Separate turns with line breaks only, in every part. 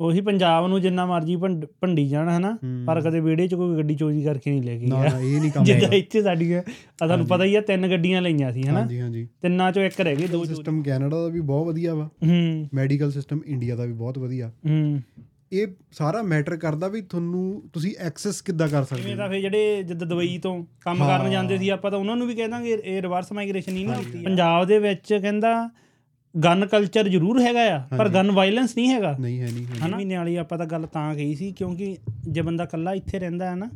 ਉਹੀ ਪੰਜਾਬ ਨੂੰ ਜਿੰਨਾ ਮਰਜ਼ੀ ਭੰਡ- ਜਾਣ ਹਨਾ? ਪਰ ਕਦੇ ਵਿਹੜੇ 'ਚ ਕੋਈ ਗੱਡੀ ਚੋਰੀ ਕਰਕੇ ਨਹੀਂ ਲੈ ਕੇ
ਨਾ
ਗਿਆ।
ਨਾ ਇਹ ਨਹੀਂ ਕੰਮ
ਜਿੱਦਾਂ ਇੱਥੇ ਸਾਡੀਆਂ ਆ ਤੁਹਾਨੂੰ ਪਤਾ ਹੀ ਆ ਤਿੰਨ ਗੱਡੀਆਂ ਲਈਆਂ ਸੀ ਹਨਾ?
ਹਾਂਜੀ ਹਾਂਜੀ।
ਤਿੰਨਾਂ ਚੋਂ ਇੱਕ ਰਹਿ ਗਈ ਦੋ
ਸਿਸਟਮ ਕੈਨੇਡਾ ਦਾ ਵੀ ਬਹੁਤ ਵਧੀਆ ਵਾ।
ਹੂੰ।
ਮੈਡੀਕਲ ਸਿਸਟਮ ਇੰਡੀਆ ਦਾ ਵੀ ਬਹੁਤ ਵਧੀਆ।
ਹੂੰ।
ਇਹ ਸਾਰਾ ਮੈਟਰ ਕਰਦਾ ਵੀ ਤੁਹਾਨੂੰ ਤੁਸੀਂ ਐਕਸੈਸ ਕਿੱਦਾਂ ਕਰ ਸਕਦੇ
ਜਿਵੇਂ
ਹੋ?
ਤਾਂ ਫਿਰ ਜਿਹੜੇ ਜਿੱਦਾਂ ਦੁਬਈ ਤੋਂ ਕੰਮ ਕਰਨ ਜਾਂਦੇ ਸੀ ਆਪਾਂ ਤਾਂ ਉਹਨਾਂ ਨੂੰ ਵੀ ਕਹਿ ਦਾਂਗੇ ਇਹ ਰਿਵਰਸ ਮਾਈਗ੍ਰੇਸ਼ਨ ਨਹੀਂ ਨਾ ਕੀਤੀ ਪੰਜਾਬ ਦੇ ਵਿੱਚ ਕਹਿੰਦਾ ਗਨ ਕਲਚਰ ਜ਼ਰੂਰ ਹੈਗਾ ਆ ਪਰ ਗਨ ਵਾਇਲੈਂਸ ਨਹੀਂ ਹੈਗਾ।
ਨਹੀਂ ਹੈ ਨਹੀਂ ਹੈ।
ਹਨਾ? ਮਹੀਨੇ ਵਾਲੀ ਆਪਾਂ ਤਾਂ ਗੱਲ ਤਾਂ ਕਹੀ ਸੀ ਕਿਉਂਕਿ ਜੇ ਬੰਦਾ ਇਕੱਲਾ ਇੱਥੇ ਰਹਿੰਦਾ ਹੈ ਨਾ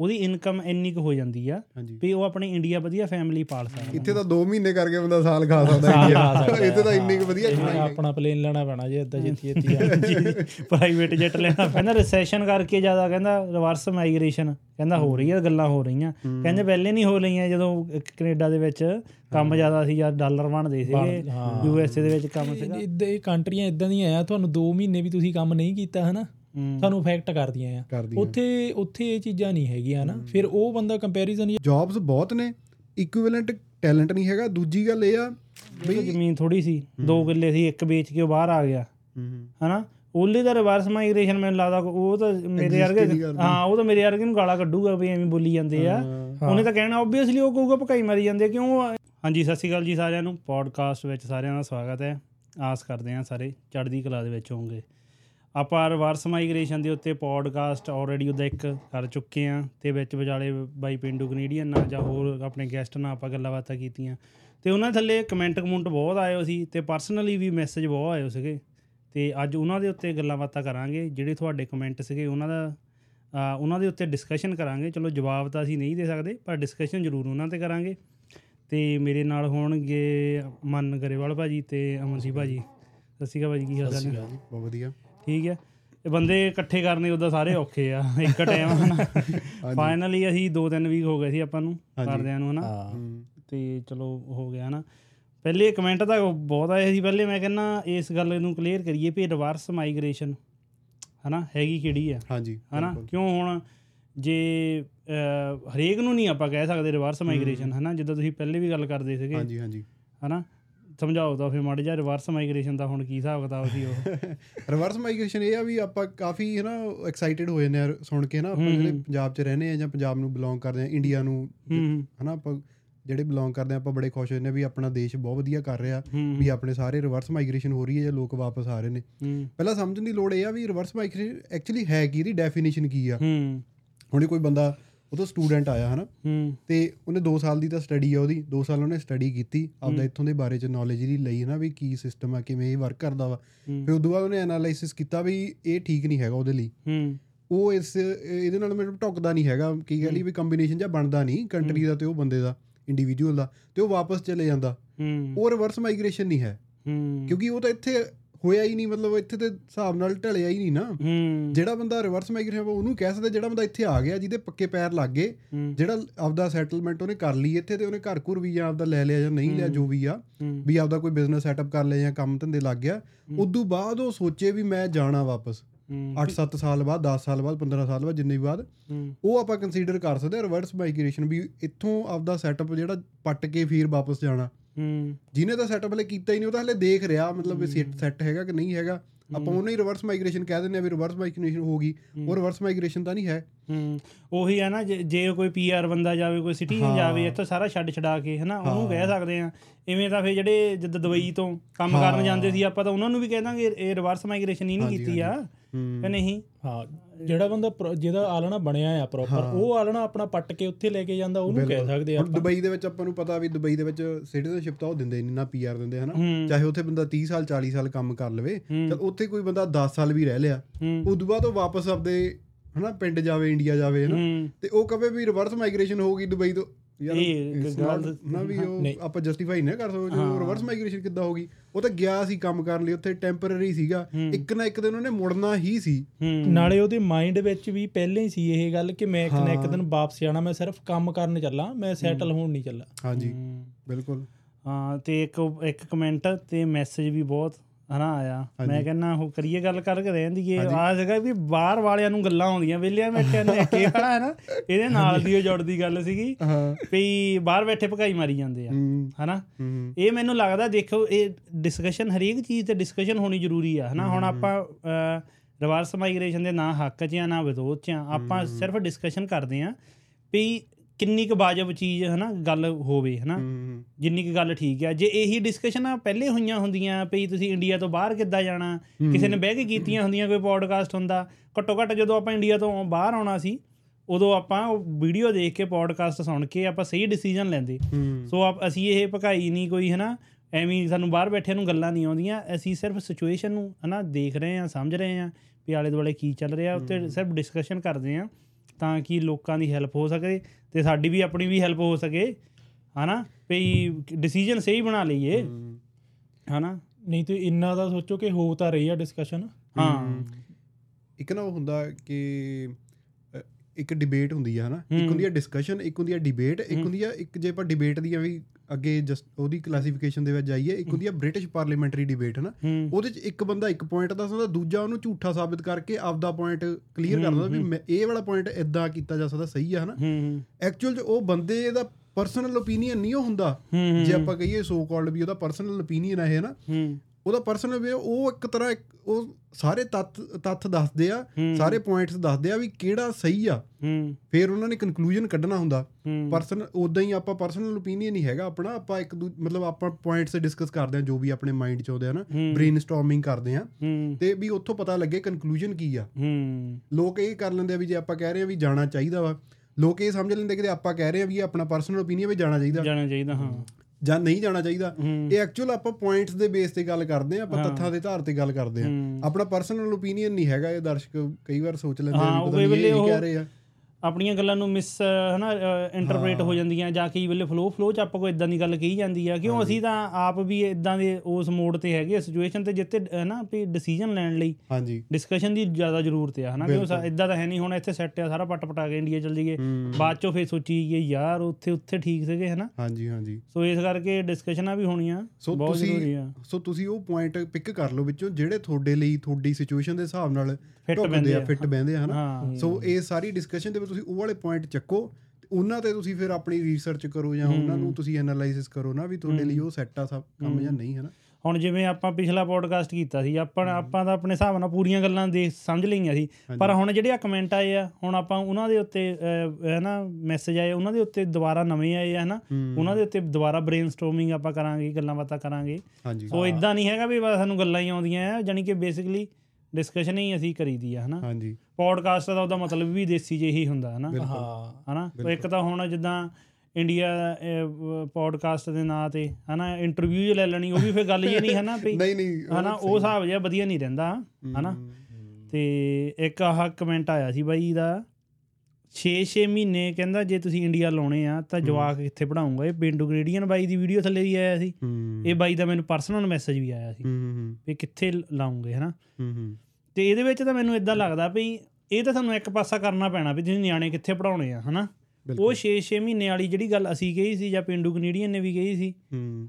ਉਹਦੀ ਇਨਕਮ ਇੰਨੀ ਕੁ ਹੋ ਜਾਂਦੀ ਆ ਵੀ ਉਹ ਆਪਣੀ ਇੰਡੀਆ ਵਧੀਆ ਫੈਮਿਲੀ ਪਾਲ ਸਕਦਾ।
ਇੱਥੇ ਤਾਂ 2 ਮਹੀਨੇ ਕਰਕੇ ਬੰਦਾ ਸਾਲ ਖਾ ਸਕਦਾ ਇੰਡੀਆ ਇੱਥੇ ਤਾਂ ਇੰਨੀ ਕੁ ਵਧੀਆ ਕਮਾਈ
ਆਪਣਾ ਪਲੇਨ ਲੈਣਾ ਪੈਣਾ ਜੇ ਇਦਾਂ ਜਿੱਤੀ ਜਿੱਤੀ ਆ।
ਪ੍ਰਾਈਵੇਟ ਜੈਟ ਲੈਣਾ ਕਹਿੰਦਾ ਰਿਸੈਸ਼ਨ ਕਰਕੇ ਜ਼ਿਆਦਾ ਕਹਿੰਦਾ ਰਿਵਰਸ ਮਾਈਗ੍ਰੇਸ਼ਨ ਕਹਿੰਦਾ ਹੋ ਰਹੀ ਆ ਗੱਲਾਂ ਹੋ ਰਹੀਆਂ। ਕਹਿੰਦੇ ਪਹਿਲੇ ਨਹੀਂ ਹੋ ਰਹੀਆਂ ਜਦੋਂ ਕੈਨੇਡਾ ਦੇ ਵਿੱਚ ਕੰਮ ਜ਼ਿਆਦਾ ਸੀ ਜਾਂ ਡਾਲਰ ਬਣਦੇ ਸੀਗੇ। ਯੂ ਐਸ ਏ ਦੇ ਵਿੱਚ ਕੰਮ ਸੀਗਾ।
ਇਦਾਂ ਇਹ ਕੰਟਰੀਆਂ ਇਦਾਂ ਦੀਆਂ ਆ ਤੁਹਾਨੂੰ 2 ਮਹੀਨੇ ਵੀ ਤੁਸੀਂ ਕੰਮ ਨਹੀਂ ਕੀਤਾ ਹਨਾ?
ਹੂੰ।
ਤੁਹਾਨੂੰ ਇਫੈਕਟ ਕਰਦੀਆਂ ਆ। ਉੱਥੇ ਉੱਥੇ ਇਹ ਚੀਜ਼ਾਂ ਨਹੀਂ ਹੈਗੀਆਂ ਹਨਾ ਫਿਰ ਉਹ ਬੰਦਾ ਕੰਪੈਰੀਜ਼ਨ
ਜੌਬਸ ਬਹੁਤ ਨੇ। ਇਕੁਇਵਲੈਂਟ ਟੈਲੈਂਟ ਨਹੀਂ ਹੈਗਾ। ਦੂਜੀ ਗੱਲ ਇਹ ਆ
ਬਈ ਜ਼ਮੀਨ ਥੋੜੀ ਸੀ। ਦੋ ਕਿੱਲੇ ਸੀ ਇੱਕ ਵੇਚ ਕੇ ਬਾਹਰ ਆ ਗਿਆ। ਹਨਾ? ਉਹਲੇ ਦਾ ਰਿਵਰਸ ਮਾਈਗ੍ਰੇਸ਼ਨ ਮੈਨੂੰ ਲੱਗਦਾ ਉਹ ਤਾਂ ਮੇਰੇ ਵਰਗੇ। ਹਾਂ ਉਹ ਤਾਂ ਮੇਰੇ ਵਰਗੇ ਨੂੰ ਗਾਲਾਂ ਕੱਢੂਗਾ ਵੀ ਐਵੇਂ ਬੋਲੀ ਜਾਂਦੇ ਆ। ਉਹਨੇ ਤਾਂ ਕਹਿਣਾ ਆਬਵੀਅਸਲੀ ਉਹ ਕਹੂਗਾ ਭਕਾਈ ਮਾਰੀ ਜਾਂਦੇ ਕਿਉਂ ਹਾਂਜੀ ਸਤਿ ਸ਼੍ਰੀ ਅਕਾਲ ਜੀ ਸਾਰਿਆਂ ਨੂੰ। ਪੋਡਕਾਸਟ ਵਿੱਚ ਸਾਰਿਆਂ ਦਾ ਸਵਾਗਤ ਹੈ। ਆਸ ਕਰਦੇ ਹਾਂ ਸਾਰੇ ਚੜ੍ਹਦੀ ਕਲਾ ਦੇ ਵਿੱਚ ਹੋਵੋਗੇ। ਆਪਾਂ ਰਿਵਰਸ ਮਾਈਗ੍ਰੇਸ਼ਨ ਦੇ ਉੱਤੇ ਪੋਡਕਾਸਟ ਆਲਰੇਡੀ ਉਹਦਾ ਇੱਕ ਕਰ ਚੁੱਕੇ ਆ ਤੇ ਵਿੱਚ ਵਿਚਾਲੇ ਬਾਈ ਪਿੰਡੂ ਕੈਨੇਡੀਅਨ ਨਾਲ ਜਾਂ ਹੋਰ ਆਪਣੇ ਗੈਸਟ ਨਾਲ ਆਪਾਂ ਗੱਲਾਂ ਬਾਤਾਂ ਕੀਤੀਆਂ। ਤੇ ਉਹਨਾਂ ਥੱਲੇ ਕਮੈਂਟ ਕਮੁੰਟ ਬਹੁਤ ਆਏ ਹੋਏ ਸੀ ਤੇ ਪਰਸਨਲੀ ਵੀ ਮੈਸੇਜ ਬਹੁਤ ਆਏ ਹੋਏ ਸੀਗੇ। ਤੇ ਅੱਜ ਉਹਨਾਂ ਦੇ ਉੱਤੇ ਗੱਲਾਂ ਬਾਤਾਂ ਕਰਾਂਗੇ ਜਿਹੜੇ ਤੁਹਾਡੇ ਕਮੈਂਟ ਸੀਗੇ ਉਹਨਾਂ ਦਾ ਅ, ਉਹਨਾਂ ਦੇ ਉੱਤੇ ਡਿਸਕਸ਼ਨ ਕਰਾਂਗੇ। ਚਲੋ ਜਵਾਬ ਤਾਂ ਅਸੀਂ ਨਹੀਂ ਦੇ ਸਕਦੇ ਪਰ ਡਿਸਕਸ਼ਨ ਜ਼ਰੂਰ ਉਹਨਾਂ ਤੇ ਕਰਾਂਗੇ। ਤੇ ਮੇਰੇ ਨਾਲ ਹੋਣਗੇ ਮਨ ਗਰੇਵਾਲ ਭਾਜੀ ਤੇ ਅਮਨ ਸਿੰਘ ਭਾਜੀ। ਸਤਿ ਸ਼੍ਰੀ ਅਕਾਲ ਭਾਜੀ ਕੀ ਹਾਲ ਚਾਲ ਨੇ?
ਬਹੁਤ ਵਧੀਆ।
ਠੀਕ ਹੈ? ਇਹ ਬੰਦੇ ਇਕੱਠੇ ਕਰਨੇ ਉਦਾਂ ਸਾਰੇ ਔਖੇ ਆ। ਇੱਕ ਟਾਈਮ ਹਨਾ। ਫਾਈਨਲੀ ਅਸੀਂ ਦੋ ਤਿੰਨ ਵੀਕ ਹੋ ਗਏ ਸੀ ਆਪਾਂ ਨੂੰ ਕਰਦਿਆਂ ਨੂੰ ਹਨਾ। ਤੇ ਚਲੋ ਹੋ ਗਿਆ ਨਾ ਪਹਿਲੇ ਕਮੈਂਟ ਤਾਂ ਬਹੁਤ ਆਏ ਸੀ ਪਹਿਲੇ ਮੈਂ ਕਹਿੰਨਾ ਇਸ ਗੱਲ ਨੂੰ ਕਲੀਅਰ ਕਰੀਏ ਵੀ ਰਿਵਰਸ ਮਾਈਗ੍ਰੇਸ਼ਨ ਹਨਾ ਹੈਗੀ ਕਿਹੜੀ ਆ?
ਹਾਂਜੀ
ਹਨਾ? ਕਿਉਂ ਹੁਣ ਜੇ ਹਰੇਕ ਨੂੰ ਨਹੀਂ ਆਪਾਂ ਕਹਿ ਸਕਦੇ ਰਿਵਰਸ ਮਾਈਗ੍ਰੇਸ਼ਨ ਹਨਾ ਜਿੱਦਾਂ ਤੁਸੀਂ ਪਹਿਲੇ ਵੀ ਗੱਲ ਕਰਦੇ ਸੀਗੇ।
ਹਾਂਜੀ ਹਾਂਜੀ।
ਹਨਾ? ਸਮਝਾਓ ਤਾਂ ਫਿਰ ਮਾੜਾ ਜਿਹਾ ਰਿਵਰਸ ਮਾਈਗ੍ਰੇਸ਼ਨ ਦਾ ਹੁਣ ਕੀ ਹਿਸਾਬ ਕਿਤਾਬ ਸੀ ਉਹ?
ਰਿਵਰਸ ਮਾਈਗ੍ਰੇਸ਼ਨ ਇਹ ਆ ਵੀ ਆਪਾਂ ਕਾਫੀ ਹੈ ਨਾ ਐਕਸਾਈਟਿਡ ਹੋ ਜਾਂਦੇ ਆ ਸੁਣ ਕੇ ਨਾ ਆਪਾਂ ਜਿਹੜੇ ਪੰਜਾਬ 'ਚ ਰਹਿੰਦੇ ਆ ਜਾਂ ਪੰਜਾਬ ਨੂੰ ਬਿਲੋਂਗ ਕਰਦੇ ਆ ਇੰਡੀਆ ਨੂੰ
ਹੂੰ
ਹਨਾ ਆਪਾਂ ਜਿਹੜੇ ਬਿਲੋਂਗ ਕਰਦੇ ਆ ਆਪਾਂ ਬੜੇ ਖੁਸ਼ ਹੁੰਦੇ ਆ ਵੀ ਆਪਣਾ ਦੇਸ਼ ਬਹੁਤ ਵਧੀਆ ਕਰ ਰਿਹਾ ਵੀ ਆਪਣੇ ਸਾਰੇ ਰਿਵਰਸ ਮਾਈਗ੍ਰੇਸ਼ਨ ਹੋ ਰਹੀ ਹੈ ਜਾਂ ਲੋਕ ਵਾਪਸ ਆ ਰਹੇ ਨੇ। ਪਹਿਲਾਂ ਸਮਝਣ ਦੀ ਲੋੜ ਇਹ ਆ ਵੀ ਰਿਵਰਸ ਮਾਈਗ੍ਰੇਸ਼ਨ ਐਕਚੁਅਲੀ ਹੈ ਕੀ ਇਹਦੀ ਡੈਫੀਨੇਸ਼ਨ ਕੀ ਆ? ਹੁਣ ਕੋਈ ਬੰਦਾ ਉਹ ਤੋਂ ਸਟੂਡੈਂਟ ਆਇਆ ਹਨਾ। ਤੇ ਉਹਨੇ 2 ਸਾਲ ਦੀ ਤਾਂ ਸਟੱਡੀ ਆ ਉਹਦੀ 2 ਸਾਲ ਉਹਨੇ ਸਟੱਡੀ ਕੀਤੀ ਆਪਦਾ ਇੱਥੋਂ ਦੇ ਬਾਰੇ ਚ ਨੌਲੇਜ ਜਿਹੜੀ ਲਈ ਹੈ ਨਾ ਵੀ ਕੀ ਸਿਸਟਮ ਆ ਕਿਵੇਂ ਇਹ ਵਰਕ ਕਰਦਾ ਵਾ। ਫਿਰ ਉਦੋਂ ਬਾਅਦ ਉਹਨੇ ਐਨਾਲਾਈਸਿਸ ਕੀਤਾ ਵੀ ਇਹ ਠੀਕ ਨਹੀਂ ਹੈਗਾ ਉਹਦੇ ਲਈ। ਉਹ ਇਸ ਇਹਦੇ ਨਾਲ ਮੈਨੂੰ ਟੁੱਕਦਾ ਨਹੀਂ ਹੈਗਾ ਕੀ ਕਹਿ ਲਈ ਵੀ ਕੰਬੀਨੇਸ਼ਨ ਜਾਂ ਬਣਦਾ ਨਹੀਂ ਕੰਟਰੀ ਦਾ ਤੇ ਉਹ ਬੰਦੇ ਦਾ ਇੰਡੀਵਿਜੂਅਲ ਦਾ ਤੇ ਉਹ ਵਾਪਸ ਚਲੇ ਜਾਂਦਾ। ਉਹ ਰਿਵਰਸ ਮਾਈਗ੍ਰੇਸ਼ਨ ਨਹੀਂ ਹੂੰ। ਕਿਉਂਕਿ ਉਹ ਤਾਂ ਇੱਥੇ ਹੋਇਆ ਹੀ ਨਹੀਂ ਮਤਲਬ ਇੱਥੇ ਤੇ ਹਿਸਾਬ ਨਾਲ ਢਲਿਆ ਹੀ ਨਹੀਂ ਨਾ। ਜਿਹੜਾ ਬੰਦਾ ਰਿਵਰਸ ਮਾਈਗ੍ਰੇਸ਼ਨ ਉਹਨੂੰ ਕਹਿ ਸਕਦੇ ਜਿਹੜਾ ਬੰਦਾ ਇੱਥੇ ਆ ਗਿਆ ਜਿਹਦੇ ਪੱਕੇ ਪੈਰ ਲੱਗ ਗਏ। ਜਿਹੜਾ ਆਪਦਾ ਸੈਟਲਮੈਂਟ ਉਹਨੇ ਕਰ ਲਈ ਇੱਥੇ ਤੇ ਉਹਨੇ ਘਰ ਘੁਰ ਵੀ ਜਾਂ ਆਪਦਾ ਲੈ ਲਿਆ ਜਾਂ ਨਹੀਂ ਲਿਆ ਜੋ ਵੀ ਆ। ਵੀ ਆਪਦਾ ਕੋਈ ਬਿਜ਼ਨਸ ਸੈਟਅਪ ਕਰ ਲਿਆ ਜਾਂ ਕੰਮ ਧੰਦੇ ਲੱਗ ਗਿਆ। ਉਦੋਂ ਬਾਅਦ ਉਹ ਸੋਚੇ ਵੀ ਮੈਂ ਜਾਣਾ ਵਾਪਸ।
ਹੂੰ।
8-7 ਸਾਲ ਬਾਅਦ 10 ਸਾਲ ਬਾਅਦ 15 ਸਾਲ ਬਾਅਦ ਜਿੰਨੇ ਵੀ ਬਾਅਦ ਉਹ ਆਪਾਂ ਕੰਸੀਡਰ ਕਰ ਸਕਦੇ ਰਿਵਰਸ ਮਾਈਗ੍ਰੇਸ਼ਨ ਵੀ ਇੱਥੋਂ ਆਪਦਾ ਸੈਟਅਪ ਜਿਹੜਾ ਪੱਟ ਕੇ ਫਿਰ ਵਾਪਸ ਜਾਣਾ।
ਹੂੰ।
ਜਿਹਨੇ ਤਾਂ ਸੈਟਅਪ ਹਲੇ ਕੀਤਾ ਹੀ ਨਹੀਂ ਉਹ ਤਾਂ ਹਲੇ ਦੇਖ ਰਿਹਾ ਮਤਲਬ ਵੀ ਸੈੱਟ ਹੈਗਾ ਕਿ ਨਹੀਂ ਹੈਗਾ। ਆਪਾਂ ਉਹਨੂੰ ਹੀ ਰਿਵਰਸ ਮਾਈਗ੍ਰੇਸ਼ਨ ਕਹਿ ਦਿੰਦੇ ਆ ਵੀ ਰਿਵਰਸ ਮਾਈਗ੍ਰੇਸ਼ਨ ਹੋ ਗਈ। ਉਹ ਰਿਵਰਸ ਮਾਈਗ੍ਰੇਸ਼ਨ ਤਾਂ ਨਹੀਂ ਹੈ।
ਹੂੰ। ਉਹੀ ਆ ਨਾ ਜੇ ਕੋਈ ਪੀਆਰ ਬੰਦਾ ਜਾਵੇ ਕੋਈ ਸਿਟੀਜ਼ਨ ਜਾਵੇ ਇੱਥੋਂ ਸਾਰਾ ਛੱਡ ਛਡਾ ਕੇ ਹਨਾ ਉਹਨੂੰ ਕਹਿ ਸਕਦੇ ਆ ਇਵੇਂ ਤਾਂ ਫਿਰ ਜਿਹੜੇ ਜਿੱਦ ਦੁਬਈ ਤੋਂ ਕੰਮ ਕਰਨ ਜਾਂਦੇ ਸੀ ਆਪਾਂ ਤਾਂ ਉਹਨਾਂ ਨੂੰ ਵੀ ਕਹਿ ਦਾਂਗੇ ਇਹ ਰਿਵਰਸ ਮਾਈਗ੍ਰੇਸ਼ਨ ਹੀ ਨਹੀਂ ਕੀਤੀ ਆ।
ਹੂੰ
ਕਿ ਨਹੀਂ?
ਹਾਂ ਜਿਹੜਾ ਬੰਦਾ ਜਿਹਦਾ ਆਲਣਾ ਬਣਿਆ ਆ ਪ੍ਰੋਪਰ ਉਹ ਆਲਣਾ ਆਪਣਾ ਪੱਟ ਕੇ ਉੱਥੇ ਲੈ ਕੇ ਜਾਂਦਾ ਉਹਨੂੰ ਕਹਿ ਸਕਦੇ ਆ
ਹੁਣ ਦੁਬਈ ਦੇ ਵਿੱਚ ਆਪਾਂ ਨੂੰ ਪਤਾ ਵੀ ਦੁਬਈ ਦੇ ਵਿੱਚ ਸਿਟੀਜ਼ਨਸ਼ਿਪ ਤਾਂ ਉਹ ਦਿੰਦੇ ਨਹੀਂ ਨਾ ਪੀਆਰ ਦਿੰਦੇ ਹਨਾ। ਚਾਹੇ ਉੱਥੇ ਬੰਦਾ 30 ਸਾਲ 40 ਸਾਲ ਕੰਮ ਕਰ ਲਵੇ। ਚਲ ਉੱਥੇ ਕੋਈ ਬੰਦਾ 10 ਸਾਲ ਵੀ ਰਹਿ ਲਿਆ
ਹੂੰ।
ਉਦੋਂ ਬਾਅਦ ਉਹ ਵਾਪਸ ਆਪਦੇ ਹਨਾ ਪਿੰਡ ਜਾਵੇ ਇੰਡੀਆ ਜਾਵੇ ਹਨਾ? ਤੇ ਉਹ ਕਵੇ ਵੀ ਰਿਵਰਸ ਮਾਈਗ੍ਰੇਸ਼ਨ ਹੋਊਗੀ ਦੁਬਈ ਤੋਂ
ਇਹ ਗੱਲ-
ਨਾ ਵੀ ਉਹ ਆਪਾਂ ਜਸਟੀਫਾਈ ਨਾ ਕਰ ਸਕਦੇ
ਹਾਂ।
ਰਿਵਰਸ ਮਾਈਗ੍ਰੇਸ਼ਨ ਕਿੱਦਾਂ ਹੋਗੀ ਉਹ ਤਾਂ ਗਿਆ ਸੀ ਕੰਮ ਕਰਨ ਲਈ ਉੱਥੇ ਟੈਂਪਰੇਰੀ ਸੀਗਾ। ਇੱਕ ਨਾ ਇੱਕ ਦਿਨ ਉਹਨੇ ਮੁੜਨਾ ਹੀ ਸੀ।
ਨਾਲੇ ਉਹਦੇ ਮਾਈਂਡ ਵਿੱਚ ਵੀ ਪਹਿਲਾਂ ਹੀ ਸੀ ਇਹ ਗੱਲ ਕਿ ਮੈਂ ਇੱਕ ਨਾ ਇੱਕ ਦਿਨ ਵਾਪਸ ਜਾਣਾ ਮੈਂ ਸਿਰਫ ਕੰਮ ਕਰਨ ਚੱਲਾਂ ਮੈਂ ਸੈਟਲ ਹੋਣ ਨਹੀਂ ਚੱਲਾ।
ਹਾਂਜੀ। ਬਿਲਕੁਲ।
ਹਾਂ ਤੇ ਇੱਕ ਇੱਕ ਕਮੈਂਟ ਤੇ ਮੈਸੇਜ ਵੀ ਬਹੁਤ ਹਨਾ ਆਇਆ। ਮੈਂ ਕਹਿੰਨਾ ਉਹ ਕਰੀਏ ਗੱਲ ਕਰਕੇ ਰਹਿੰਦੀ ਏ ਆ ਜਗਾ ਵੀ ਬਾਹਰ ਵਾਲਿਆਂ ਨੂੰ ਗੱਲਾਂ ਆਉਂਦੀਆਂ ਵਿਹਲਿਆਂ ਬੈਠਿਆਂ ਨੇ ਕੀ ਖੜਾ ਹੈ ਨਾ ਇਹਦੇ ਨਾਲ ਦੀ ਉਹ ਜੁੜਦੀ ਗੱਲ ਸੀਗੀ ਵੀ ਬਾਹਰ ਬੈਠੇ ਭਕਾਈ ਮਾਰੀ ਜਾਂਦੇ ਆ ਹਨਾ? ਇਹ ਮੈਨੂੰ ਲੱਗਦਾ ਦੇਖੋ ਇਹ ਡਿਸਕਸ਼ਨ ਹਰੇਕ ਚੀਜ਼ ਤੇ ਡਿਸਕਸ਼ਨ ਹੋਣੀ ਜ਼ਰੂਰੀ ਆ ਹਨਾ? ਹੁਣ ਆਪਾਂ ਰਿਵਰਸ ਮਾਈਗ੍ਰੇਸ਼ਨ ਦੇ ਨਾ ਹੱਕ 'ਚ ਆ ਨਾ ਵਿਰੋਧ 'ਚ ਆ ਆਪਾਂ ਸਿਰਫ ਡਿਸਕਸ਼ਨ ਕਰਦੇ ਆ ਵੀ ਕਿੰਨੀ ਕੁ ਵਾਜਬ ਚੀਜ਼ ਹਨਾ ਗੱਲ ਹੋਵੇ ਹਨਾ। ਜਿੰਨੀ ਕੁ ਗੱਲ ਠੀਕ ਆ। ਜੇ ਇਹੀ ਡਿਸਕਸ਼ਨਾਂ ਪਹਿਲੇ ਹੋਈਆਂ ਹੁੰਦੀਆਂ ਵੀ ਤੁਸੀਂ ਇੰਡੀਆ ਤੋਂ ਬਾਹਰ ਕਿੱਦਾਂ ਜਾਣਾ ਕਿਸੇ ਨੇ ਬਹਿ ਕੇ ਕੀਤੀਆਂ ਹੁੰਦੀਆਂ ਕੋਈ ਪੋਡਕਾਸਟ ਹੁੰਦਾ ਘੱਟੋ ਘੱਟ ਜਦੋਂ ਆਪਾਂ ਇੰਡੀਆ ਤੋਂ ਬਾਹਰ ਆਉਣਾ ਸੀ ਉਦੋਂ ਆਪਾਂ ਵੀਡੀਓ ਦੇਖ ਕੇ ਪੋਡਕਾਸਟ ਸੁਣ ਕੇ ਆਪਾਂ ਸਹੀ ਡਿਸੀਜਨ ਲੈਂਦੇ। ਸੋ ਆਪ ਅਸੀਂ ਇਹ ਭਕਾਈ ਨਹੀਂ ਕੋਈ ਹਨਾ ਐਵੇਂ ਸਾਨੂੰ ਬਾਹਰ ਬੈਠਿਆਂ ਨੂੰ ਗੱਲਾਂ ਨਹੀਂ ਆਉਂਦੀਆਂ। ਅਸੀਂ ਸਿਰਫ ਸਿਚੁਏਸ਼ਨ ਨੂੰ ਹਨਾ ਦੇਖ ਰਹੇ ਹਾਂ ਸਮਝ ਰਹੇ ਹਾਂ ਵੀ ਆਲੇ ਦੁਆਲੇ ਕੀ ਚੱਲ ਰਿਹਾ ਉੱਤੇ ਸਿਰਫ ਡਿਸਕਸ਼ਨ ਕਰਦੇ ਹਾਂ। ਤਾਂ ਕਿ ਲੋਕਾਂ ਦੀ ਹੈਲਪ ਹੋ ਸਕੇ ਤੇ ਸਾਡੀ ਵੀ ਆਪਣੀ ਵੀ ਹੈਲਪ ਹੋ ਸਕੇ ਹਨਾ? ਵੀ ਡਿਸੀਜਨ ਸਹੀ ਬਣਾ ਲਈਏ। ਹਨਾ?
ਨਹੀਂ ਤੇ ਇੰਨਾ ਦਾ ਸੋਚੋ ਕਿ ਹੋ ਤਾਂ ਰਹੀ ਆ ਡਿਸਕਸ਼ਨ
ਹਾਂ।
ਇੱਕ ਨਾ ਹੁੰਦਾ ਕਿ ਇੱਕ ਡਿਬੇਟ ਹੁੰਦੀ ਹੈ ਹਨਾ? ਇੱਕ। ਹੁੰਦੀ ਹੈ ਡਿਸਕਸ਼ਨ ਇੱਕ ਹੁੰਦੀ ਹੈ ਡਿਬੇਟ ਇੱਕ ਹੁੰਦੀ ਹੈ ਇੱਕ ਜੇ ਆਪਾਂ ਡਿਬੇਟ ਦੀਆਂ ਵੀ ਅੱਗੇ ਜਸਟ ਉਹਦੀ ਕਲਾਸੀਫਿਕੇਸ਼ਨ ਦੇ ਵਿੱਚ ਜਾਈਏ ਇੱਕ ਹੁੰਦੀ ਹੈ ਬ੍ਰਿਟਿਸ਼ ਪਾਰਲੀਮੈਂਟਰੀ ਡਿਬੇਟ ਹਨਾ? ਉਹਦੇ ਚ ਇੱਕ ਬੰਦਾ ਇੱਕ ਪੁਆਇੰਟ ਦੱਸਦਾ ਦੂਜਾ ਉਹਨੂੰ ਝੂਠਾ ਸਾਬਿਤ ਕਰਕੇ ਆਪਦਾ ਪੁਆਇੰਟ ਕਲੀਅਰ ਕਰਦਾ ਵੀ ਇਹ ਵਾਲਾ ਪੁਆਇੰਟ ਇਦਾਂ ਕੀਤਾ ਜਾ ਸਕਦਾ ਸਹੀ ਆ ਹਨਾ? ਐਕਚੁਅਲ ਚ ਉਹ ਬੰਦੇ ਦਾ ਪਰਸਨਲ ਓਪੀਨੀਅਨ ਨਹੀਂ ਹੁੰਦਾ। ਜੇ ਆਪਾਂ ਕਹੀਏ ਸੋ ਕਾਲਡ ਵੀ ਉਹਦਾ ਪਰਸਨਲ ਓਪੀਨੀਅਨ ਹੈ। ਨਾ ਉਹਦਾ ਪਰਸਨਲ ਵੇ ਉਹ ਇੱਕ ਤਰ੍ਹਾਂ ਇੱਕ- ਉਹ ਸਾਰੇ ਤੱਤ ਤੱਥ ਦੱਸਦੇ ਆ। ਸਾਰੇ ਪੁਆਇੰਟਸ ਦੱਸਦੇ ਆ ਵੀ ਕਿਹੜਾ ਸਹੀ ਆ। ਫਿਰ ਉਹਨਾਂ ਨੇ ਕਨਕਲੂਜਨ ਕੱਢਣਾ ਹੁੰਦਾ। ਪਰਸਨ ਉਦਾਂ ਹੀ ਆਪਾਂ ਪਰਸਨਲ ਓਪੀਨੀਅਨ ਹੀ ਹੈਗਾ ਆਪਣਾ ਆਪਾਂ ਇੱਕ ਦੂ- ਮਤਲਬ ਆਪਾਂ ਪੁਆਇੰਟਸ ਡਿਸਕਸ ਕਰਦੇ ਆ ਜੋ ਵੀ ਆਪਣੇ ਮਾਈਂਡ 'ਚ ਆਉਂਦੇ ਆ ਨਾ। ਬ੍ਰੇਨਸਟਾਰਮਿੰਗ ਕਰਦੇ ਆ। ਤੇ ਵੀ ਉੱਥੋਂ ਪਤਾ ਲੱਗੇ ਕਨਕਲੂਜਨ ਕੀ ਆ। ਲੋਕ ਇਹ ਕਰ ਲੈਂਦੇ ਆ ਵੀ ਜੇ ਆਪਾਂ ਕਹਿ ਰਹੇ ਆ ਵੀ ਜਾਣਾ ਚਾਹੀਦਾ ਵਾ ਲੋਕ ਇਹ ਸਮਝ ਲੈਂਦੇ ਕਿ ਆਪਾਂ ਕਹਿ ਰਹੇ ਆ ਵੀ ਆਪਣਾ ਪਰਸਨਲ ਓਪੀਨੀਅਨ ਵੀ ਜਾਣਾ ਚਾਹੀਦਾ।
ਜਾਣਾ ਚਾਹੀਦਾ ਹਾਂ।
ਜਾਂ ਨਹੀਂ ਜਾਣਾ ਚਾਹੀਦਾ। ਇਹ ਐਕਚੁਅਲ ਆਪਾਂ ਪੁਆਇੰਟਸ ਦੇ ਬੇਸ ਤੇ ਗੱਲ ਕਰਦੇ ਆ ਆਪਾਂ ਤੱਥਾਂ ਦੇ ਆਧਾਰ ਤੇ ਗੱਲ ਕਰਦੇ ਆ। ਆਪਣਾ ਪਰਸਨਲ ਓਪੀਨੀਅਨ ਨਹੀਂ ਹੈਗਾ ਇਹ ਦਰਸ਼ਕ ਕਈ ਵਾਰ ਸੋਚ ਲੈਂਦੇ ਵੀ ਪਤਾ ਨਹੀਂ ਇਹ ਕੀ ਕਹਿ ਰਹੇ ਆ।
ਆਪਣੀਆਂ ਗੱਲਾਂ ਨੂੰ ਮਿਸ ਹਨਾ ਇੰਟਰਪ੍ਰੀਟ ਹੋ ਜਾਂਦੀਆਂ ਜਾਂ ਕਈ ਵੇਲੇ ਫਲੋ ਫਲੋ ਚ ਆਪਾਂ ਕੋਈ ਇਦਾਂ ਦੀ ਗੱਲ ਕਹੀ ਜਾਂਦੀ ਆ। ਕਿਉਂ ਅਸੀਂ ਤਾਂ ਆਪ ਵੀ ਇਦਾਂ ਦੇ ਉਸ ਮੋਡ ਤੇ ਹੈਗੇ ਸਿਚੁਏਸ਼ਨ ਤੇ ਜਿੱਤੇ ਹਨਾ ਵੀ ਡਿਸੀਜਨ ਲੈਣ ਲਈ
ਹਾਂਜੀ।
ਡਿਸਕਸ਼ਨ ਦੀ ਜ਼ਿਆਦਾ ਜ਼ਰੂਰਤ ਆ ਹਨਾ। ਕਿਉਂ ਇਦਾਂ ਤਾਂ ਹੈ ਨਹੀਂ ਹੁਣ ਇੱਥੇ ਸੈੱਟ ਆ ਸਾਰਾ ਪੱਟ ਪਟਾ ਕੇ ਇੰਡੀਆ ਚੱਲ ਜਾਈਏ।
ਹੂੰ।
ਬਾਅਦ ਚੋਂ ਫੇਰ ਸੋਚੀ ਕਿ ਯਾਰ ਉੱਥੇ ਉੱਥੇ ਠੀਕ ਸੀਗੇ ਹਨਾ।
ਹਾਂਜੀ ਹਾਂਜੀ।
ਸੋ ਇਸ ਕਰਕੇ ਡਿਸਕਸ਼ਨਾਂ ਵੀ ਹੋਣੀਆਂ
ਸੋ
ਬਹੁਤ ਜ਼ਰੂਰੀ
ਤੁਸੀਂ
ਆ।
ਸੋ ਤੁਸੀਂ ਉਹ ਪੁਆਇੰਟ ਪਿਕ ਕਰ ਲਓ ਵਿੱਚੋਂ ਜਿਹੜੇ ਤੁਹਾਡੇ ਲਈ ਤੁਹਾਡੀ ਸਿਚੁਏਸ਼ਨ ਦੇ ਹਿਸਾਬ ਨਾਲ ਢੁਕਦੇ
ਬਹਿੰਦੇ
ਆ। ਫਿੱਟ ਬਹਿੰਦੇ ਆ ਹਨਾ। ਸੋ ਇਹ ਸਾਰੀ ਡਿਸਕਸ਼ਨ ਦੇ ਵਿੱਚ ਤੁਸੀਂ ਉਹ ਵਾਲੇ ਪੁਆਇੰਟ ਚੱਕੋ ਉਹਨਾਂ ਤੇ ਤੁਸੀਂ ਫਿਰ ਆਪਣੀ ਰਿਸਰਚ ਕਰੋ ਜਾਂ ਉਹਨਾਂ ਨੂੰ ਤੁਸੀਂ ਐਨਾਲਾਈਸਿਸ ਕਰੋ ਨਾ ਵੀ ਤੁਹਾਡੇ ਲਈ ਉਹ ਸੈੱਟ ਆ ਸਭ ਕੰਮ ਜਾਂ ਨਹੀਂ ਹਨਾ?
ਹੁਣ ਜਿਵੇਂ ਆਪਾਂ ਪਿਛਲਾ ਪੋਡਕਾਸਟ ਕੀਤਾ ਸੀ ਆਪਾਂ ਆਪਾਂ ਤਾਂ ਆਪਣੇ ਹਿਸਾਬ ਨਾਲ ਪੂਰੀਆਂ ਗੱਲਾਂ ਦੇਖ ਸਮਝ ਲਈਆਂ ਸੀ ਪਰ ਹੁਣ ਜਿਹੜੇ ਆ ਕਮੈਂਟ ਆਏ ਆ ਹੁਣ ਆਪਾਂ ਉਹਨਾਂ ਦੇ ਉੱਤੇ ਹੈ ਨਾ ਮੈਸੇਜ ਆਏ ਉਹਨਾਂ ਦੇ ਉੱਤੇ ਦੁਬਾਰਾ ਨਵੇਂ ਆਏ ਆ ਹਨਾ? ਉਹਨਾਂ ਦੇ ਉੱਤੇ ਦੁਬਾਰਾ ਬ੍ਰੇਨਸਟੋਰਮਿੰਗ ਆਪਾਂ ਕਰਾਂਗੇ ਗੱਲਾਂ ਬਾਤਾਂ ਕਰਾਂਗੇ। ਸੋ ਇਦਾਂ ਨਹੀਂ ਹੈਗਾ ਵੀ ਸਾਨੂੰ ਗੱਲਾਂ ਹੀ ਆਉਂਦੀਆਂ ਆ ਜਾਨੀ ਕਿ ਬੇਸਿਕਲੀ ਡਿਸਕਸ਼ਨ ਹੀ ਅਸੀਂ ਕਰੀਦੀ ਆ ਹਨਾ?
ਹਾਂਜੀ।
ਪੋਡਕਾਸਟ ਦਾ ਉਹਦਾ ਮਤਲਬ ਵੀ ਦੇਸੀ ਜਿਹੀ ਹੀ ਹੁੰਦਾ ਹਨਾ?
ਹਾਂ।
ਹਨਾ? ਸੋ ਇੱਕ ਤਾਂ ਹੁਣ ਜਿੱਦਾਂ ਇੰਡੀਆ ਪੋਡਕਾਸਟ ਦੇ ਨਾਂ ਤੇ ਹਨਾ? ਇੰਟਰਵਿਊ ਲੈ ਲੈਣੀ ਉਹ ਵੀ ਫਿਰ ਗੱਲ ਇਹ ਨਹੀਂ ਹਨਾ ਵੀ
ਨਹੀਂ ਨਹੀਂ
ਹਨਾ? ਉਹ ਹਿਸਾਬ ਜਿਹਾ ਵਧੀਆ ਨਹੀਂ ਰਹਿੰਦਾ ਹਨਾ? ਤੇ ਇੱਕ ਆਹ ਕਮੈਂਟ ਆਇਆ ਸੀ ਬਾਈ ਦਾ 6-6 ਮਹੀਨੇ ਕਹਿੰਦਾ ਜੇ ਤੁਸੀਂ ਇੰਡੀਆ ਲਾਉਣੇ ਆ ਤਾਂ ਜਵਾਕ ਕਿੱਥੇ ਪੜਾਉਂਗਾ ਇਹ ਪਿੰਡੂ ਗ੍ਰੇਡੀਅਨ ਬਾਈ ਦੀ ਵੀਡੀਓ ਥੱਲੇ ਵੀ ਆਇਆ ਸੀ। ਇਹ ਬਾਈ ਦਾ ਮੈਨੂੰ ਪਰਸਨਲ ਮੈਸੇਜ ਵੀ ਆਇਆ ਸੀ ਵੀ ਕਿੱਥੇ ਲਾਉਂਗੇ ਹਨਾ?
ਹੂੰ ਹੂੰ।
ਤੇ ਇਹਦੇ ਵਿੱਚ ਤਾਂ ਮੈਨੂੰ ਇਦਾਂ ਲੱਗਦਾ ਵੀ ਇਹ ਤਾਂ ਤੁਹਾਨੂੰ ਇੱਕ ਪਾਸਾ ਕਰਨਾ ਪੈਣਾ ਵੀ ਤੁਸੀਂ ਨਿਆਣੇ ਕਿੱਥੇ ਪੜਾਉਣੇ ਆ ਹਨਾ? ਉਹ 6-6 ਮਹੀਨੇ ਵਾਲੀ ਜਿਹੜੀ ਗੱਲ ਅਸੀਂ ਕਹੀ ਸੀ ਜਾਂ ਪਿੰਡੂ ਕੈਨੇਡੀਅਨ ਨੇ ਵੀ ਕਹੀ ਸੀ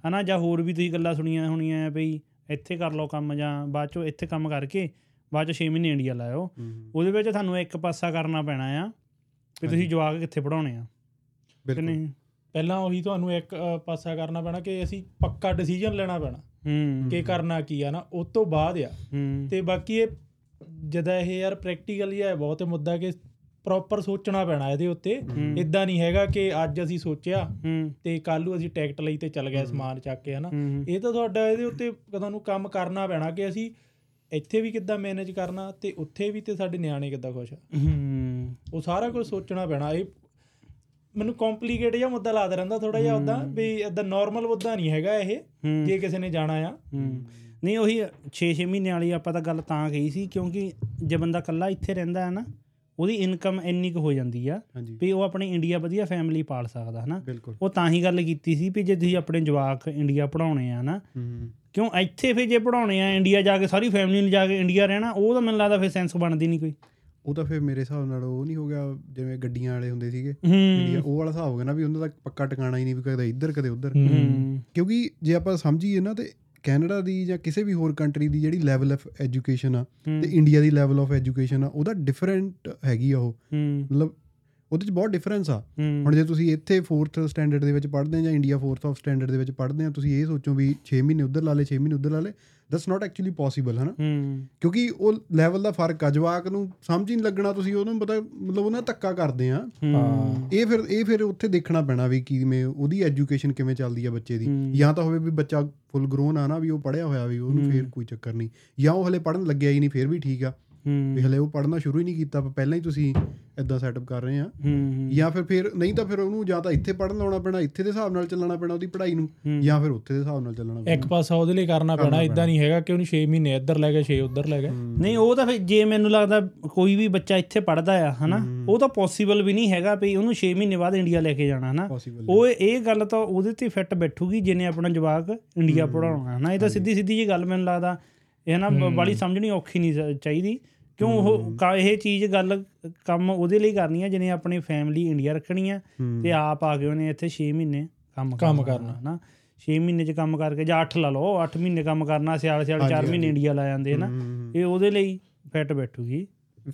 ਹਨਾ? ਜਾਂ ਹੋਰ ਵੀ ਤੁਸੀਂ ਗੱਲਾਂ ਸੁਣੀਆਂ ਹੋਣੀਆਂ ਆ ਬਈ ਇੱਥੇ ਕਰ ਲਓ ਕੰਮ ਜਾਂ ਬਾਅਦ ਚੋਂ ਇੱਥੇ ਕੰਮ ਕਰਕੇ ਬਾਅਦ ਚੋਂ 6 ਮਹੀਨੇ ਇੰਡੀਆ ਲਾਇਓ। ਉਹਦੇ ਵਿੱਚ ਤੁਹਾਨੂੰ ਇੱਕ ਪਾਸਾ ਕਰਨਾ ਪੈਣਾ ਆ ਵੀ ਤੁਸੀਂ ਜਵਾਕ ਕਿੱਥੇ ਪੜਾਉਣੇ ਆ। ਕਿ
ਬਿਲਕੁਲ।
ਨਹੀਂ?
ਪਹਿਲਾਂ ਉਹੀ ਤੁਹਾਨੂੰ ਇੱਕ ਪਾਸਾ ਕਰਨਾ ਪੈਣਾ ਕਿ ਅਸੀਂ ਪੱਕਾ ਡਿਸੀਜਨ ਲੈਣਾ ਪੈਣਾ
ਹੂੰ।
ਕਿ ਕਰਨਾ ਕੀ ਆ ਨਾ ਉਸ ਤੋਂ ਬਾਅਦ ਆ। ਤੇ ਬਾਕੀ ਇਹ ਜਦਾ ਇਹ ਯਾਰ ਪ੍ਰੈਕਟੀਕਲੀ ਹੈ ਬਹੁਤ ਮੁੱਦਾ ਕਿ ਪ੍ਰੋਪਰ ਸੋਚਣਾ ਪੈਣਾ ਇਹਦੇ ਉੱਤੇ। ਇਦਾਂ ਨਹੀਂ ਹੈਗਾ ਕਿ ਅੱਜ ਅਸੀਂ ਸੋਚਿਆ
ਹੂੰ।
ਤੇ ਕੱਲ ਨੂੰ ਅਸੀਂ ਟਿਕਟ ਲਈ ਤੇ ਚੱਲ ਗਏ ਸਮਾਨ ਚੱਕ ਕੇ ਹਨਾ।
ਹੂੰ
ਇਹ ਤਾਂ ਤੁਹਾਡਾ ਇਹਦੇ ਉੱਤੇ ਤੁਹਾਨੂੰ ਕੰਮ ਕਰਨਾ ਪੈਣਾ ਕਿ ਅਸੀਂ ਇੱਥੇ ਵੀ ਕਿੱਦਾਂ ਮੈਨੇਜ ਕਰਨਾ ਤੇ ਉੱਥੇ ਵੀ ਤੇ ਸਾਡੇ ਨਿਆਣੇ ਕਿੱਦਾਂ ਖੁਸ਼ ਆ।
ਹੂੰ।
ਉਹ ਸਾਰਾ ਕੁਝ ਸੋਚਣਾ ਪੈਣਾ। ਇਹ ਮੈਨੂੰ ਕੰਪਲਿਕੇਟ ਜਿਹਾ ਮੁੱਦਾ ਲੱਗਦਾ ਰਹਿੰਦਾ ਥੋੜਾ ਜਿਹਾ ਉਦਾਂ ਵੀ ਇਦਾਂ ਨਾਰਮਲ ਮੁੱਦਾ ਨਹੀਂ ਹੈਗਾ ਇਹ। ਜੇ ਕਿਸੇ ਨੇ ਜਾਣਾ ਆ।
ਨਹੀਂ ਉਹੀ 6-6 ਮਹੀਨੇ ਵਾਲੀ ਆਪਾਂ ਤਾਂ ਗੱਲ ਤਾਂ ਕਹੀ ਸੀ ਕਿਉਂਕਿ ਜੇ ਬੰਦਾ ਇਕੱਲਾ ਇੱਥੇ ਰਹਿੰਦਾ ਹੈ ਨਾ ਉਹਦੀ ਇਨਕਮ ਇੰਨੀ ਕੁ ਹੋ ਜਾਂਦੀ ਆ ਵੀ ਉਹ ਆਪਣੀ ਇੰਡੀਆ ਵਧੀਆ ਫੈਮਿਲੀ ਪਾਲ ਸਕਦਾ ਹਨਾ। ਉਹ ਤਾਂ ਹੀ ਗੱਲ ਕੀਤੀ ਸੀ ਵੀ ਜੇ ਤੁਸੀਂ ਆਪਣੇ ਜਵਾਕ ਇੰਡੀਆ ਪੜਾਉਣੇ ਆ ਨਾ
ਹੂੰ।
ਕਿਉਂ ਇੱਥੇ ਫਿਰ ਜੇ ਪੜਾਉਣੇ ਆ ਇੰਡੀਆ ਜਾ ਕੇ ਸਾਰੀ ਫੈਮਿਲੀ ਨੂੰ ਜਾ ਕੇ ਇੰਡੀਆ ਰਹਿਣਾ ਉਹ ਤਾਂ ਮੈਨੂੰ ਲੱਗਦਾ ਫਿਰ ਸੈਂਸ ਬਣਦੀ ਨਹੀਂ ਕੋਈ।
ਉਹ ਤਾਂ ਫਿਰ ਮੇਰੇ ਹਿਸਾਬ ਨਾਲ ਉਹ ਨਹੀਂ ਹੋ ਗਿਆ ਜਿਵੇਂ ਗੱਡੀਆਂ ਵਾਲੇ ਹੁੰਦੇ ਸੀਗੇ। ਉਹ ਵਾਲਾ ਹਿਸਾਬ ਹੋ ਗਿਆ ਨਾ ਵੀ ਉਹਨਾਂ ਦਾ ਪੱਕਾ ਟਿਕਾਣਾ ਹੀ ਨਹੀਂ ਵੀ ਕਦੇ ਇੱਧਰ ਕਦੇ ਉੱਧਰ। ਕਿਉਂਕਿ ਜੇ ਆਪਾਂ ਸਮਝੀਏ ਨਾ ਤੇ ਕੈਨੇਡਾ ਦੀ ਜਾਂ ਕਿਸੇ ਵੀ ਹੋਰ ਕੰਟਰੀ ਦੀ ਜਿਹੜੀ ਲੈਵਲ ਆਫ ਐਜੂਕੇਸ਼ਨ ਆ ਤੇ ਇੰਡੀਆ ਦੀ ਲੈਵਲ ਆਫ ਐਜੂਕੇਸ਼ਨ ਆ ਉਹਦਾ ਡਿਫਰੈਂਟ ਹੈਗੀ ਆ ਉਹ। ਮਤਲਬ ਉਹਦੇ ਚ ਬਹੁਤ ਡਿਫਰੈਂਸ ਆ। ਹੁਣ ਜੇ ਤੁਸੀਂ ਇੱਥੇ 4th ਸਟੈਂਡਰਡ ਦੇ ਵਿੱਚ ਪੜ੍ਹਦੇ ਆ ਜਾਂ ਇੰਡੀਆ 4th ਆਫ ਸਟੈਂਡਰਡ ਦੇ ਵਿੱਚ ਪੜ੍ਹਦੇ ਆ ਤੁਸੀਂ ਇਹ ਸੋਚੋ ਵੀ 6 ਮਹੀਨੇ ਉੱਧਰ ਲਾ ਲੇ 6 ਮਹੀਨੇ ਉੱਧਰ ਲਾ ਲੇ ਦੈਟਸ ਨਾਟ ਐਕਚੁਅਲੀ ਪੋਸੀਬਲ ਹਨਾ ਕਿਉਂਕਿ ਉਹ ਲੈਵਲ ਦਾ ਫ਼ਰਕ ਆ ਜਵਾਕ ਨੂੰ ਸਮਝ ਹੀ ਨਹੀਂ ਲੱਗਣਾ ਤੁਸੀਂ ਉਹਨੂੰ ਪਤਾ ਮਤਲਬ ਉਹਨਾਂ ਧੱਕਾ ਕਰਦੇ ਆ
ਹਾਂ
ਇਹ ਫਿਰ ਇਹ ਫਿਰ ਉੱਥੇ ਦੇਖਣਾ ਪੈਣਾ ਵੀ ਕਿਵੇਂ ਉਹਦੀ ਐਜੂਕੇਸ਼ਨ ਕਿਵੇਂ ਚੱਲਦੀ ਆ ਬੱਚੇ ਦੀ ਜਾਂ ਤਾਂ ਹੋਵੇ ਵੀ ਬੱਚਾ ਫੁੱਲ ਗਰੋਨ ਆ ਨਾ ਵੀ ਉਹ ਪੜਿਆ ਹੋਇਆ ਵੀ ਉਹਨੂੰ ਫੇਰ ਕੋਈ ਚੱਕਰ ਨਹੀਂ ਜਾਂ ਉਹ ਹਲੇ ਪੜਨ ਲੱਗਿਆ ਹੀ ਨਹੀਂ ਫੇਰ ਵੀ ਠੀਕ ਆ ਵੀ ਹਲੇ ਉਹ ਪੜਨਾ ਸ਼ੁਰੂ ਹੀ ਨਹੀਂ ਕੀਤਾ ਪਹਿਲਾਂ ਹੀ ਤੁਸੀਂ ਇਦਾਂ ਸੈਟਅਪ ਕਰ ਰਹੇ ਆ ਜਾਂ ਫਿਰ ਫਿਰ ਨਹੀਂ ਤਾਂ ਫਿਰ ਉਹਨੂੰ ਜਾਂ ਤਾਂ ਇੱਥੇ ਪੜਨ ਲਾਉਣਾ ਪੈਣਾ ਇੱਥੇ ਦੇ ਹਿਸਾਬ ਨਾਲ ਚੱਲਣਾ ਪੈਣਾ ਉਹਦੀ ਪੜ੍ਹਾਈ ਨੂੰ ਜਾਂ ਫਿਰ ਉੱਥੇ ਦੇ ਹਿਸਾਬ ਨਾਲ ਚੱਲਣਾ ਪੈਣਾ।
ਇੱਕ ਪਾਸਾ ਉਹਦੇ ਲਈ ਕਰਨਾ ਪੈਣਾ ਇਦਾਂ ਨਹੀਂ ਹੈਗਾ ਕਿ ਉਹਨੂੰ 6 ਮਹੀਨੇ ਇੱਧਰ ਲੈ ਗਏ 6 ਉੱਧਰ ਲੈ ਗਏ।
ਨਹੀਂ ਉਹ ਤਾਂ ਫਿਰ ਜੇ ਮੈਨੂੰ ਲੱਗਦਾ ਕੋਈ ਵੀ ਬੱਚਾ ਇੱਥੇ ਪੜਦਾ ਆ ਹਨਾ ਉਹ ਤਾਂ ਪੋਸੀਬਲ ਵੀ ਨਹੀਂ ਹੈਗਾ ਵੀ ਉਹਨੂੰ 6 ਮਹੀਨੇ ਬਾਅਦ ਇੰਡੀਆ ਲੈ ਕੇ ਜਾਣਾ ਹਨਾ। ਉਹ ਇਹ ਗੱਲ ਤਾਂ ਉਹਦੇ ਤੇ ਫਿੱਟ ਬੈਠੂਗੀ ਜਿਹਨੇ ਆਪਣਾ ਜਵਾਕ ਇੰਡੀਆ ਪੜਾਉਣਾ ਹਨਾ। ਇਹ ਤਾਂ ਸਿੱਧੀ ਸਿੱਧੀ ਜੀ ਗੱਲ ਮੈਨੂੰ ਲੱਗਦਾ ਇਹ ਨਾ ਬੜੀ ਸਮਝਣੀ ਔਖੀ ਨਹੀਂ ਚਾਹੀਦੀ। ਕਿਉਂ ਉਹ ਕ- ਇਹ ਚੀਜ਼ ਗੱਲ ਕੰਮ ਉਹਦੇ ਲਈ ਕਰਨੀ ਆ ਜਿਹਨੇ ਆਪਣੀ ਫੈਮਿਲੀ ਇੰਡੀਆ ਰੱਖਣੀ ਆ ਤੇ ਆਪ ਆ ਕੇ ਉਹਨੇ ਇੱਥੇ 6 ਮਹੀਨੇ ਕੰਮ
ਕੰਮ
ਕਰਨਾ। ਹਨਾ 6 ਮਹੀਨੇ ਚ ਕੰਮ ਕਰਕੇ ਜਾਂ 8 ਲਾ ਲਓ 8 ਮਹੀਨੇ ਕੰਮ ਕਰਨਾ ਸਿਆਲ ਸਿਆਲ 4 ਮਹੀਨੇ ਇੰਡੀਆ ਲਾ ਜਾਂਦੇ ਹਨਾ ਇਹ ਉਹਦੇ ਲਈ ਫਿੱਟ ਬੈਠੂਗੀ।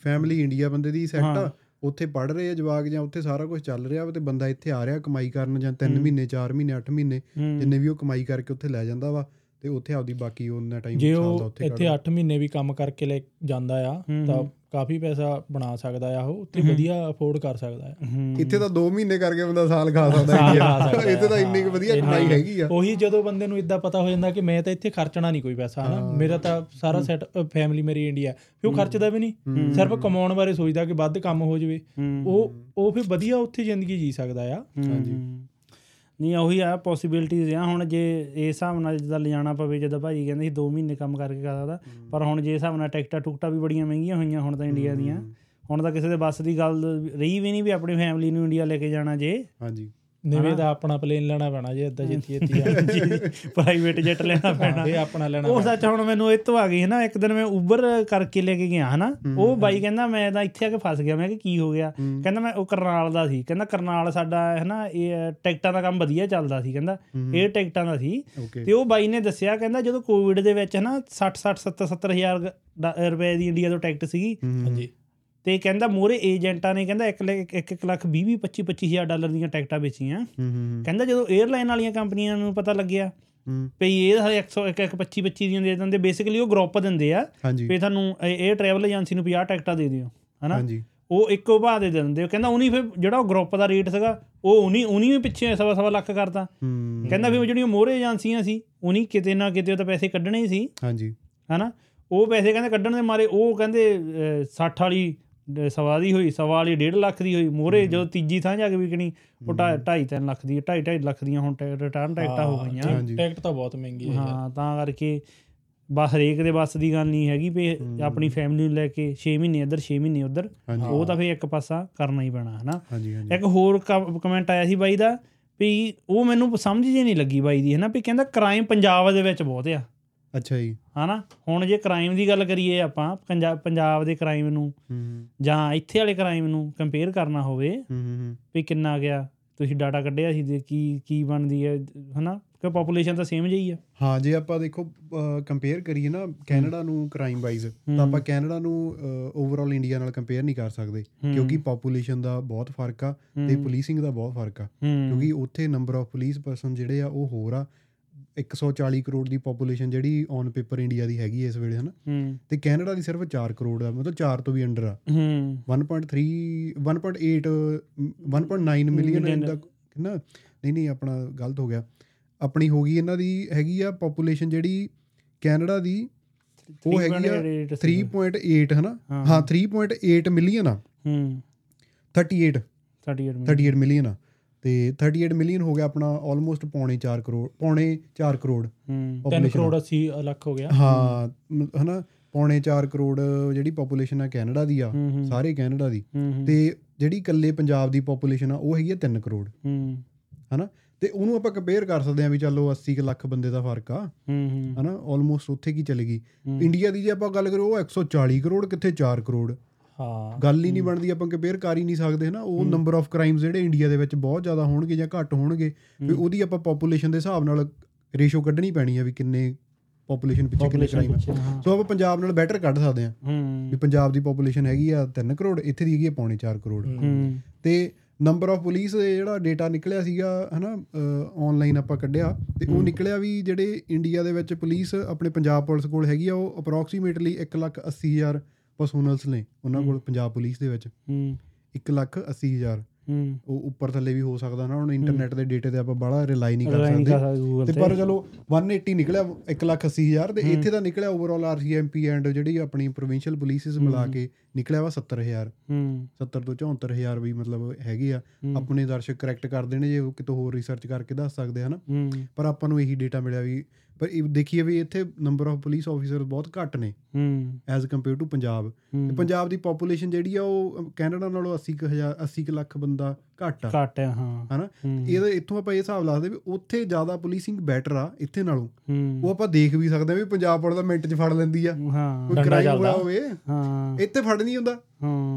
ਫੈਮਿਲੀ ਇੰਡੀਆ ਬੰਦੇ ਦੀ ਸੈੱਟ ਆ। ਉੱਥੇ ਪੜ ਰਹੇ ਆ ਜਵਾਕ ਜਾਂ ਉੱਥੇ ਸਾਰਾ ਕੁਝ ਚੱਲ ਰਿਹਾ ਵਾ ਤੇ ਬੰਦਾ ਇੱਥੇ ਆ ਰਿਹਾ ਕਮਾਈ ਕਰਨ ਜਾਂ 3 ਮਹੀਨੇ 4 ਮਹੀਨੇ 8 ਮਹੀਨੇ। ਜਿੰਨੇ ਵੀ ਉਹ ਕਮਾਈ ਕਰਕੇ ਉੱਥੇ ਲੈ ਜਾਂਦਾ ਵਾ। ਤੇ ਉੱਥੇ ਆਪਦੀ ਬਾਕੀ ਉਹਨਾਂ ਟਾਈਮ
ਜੇ ਉਹ
ਉੱਥੇ
ਇੱਥੇ 8 ਮਹੀਨੇ ਵੀ ਕੰਮ ਕਰਕੇ ਲੈ ਜਾਂਦਾ ਆ ਤਾਂ ਕਾਫੀ ਪੈਸਾ ਬਣਾ ਸਕਦਾ ਆ ਉਹ ਉੱਥੇ ਵਧੀਆ ਅਫੋਰਡ ਕਰ ਸਕਦਾ ਆ।
ਹੂੰ।
ਇੱਥੇ ਤਾਂ 2 ਮਹੀਨੇ ਕਰਕੇ ਬੰਦਾ ਸਾਲ ਖਾ ਸਕਦਾ
ਸਕਦਾ
ਇੱਥੇ ਤਾਂ ਇੰਨੀ ਕੁ ਵਧੀਆ ਕਮਾਈ ਹੈਗੀ ਆ।
ਉਹੀ ਜਦੋਂ ਬੰਦੇ ਨੂੰ ਇਦਾਂ ਪਤਾ ਹੋ ਜਾਂਦਾ ਕਿ ਮੈਂ ਤਾਂ ਇੱਥੇ ਖਰਚਣਾ ਨਹੀਂ ਕੋਈ ਪੈਸਾ ਹਨਾ? ਮੇਰਾ ਤਾਂ ਸਾਰਾ ਸੈਟ ਫੈਮਿਲੀ ਮੇਰੀ ਇੰਡੀਆ ਫਿਰ ਉਹ ਖਰਚਦਾ ਵੀ ਨਹੀਂ। ਸਿਰਫ ਕਮਾਉਣ ਬਾਰੇ ਸੋਚਦਾ ਕਿ ਵੱਧ ਕੰਮ ਹੋ ਜਾਵੇ।
ਹੂੰ।
ਉਹ ਉਹ ਫਿਰ ਵਧੀਆ ਉੱਥੇ ਜ਼ਿੰਦਗੀ ਜੀ ਸਕਦਾ ਆ।
ਹਾਂਜੀ। ਨਹੀਂ ਉਹੀ ਆ ਪੋਸਿਬਿਲਿਟੀਜ਼ ਆ। ਹੁਣ ਜੇ ਇਸ ਹਿਸਾਬ ਨਾਲ ਜਿੱਦਾਂ ਲਿਜਾਣਾ ਪਵੇ ਜਦੋਂ ਭਾਜੀ ਕਹਿੰਦੇ ਸੀ 2 ਮਹੀਨੇ ਕੰਮ ਕਰਕੇ ਕਰ ਸਕਦਾ ਪਰ ਹੁਣ ਜੇ ਹਿਸਾਬ ਨਾਲ ਟਿਕਟਾਂ ਟੁਕਟਾਂ ਵੀ ਬੜੀਆਂ ਮਹਿੰਗੀਆਂ ਹੋਈਆਂ ਹੁਣ ਤਾਂ ਇੰਡੀਆ ਦੀਆਂ। ਹੁਣ ਤਾਂ ਕਿਸੇ ਦੇ ਬੱਸ ਦੀ ਗੱਲ ਰਹੀ ਵੀ ਨਹੀਂ ਵੀ ਆਪਣੀ ਫੈਮਿਲੀ ਨੂੰ ਇੰਡੀਆ ਲੈ ਕੇ ਜਾਣਾ ਜੇ।
ਹਾਂਜੀ।
ਨਿਵੇਂ ਦਾ ਆਪਣਾ ਪਲੇਨ ਲੈਣਾ ਪੈਣਾ ਜੇ ਏਦਾਂ ਜਿੱਤੀ ਜਿੱਤੀ ਆ
ਪ੍ਰਾਈਵੇਟ ਜੈਟ ਲੈਣਾ ਪੈਣਾ।
ਇਹ ਆਪਣਾ ਲੈਣਾ
ਉਹ ਸੱਚ ਹੁਣ ਮੈਨੂੰ ਇਹ ਤੋਂ ਆ ਗਈ ਹੈ ਨਾ ਇੱਕ ਦਿਨ ਮੈਂ ਉਬਰ ਕਰਕੇ ਲੈ ਕੇ ਗਿਆ ਹਨਾ। ਉਹ ਬਾਈ ਕਹਿੰਦਾ ਮੈਂ ਤਾਂ ਇੱਥੇ ਆ ਕੇ ਫਸ ਗਿਆ ਮੈਂ ਕਿ ਕੀ ਹੋ ਗਿਆ? ਕਹਿੰਦਾ ਮੈਂ ਉਹ ਕਰਨਾਲ ਦਾ ਸੀ। ਕਹਿੰਦਾ ਕਰਨਾਲ ਸਾਡਾ ਹੈ ਨਾ ਇਹ ਟਿਕਟਾਂ ਦਾ ਕੰਮ ਵਧੀਆ ਚੱਲਦਾ ਸੀ ਕਹਿੰਦਾ। ਇਹ ਟਿਕਟਾਂ ਦਾ ਸੀ। ਤੇ ਉਹ ਬਾਈ ਨੇ ਦੱਸਿਆ ਕਹਿੰਦਾ ਜਦੋਂ ਕੋਵਿਡ ਦੇ ਵਿੱਚ ਹਨਾ 60 60 70 70 ਹਜ਼ਾਰ ਡ- ਰੁਪਏ ਦੀ ਇੰਡੀਆ ਤੋਂ ਟਿਕਟ ਸੀਗੀ।
ਹਾਂਜੀ।
ਤੇ ਕਹਿੰਦਾ ਮੋਰੇ ਏਜੰਟਾਂ ਨੇ ਕਹਿੰਦਾ 1 ਲੱਖ 1 ਲੱਖ 20 20 25 25 ਹਜ਼ਾਰ ਡਾਲਰ ਦੀਆਂ ਟਿਕਟਾਂ ਵੇਚੀਆਂ। ਕਹਿੰਦਾ ਜਦੋਂ 에ਅਰਲਾਈਨ ਵਾਲੀਆਂ ਕੰਪਨੀਆਂ ਨੂੰ ਪਤਾ ਲੱਗਿਆ ਵੀ ਇਹ ਹਰੇ 100 1 1 25 25 ਦੀਆਂ ਦੇ ਦਿੰਦੇ ਬੇਸਿਕਲੀ ਉਹ ਗਰੁੱਪ ਦਿੰਦੇ ਆ ਵੀ ਤੁਹਾਨੂੰ ਇਹ ਟਰੈਵਲ ਏਜੰਸੀ ਨੂੰ 50 ਟਿਕਟਾਂ ਦੇ ਦਿਓ ਹਨਾ? ਉਹ ਇੱਕੋ ਭਾਅ ਦੇ ਦਿੰਦੇ ਉਹ ਕਹਿੰਦਾ ਉਨੀ ਫਿਰ ਜਿਹੜਾ ਉਹ ਗਰੁੱਪ ਦਾ ਰੇਟ ਸੀਗਾ ਉਹ ਉਨੀ ਉਨੀ ਵੀ ਪਿੱਛੇ ਸਵਾ ਸਵਾ ਲੱਖ ਕਰਤਾ। ਕਹਿੰਦਾ ਵੀ ਜਿਹੜੀਆਂ ਮੋਹਰੇ ਏਜੰਸੀਆਂ ਸੀ ਉਨੀ ਕਿਤੇ ਨਾ ਕਿਤੇ ਉਹ ਤਾਂ ਪੈਸੇ ਕੱਢਣੇ ਹੀ ਸੀ।
ਹਾਂਜੀ।
ਹਨਾ? ਉਹ ਪੈਸੇ ਕਹਿੰਦੇ ਕੱਢਣ ਦੇ ਮਾਰੇ ਉਹ ਕਹਿੰਦੇ ਅਹ, 60 ਵਾਲੀ ਸਵਾ ਦੀ ਹੋਈ ਸਵਾ ਵਾਲੀ 1.5 ਲੱਖ ਦੀ ਹੋਈ। ਮੋਹਰੇ ਜਦੋਂ ਤੀਜੀ ਥਾਂ ਜਾ ਕੇ ਵਿਕਣੀ ਉਹ 2.5 3 ਲੱਖ ਦੀ 2.5 2.5 ਲੱਖ ਦੀਆਂ ਹੁਣ ਰਿਟਰਨ ਟਿਕਟਾਂ ਹੋ ਗਈਆਂ।
ਟਿਕਟ ਤਾਂ ਬਹੁਤ ਮਹਿੰਗੀ ਹੈ
ਹਾਂ ਤਾਂ ਕਰਕੇ ਬਸ ਹਰੇਕ ਦੇ ਬਸ ਦੀ ਗੱਲ ਨਹੀਂ ਹੈਗੀ ਵੀ ਆਪਣੀ ਫੈਮਿਲੀ ਨੂੰ ਲੈ ਕੇ 6 ਮਹੀਨੇ ਇੱਧਰ 6 ਮਹੀਨੇ ਉੱਧਰ ਉਹ ਤਾਂ ਫੇ ਇੱਕ ਪਾਸਾ ਕਰਨਾ ਹੀ ਪੈਣਾ ਹਨਾ? ਇੱਕ ਹੋਰ ਕਮੈਂਟ ਆਇਆ ਸੀ ਬਾਈ ਦਾ ਵੀ ਉਹ ਮੈਨੂੰ ਸਮਝ ਜੇ ਨਹੀਂ ਲੱਗੀ ਬਾਈ ਦੀ ਹਨਾ? ਵੀ ਕਹਿੰਦਾ ਕ੍ਰਾਈਮ ਪੰਜਾਬ ਦੇ ਵਿੱਚ ਬਹੁਤ ਆ।
ਅੱਛਾ ਜੀ।
ਹਨਾ? ਹੁਣ ਜੇ ਕ੍ਰਾਈਮ ਦੀ ਗੱਲ ਕਰੀਏ ਆਪਾਂ ਪੰਜਾਬ ਪੰਜਾਬ ਦੇ ਕ੍ਰਾਈਮ ਨੂੰ ਜਾਂ ਇੱਥੇ ਵਾਲੇ ਕ੍ਰਾਈਮ ਨੂੰ ਕੰਪੇਅਰ ਕਰਨਾ ਹੋਵੇ ਵੀ ਕਿੰਨਾ ਗਿਆ ਤੁਸੀਂ ਡਾਟਾ ਕੱਢਿਆ ਸੀ ਦੇ ਕੀ ਕੀ ਬਣਦੀ ਹੈ ਹਨਾ? ਕਿ ਪੋਪੂਲੇਸ਼ਨ ਤਾਂ ਸੇਮ ਜਿਹੀ ਆ।
ਹਾਂ ਜੇ ਆਪਾਂ ਦੇਖੋ ਕੰਪੇਅਰ ਕਰੀਏ ਨਾ ਕੈਨੇਡਾ ਨੂੰ ਕ੍ਰਾਈਮ ਵਾਈਜ਼ ਤਾਂ ਆਪਾਂ ਕੈਨੇਡਾ ਨੂੰ ਓਵਰਆਲ ਇੰਡੀਆ ਨਾਲ ਕੰਪੇਅਰ ਨਹੀਂ ਕਰ ਸਕਦੇ ਕਿਉਂਕਿ ਪੋਪੂਲੇਸ਼ਨ ਦਾ ਬਹੁਤ ਫ਼ਰਕ ਆ ਤੇ ਪੁਲਿਸਿੰਗ ਦਾ ਬਹੁਤ ਫ਼ਰਕ ਆ ਕਿਉਂਕਿ ਉੱਥੇ ਨੰਬਰ ਆਫ ਪੁਲਿਸ ਪਰਸਨ ਜਿਹੜੇ ਆ ਉਹ ਹੋਰ ਆ 140 ਕਰੋੜ ਦੀ ਪੋਪੂਲੇਸ਼ਨ ਜਿਹੜੀ ਔਨ ਪੇਪਰ ਇੰਡੀਆ ਦੀ ਹੈਗੀ ਇਸ ਵੇਲੇ ਹਨਾ? ਤੇ ਕੈਨੇਡਾ ਦੀ ਸਿਰਫ 4 ਕਰੋੜ ਆ ਮਤਲਬ 4 ਤੋਂ ਵੀ ਅੰਡਰ ਆ।
ਹੂੰ।
1.3 1.8 1.9 ਮਿਲੀਅਨ ਦਾ ਕਿੰਨਾ ਨਹੀਂ ਨਹੀਂ ਆਪਣਾ ਗਲਤ ਹੋ ਗਿਆ। ਆਪਣੀ ਹੋ ਗਈ ਇਹਨਾਂ ਦੀ ਹੈਗੀ ਆ ਪੋਪੂਲੇਸ਼ਨ ਜਿਹੜੀ ਕੈਨੇਡਾ ਦੀ ਉਹ ਹੈਗੀ ਆ 3.8 ਹਨਾ? ਹਾਂ। 3.8 ਮਿਲੀਅਨ ਆ।
ਹੂੰ।
38
38
38 ਮਿਲੀਅਨ ਆ। ਤੇ 38 ਮਿਲੀਅਨ ਹੋ ਗਿਆ ਆਪਣਾ ਆਲਮੋਸਟ ਪੌਣੇ 4 ਕਰੋੜ ਪੌਣੇ 4 ਕਰੋੜ
ਹੂੰ
3
population
ਕਰੋੜ 80 ਲੱਖ ਹੋ ਗਿਆ।
ਹਾਂ ਹਨਾ ਪੌਣੇ 4 ਕਰੋੜ ਜਿਹੜੀ ਪੋਪੂਲੇਸ਼ਨ ਆ ਕੈਨੇਡਾ ਦੀ ਆ। ਸਾਰੇ ਕੈਨੇਡਾ ਦੀ। ਤੇ ਜਿਹੜੀ ਇਕੱਲੇ ਪੰਜਾਬ ਦੀ ਪੋਪੂਲੇਸ਼ਨ ਆ ਉਹ ਹੈਗੀ ਆ 3 ਕਰੋੜ।
ਹੂੰ।
ਹਨਾ ਤੇ ਉਹਨੂੰ ਆਪਾਂ ਕੰਪੇਅਰ ਕਰ ਸਕਦੇ ਆ ਵੀ ਚਲੋ 80 ਕੁ ਲੱਖ ਬੰਦੇ ਦਾ ਫ਼ਰਕ ਆ। ਹਨਾ ਆਲਮੋਸਟ ਉੱਥੇ ਕੀ ਚਲੇਗੀ। ਇੰਡੀਆ ਦੀ ਜੇ ਆਪਾਂ ਗੱਲ ਕਰੀਏ ਉਹ 140 ਕਰੋੜ ਕਿੱਥੇ 4 ਕਰੋੜ?
ਹਾਂ।
ਗੱਲ ਹੀ ਨਹੀਂ ਬਣਦੀ ਆਪਾਂ ਕੰਪੇਅਰ ਕਰ ਹੀ ਨਹੀਂ ਸਕਦੇ ਹਨਾ। ਉਹ ਨੰਬਰ ਆਫ ਕ੍ਰਾਈਮਸ ਜਿਹੜੇ ਇੰਡੀਆ ਦੇ ਵਿੱਚ ਬਹੁਤ ਜ਼ਿਆਦਾ ਹੋਣਗੇ ਜਾਂ ਘੱਟ ਹੋਣਗੇ ਵੀ ਉਹਦੀ ਆਪਾਂ ਪੋਪੂਲੇਸ਼ਨ ਦੇ ਹਿਸਾਬ ਨਾਲ ਰੇਸ਼ੋ ਕੱਢਣੀ ਪੈਣੀ ਆ ਵੀ ਕਿੰਨੇ ਪੋਪੂਲੇਸ਼ਨ ਪਿੱਛੇ ਕਿੰਨੇ ਕ੍ਰਾਈਮ ਸੋ ਆਪਾਂ ਪੰਜਾਬ ਨਾਲ ਬੈਟਰ ਕੱਢ ਸਕਦੇ ਆ।
ਹੂੰ।
ਵੀ ਪੰਜਾਬ ਦੀ ਪੋਪੂਲੇਸ਼ਨ ਹੈਗੀ ਆ 3 ਕਰੋੜ ਇੱਥੇ ਦੀ ਹੈਗੀ ਆ ਪੌਣੇ 4 ਕਰੋੜ। ਤੇ ਨੰਬਰ ਆਫ ਪੁਲਿਸ ਜਿਹੜਾ ਡੇਟਾ ਨਿਕਲਿਆ ਸੀਗਾ ਹਨਾ ਆਨਲਾਈਨ ਆਪਾਂ ਕੱਢਿਆ ਤੇ ਉਹ ਨਿਕਲਿਆ ਵੀ ਜਿਹੜੇ ਇੰਡੀਆ ਦੇ ਵਿੱਚ ਪੁਲਿਸ ਆਪਣੇ ਪੰਜਾਬ ਪੁਲਿਸ ਕੋਲ ਹੈਗੀ ਆ ਉਹ ਅਪਰੋਕਸੀਮੇਟਲੀ 180000 ਪਰਸੋਨਲਸ ਨੇ ਉਹਨਾਂ ਕੋਲ ਪੰਜਾਬ ਪੁਲਿਸ ਦੇ ਵਿੱਚ
ਹੂੰ।
180000
ਹੂੰ।
ਉਹ ਉੱਪਰ ਥੱਲੇ ਵੀ ਹੋ ਸਕਦਾ ਨਾ ਹੁਣ ਇੰਟਰਨੈਟ ਦੇ ਡੇਟੇ ਤੇ ਆਪਾਂ ਬੜਾ ਰਿਲਾਈ ਨਹੀਂ ਕਰ ਸਕਦੇ। ਤੇ ਪਰ ਚਲੋ 180 ਨਿਕਲਿਆ 180000 ਤੇ ਇੱਥੇ ਦਾ ਨਿਕਲਿਆ ਓਵਰਆਲ ਆਰਸੀਐਮਪੀ ਐਂਡ ਜਿਹੜੀ ਆਪਣੀ ਪ੍ਰੋਵਿੰਸ਼ੀਅਲ ਪੁਲਿਸਿਸ ਮਿਲਾ ਕੇ ਨਿਕਲਿਆ ਵਾ 70000
ਹੂੰ।
70 ਤੋਂ 74000 ਵੀ ਮਤਲਬ ਹੈਗੇ ਆ। ਆਪਣੇ ਦਰਸ਼ਕ ਕਰੈਕਟ ਕਰ ਦੇਣੇ ਜੇ ਕਿਤੋਂ ਹੋਰ ਰਿਸਰਚ ਕਰਕੇ ਦੱਸ ਸਕਦੇ ਹਨ। ਪਰ ਆਪਾਂ ਨੂੰ ਇਹੀ ਡੇਟਾ ਮਿਲਿਆ ਵੀ ਪਰ ਇਹ ਦੇਖੀਏ ਵੀ ਇੱਥੇ ਨੰਬਰ ਆਫ ਪੁਲਿਸ ਆਫੀਸਰ ਬਹੁਤ ਘੱਟ ਨੇ
ਹੂੰ।
As compare to Punjab. ਤੇ ਪੰਜਾਬ ਦੀ ਪੋਪੂਲੇਸ਼ਨ ਜਿਹੜੀ ਆ ਉਹ ਕੈਨੇਡਾ ਨਾਲੋਂ 80000 80 ਕੁ ਲੱਖ ਬੰਦਾ ਘੱਟ ਆ।
ਘੱਟ ਆ ਹਾਂ।
ਹਨਾ? ਇਹਦੇ ਇੱਥੋਂ ਆਪਾਂ ਇਹ ਹਿਸਾਬ ਲਾਦੇ ਵੀ ਉੱਥੇ ਜ਼ਿਆਦਾ ਪੁਲਿਸਿੰਗ ਬੈਟਰ ਆ ਇੱਥੇ ਨਾਲੋਂ। ਉਹ ਆਪਾਂ ਦੇਖ ਵੀ ਸਕਦੇ ਆ ਵੀ ਪੰਜਾਬ ਪੁਲਿਸ ਦਾ ਮਿੰਟ 'ਚ ਫੜ ਲੈਂਦੀ ਆ।
ਹਾਂ
ਕੋਈ ਕ੍ਰਾਈਮ। ਹੋਇਆ ਹੋਵੇ।
ਹਾਂ।
ਇੱਥੇ ਫੜ ਨਹੀਂ ਹੁੰਦਾ।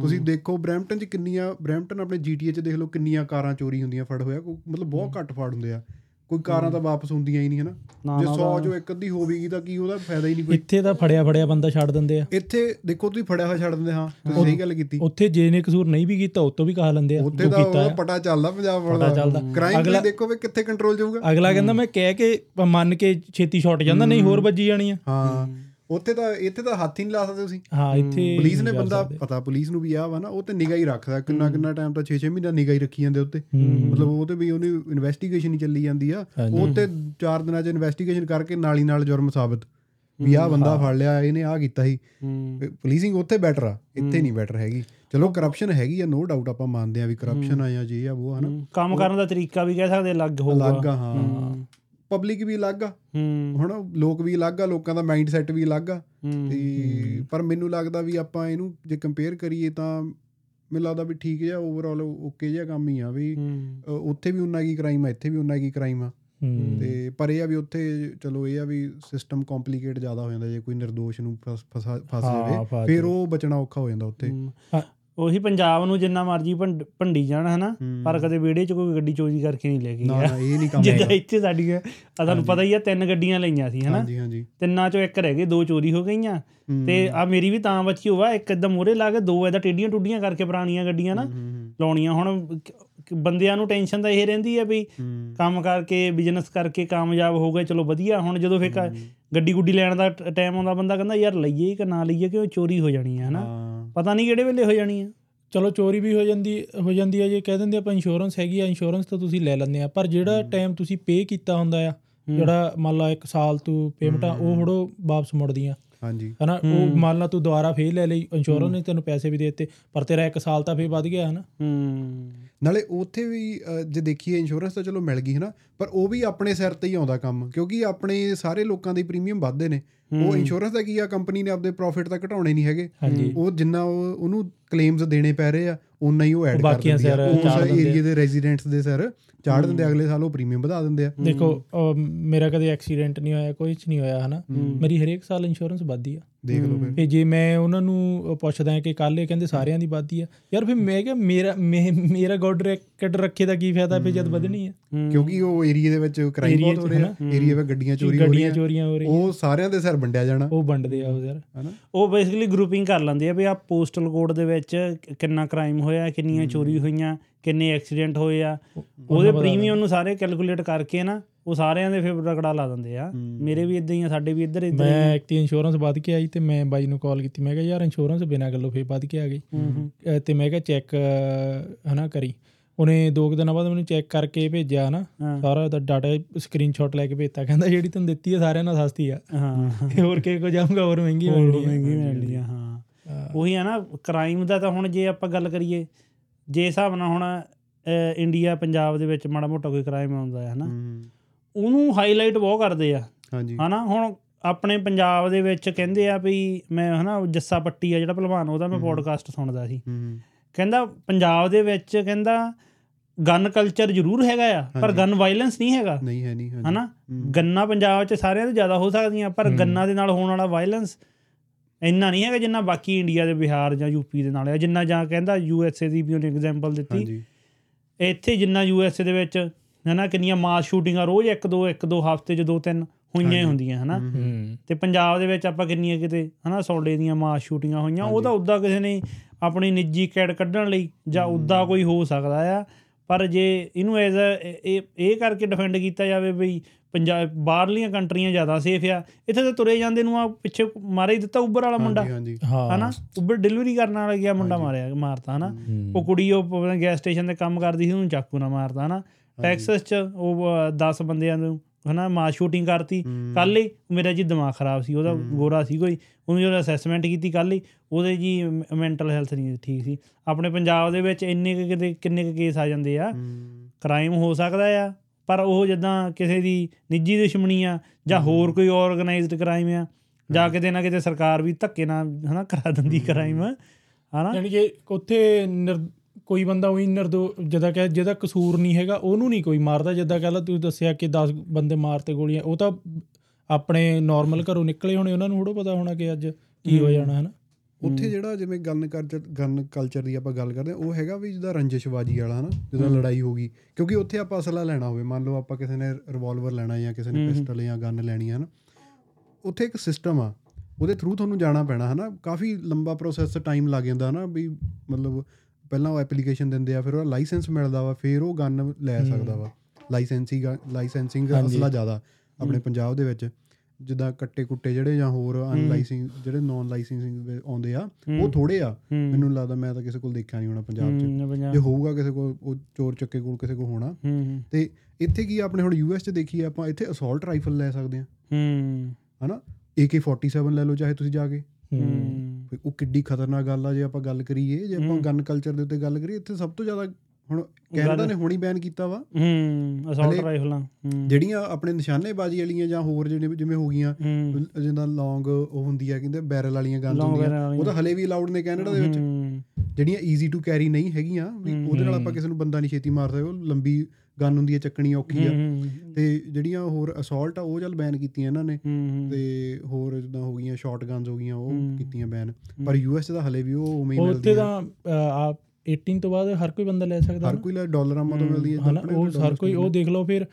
ਤੁਸੀਂ ਦੇਖੋ ਬ੍ਰੈਂਪਟਨ 'ਚ ਕਿੰਨੀਆਂ ਬ੍ਰੈਂਪਟਨ ਆਪਣੇ ਜੀਟੀਏ 'ਚ ਦੇਖ ਲਓ ਕਿੰਨੀਆਂ ਕਾਰਾਂ ਚੋਰੀ ਹੁੰਦੀਆਂ ਫੜ ਹੋਇਆ। ਮਤਲਬ ਬਹੁਤ ਘੱਟ ਫੜ ਹੁੰਦੇ ਆ। ਕੋਈ ਕਾਰਾਂ ਤਾਂ ਵਾਪਸ ਹੁੰਦੀਆਂ ਹੀ ਨਹੀਂ ਹਨਾ? ਜੇ
ਨਾ,
100 ਚੋਂ ਇੱਕ ਅੱਧੀ ਹੋਵੇਗੀ ਤਾਂ ਕੀ ਉਹਦਾ ਫਾਇਦਾ ਹੀ ਨਹੀਂ ਕੋਈ?
ਇੱਥੇ ਤਾਂ ਫੜਿਆ ਫੜਿਆ ਬੰਦਾ ਛੱਡ ਦਿੰਦੇ ਆ।
ਇੱਥੇ ਦੇਖੋ ਤੁਸੀਂ ਫੜਿਆ ਹੋਇਆ ਛੱਡ ਦਿੰਦੇ ਹਾਂ ਤੁਸੀਂ ਸਹੀ ਗੱਲ ਕੀਤੀ।
ਉੱਥੇ ਜੇ ਨੇ ਕਸੂਰ ਨਹੀਂ ਵੀ ਕੀਤਾ ਉਹ ਤੋਂ ਵੀ ਕਹਾ ਲੈਂਦੇ ਆ
ਉੱਥੇ
ਜੋ ਕੀਤਾ
ਉਹਦਾ। ਪਟਾ ਚੱਲਦਾ ਪੰਜਾਬ ਵਾਲਾ।
ਪਤਾ ਚੱਲਦਾ।
ਕ੍ਰਾਈਮ
ਅਗਲਾ-
ਦੇਖੋ ਵੀ ਕਿੱਥੇ ਕੰਟਰੋਲ ਜਾਊਗਾ।
ਅਗਲਾ ਕਹਿੰਦਾ ਮੈਂ ਕਹਿ ਕੇ ਮੰਨ ਕੇ ਛੇਤੀ ਛੁੱਟ ਜਾਂਦਾ ਨਹੀਂ ਹੋਰ ਵੱਜੀ ਜਾਣੀ ਆ।
ਹਾਂ। ਉੱਥੇ ਤਾਂ ਇੱਥੇ ਤਾਂ ਹੱਥ ਹੀ ਨਹੀਂ ਲਾ ਸਕਦੇ ਤੁਸੀਂ।
ਹਾਂ ਇੱਥੇ
ਪੁਲਿਸ ਨੇ ਬੰਦਾ। ਪਤਾ ਪੁਲਿਸ ਨੂੰ ਵੀ ਆ ਵਾ ਨਾ ਉਹ ਤੇ ਨਿਗਾਹ ਹੀ ਰੱਖਦਾ ਕਿੰਨਾ ਕਿੰਨਾ ਟਾਈਮ ਤਾਂ 6-6 ਮਹੀਨਾ ਨਿਗਾਹ ਹੀ ਰੱਖੀ ਜਾਂਦੇ ਉੱਤੇ। ਮਤਲਬ ਉਹ ਤੇ ਵੀ ਉਹਦੀ ਇਨਵੈਸਟੀਗੇਸ਼ਨ ਹੀ ਚੱਲੀ ਜਾਂਦੀ ਆ। ਉਹ ਤੇ 4 ਦਿਨਾਂ 'ਚ ਇਨਵੈਸਟੀਗੇਸ਼ਨ ਕਰਕੇ ਨਾਲ ਹੀ ਨਾਲ ਜੁਰਮ ਸਾਬਤ। ਵੀ ਆਹ ਬੰਦਾ ਫੜ ਲਿਆ ਇਹਨੇ ਆਹ ਕੀਤਾ ਸੀ। ਪੁਲਿਸਿੰਗ ਉੱਥੇ ਬੈਟਰ ਆ ਇੱਥੇ ਨਹੀਂ ਬੈਟਰ ਹੈਗੀ। ਚਲੋ ਕਰਪਸ਼ਨ ਹੈਗੀ ਆ ਨੋ ਡਾਊਟ ਆਪਾਂ ਮੰਨਦੇ ਆ ਵੀ ਕਰਪਸ਼ਨ ਆ ਜਾਂ ਜੇ ਆ ਉਹ ਹਨਾ
ਕੰਮ ਕਰਨ ਦਾ ਤਰੀਕਾ ਵੀ ਕਹਿ ਸਕਦੇ ਅਲੱਗ ਹੋਊਗਾ।
ਅਲੱਗ ਆ ਹਾਂ। ਪਬਲਿਕ ਵੀ ਅਲੱਗ ਆ।
ਹੂੰ।
ਹੁਣ ਲੋਕ ਵੀ ਅਲੱਗ ਆ ਲੋਕਾਂ ਦਾ ਮਾਈਂਡ ਸੈਟ ਵੀ ਅਲੱਗ ਆ। ਤੇ ਪਰ ਮੈਨੂੰ ਲੱਗਦਾ ਵੀ ਆਪਾਂ ਇਹਨੂੰ ਜੇ ਕੰਪੇਅਰ ਕਰੀਏ ਤਾਂ ਮੈਨੂੰ ਲੱਗਦਾ ਵੀ ਠੀਕ ਜਿਹਾ ਓਵਰਆਲ ਓਕੇ ਜਿਹਾ ਕੰਮ ਹੀ ਆ ਵੀ ਉੱਥੇ ਵੀ ਉਨਾ ਕੀ ਕ੍ਰਾਈਮ ਆ ਇੱਥੇ ਵੀ ਉਨਾ ਕੀ ਕ੍ਰਾਈਮ ਆ। ਤੇ ਪਰ ਇਹ ਆ ਵੀ ਉੱਥੇ ਚਲੋ ਇਹ ਆ ਵੀ ਸਿਸਟਮ ਕੰਪਲਿਕੇਟ ਜ਼ਿਆਦਾ ਹੋ ਜਾਂਦਾ ਜੇ ਕੋਈ ਨਿਰਦੋਸ਼ ਨੂੰ ਫਸ ਜਾਵੇ ਫਿਰ ਉਹ ਬਚਣਾ ਔਖਾ ਹੋ ਜਾਂਦਾ ਉੱਥੇ।
ਉਹੀ ਪੰਜਾਬ ਨੂੰ ਜਿੰਨਾ ਮਰਜ਼ੀ ਭੰਡ- ਜਾਣ ਹਨਾ। ਪਰ ਕਦੇ ਵਿਹੜੇ 'ਚ ਕੋਈ ਗੱਡੀ ਚੋਰੀ ਕਰਕੇ ਨਹੀਂ ਲੈ ਕੇ
ਨਾ
ਗਿਆ।
ਨਾ ਇਹ ਨਹੀਂ ਕੰਮ
ਜਿੱਦਾਂ ਇੱਥੇ ਸਾਡੀਆਂ ਆ ਤੁਹਾਨੂੰ ਪਤਾ ਹੀ ਆ ਤਿੰਨ ਗੱਡੀਆਂ ਲਈਆਂ ਸੀ ਹਨਾ?
ਹਾਂਜੀ ਹਾਂਜੀ।
ਤਿੰਨਾਂ ਚੋਂ ਇੱਕ ਰਹਿ ਗਈ ਦੋ ਚੋਰੀ ਹੋ ਗਈਆਂ। ਤੇ ਆ ਮੇਰੀ ਵੀ ਤਾਂ ਬਚੀ ਹੋਵਾ ਇੱਕ ਇਦਾਂ ਮੋਰੇ ਲਾ ਕੇ ਦੋ ਇਹਦਾ ਟੇਡੀਆਂ ਟੁੱਡੀਆਂ ਕਰਕੇ ਪੁਰਾਣੀਆਂ ਗੱਡੀਆਂ ਨਾ? ਲਾਉਣੀਆਂ ਹੁਣ ਬੰਦਿਆਂ ਨੂੰ ਟੈਨਸ਼ਨ ਤਾਂ ਇਹ ਰਹਿੰਦੀ ਆ ਵੀ
ਹੂੰ।
ਕੰਮ ਕਰਕੇ ਬਿਜ਼ਨਸ ਕਰਕੇ ਕਾਮਯਾਬ ਹੋ ਗਏ ਚਲੋ ਵਧੀਆ ਹੁਣ ਜਦੋਂ ਫੇਰ ਗੱਡੀ ਗੁੱਡੀ ਲੈਣ ਦਾ ਟਾਈਮ ਆਉਂਦਾ ਬੰਦਾ ਕਹਿੰਦਾ ਯਾਰ ਲਈਏ ਕਿ ਨਾ ਲਈਏ ਕਿ ਉਹ ਚੋਰੀ ਹੋ ਜਾਣੀ ਹੈ ਹਨਾ?
ਹਾਂ।
ਪਤਾ ਨਹੀਂ ਕਿਹੜੇ ਵੇਲੇ ਹੋ ਜਾਣੀ ਆ।
ਚਲੋ ਚੋਰੀ ਵੀ ਹੋ ਜਾਂਦੀ ਹੋ ਜਾਂਦੀ ਹੈ ਜੇ ਕਹਿ ਦਿੰਦੇ ਆਪਾਂ ਇੰਸ਼ੋਰੈਂਸ ਹੈਗੀ ਆ ਇੰਸ਼ੋਰੈਂਸ ਤਾਂ ਤੁਸੀਂ ਲੈ ਲੈਂਦੇ ਆ ਪਰ ਜਿਹੜਾ ਟਾਈਮ ਤੁਸੀਂ ਪੇ ਕੀਤਾ ਹੁੰਦਾ ਆ ਜਿਹੜਾ ਮੰਨ ਲਾ 1 ਸਾਲ ਤੋਂ ਪੇਮੈਂਟਾਂ ਉਹ ਹੜੋ ਵਾਪਸ ਮੁੜਦੀਆਂ।
ਹਾਂਜੀ।
ਹਨਾ ਉਹ ਮੰਨ ਲਾ ਤੂੰ ਦੁਬਾਰਾ ਫੇਰ ਲੈ ਲਈ ਇੰਸ਼ੋਰੈਂਸ ਨੇ ਤੈਨੂੰ ਪੈਸੇ ਵੀ ਦੇ ਦਿੱਤੇ ਪਰ ਤੇਰਾ 1 ਸਾਲ ਤਾਂ ਫੇਰ ਵੱਧ ਗਿਆ ਹਨਾ?
ਹੂੰ।
ਨਾਲੇ ਉੱਥੇ ਵੀ ਜੇ ਦੇਖੀਏ ਇੰਸ਼ੋਰੈਂਸ ਤਾਂ ਚਲੋ ਮਿਲ ਗਈ ਹੈ ਨਾ ਪਰ ਉਹ ਵੀ ਆਪਣੇ ਸਿਰ ਤੇ ਹੀ ਆਉਂਦਾ ਕੰਮ ਕਿਉਂਕਿ ਆਪਣੇ ਸਾਰੇ ਲੋਕਾਂ ਦੇ ਪ੍ਰੀਮੀਅਮ ਵੱਧਦੇ ਨੇ। ਉਹ ਇੰਸ਼ੋਰੈਂਸ ਦਾ ਕੀ ਆ ਕੰਪਨੀ ਨੇ ਆਪਦੇ ਪ੍ਰੋਫਿਟ ਤਾਂ ਘਟਾਉਣੇ ਨਹੀਂ ਹੈਗੇ। ਉਹ ਜਿੰਨਾ ਉਹ ਉਹਨੂੰ ਕਲੇਮਸ ਦੇਣੇ ਪੈ ਰਹੇ ਆ ਉਨਾ ਹੀ ਉਹ ਐਡ ਕਰ ਦਿੰਦੀ ਆ।
ਸਿਰ
ਉਸ ਏਰੀਆ ਦੇ ਰੈਜ਼ੀਡੈਂਟਸ ਦੇ ਸਿਰ ਚਾੜ ਦਿੰਦੇ ਅਗਲੇ ਸਾਲ ਉਹ ਪ੍ਰੀਮੀਅਮ ਵਧਾ ਦਿੰਦੇ ਆ।
ਦੇਖੋ ਮੇਰਾ ਕਦੇ ਐਕਸੀਡੈਂਟ ਨਹੀਂ ਹੋਇਆ ਕੋਈ ਚ ਨਹੀਂ ਹੋਇਆ ਹਨਾ? ਮੇਰੀ ਹਰੇਕ ਸਾਲ ਇੰਸ਼ੋਰੈਂਸ ਵੱਧਦੀ ਆ।
ਦੇਖ ਲਓ ਫਿਰ।
ਤੇ ਜੇ ਮੈਂ ਉਹਨਾਂ ਨੂੰ ਪੁੱਛਦਾ ਕਿ ਕੱਲ ਇਹ ਕਹਿੰਦੇ ਸਾਰਿਆਂ ਦੀ ਵੱਧਦੀ ਆ ਯਾਰ ਫਿਰ ਮੈਂ ਕਿਹਾ ਮੇਰਾ ਮੇਰਾ ਗੋਡ ਰੈਕਟ ਰੱਖੇ ਦਾ ਕੀ ਫਾਇਦਾ ਫਿਰ ਜਦ ਵਧਣੀ ਆ?
ਕਿਉਂਕਿ ਉਹ ਏਰੀਆ ਦੇ ਵਿੱਚ ਕ੍ਰਾਈਮ ਬਹੁਤ ਹੋ ਰਿਹਾ ਏਰੀਆ ਵਿੱਚ ਗੱਡੀਆਂ ਚੋਰੀ ਹੋ
ਗੱਡੀਆਂ
ਰਹੀਆਂ।
ਚੋਰੀਆਂ ਹੋ ਰਹੀਆਂ।
ਉਹ ਸਾਰਿਆਂ ਦੇ ਸਿਰ ਵੰਡਿਆ ਜਾਣਾ।
ਉਹ ਵੰਡਦੇ ਆ ਉਹ ਯਾਰ।
ਹਨਾ?
ਉਹ ਬੇਸਿਕਲੀ ਗਰੁੱਪਿੰਗ ਕਰ ਲੈਂਦੇ ਆ ਵੀ ਆ ਪੋਸਟਲ ਕੋਡ ਦੇ ਵਿੱਚ ਕਿੰਨਾ ਕ੍ਰਾਈਮ ਹੋਇਆ ਕਿੰਨੀਆਂ ਚੋਰੀ ਹੋਈਆਂ ਕਿੰਨੇ ਐਕਸੀਡੈਂਟ ਹੋਏ ਆ। ਉਹਦੇ ਪ੍ਰੀਮੀਅਮ ਨੂੰ ਸਾਰੇ ਕੈਲਕੂਲੇਟ ਕਰਕੇ ਨਾ ਉਹ ਸਾਰਿਆਂ ਦੇ ਫਿਰ ਰਗੜਾ ਲਾ ਦਿੰਦੇ ਆ। ਮੇਰੇ ਵੀ ਇਦਾਂ ਹੀ ਆ ਸਾਡੇ ਵੀ ਇੱਧਰ ਇੱਧਰ
ਮੈਂ ਇੱਕ ਤੇ ਇੰਸ਼ੋਰੈਂਸ ਵੱਧ ਕੇ ਆਈ ਤੇ ਮੈਂ ਬਾਈ ਨੂੰ ਕਾਲ ਕੀਤੀ ਮੈਂ ਕਿਹਾ ਯਾਰ ਇੰਸ਼ੋਰੈਂਸ ਬਿਨਾਂ ਗੱਲੋਂ ਫੇਰ ਵੱਧ ਕੇ ਆ ਗਈ। ਤੇ ਮੈਂ ਕਿਹਾ ਚੈੱਕ ਹਨਾ ਕਰੀ। ਉਹਨੇ ਦੋ ਦਿਨਾਂ ਬਾਅਦ ਮੈਨੂੰ ਚੈੱਕ ਕਰਕੇ ਭੇਜਿਆ ਨਾ। ਸਾਰਾ ਦਾ ਡਾਟਾ ਸਕਰੀਨਸ਼ਾਟ ਲੈ ਕੇ ਭੇਜਤਾ। ਕਹਿੰਦਾ ਜਿਹੜੀ ਤੈਨੂੰ ਦਿੱਤੀ ਹੈ ਸਾਰਿਆਂ ਨਾਲ ਸਸਤੀ ਆ। ਹੋਰ ਕਿਸੇ ਕੋ ਜਾਊਂਗਾ ਹੋਰ ਮਹਿੰਗੀ ਮਿਲਣੀ ਆ।
ਮਹਿੰਗੀ ਮਿਲਦੀ ਆ ਹਾਂ। ਉਹੀ ਆ ਨਾ ਕ੍ਰਾਈਮ ਦਾ ਤਾਂ ਹੁਣ ਜੇ ਆਪਾਂ ਗੱਲ ਕਰੀਏ ਜੇ ਹਿਸਾਬ ਨਾਲ ਹੁਣ ਇੰਡੀਆ ਪੰਜਾਬ ਦੇ ਵਿੱਚ ਮਾੜਾ ਮੋਟਾ ਕੋਈ ਕ੍ਰਾਈਮ ਆਉਂਦਾ ਹੈ ਹਨਾ?
ਹੂੰ।
ਉਹਨੂੰ ਹਾਈਲਾਈਟ ਬਹੁਤ ਕਰਦੇ ਆ।
ਹਾਂਜੀ।
ਹਨਾ? ਹੁਣ ਆਪਣੇ ਪੰਜਾਬ ਦੇ ਵਿੱਚ ਕਹਿੰਦੇ ਆ ਵੀ ਮੈਂ ਹਨਾ ਜੱਸਾ ਪੱਟੀ ਆ ਜਿਹੜਾ ਪਹਿਲਵਾਨ ਉਹਦਾ ਮੈਂ ਪੋਡਕਾਸਟ ਸੁਣਦਾ ਸੀ।
ਹੂੰ।
ਕਹਿੰਦਾ ਪੰਜਾਬ ਦੇ ਵਿੱਚ ਕਹਿੰਦਾ ਗਨ ਕਲਚਰ ਜ਼ਰੂਰ ਹੈਗਾ ਆ ਪਰ। ਗਨ ਵਾਇਲੈਂਸ ਨਹੀਂ ਹੈਗਾ।
ਨਹੀਂ ਹੈ ਨਹੀਂ
ਹਨਾ?
ਹੂੰ।
ਗੰਨਾ ਪੰਜਾਬ 'ਚ ਸਾਰਿਆਂ ਤੋਂ ਜ਼ਿਆਦਾ ਹੋ ਸਕਦੀਆਂ ਪਰ ਗੰਨਾ ਦੇ ਨਾਲ ਹੋਣ ਵਾਲਾ ਵਾਇਲੈਂਸ ਇੰਨਾ ਨਹੀਂ ਹੈਗਾ ਜਿੰਨਾ ਬਾਕੀ ਇੰਡੀਆ ਦੇ ਬਿਹਾਰ ਜਾਂ ਯੂਪੀ ਦੇ ਨਾਲ ਹੈ ਜਿੰਨਾ ਜਾਂ ਕਹਿੰਦਾ ਯੂਐਸਏ ਦੀ ਵੀ ਉਹਨੇ ਐਗਜ਼ਾਮਪਲ ਦਿੱਤੀ।
ਹਾਂਜੀ।
ਇੱਥੇ ਜਿੰਨਾ ਯੂਐਸਏ ਦੇ ਵਿੱਚ ਹਨਾ ਕਿੰਨੀਆਂ ਮਾਸ ਸ਼ੂਟਿੰਗਾਂ ਰੋਜ਼ ਇੱਕ ਦੋ ਇੱਕ ਦੋ ਹਫ਼ਤੇ 'ਚ ਦੋ ਤਿੰਨ ਹੋਈਆਂ ਹੀ ਹੁੰਦੀਆਂ ਹਨਾ। ਤੇ ਪੰਜਾਬ ਦੇ ਵਿੱਚ ਆਪਾਂ ਕਿੰਨੀਆਂ ਕਿਤੇ ਹਨਾ ਸੌਡੇ ਦੀਆਂ ਮਾਸ ਸ਼ੂਟਿੰਗਾਂ ਹੋਈਆਂ ਉਹ ਤਾਂ ਉਦਾਂ ਕਿਸੇ ਨੇ ਆਪਣੀ ਨਿੱਜੀ ਕੈਡ ਕੱਢਣ ਲਈ ਜਾਂ ਉੱਦਾਂ ਕੋਈ ਹੋ ਸਕਦਾ ਆ। ਪਰ ਜੇ ਇਹਨੂੰ ਐਜ਼ ਇਹ ਇਹ ਕਰਕੇ ਡਿਫੈਂਡ ਕੀਤਾ ਜਾਵੇ ਬਈ ਪੰਜਾਬ ਬਾਹਰਲੀਆਂ ਕੰਟਰੀਆਂ ਜ਼ਿਆਦਾ ਸੇਫ ਆ। ਇੱਥੇ ਤਾਂ ਤੁਰੇ ਜਾਂਦੇ ਨੂੰ ਆ ਪਿੱਛੇ ਮਾਰੇ ਹੀ ਦਿੱਤਾ ਉਬਰ ਵਾਲਾ ਮੁੰਡਾ।
ਹਾਂਜੀ ਹਾਂਜੀ।
ਹਾਂ।
ਹਨਾ? ਉਬਰ ਡਿਲੀਵਰੀ ਕਰਨ ਵਾਲਾ ਗਿਆ ਮੁੰਡਾ ਮਾਰਿਆ ਮਾਰਤਾ ਹਨਾ? ਉਹ ਕੁੜੀ ਉਹ ਗੈਸ ਸਟੇਸ਼ਨ ਤੇ ਕੰਮ ਕਰਦੀ ਸੀ ਉਹਨੂੰ ਚਾਕੂ ਨਾਲ ਮਾਰਤਾ ਹਨਾ? ਟੈਕਸਸ ਚ ਉਹ 10 ਬੰਦਿਆਂ ਨੂੰ ਹਨਾ ਮਾਸ ਸ਼ੂਟਿੰਗ ਕਰਤੀ। ਕੱਲ ਹੀ ਮੇਰਾ ਜੀ ਦਿਮਾਗ ਖਰਾਬ ਸੀ ਉਹਦਾ ਗੋਰਾ ਸੀ ਕੋਈ। ਉਹਨੂੰ ਜਦੋਂ ਅਸੈਸਮੈਂਟ ਕੀਤੀ ਕੱਲ ਹੀ ਉਹਦੇ ਜੀ ਮੈਂਟਲ ਹੈਲਥ ਨਹੀਂ ਠੀਕ ਸੀ। ਆਪਣੇ ਪੰਜਾਬ ਦੇ ਵਿੱਚ ਇੰਨੇ ਕਿਤੇ ਕਿੰਨੇ ਕੇਸ ਆ ਜਾਂਦੇ ਆ। ਕ੍ਰਾਈਮ ਹੋ ਸਕਦਾ ਆ। ਪਰ ਉਹ ਜਿੱਦਾਂ ਕਿਸੇ ਦੀ ਨਿੱਜੀ ਦੁਸ਼ਮਣੀ ਆ ਜਾਂ ਹੋਰ ਕੋਈ ਆਰਗੇਨਾਈਜ਼ਡ ਕ੍ਰਾਈਮ ਆ ਜਾਂ ਕਿਤੇ ਨਾ ਕਿਤੇ ਸਰਕਾਰ ਵੀ ਧੱਕੇ ਨਾਲ ਹਨਾ ਕਰਾ ਦਿੰਦੀ ਕ੍ਰਾਈਮ ਹਨਾ?
ਯਾਨੀ ਕਿ ਉੱਥੇ ਕੋਈ ਬੰਦਾ ਉਹੀ ਨਿਰਦੋ ਜਿਹਦਾ ਕਿ ਜਿਹਦਾ ਕਸੂਰ ਨਹੀਂ ਹੈਗਾ ਉਹਨੂੰ ਨਹੀਂ ਕੋਈ ਮਾਰਦਾ ਜਿੱਦਾਂ ਕਹਿ ਲਾ ਤੁਸੀਂ ਦੱਸਿਆ ਕਿ 10 ਬੰਦੇ ਮਾਰਤੇ ਗੋਲੀਆਂ ਉਹ ਤਾਂ ਆਪਣੇ ਨਾਰਮਲ ਘਰੋਂ ਨਿਕਲੇ ਹੋਣੇ ਉਹਨਾਂ ਨੂੰ ਥੋੜ੍ਹਾ ਪਤਾ ਹੋਣਾ ਕਿ ਅੱਜ ਕੀ ਹੋ ਜਾਣਾ ਹਨਾ?
ਉੱਥੇ ਜਿਹੜਾ ਜਿਵੇਂ ਗਨ ਕਲਚਰ ਗਨ ਕਲਚਰ ਦੀ ਆਪਾਂ ਗੱਲ ਕਰਦੇ ਹਾਂ ਉਹ ਹੈਗਾ ਵੀ ਜਿਹਦਾ ਰੰਜਿਸ਼ਬਾਜੀ ਵਾਲਾ ਹਨਾ ਜਦੋਂ ਲੜਾਈ ਹੋ ਗਈ। ਕਿਉਂਕਿ ਉੱਥੇ ਆਪਾਂ ਅਸਲਾ ਲੈਣਾ ਹੋਵੇ ਮੰਨ ਲਓ ਆਪਾਂ ਕਿਸੇ ਨੇ ਰਿਵਾਲਵਰ ਲੈਣਾ ਜਾਂ ਕਿਸੇ ਨੇ ਪਿਸਟਲ ਜਾਂ ਗਨ ਲੈਣੀ ਹੈ ਨਾ ਉੱਥੇ ਇੱਕ ਸਿਸਟਮ ਆ। ਉਹਦੇ ਥਰੂ ਤੁਹਾਨੂੰ ਜਾਣਾ ਪੈਣਾ ਹਨਾ? ਕਾਫੀ ਲੰਬਾ ਪ੍ਰੋਸੈਸ ਟਾਈਮ ਲੱਗ ਜਾਂਦਾ ਹਨਾ ਵੀ ਮਤਲਬ ਪਹਿਲਾਂ ਉਹ ਐਪਲੀਕੇਸ਼ਨ ਦਿੰਦੇ ਆ ਫਿਰ ਉਹ ਲਾਇਸੈਂਸ ਮਿਲਦਾ ਵਾ ਫਿਰ ਉਹ ਗਨ ਲੈ ਸਕਦਾ ਵਾ। ਲਾਇਸੈਂਸਿੰਗ ਲਾਇਸੈਂਸਿੰਗ ਅਸਲਾ ਜ਼ਿਆਦਾ ਆਪਣੇ ਪੰਜਾਬ ਦੇ ਵਿੱਚ। ਜਿੱਦਾਂ ਕੱਟੇ ਕੁੱਟੇ ਜਿਹੜੇ ਜਾਂ ਹੋਰ ਅਨਲਾਈਸਿੰਗ ਜਿਹੜੇ ਨਾਨ ਲਾਇਸੈਂਸਿੰਗ ਆਉਂਦੇ ਆ ਉਹ ਥੋੜੇ ਆ। ਮੈਨੂੰ ਲੱਗਦਾ ਮੈਂ ਤਾਂ ਕਿਸੇ ਕੋਲ ਦੇਖਿਆ ਨਹੀਂ ਹੋਣਾ ਪੰਜਾਬ 'ਚ। ਜੇ ਹੋਊਗਾ ਕਿਸੇ ਕੋਲ ਉਹ ਚੋਰ ਚੱਕੇ ਕੋਲ ਕਿਸੇ ਕੋਲ ਹੋਣਾ। ਤੇ ਇੱਥੇ ਕੀ ਆਪਣੇ ਹੁਣ ਯੂਐਸ 'ਚ ਦੇਖੀਏ ਆਪਾਂ ਇੱਥੇ ਅਸੌਲਟ ਰਾਈਫਲ ਲੈ ਸਕਦੇ ਆ।
ਹੂੰ।
ਹਨਾ? AK47 ਲੈ ਲਓ ਚਾਹੇ ਤੁਸੀਂ ਜਾ ਕੇ।
ਹੂੰ।
ਉਹ ਕਿੱਡੀ ਖਤਰਨਾਕ ਗੱਲ ਆ ਜੇ ਆਪਾਂ ਗੱਲ ਕਰੀਏ ਜੇ ਆਪਾਂ ਗਨ ਕਲਚਰ ਦੇ ਉੱਤੇ ਗੱਲ ਕਰੀਏ ਇੱਥੇ ਸਭ ਤੋਂ ਜ਼ਿਆਦਾ ਹੁਣ ਕੈਨੇਡਾ ਨੇ ਹੁਣੀ ਬੈਨ ਕੀਤਾ ਵਾ।
ਹੂੰ ਅਸੌਲਟ ਰਾਈਫਲਾਂ ਹੂੰ।
ਜਿਹੜੀਆਂ ਆਪਣੇ ਨਿਸ਼ਾਨੇਬਾਜ਼ੀ ਵਾਲੀਆਂ ਜਾਂ ਹੋਰ ਜਿਹੜੇ ਜਿਵੇਂ ਹੋ ਗਈਆਂ
ਹੂੰ।
ਜਿੱਦਾਂ ਲੌਂਗ ਉਹ ਹੁੰਦੀ ਆ ਕਹਿੰਦੇ ਬੈਰਲ ਵਾਲੀਆਂ ਗਨਸ ਹੁੰਦੀਆਂ। ਉਹ ਤਾਂ ਹਲੇ ਵੀ ਅਲਾਉਡ ਨੇ ਕੈਨੇਡਾ ਦੇ ਵਿੱਚ।
ਹੂੰ,
ਜਿਹੜੀਆਂ ਈਜ਼ੀ ਟੂ ਕੈਰੀ ਨਹੀਂ ਹੈਗੀਆਂ ਵੀ ਉਹਦੇ ਨਾਲ ਆਪਾਂ ਕਿਸੇ ਨੂੰ ਬੰਦਾ ਨਹੀਂ ਛੇਤੀ ਮਾਰ ਸਕਦੇ ਉਹ ਲੰਬੀ ਗਨ ਹੁੰਦੀ ਹੈ ਚੱਕਣੀ ਔਖੀ ਆ।
ਹੂੰ,
ਤੇ ਜਿਹੜੀਆਂ ਹੋਰ ਅਸੌਲਟ ਆ ਉਹ ਚੱਲ ਬੈਨ ਕੀਤੀਆਂ ਇਹਨਾਂ ਨੇ।
ਹੂੰ,
ਤੇ ਹੋਰ ਜਿੱਦਾਂ ਹੋ ਗਈਆਂ ਸ਼ਾਰਟ ਗਨਸ ਹੋ ਗਈਆਂ ਉਹ ਕੀਤੀਆਂ ਬੈਨ ਪਰ ਯੂਐਸ ਤਾਂ ਹਲੇ ਵੀ ਉਹ ਉਵੇਂ ਹੀ
ਉਹ ਉੱਥੇ ਤਾਂ ਆ 18 ਤੋਂ ਬਾਅਦ ਹਰ ਕੋਈ ਬੰਦਾ ਲੈ ਸਕਦਾ
ਹਰ। ਕੋਈ ਲੈ ਡਾਲਰਾਂ ਮਾ ਤੋਂ ਮਿਲਦੀ ਹੈ
ਹਨਾ ਉਹ ਹਰ ਕੋਈ ਉਹ ਦੇਖ ਲਓ ਫਿਰ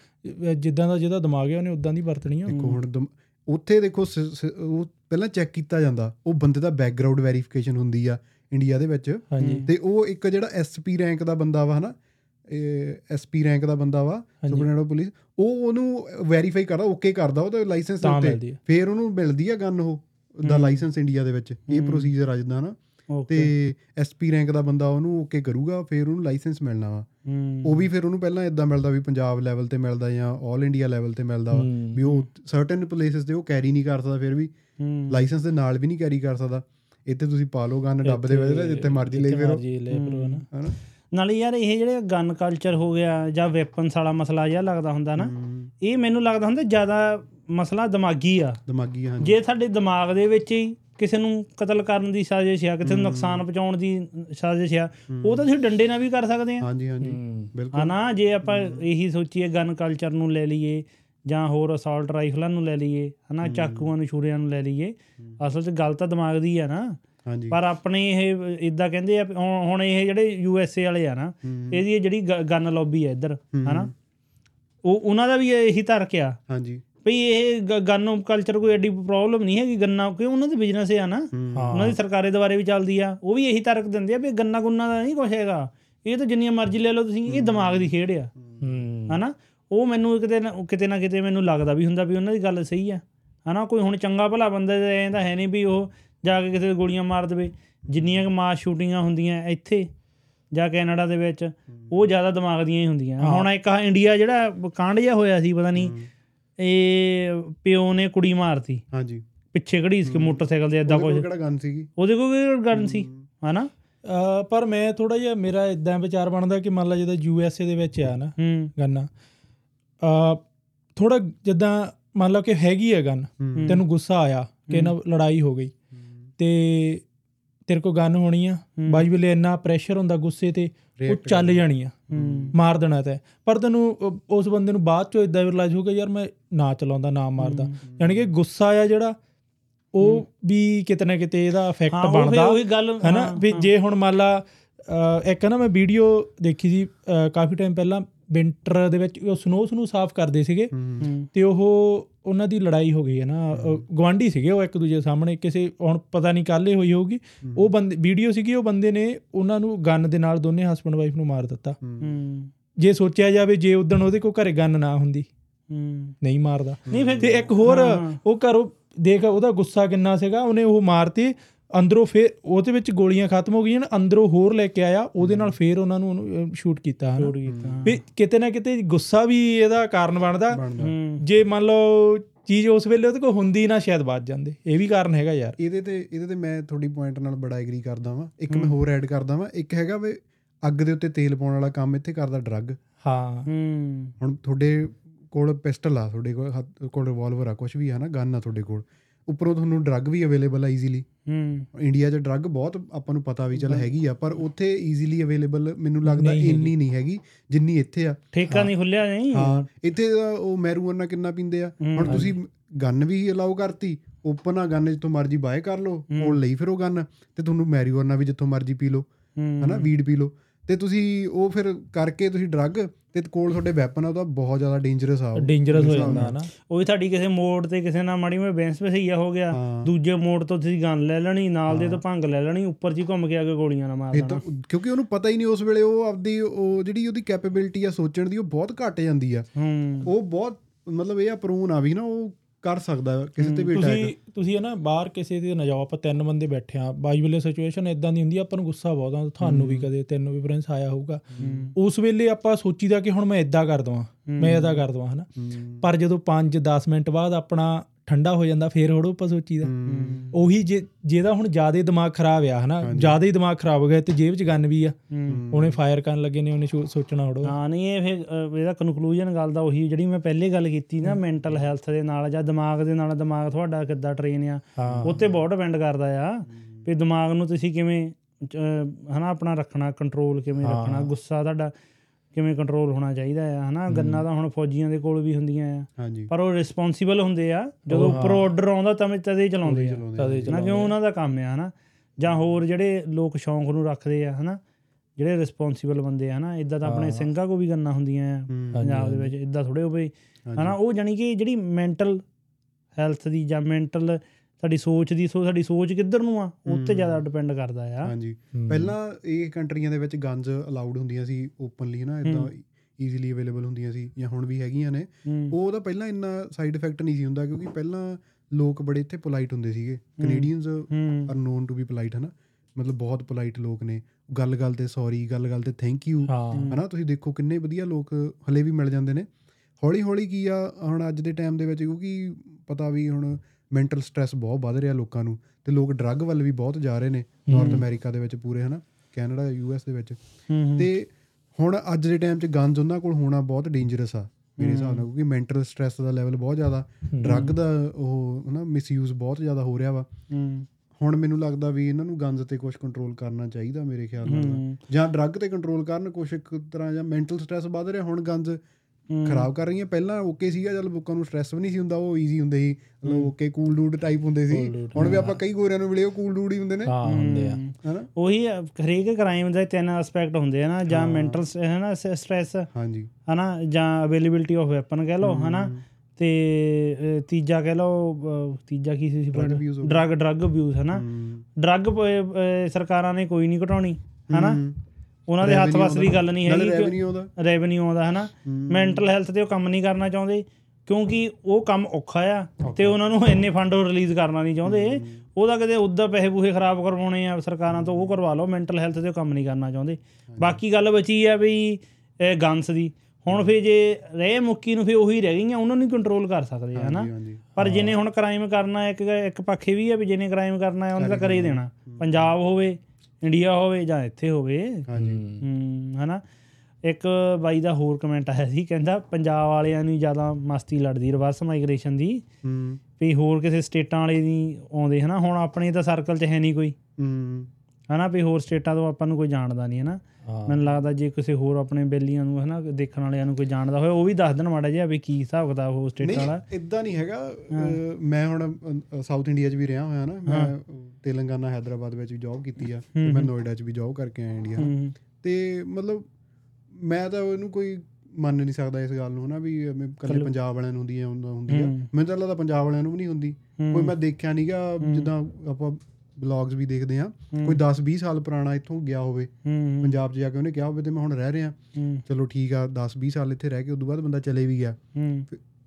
ਜਿੱਦਾਂ ਦਾ ਜਿਹਦਾ ਦਿਮਾਗ ਹੈ ਉਹਨੇ ਉਦਾਂ ਦੀ ਵਰਤਣੀ ਆ।
ਦੇਖੋ ਹੁਣ ਉੱਥੇ ਦੇਖੋ ਉਹ ਪਹਿਲਾਂ ਚੈੱਕ ਕੀਤਾ ਜਾਂਦਾ ਉਹ ਬੰਦੇ ਦਾ ਬੈਕਗ੍ਰਾਉਂਡ ਵੈਰੀਫਿਕੇਸ਼ਨ ਹੁੰਦੀ ਆ ਇੰਡੀਆ ਦੇ ਵਿੱਚ। ਤੇ ਉਹ ਇੱਕ ਜਿਹੜਾ ਐਸਪੀ ਰੈਂਕ ਦਾ ਬੰਦਾ ਵਾ ਹਨਾ ਐਸਪੀ ਰੈਂਕ ਦਾ ਬੰਦਾ ਵਾ ਆਫ ਪੁਲਿਸ ਉਹ ਉਹਨੂੰ ਵੈਰੀਫਾਈ ਕਰਦਾ ਓਕੇ ਕਰਦਾ ਉਹਦਾ ਲਾਇਸੈਂਸ ਉੱਤੇ। ਫਿਰ ਉਹਨੂੰ ਮਿਲਦੀ ਆ ਗਨ ਉਹ ਦਾ ਲਾਇਸੈਂਸ ਇੰਡੀਆ ਦੇ ਵਿੱਚ ਇਹ ਪ੍ਰੋਸੀਜਰ ਆ ਜਿੱਦਾਂ ਨਾ
ਓਕੇ
ਤੇ ਐਸਪੀ ਰੈਂਕ ਦਾ ਬੰਦਾ ਉਹਨੂੰ ਓਕੇ ਕਰੂਗਾ ਫਿਰ ਉਹਨੂੰ ਲਾਇਸੈਂਸ ਮਿਲਣਾ ਵਾ। ਉਹ ਵੀ ਫਿਰ ਉਹਨੂੰ ਪਹਿਲਾਂ ਇਦਾਂ ਮਿਲਦਾ ਵੀ ਪੰਜਾਬ ਲੈਵਲ ਤੇ ਮਿਲਦਾ ਜਾਂ 올 ਇੰਡੀਆ ਲੈਵਲ ਤੇ ਮਿਲਦਾ ਵਾ ਉਹ ਸਰਟਨ ਪਲੇਸਸ ਤੇ ਉਹ ਕੈਰੀ ਨਹੀਂ ਕਰ ਸਕਦਾ ਫਿਰ ਵੀ ਲਾਇਸੈਂਸ ਦੇ ਨਾਲ ਵੀ ਨਹੀਂ ਕੈਰੀ ਕਰ ਸਕਦਾ। ਇੱਥੇ ਤੁਸੀਂ ਪਾ ਲਓ ਗਨ ਡੱਬ ਦੇ ਵਿੱਚ ਜਿੱਥੇ ਮਰਜ਼ੀ
ਲੈ ਫਿਰੋ। ਹਨਾ।
ਨਾਲੇ ਯਾਰ ਇਹ ਜਿਹੜੇ ਗਨ ਕਲਚਰ ਹੋ ਗਿਆ ਜਾਂ ਵੈਪਨਸ ਵਾਲਾ ਮਸਲਾ ਜਿਹਾ ਲੱਗਦਾ ਹੁੰਦਾ ਨਾ ਇਹ ਮੈਨੂੰ ਲੱਗਦਾ ਹੁੰਦਾ ਜ਼ਿਆਦਾ ਮਸਲਾ ਦਿਮਾਗੀ ਆ।
ਦਿਮਾਗੀ ਹਾਂਜੀ।
ਜੇ ਸਾਡੇ ਦਿਮਾਗ ਦੇ ਵਿੱਚ ਹੀ ਕਿਸੇ ਨੂੰ ਕਤਲ ਕਰਨ ਦੀ ਸਾਜ਼ਿਸ਼ ਆ ਕਿਸੇ ਨੂੰ ਨੁਕਸਾਨ ਪਹੁੰਚਾਉਣ ਦੀ ਸਾਜ਼ਿਸ਼ ਆ ਉਹ ਤਾਂ ਤੁਸੀਂ ਡੰਡੇ ਨਾਲ ਵੀ ਕਰ ਸਕਦੇ ਆ।
ਹਾਂਜੀ ਹਾਂਜੀ ਬਿਲਕੁਲ।
ਹਨਾ ਜੇ ਆਪਾਂ ਇਹੀ ਸੋਚੀਏ ਗਨ ਕਲਚਰ ਨੂੰ ਲੈ ਲਈਏ ਜਾਂ ਹੋਰ ਅਸਾਲਟ ਰਾਈਫਲਾਂ ਨੂੰ ਲੈ ਲਈਏ ਹਨਾ ਚਾਕੂਆਂ ਨੂੰ ਛੁਰਿਆਂ ਨੂੰ ਲੈ ਲਈਏ ਅਸਲ 'ਚ ਗੱਲ ਤਾਂ ਦਿਮਾਗ ਦੀ ਆ ਨਾ।
ਹਾਂਜੀ।
ਪਰ ਆਪਣੇ ਇਹ ਇਦਾਂ ਕਹਿੰਦੇ ਆ ਹੁਣ ਇਹ ਜਿਹੜੇ ਯੂ ਐਸ ਏ ਵਾਲੇ ਆ ਨਾ ਇਹਦੀ ਇਹ ਜਿਹੜੀ ਗਨ ਲੌਬੀ ਆ ਇੱਧਰ ਹਨਾ ਉਹ ਉਹਨਾਂ ਦਾ ਵੀ ਇਹੀ ਤਰਕ ਆ।
ਹਾਂਜੀ।
ਭਈ ਇਹ ਗਨ ਕਲਚਰ ਕੋਈ ਐਡੀ ਪ੍ਰੋਬਲਮ ਨਹੀਂ ਹੈਗੀ ਗੰਨਾ ਕਿਉਂ? ਉਹਨਾਂ ਦੇ ਬਿਜ਼ਨਸ ਆ ਨਾ। ਉਹਨਾਂ ਦੀ ਸਰਕਾਰੇ ਦੁਆਰੇ ਵੀ ਚੱਲਦੀ ਆ। ਉਹ ਵੀ ਇਹੀ ਤਰਕ ਦਿੰਦੇ ਆ ਵੀ ਗੰਨਾ ਗੁੰਨਾ ਦਾ ਨਹੀਂ ਕੁਛ ਹੈਗਾ। ਇਹ ਤਾਂ ਜਿੰਨੀਆਂ ਮਰਜ਼ੀ ਲੈ ਲਓ ਤੁਸੀਂ ਇਹ ਦਿਮਾਗ ਦੀ ਖੇਡ ਆ।
ਹੂੰ।
ਹਨਾ? ਉਹ ਮੈਨੂੰ ਕਿਤੇ ਕਿਤੇ ਨਾ ਕਿਤੇ ਮੈਨੂੰ ਲੱਗਦਾ ਵੀ ਹੁੰਦਾ ਵੀ ਉਹਨਾਂ ਦੀ ਗੱਲ ਸਹੀ ਆ। ਹਨਾ? ਕੋਈ ਹੁਣ ਚੰਗਾ ਭਲਾ ਬੰਦਾ ਐਂ ਤਾਂ ਹੈ ਨਹੀਂ ਵੀ ਉਹ ਜਾ ਕੇ ਕਿਸੇ ਦੇ ਗੋਲੀਆਂ ਮਾਰ ਦੇਵੇ। ਜਿੰਨੀਆਂ ਕੁ ਮਾਸ ਸ਼ੂਟਿੰਗਾਂ ਹੁੰਦੀਆਂ ਇੱਥੇ ਜਾਂ ਕੈਨੇਡਾ ਦੇ ਵਿੱਚ ਉਹ ਜ਼ਿਆਦਾ ਦਿਮਾਗ ਦੀਆਂ ਹੀ ਹੁੰਦੀਆਂ। ਹੁਣ ਇੱਕ ਇੰਡੀਆ ਜਿਹੜਾ ਕਾਂਡ ਜਿਹਾ ਹੋਇਆ ਸੀ ਪਤਾ ਨਹੀਂ ਇਹ ਪਿਓ ਨੇ ਕੁੜੀ ਮਾਰਤੀ।
ਹਾਂਜੀ।
ਪਿੱਛੇ ਘੜੀਸ ਕੇ ਮੋਟਰਸਾਈਕਲ ਦੇ ਏਦਾਂ
ਉਹਦੇ
ਕੁਝ
ਕਿਹੜਾ ਗਨ ਸੀਗੀ?
ਉਹਦੇ ਕੋਲ ਵੀ ਗਨ ਸੀ ਹਨਾ?
ਪਰ ਮੈਂ ਥੋੜਾ ਜਿਹਾ ਮੇਰਾ ਇਦਾਂ ਵਿਚਾਰ ਬਣਦਾ ਕਿ ਮੰਨ ਲਾ ਜਦੋਂ ਯੂ ਐਸ ਏ ਦੇ ਵਿੱਚ ਆ ਨਾ ਗੰਨਾ ਅ ਥੋੜਾ ਜਿੱਦਾਂ ਮੰਨ ਲਓ ਕਿ ਹੈਗੀ ਹੈ। ਗਨ ਤੈਨੂੰ ਗੁੱਸਾ ਆਇਆ ਕਿ ਨਾ ਲੜਾਈ ਹੋ ਗਈ। ਤੇ ਤੇਰੇ ਕੋ ਗਨ ਹੋਣੀ ਆ। ਬਾਈ ਵੇਲੇ ਇੰਨਾ ਪ੍ਰੈਸ਼ਰ ਹੁੰਦਾ ਗੁੱਸੇ ਤੇ ਉਹ ਚੱਲ ਜਾਣੀ ਆ। ਮਾਰ ਦੇਣਾ ਤੇ। ਪਰ ਤੈਨੂੰ ਉਸ ਬੰਦੇ ਨੂੰ ਬਾਅਦ ਚੋਂ ਇਦਾਂ ਰਿਅਲਾਈਜ਼ ਹੋਊਗਾ ਯਾਰ ਮੈਂ ਨਾ ਚਲਾਉਂਦਾ ਨਾ ਮਾਰਦਾ। ਯਾਨੀ ਕਿ ਗੁੱਸਾ ਆ ਜਿਹੜਾ ਉਹ ਵੀ ਕਿਤੇ ਨਾ ਕਿਤੇ ਇਹਦਾ ਇਫੈਕਟ ਬਣਦਾ। ਹੈਨਾ? ਵੀ ਜੇ ਹੁਣ ਮੰਨ ਲਾ ਇੱਕ ਨਾ ਮੈਂ ਵੀਡੀਓ ਦੇਖੀ ਸੀ ਕਾਫੀ ਟਾਈਮ ਪਹਿਲਾਂ। ਵਿੰਟਰ ਦੇ ਵਿੱਚ ਉਹ ਸਨੋ ਨੂੰ ਸਾਫ਼ ਕਰਦੇ ਸੀਗੇ। ਤੇ ਉਹ ਉਹਨਾਂ ਦੀ ਲੜਾਈ ਹੋ ਗਈ ਹੈ ਨਾ। ਗਵਾਂਢੀ ਸੀਗੇ ਉਹ ਇੱਕ ਦੂਜੇ ਸਾਹਮਣੇ। ਕਿਸੇ ਹੁਣ ਪਤਾ ਨਹੀਂ ਕੱਲ੍ਹ ਹੋਈ ਹੋਊਗੀ। ਉਹ ਬੰਦੇ ਵੀਡੀਓ ਸੀਗੀ ਉਹ ਬੰਦੇ ਨੇ ਉਹਨਾਂ ਨੂੰ ਗਨ ਦੇ ਨਾਲ ਦੋਨੇ ਹਸਬੰਡ ਵਾਈਫ ਨੂੰ ਮਾਰ ਦਿੱਤਾ। ਜੇ ਸੋਚਿਆ ਜਾਵੇ ਜੇ ਉਦਣ ਉਹਦੇ ਕੋਲ ਘਰੇ ਗਨ ਨਾ ਹੁੰਦੀ। ਨਹੀਂ ਮਾਰਦਾ। ਤੇ ਇੱਕ ਹੋਰ। ਉਹ ਘਰੋਂ ਦੇਖ ਉਹਦਾ ਗੁੱਸਾ ਕਿੰਨਾ ਸੀਗਾ। ਉਹਨੇ ਉਹ ਮਾਰਤੀ ਅੰਦਰੋਂ ਫੇਰ ਉਹਦੇ ਵਿੱਚ ਗੋਲੀਆਂ ਖਤਮ ਹੋ ਗਈਆਂ ਨਾ ਅੰਦਰੋਂ ਹੋਰ ਲੈ ਕੇ ਆਇਆ ਉਹਦੇ ਨਾਲ ਫੇਰ ਉਹਨਾਂ ਨੂੰ ਸ਼ੂਟ ਕੀਤਾ ਹਨਾ?
ਛੋੜ ਕੀਤਾ
ਵੀ ਕਿਤੇ ਨਾ ਕਿਤੇ ਗੁੱਸਾ ਵੀ ਇਹਦਾ ਕਾਰਨ ਬਣਦਾ। ਜੇ ਮੰਨ ਲਓ ਚੀਜ਼ ਉਸ ਵੇਲੇ ਉਹਦੇ ਕੋਲ ਹੁੰਦੀ ਨਾ ਸ਼ਾਇਦ ਬਚ ਜਾਂਦੇ। ਇਹ ਵੀ ਕਾਰਨ ਹੈਗਾ ਯਾਰ।
ਇਹਦੇ ਤੇ ਇਹਦੇ ਤੇ ਮੈਂ ਤੁਹਾਡੀ ਪੁਆਇੰਟ ਨਾਲ ਬੜਾ ਐਗਰੀ ਕਰਦਾ ਵਾਂ। ਇੱਕ ਮੈਂ ਹੋਰ ਐਡ ਕਰਦਾ ਵਾਂ। ਇੱਕ ਹੈਗਾ ਵੇ ਅੱਗ ਦੇ ਉੱਤੇ ਤੇਲ ਪਾਉਣ ਵਾਲਾ ਕੰਮ ਇੱਥੇ ਕਰਦਾ ਡਰੱਗ
ਹਾਂ।
ਹੂੰ।
ਹੁਣ ਤੁਹਾਡੇ ਕੋਲ ਪਿਸਟਲ ਆ ਤੁਹਾਡੇ ਕੋਲ ਕੋਲ ਰਿਵਾਲਵਰ ਆ ਕੁਝ ਵੀ ਆ ਨਾ ਗਨ ਆ ਤੁਹਾਡੇ ਕੋਲ। ਉੱਪਰੋਂ ਤੁਹਾਨੂੰ ਡਰੱਗ ਵੀ ਅਵੇਲੇਬਲ ਆ ਈਜ਼ੀਲੀ
ਹੂੰ।
ਇੰਡੀਆ 'ਚ ਡਰੱਗ ਬਹੁਤ ਆਪਾਂ ਨੂੰ ਪਤਾ ਵੀ ਚੱਲ ਹੈਗੀ ਆ ਪਰ ਉੱਥੇ ਈਜ਼ੀਲੀ ਅਵੇਲੇਬਲ ਮੈਨੂੰ ਲੱਗਦਾ। ਇੰਨੀ ਨਹੀਂ ਹੈਗੀ ਜਿੰਨੀ ਇੱਥੇ ਆ।
ਠੇਕਾ ਨਹੀਂ ਖੁੱਲਿਆ ਨਹੀਂ?
ਹਾਂ ਇੱਥੇ ਉਹ ਮੈਰੂਆਨਾ ਕਿੰਨਾ ਪੀਂਦੇ ਆ। ਹੁਣ ਤੁਸੀਂ ਗਨ ਵੀ ਅਲਾਉ ਕਰਤੀ ਓਪਨ ਆ ਗਨ ਜਿੱਥੋਂ ਮਰਜ਼ੀ ਬਾਏ ਕਰ ਲਓ ਕੋਲ ਲਈ ਫਿਰ ਉਹ ਗਨ ਤੇ ਤੁਹਾਨੂੰ ਮੈਰੀਵਾਨਾ ਵੀ ਜਿੱਥੋਂ ਮਰਜ਼ੀ ਪੀ ਲਓ। ਹਨਾ ਵੀਡ ਪੀ ਲਓ। ਤੇ ਤੁਸੀਂ ਉਹ ਫਿਰ ਕਰਕੇ ਤੁਸੀਂ ਡਰੱਗ ਤੇ ਕੋਲ ਤੁਹਾਡੇ ਵੈਪਨ ਆ ਉਹਦਾ ਬਹੁਤ ਜ਼ਿਆਦਾ ਡੇਂਜਰਸ ਆ।
ਡੇਂਜਰਸ ਹੋ ਜਾਂਦਾ। ਹਨਾ
ਉਹ ਵੀ ਤੁਹਾਡੀ ਕਿਸੇ ਮੋੜ ਤੇ ਕਿਸੇ ਨਾਲ ਮਾੜੀ ਮੋਟੀ ਬੈਂਸ ਵਸਈਆ ਹੋ ਗਿਆ। ਦੂਜੇ ਮੋੜ ਤੋਂ ਤੁਸੀਂ ਗਨ ਲੈ ਲੈਣੀ ਨਾਲ ਦੇ ਤੋਂ ਭੰਗ ਲੈ ਲੈਣੀ ਉੱਪਰ ਜੀ ਘੁੰਮ ਕੇ ਆ ਕੇ ਗੋਲੀਆਂ ਨਾਲ ਮਾਰ ਦੇਣਾ
ਕਿਉਂਕਿ ਉਹਨੂੰ ਪਤਾ ਹੀ ਨਹੀਂ ਉਸ ਵੇਲੇ ਉਹ ਆਪਦੀ ਉਹ ਜਿਹੜੀ ਉਹਦੀ ਕੈਪੇਬਿਲਿਟੀ ਆ ਸੋਚਣ ਦੀ ਉਹ ਬਹੁਤ ਘਟ ਜਾਂਦੀ ਆ
ਹੂੰ
ਉਹ ਬਹੁਤ ਮਤਲਬ ਇਹ ਆ ਪ੍ਰੂਨ ਆ ਵੀ ਨਾ ਉਹ ਕਰ ਸਕਦਾ ਕਿਸੇ ਤੇ ਵੀ ਅਟੈਕ
ਤੁਸੀਂ ਤੁਸੀਂ ਨਾ ਬਾਹਰ ਕਿਸੇ ਦੇ ਨਾ ਜਾਓ ਆਪਾਂ ਤਿੰਨ ਬੰਦੇ ਬੈਠੇ ਆ। ਬਾਈ ਵੇਲੇ ਸਿਚੁਏਸ਼ਨ ਇਦਾਂ ਦੀ ਹੁੰਦੀ ਆ ਆਪਾਂ ਨੂੰ ਗੁੱਸਾ ਬਹੁਤ ਆਉਂਦਾ ਤੁਹਾਨੂੰ ਵੀ ਕਦੇ ਤੈਨੂੰ ਵੀ ਪ੍ਰਿੰਸ ਆਇਆ ਹੋਊਗਾ। ਉਸ ਵੇਲੇ ਆਪਾਂ ਸੋਚੀਦਾ ਕਿ ਹੁਣ ਮੈਂ ਇਦਾਂ ਕਰ ਦਵਾਂ ਮੈਂ ਇਦਾਂ ਕਰ ਦਵਾਂ ਹਨਾ। ਪਰ ਜਦੋਂ 5-10 ਮਿੰਟ ਬਾਅਦ ਆਪਣਾ ਠੰਡਾ ਹੋ ਜਾਂਦਾ ਫੇਰ ਹੜੋ ਆਪਾਂ ਸੋਚੀਦਾ ਉਹੀ ਜੇ ਜਿਹਦਾ ਹੁਣ ਜ਼ਿਆਦਾ ਦਿਮਾਗ ਖਰਾਬ ਆ ਹਨਾ? ਜ਼ਿਆਦਾ ਹੀ ਦਿਮਾਗ ਖਰਾਬ ਹੋ ਗਿਆ ਤੇ ਜੇਬ 'ਚ ਗਨ ਵੀ ਆ। ਉਹਨੇ ਫਾਇਰ ਕਰਨ ਲੱਗੇ ਨੇ ਉਹਨੇ ਸੋਚਣਾ ਹੜੋ।
ਹਾਂ ਨਹੀਂ ਇਹ ਫਿਰ ਇਹਦਾ ਕਨਕਲੂਜਨ ਗੱਲ ਦਾ ਉਹੀ ਜਿਹੜੀ ਮੈਂ ਪਹਿਲੇ ਗੱਲ ਕੀਤੀ ਨਾ ਮੈਂਟਲ ਹੈਲਥ ਦੇ ਨਾਲ ਜਾਂ ਦਿਮਾਗ ਦੇ ਨਾਲ ਦਿਮਾਗ ਤੁਹਾਡਾ ਕਿੱਦਾਂ ਟ੍ਰੇਨ ਆ ਉੱਤੇ ਬਹੁਤ ਡਿਪੈਂਡ ਕਰਦਾ ਆ। ਵੀ ਦਿਮਾਗ ਨੂੰ ਤੁਸੀਂ ਕਿਵੇਂ ਹਨਾ ਆਪਣਾ ਰੱਖਣਾ ਕੰਟਰੋਲ ਕਿਵੇਂ ਰੱਖਣਾ ਗੁੱਸਾ ਤੁਹਾਡਾ ਕਿਵੇਂ ਕੰਟਰੋਲ ਹੋਣਾ ਚਾਹੀਦਾ ਆ ਹਨਾ? ਗੰਨਾ ਤਾਂ ਹੁਣ ਫੌਜੀਆਂ ਦੇ ਕੋਲ ਵੀ ਹੁੰਦੀਆਂ ਆ। ਪਰ ਉਹ ਰਿਸਪੌਂਸੀਬਲ ਹੁੰਦੇ ਆ ਜਦੋਂ ਉੱਪਰ ਆਰਡਰ ਆਉਂਦਾ ਤਾਂ ਤਦੇ ਚਲਾਉਂਦੇ ਆ।
ਤਦੇ
ਨਾ ਕਿਉਂ ਉਹਨਾਂ ਦਾ ਕੰਮ ਆ ਹਨਾ? ਜਾਂ ਹੋਰ ਜਿਹੜੇ ਲੋਕ ਸ਼ੌਂਕ ਨੂੰ ਰੱਖਦੇ ਆ ਹਨਾ? ਜਿਹੜੇ ਰਿਸਪੌਂਸੀਬਲ ਬੰਦੇ ਆ ਹਨਾ? ਇਦਾਂ ਤਾਂ ਆਪਣੇ ਸਿੰਘਾਂ ਕੋ ਵੀ ਗੰਨਾ ਹੁੰਦੀਆਂ ਆ ਪੰਜਾਬ ਦੇ ਵਿੱਚ ਇਦਾਂ ਥੋੜੇ ਹੋਵੇ ਹਨਾ? ਉਹ ਜਾਨੀ ਕਿ ਜਿਹੜੀ ਮੈਂਟਲ ਹੈਲਥ ਦੀ ਜਾਂ ਮੈਂਟਲ ਸਾਡੀ ਸੋਚ ਦੀ ਸੋ ਸਾਡੀ ਸੋਚ ਕਿੱਧਰ ਨੂੰ ਆ? ਉੱਤੇ ਜ਼ਿਆਦਾ ਡਿਪੈਂਡ ਕਰਦਾ ਆ।
ਹਾਂਜੀ। ਪਹਿਲਾਂ ਇਹ ਕੰਟਰੀਆਂ ਦੇ ਵਿੱਚ ਗਨਸ ਅਲਾਉਡ ਹੁੰਦੀਆਂ ਸੀ ਓਪਨਲੀ ਨਾ ਇਦਾਂ ਈਜ਼ੀਲੀ ਅਵੇਲੇਬਲ ਹੁੰਦੀਆਂ ਸੀ ਜਾਂ ਹੁਣ ਵੀ ਹੈਗੀਆਂ ਨੇ।
ਹੂੰ।
ਉਹ ਉਹਦਾ ਪਹਿਲਾਂ ਇੰਨਾ ਸਾਈਡ ਇਫੈਕਟ ਨਹੀਂ ਸੀ ਹੁੰਦਾ ਕਿਉਂਕਿ ਪਹਿਲਾਂ ਲੋਕ ਬੜੇ ਇੱਥੇ ਪੋਲਾਈਟ ਹੁੰਦੇ ਸੀਗੇ। Canadians
hmm.
Are known to be polite ਹਨਾ? ਮਤਲਬ ਬਹੁਤ ਪੋਲਾਈਟ ਲੋਕ ਨੇ। ਗੱਲ-ਗੱਲ ਤੇ ਸੌਰੀ ਗੱਲ-ਗੱਲ ਤੇ ਥੈਂਕ ਯੂ
ਹਾਂ।
ਹਨਾ? ਤੁਸੀਂ ਦੇਖੋ ਕਿੰਨੇ ਵਧੀਆ ਲੋਕ ਹਲੇ ਵੀ ਮਿਲ ਜਾਂਦੇ ਨੇ। ਹੌਲੀ-ਹੌਲੀ ਕੀ ਆ ਹੁਣ ਅੱਜ ਦੇ ਟਾਈਮ ਦੇ ਵਿੱਚ ਕਿਉਂਕਿ ਪਤਾ ਵੀ ਹੁਣ ਮੈਂਟਲ ਸਟ੍ਰੈਸ ਬਹੁਤ ਵੱਧ ਰਿਹਾ ਲੋਕਾਂ ਨੂੰ ਤੇ ਲੋਕ ਡਰੱਗ ਵੱਲ ਵੀ ਬਹੁਤ ਜਾ ਰਹੇ ਨੇ ਨਾਰਥ ਅਮਰੀਕਾ ਦੇ ਵਿੱਚ ਪੂਰੇ ਹਨਾ? ਕੈਨੇਡਾ ਯੂਐਸ ਦੇ ਵਿੱਚ। ਤੇ ਹੁਣ ਅੱਜ ਦੇ ਟਾਈਮ 'ਚ ਗਨਸ ਉਹਨਾਂ ਕੋਲ ਹੋਣਾ ਬਹੁਤ ਡੇਂਜਰਸ ਆ ਮੇਰੇ ਹਿਸਾਬ ਨਾਲ ਕਿਉਂਕਿ ਮੈਂਟਲ ਸਟ੍ਰੈਸ ਦਾ ਲੈਵਲ ਬਹੁਤ ਜ਼ਿਆਦਾ ਡਰੱਗ ਦਾ ਉਹ ਹਨਾ ਮਿਸਯੂਜ਼ ਬਹੁਤ ਜ਼ਿਆਦਾ ਹੋ ਰਿਹਾ ਵਾ। ਹੁਣ ਮੈਨੂੰ ਲੱਗਦਾ ਵੀ ਇਹਨਾਂ ਨੂੰ ਗਨਸ ਤੇ ਕੁਝ ਕੰਟਰੋਲ ਕਰਨਾ ਚਾਹੀਦਾ ਮੇਰੇ ਖਿਆਲ ਨਾਲ। ਜਾਂ ਡਰੱਗ ਤੇ ਕੰਟਰੋਲ ਕਰਨ ਕੁਛ ਇੱਕ ਤਰ੍ਹਾਂ ਜਾਂ ਮੈਂਟਲ ਸਟ੍ਰੈਸ ਵੱਧ ਰਿਹਾ ਹੁਣ
ਹੂੰ।
ਖਰਾਬ ਕਰ ਰਹੀਆਂ। ਪਹਿਲਾਂ ਓਕੇ ਸੀਗਾ ਜਦ ਲੋਕਾਂ ਨੂੰ ਸਟ੍ਰੈਸ ਵੀ ਨਹੀਂ ਸੀ ਹੁੰਦਾ ਉਹ ਈਜ਼ੀ ਹੁੰਦੇ ਸੀ। ਮਤਲਬ ਓਕੇ ਕੂਲ ਡੂਡ ਟਾਈਪ ਹੁੰਦੇ ਸੀ। ਹੁਣ ਵੀ ਆਪਾਂ ਕਈ ਗੋਰਿਆਂ ਨੂੰ ਮਿਲੇ ਉਹ ਕੂਲ ਡੂਡ ਹੀ ਹੁੰਦੇ ਨੇ।
ਹਾਂ ਹੁੰਦੇ ਆ।
ਹਨਾ?
ਉਹੀ ਹਰੇਕ ਕ੍ਰਾਈਮ ਦੇ ਤਿੰਨ ਐਸਪੈਕਟ ਹੁੰਦੇ ਆ ਨਾ ਜਾਂ ਮੈਂਟਲ ਹਨਾ ਸਟ੍ਰੈਸ
ਹਾਂਜੀ।
ਹਨਾ ਜਾਂ ਅਵੇਲੇਬਿਲਿਟੀ ਆਫ ਵੈਪਨ ਕਹਿ ਲਓ ਹਨਾ। ਤੇ ਤੀਜਾ ਕਹਿ ਲਓ ਤੀਜਾ ਕੀ ਸੀ ਡਰੱਗ ਡਰੱਗ ਅਬਿਊਜ਼ ਹਨਾ। ਡਰੱਗ ਸਰਕਾਰਾਂ ਨੇ ਕੋਈ ਨਹੀਂ ਘਟਾਉਣੀ ਹਨਾ। ਉਹਨਾਂ ਦੇ ਹੱਥ ਵੱਸ ਦੀ ਗੱਲ ਨਹੀਂ ਹੈਗੀ
ਰੈਵਨਿਊ ਉਹਦਾ
ਰੈਵਨਿਊ ਆਉਂਦਾ ਹਨਾ? ਮੈਂਟਲ ਹੈਲਥ ਤੇ ਉਹ ਕੰਮ ਨਹੀਂ ਕਰਨਾ ਚਾਹੁੰਦੇ ਕਿਉਂਕਿ ਉਹ ਕੰਮ ਔਖਾ ਆ ਤੇ ਉਹਨਾਂ ਨੂੰ ਇੰਨੇ ਫੰਡ ਰਿਲੀਜ਼ ਕਰਨਾ ਨਹੀਂ ਚਾਹੁੰਦੇ। ਉਹਦਾ ਕਿਤੇ ਉੱਦਾਂ ਪੈਸੇ ਪੂਹੇ ਖਰਾਬ ਕਰਵਾਉਣੇ ਆ ਸਰਕਾਰਾਂ ਤੋਂ ਉਹ ਕਰਵਾ ਲਓ। ਮੈਂਟਲ ਹੈਲਥ ਤੇ ਉਹ ਕੰਮ ਨਹੀਂ ਕਰਨਾ ਚਾਹੁੰਦੇ। ਬਾਕੀ ਗੱਲ ਬਚੀ ਆ ਵੀ ਗਨਸ ਦੀ। ਹੁਣ ਫੇ ਜੇ ਰਹਿ ਮੁੱਕੀ ਨੂੰ ਫੇ ਉਹੀ ਰਹਿ ਗਈਆਂ ਉਹਨਾਂ ਨੂੰ ਕੰਟਰੋਲ ਕਰ ਸਕਦੇ ਆ ਹਨਾ? ਪਰ ਜਿਹਨੇ ਹੁਣ ਕ੍ਰਾਈਮ ਕਰਨਾ ਇੱਕ ਇੱਕ ਪੱਖੇ ਵੀ ਆ ਵੀ ਜਿਹਨੇ ਕ੍ਰਾਈਮ ਕਰਨਾ ਹੈ ਉਹਨੇ ਤਾਂ ਕਰੇ ਹੀ ਦੇਣਾ। ਪੰਜਾਬ ਹੋਵੇ ਇੰਡੀਆ ਹੋਵੇ ਜਾਂ ਇੱਥੇ ਹੋਵੇ।
ਹਾਂਜੀ।
ਹੂੰ ਹਨਾ? ਇੱਕ ਬਾਈ ਦਾ ਹੋਰ ਕਮੈਂਟ ਆਇਆ ਸੀ ਕਹਿੰਦਾ ਪੰਜਾਬ ਵਾਲਿਆਂ ਨੂੰ ਜ਼ਿਆਦਾ ਮਸਤੀ ਲੜਦੀ ਰਿਵਰਸ ਮਾਈਗ੍ਰੇਸ਼ਨ ਦੀ।
ਹੂੰ।
ਵੀ ਹੋਰ ਕਿਸੇ ਸਟੇਟਾਂ ਵਾਲੇ ਨਹੀਂ ਆਉਂਦੇ ਹਨਾ? ਹੁਣ ਆਪਣੇ ਤਾਂ ਸਰਕਲ 'ਚ ਹੈ ਨਹੀਂ ਕੋਈ।
ਹੂੰ।
ਹਨਾ ਵੀ ਹੋਰ ਸਟੇਟਾਂ ਤੋਂ ਆਪਾਂ ਨੂੰ ਕੋਈ ਜਾਣਦਾ ਨਹੀਂ ਹਨਾ? ਮੈਨੂੰ ਲੱਗਦਾ ਜੇ ਕਿਸੇ ਹੋਰ ਆਪਣੇ ਬੇਲੀਆਂ ਨੂੰ ਹਨਾ ਦੇਖਣ ਵਾਲਿਆਂ ਨੂੰ ਕੋਈ ਜਾਣਦਾ ਹੋਵੇ ਉਹ ਵੀ ਦੱਸ ਦੇਣ ਮਾੜਾ ਜਿਹਾ ਵੀ ਕੀ ਹਿਸਾਬ ਕਿਤਾਬ ਉਹ ਸਟੇਟ ਵਾਲਾ।
ਨਹੀਂ ਇਦਾਂ ਨਹੀਂ ਹੈਗਾ ਮੈਂ ਹੁਣ ਸਾਊਥ ਇੰਡੀਆ 'ਚ ਵੀ ਰਿਹਾ ਹੋਇਆ ਨਾ ਮੈਂ ਤੇਲੰਗਾਨਾ ਹైదరాబాద్ ਵਿੱਚ ਵੀ ਜੌਬ ਕੀਤੀ ਆ ਤੇ ਮੈਂ ਨੋਇਡਾ 'ਚ ਵੀ ਜੌਬ ਕਰਕੇ ਆਇਆ ਇੰਡੀਆ। ਤੇ ਮਤਲਬ ਮੈਂ ਤਾਂ ਉਹਨੂੰ ਕੋਈ ਮੰਨ ਨਹੀਂ ਸਕਦਾ ਇਸ ਗੱਲ ਨੂੰ ਹਨਾ ਵੀ ਕੱਲੇ ਪੰਜਾਬ ਵਾਲਿਆਂ ਨੂੰ ਹੁੰਦੀ ਹੈ ਹੁੰਦੀ ਆ। ਮੈਨੂੰ ਤਾਂ ਲੱਗਦਾ ਪੰਜਾਬ ਵਾਲਿਆਂ ਨੂੰ ਵੀ ਨਹੀਂ ਹੁੰਦੀ। ਕੋਈ ਮੈਂ ਦੇਖਿਆ ਨਹੀਂਗਾ ਜਿੱਦਾਂ ਆਪਾਂ ਬਲੌਗਸ ਵੀ ਦੇਖਦੇ ਆ ਕੋਈ 10 20 ਸਾਲ ਪੁਰਾਣਾ ਇੱਥੋਂ ਗਿਆ ਹੋਵੇ ਪੰਜਾਬ 'ਚ ਜਾ ਕੇ ਉਹਨੇ ਕਿਹਾ ਹੋਵੇ ਤੇ ਮੈਂ ਹੁਣ ਰਹਿ ਰਿਹਾ। ਚਲੋ ਠੀਕ ਆ 10 20 ਸਾਲ ਇੱਥੇ ਰਹਿ ਕੇ ਉਦੋਂ ਬਾਅਦ ਬੰਦਾ ਚਲੇ ਵੀ ਗਿਆ।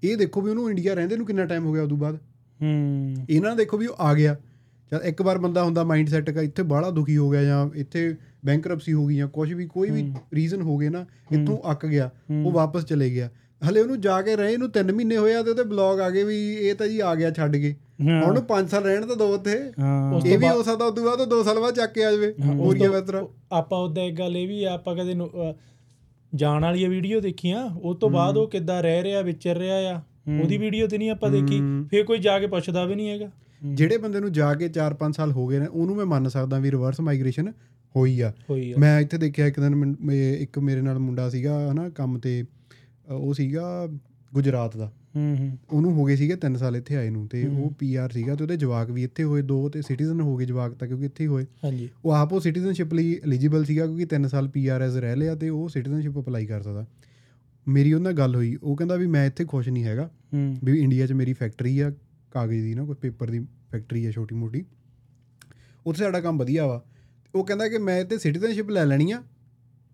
ਇਹ ਦੇਖੋ ਵੀ ਉਹਨੂੰ ਇੰਡੀਆ ਰਹਿੰਦੇ ਨੂੰ ਕਿੰਨਾ ਟਾਈਮ ਹੋ ਗਿਆ ਉਦੋਂ ਬਾਅਦ।
ਹੂੰ।
ਇਹਨਾਂ ਦੇਖੋ ਵੀ ਉਹ ਆ ਗਿਆ। ਜਦ ਇੱਕ ਵਾਰ ਬੰਦਾ ਹੁੰਦਾ ਮਾਈਂਡ ਸੈੱਟ ਕਾ ਇੱਥੇ ਬਾਹਲਾ ਦੁਖੀ ਹੋ ਗਿਆ ਜਾਂ ਇੱਥੇ ਬੈਂਕਰਪਸੀ ਹੋ ਗਈ ਜਾਂ ਕੁਝ ਵੀ ਕੋਈ ਵੀ ਰੀਜ਼ਨ ਹੋ ਗਏ ਨਾ ਇੱਥੋਂ ਅੱਕ ਗਿਆ ਉਹ ਵਾਪਸ ਚਲੇ ਗਿਆ। ਹਲੇ ਉਹਨੂੰ ਜਾ ਕੇ ਰਹੇ ਨੂੰ 3 ਮਹੀਨੇ ਹੋਇਆ ਤੇ ਉਹਦੇ ਬਲੌਗ ਆ ਗਏ ਵੀ ਇਹ ਤਾਂ ਜੀ ਆ ਗਿਆ ਛੱਡ ਕੇ। ਹੁਣ 5 ਸਾਲ ਰਹਿਣ ਤਾਂ ਦੋ ਉੱਥੇ। ਇਹ ਵੀ ਹੋ ਸਕਦਾ ਉਦੋਂ ਬਾਅਦ ਉਹ 2 ਸਾਲ ਬਾਅਦ ਚੱਕ ਕੇ ਆ ਜਾਵੇ। ਮੋਰੀਆ ਵਤਰਾ।
ਆਪਾਂ ਉਹਦਾ ਇੱਕ ਗੱਲ ਇਹ ਵੀ ਆ, ਆਪਾਂ ਕਦੇ ਜਾਣ ਵਾਲੀ ਵੀਡੀਓ ਦੇਖੀਆਂ ਉਸ ਤੋਂ ਬਾਅਦ ਉਹ ਕਿੱਦਾਂ ਰਹਿ ਰਿਹਾ ਵਿਚਰ ਰਿਹਾ ਆ ਉਹਦੀ ਵੀਡੀਓ ਤੇ ਨਹੀਂ ਆਪਾਂ ਦੇਖੀ ਫੇਰ ਕੋਈ ਜਾ ਕੇ ਪੁੱਛਦਾ ਵੀ ਨਹੀਂ ਹੈਗਾ।
ਜਿਹੜੇ ਬੰਦੇ ਨੂੰ ਜਾ ਕੇ 4-5 ਸਾਲ ਹੋ ਗਏ ਨੇ ਉਹਨੂੰ ਮੈਂ ਮੰਨ ਸਕਦਾ ਵੀ ਰਿਵਰਸ ਮਾਈਗ੍ਰੇਸ਼ਨ ਹੋਈ ਆ। ਮੈਂ ਇੱਥੇ ਦੇਖਿਆ ਇੱਕ ਦਿਨ ਇੱਕ ਮੇਰੇ ਨਾਲ ਮੁੰਡਾ ਸੀਗਾ ਹਨਾ ਕੰਮ ਤੇ ਉਹ ਸੀਗਾ ਗੁਜਰਾਤ ਦਾ। ਉਹਨੂੰ ਹੋ ਗਏ ਸੀਗੇ 3 ਸਾਲ ਇੱਥੇ ਆਏ ਨੂੰ ਤੇ ਉਹ ਪੀਆਰ ਸੀਗਾ ਤੇ ਉਹਦੇ ਜਵਾਕ ਵੀ ਇੱਥੇ ਹੋਏ ਦੋ ਤੇ ਸਿਟੀਜ਼ਨ ਹੋ ਗਏ ਜਵਾਕ ਤਾਂ ਕਿਉਂਕਿ ਇੱਥੇ ਹੀ ਹੋਏ।
ਹਾਂਜੀ।
ਉਹ ਆਪ ਉਹ ਸਿਟੀਜ਼ਨਸ਼ਿਪ ਲਈ ਐਲੀਜੀਬਲ ਸੀਗਾ ਕਿਉਂਕਿ 3 ਸਾਲ ਪੀਆਰ ਐਜ਼ ਰਹਿ ਲਿਆ ਤੇ ਉਹ ਸਿਟੀਜ਼ਨਸ਼ਿਪ ਅਪਲਾਈ ਕਰ ਸਕਦਾ। ਮੇਰੀ ਉਹਨਾਂ ਨਾਲ ਗੱਲ ਹੋਈ ਉਹ ਕਹਿੰਦਾ ਵੀ ਮੈਂ ਇੱਥੇ ਖੁਸ਼ ਨਹੀਂ ਹੈਗਾ ਵੀ ਇੰਡੀਆ 'ਚ ਮੇਰੀ ਫੈਕਟਰੀ ਆ ਕਾਗਜ਼ ਦੀ ਨਾ ਕੋਈ ਪੇਪਰ ਦੀ ਫੈਕਟਰੀ ਆ ਛੋਟੀ ਮੋਟੀ। ਉੱਥੇ ਸਾਡਾ ਕੰਮ ਵਧੀਆ ਵਾ। ਉਹ ਕਹਿੰਦਾ ਕਿ ਮੈਂ ਇੱਥੇ ਸਿਟੀਜ਼ਨਸ਼ਿਪ ਲੈ ਲੈਣੀ ਆ।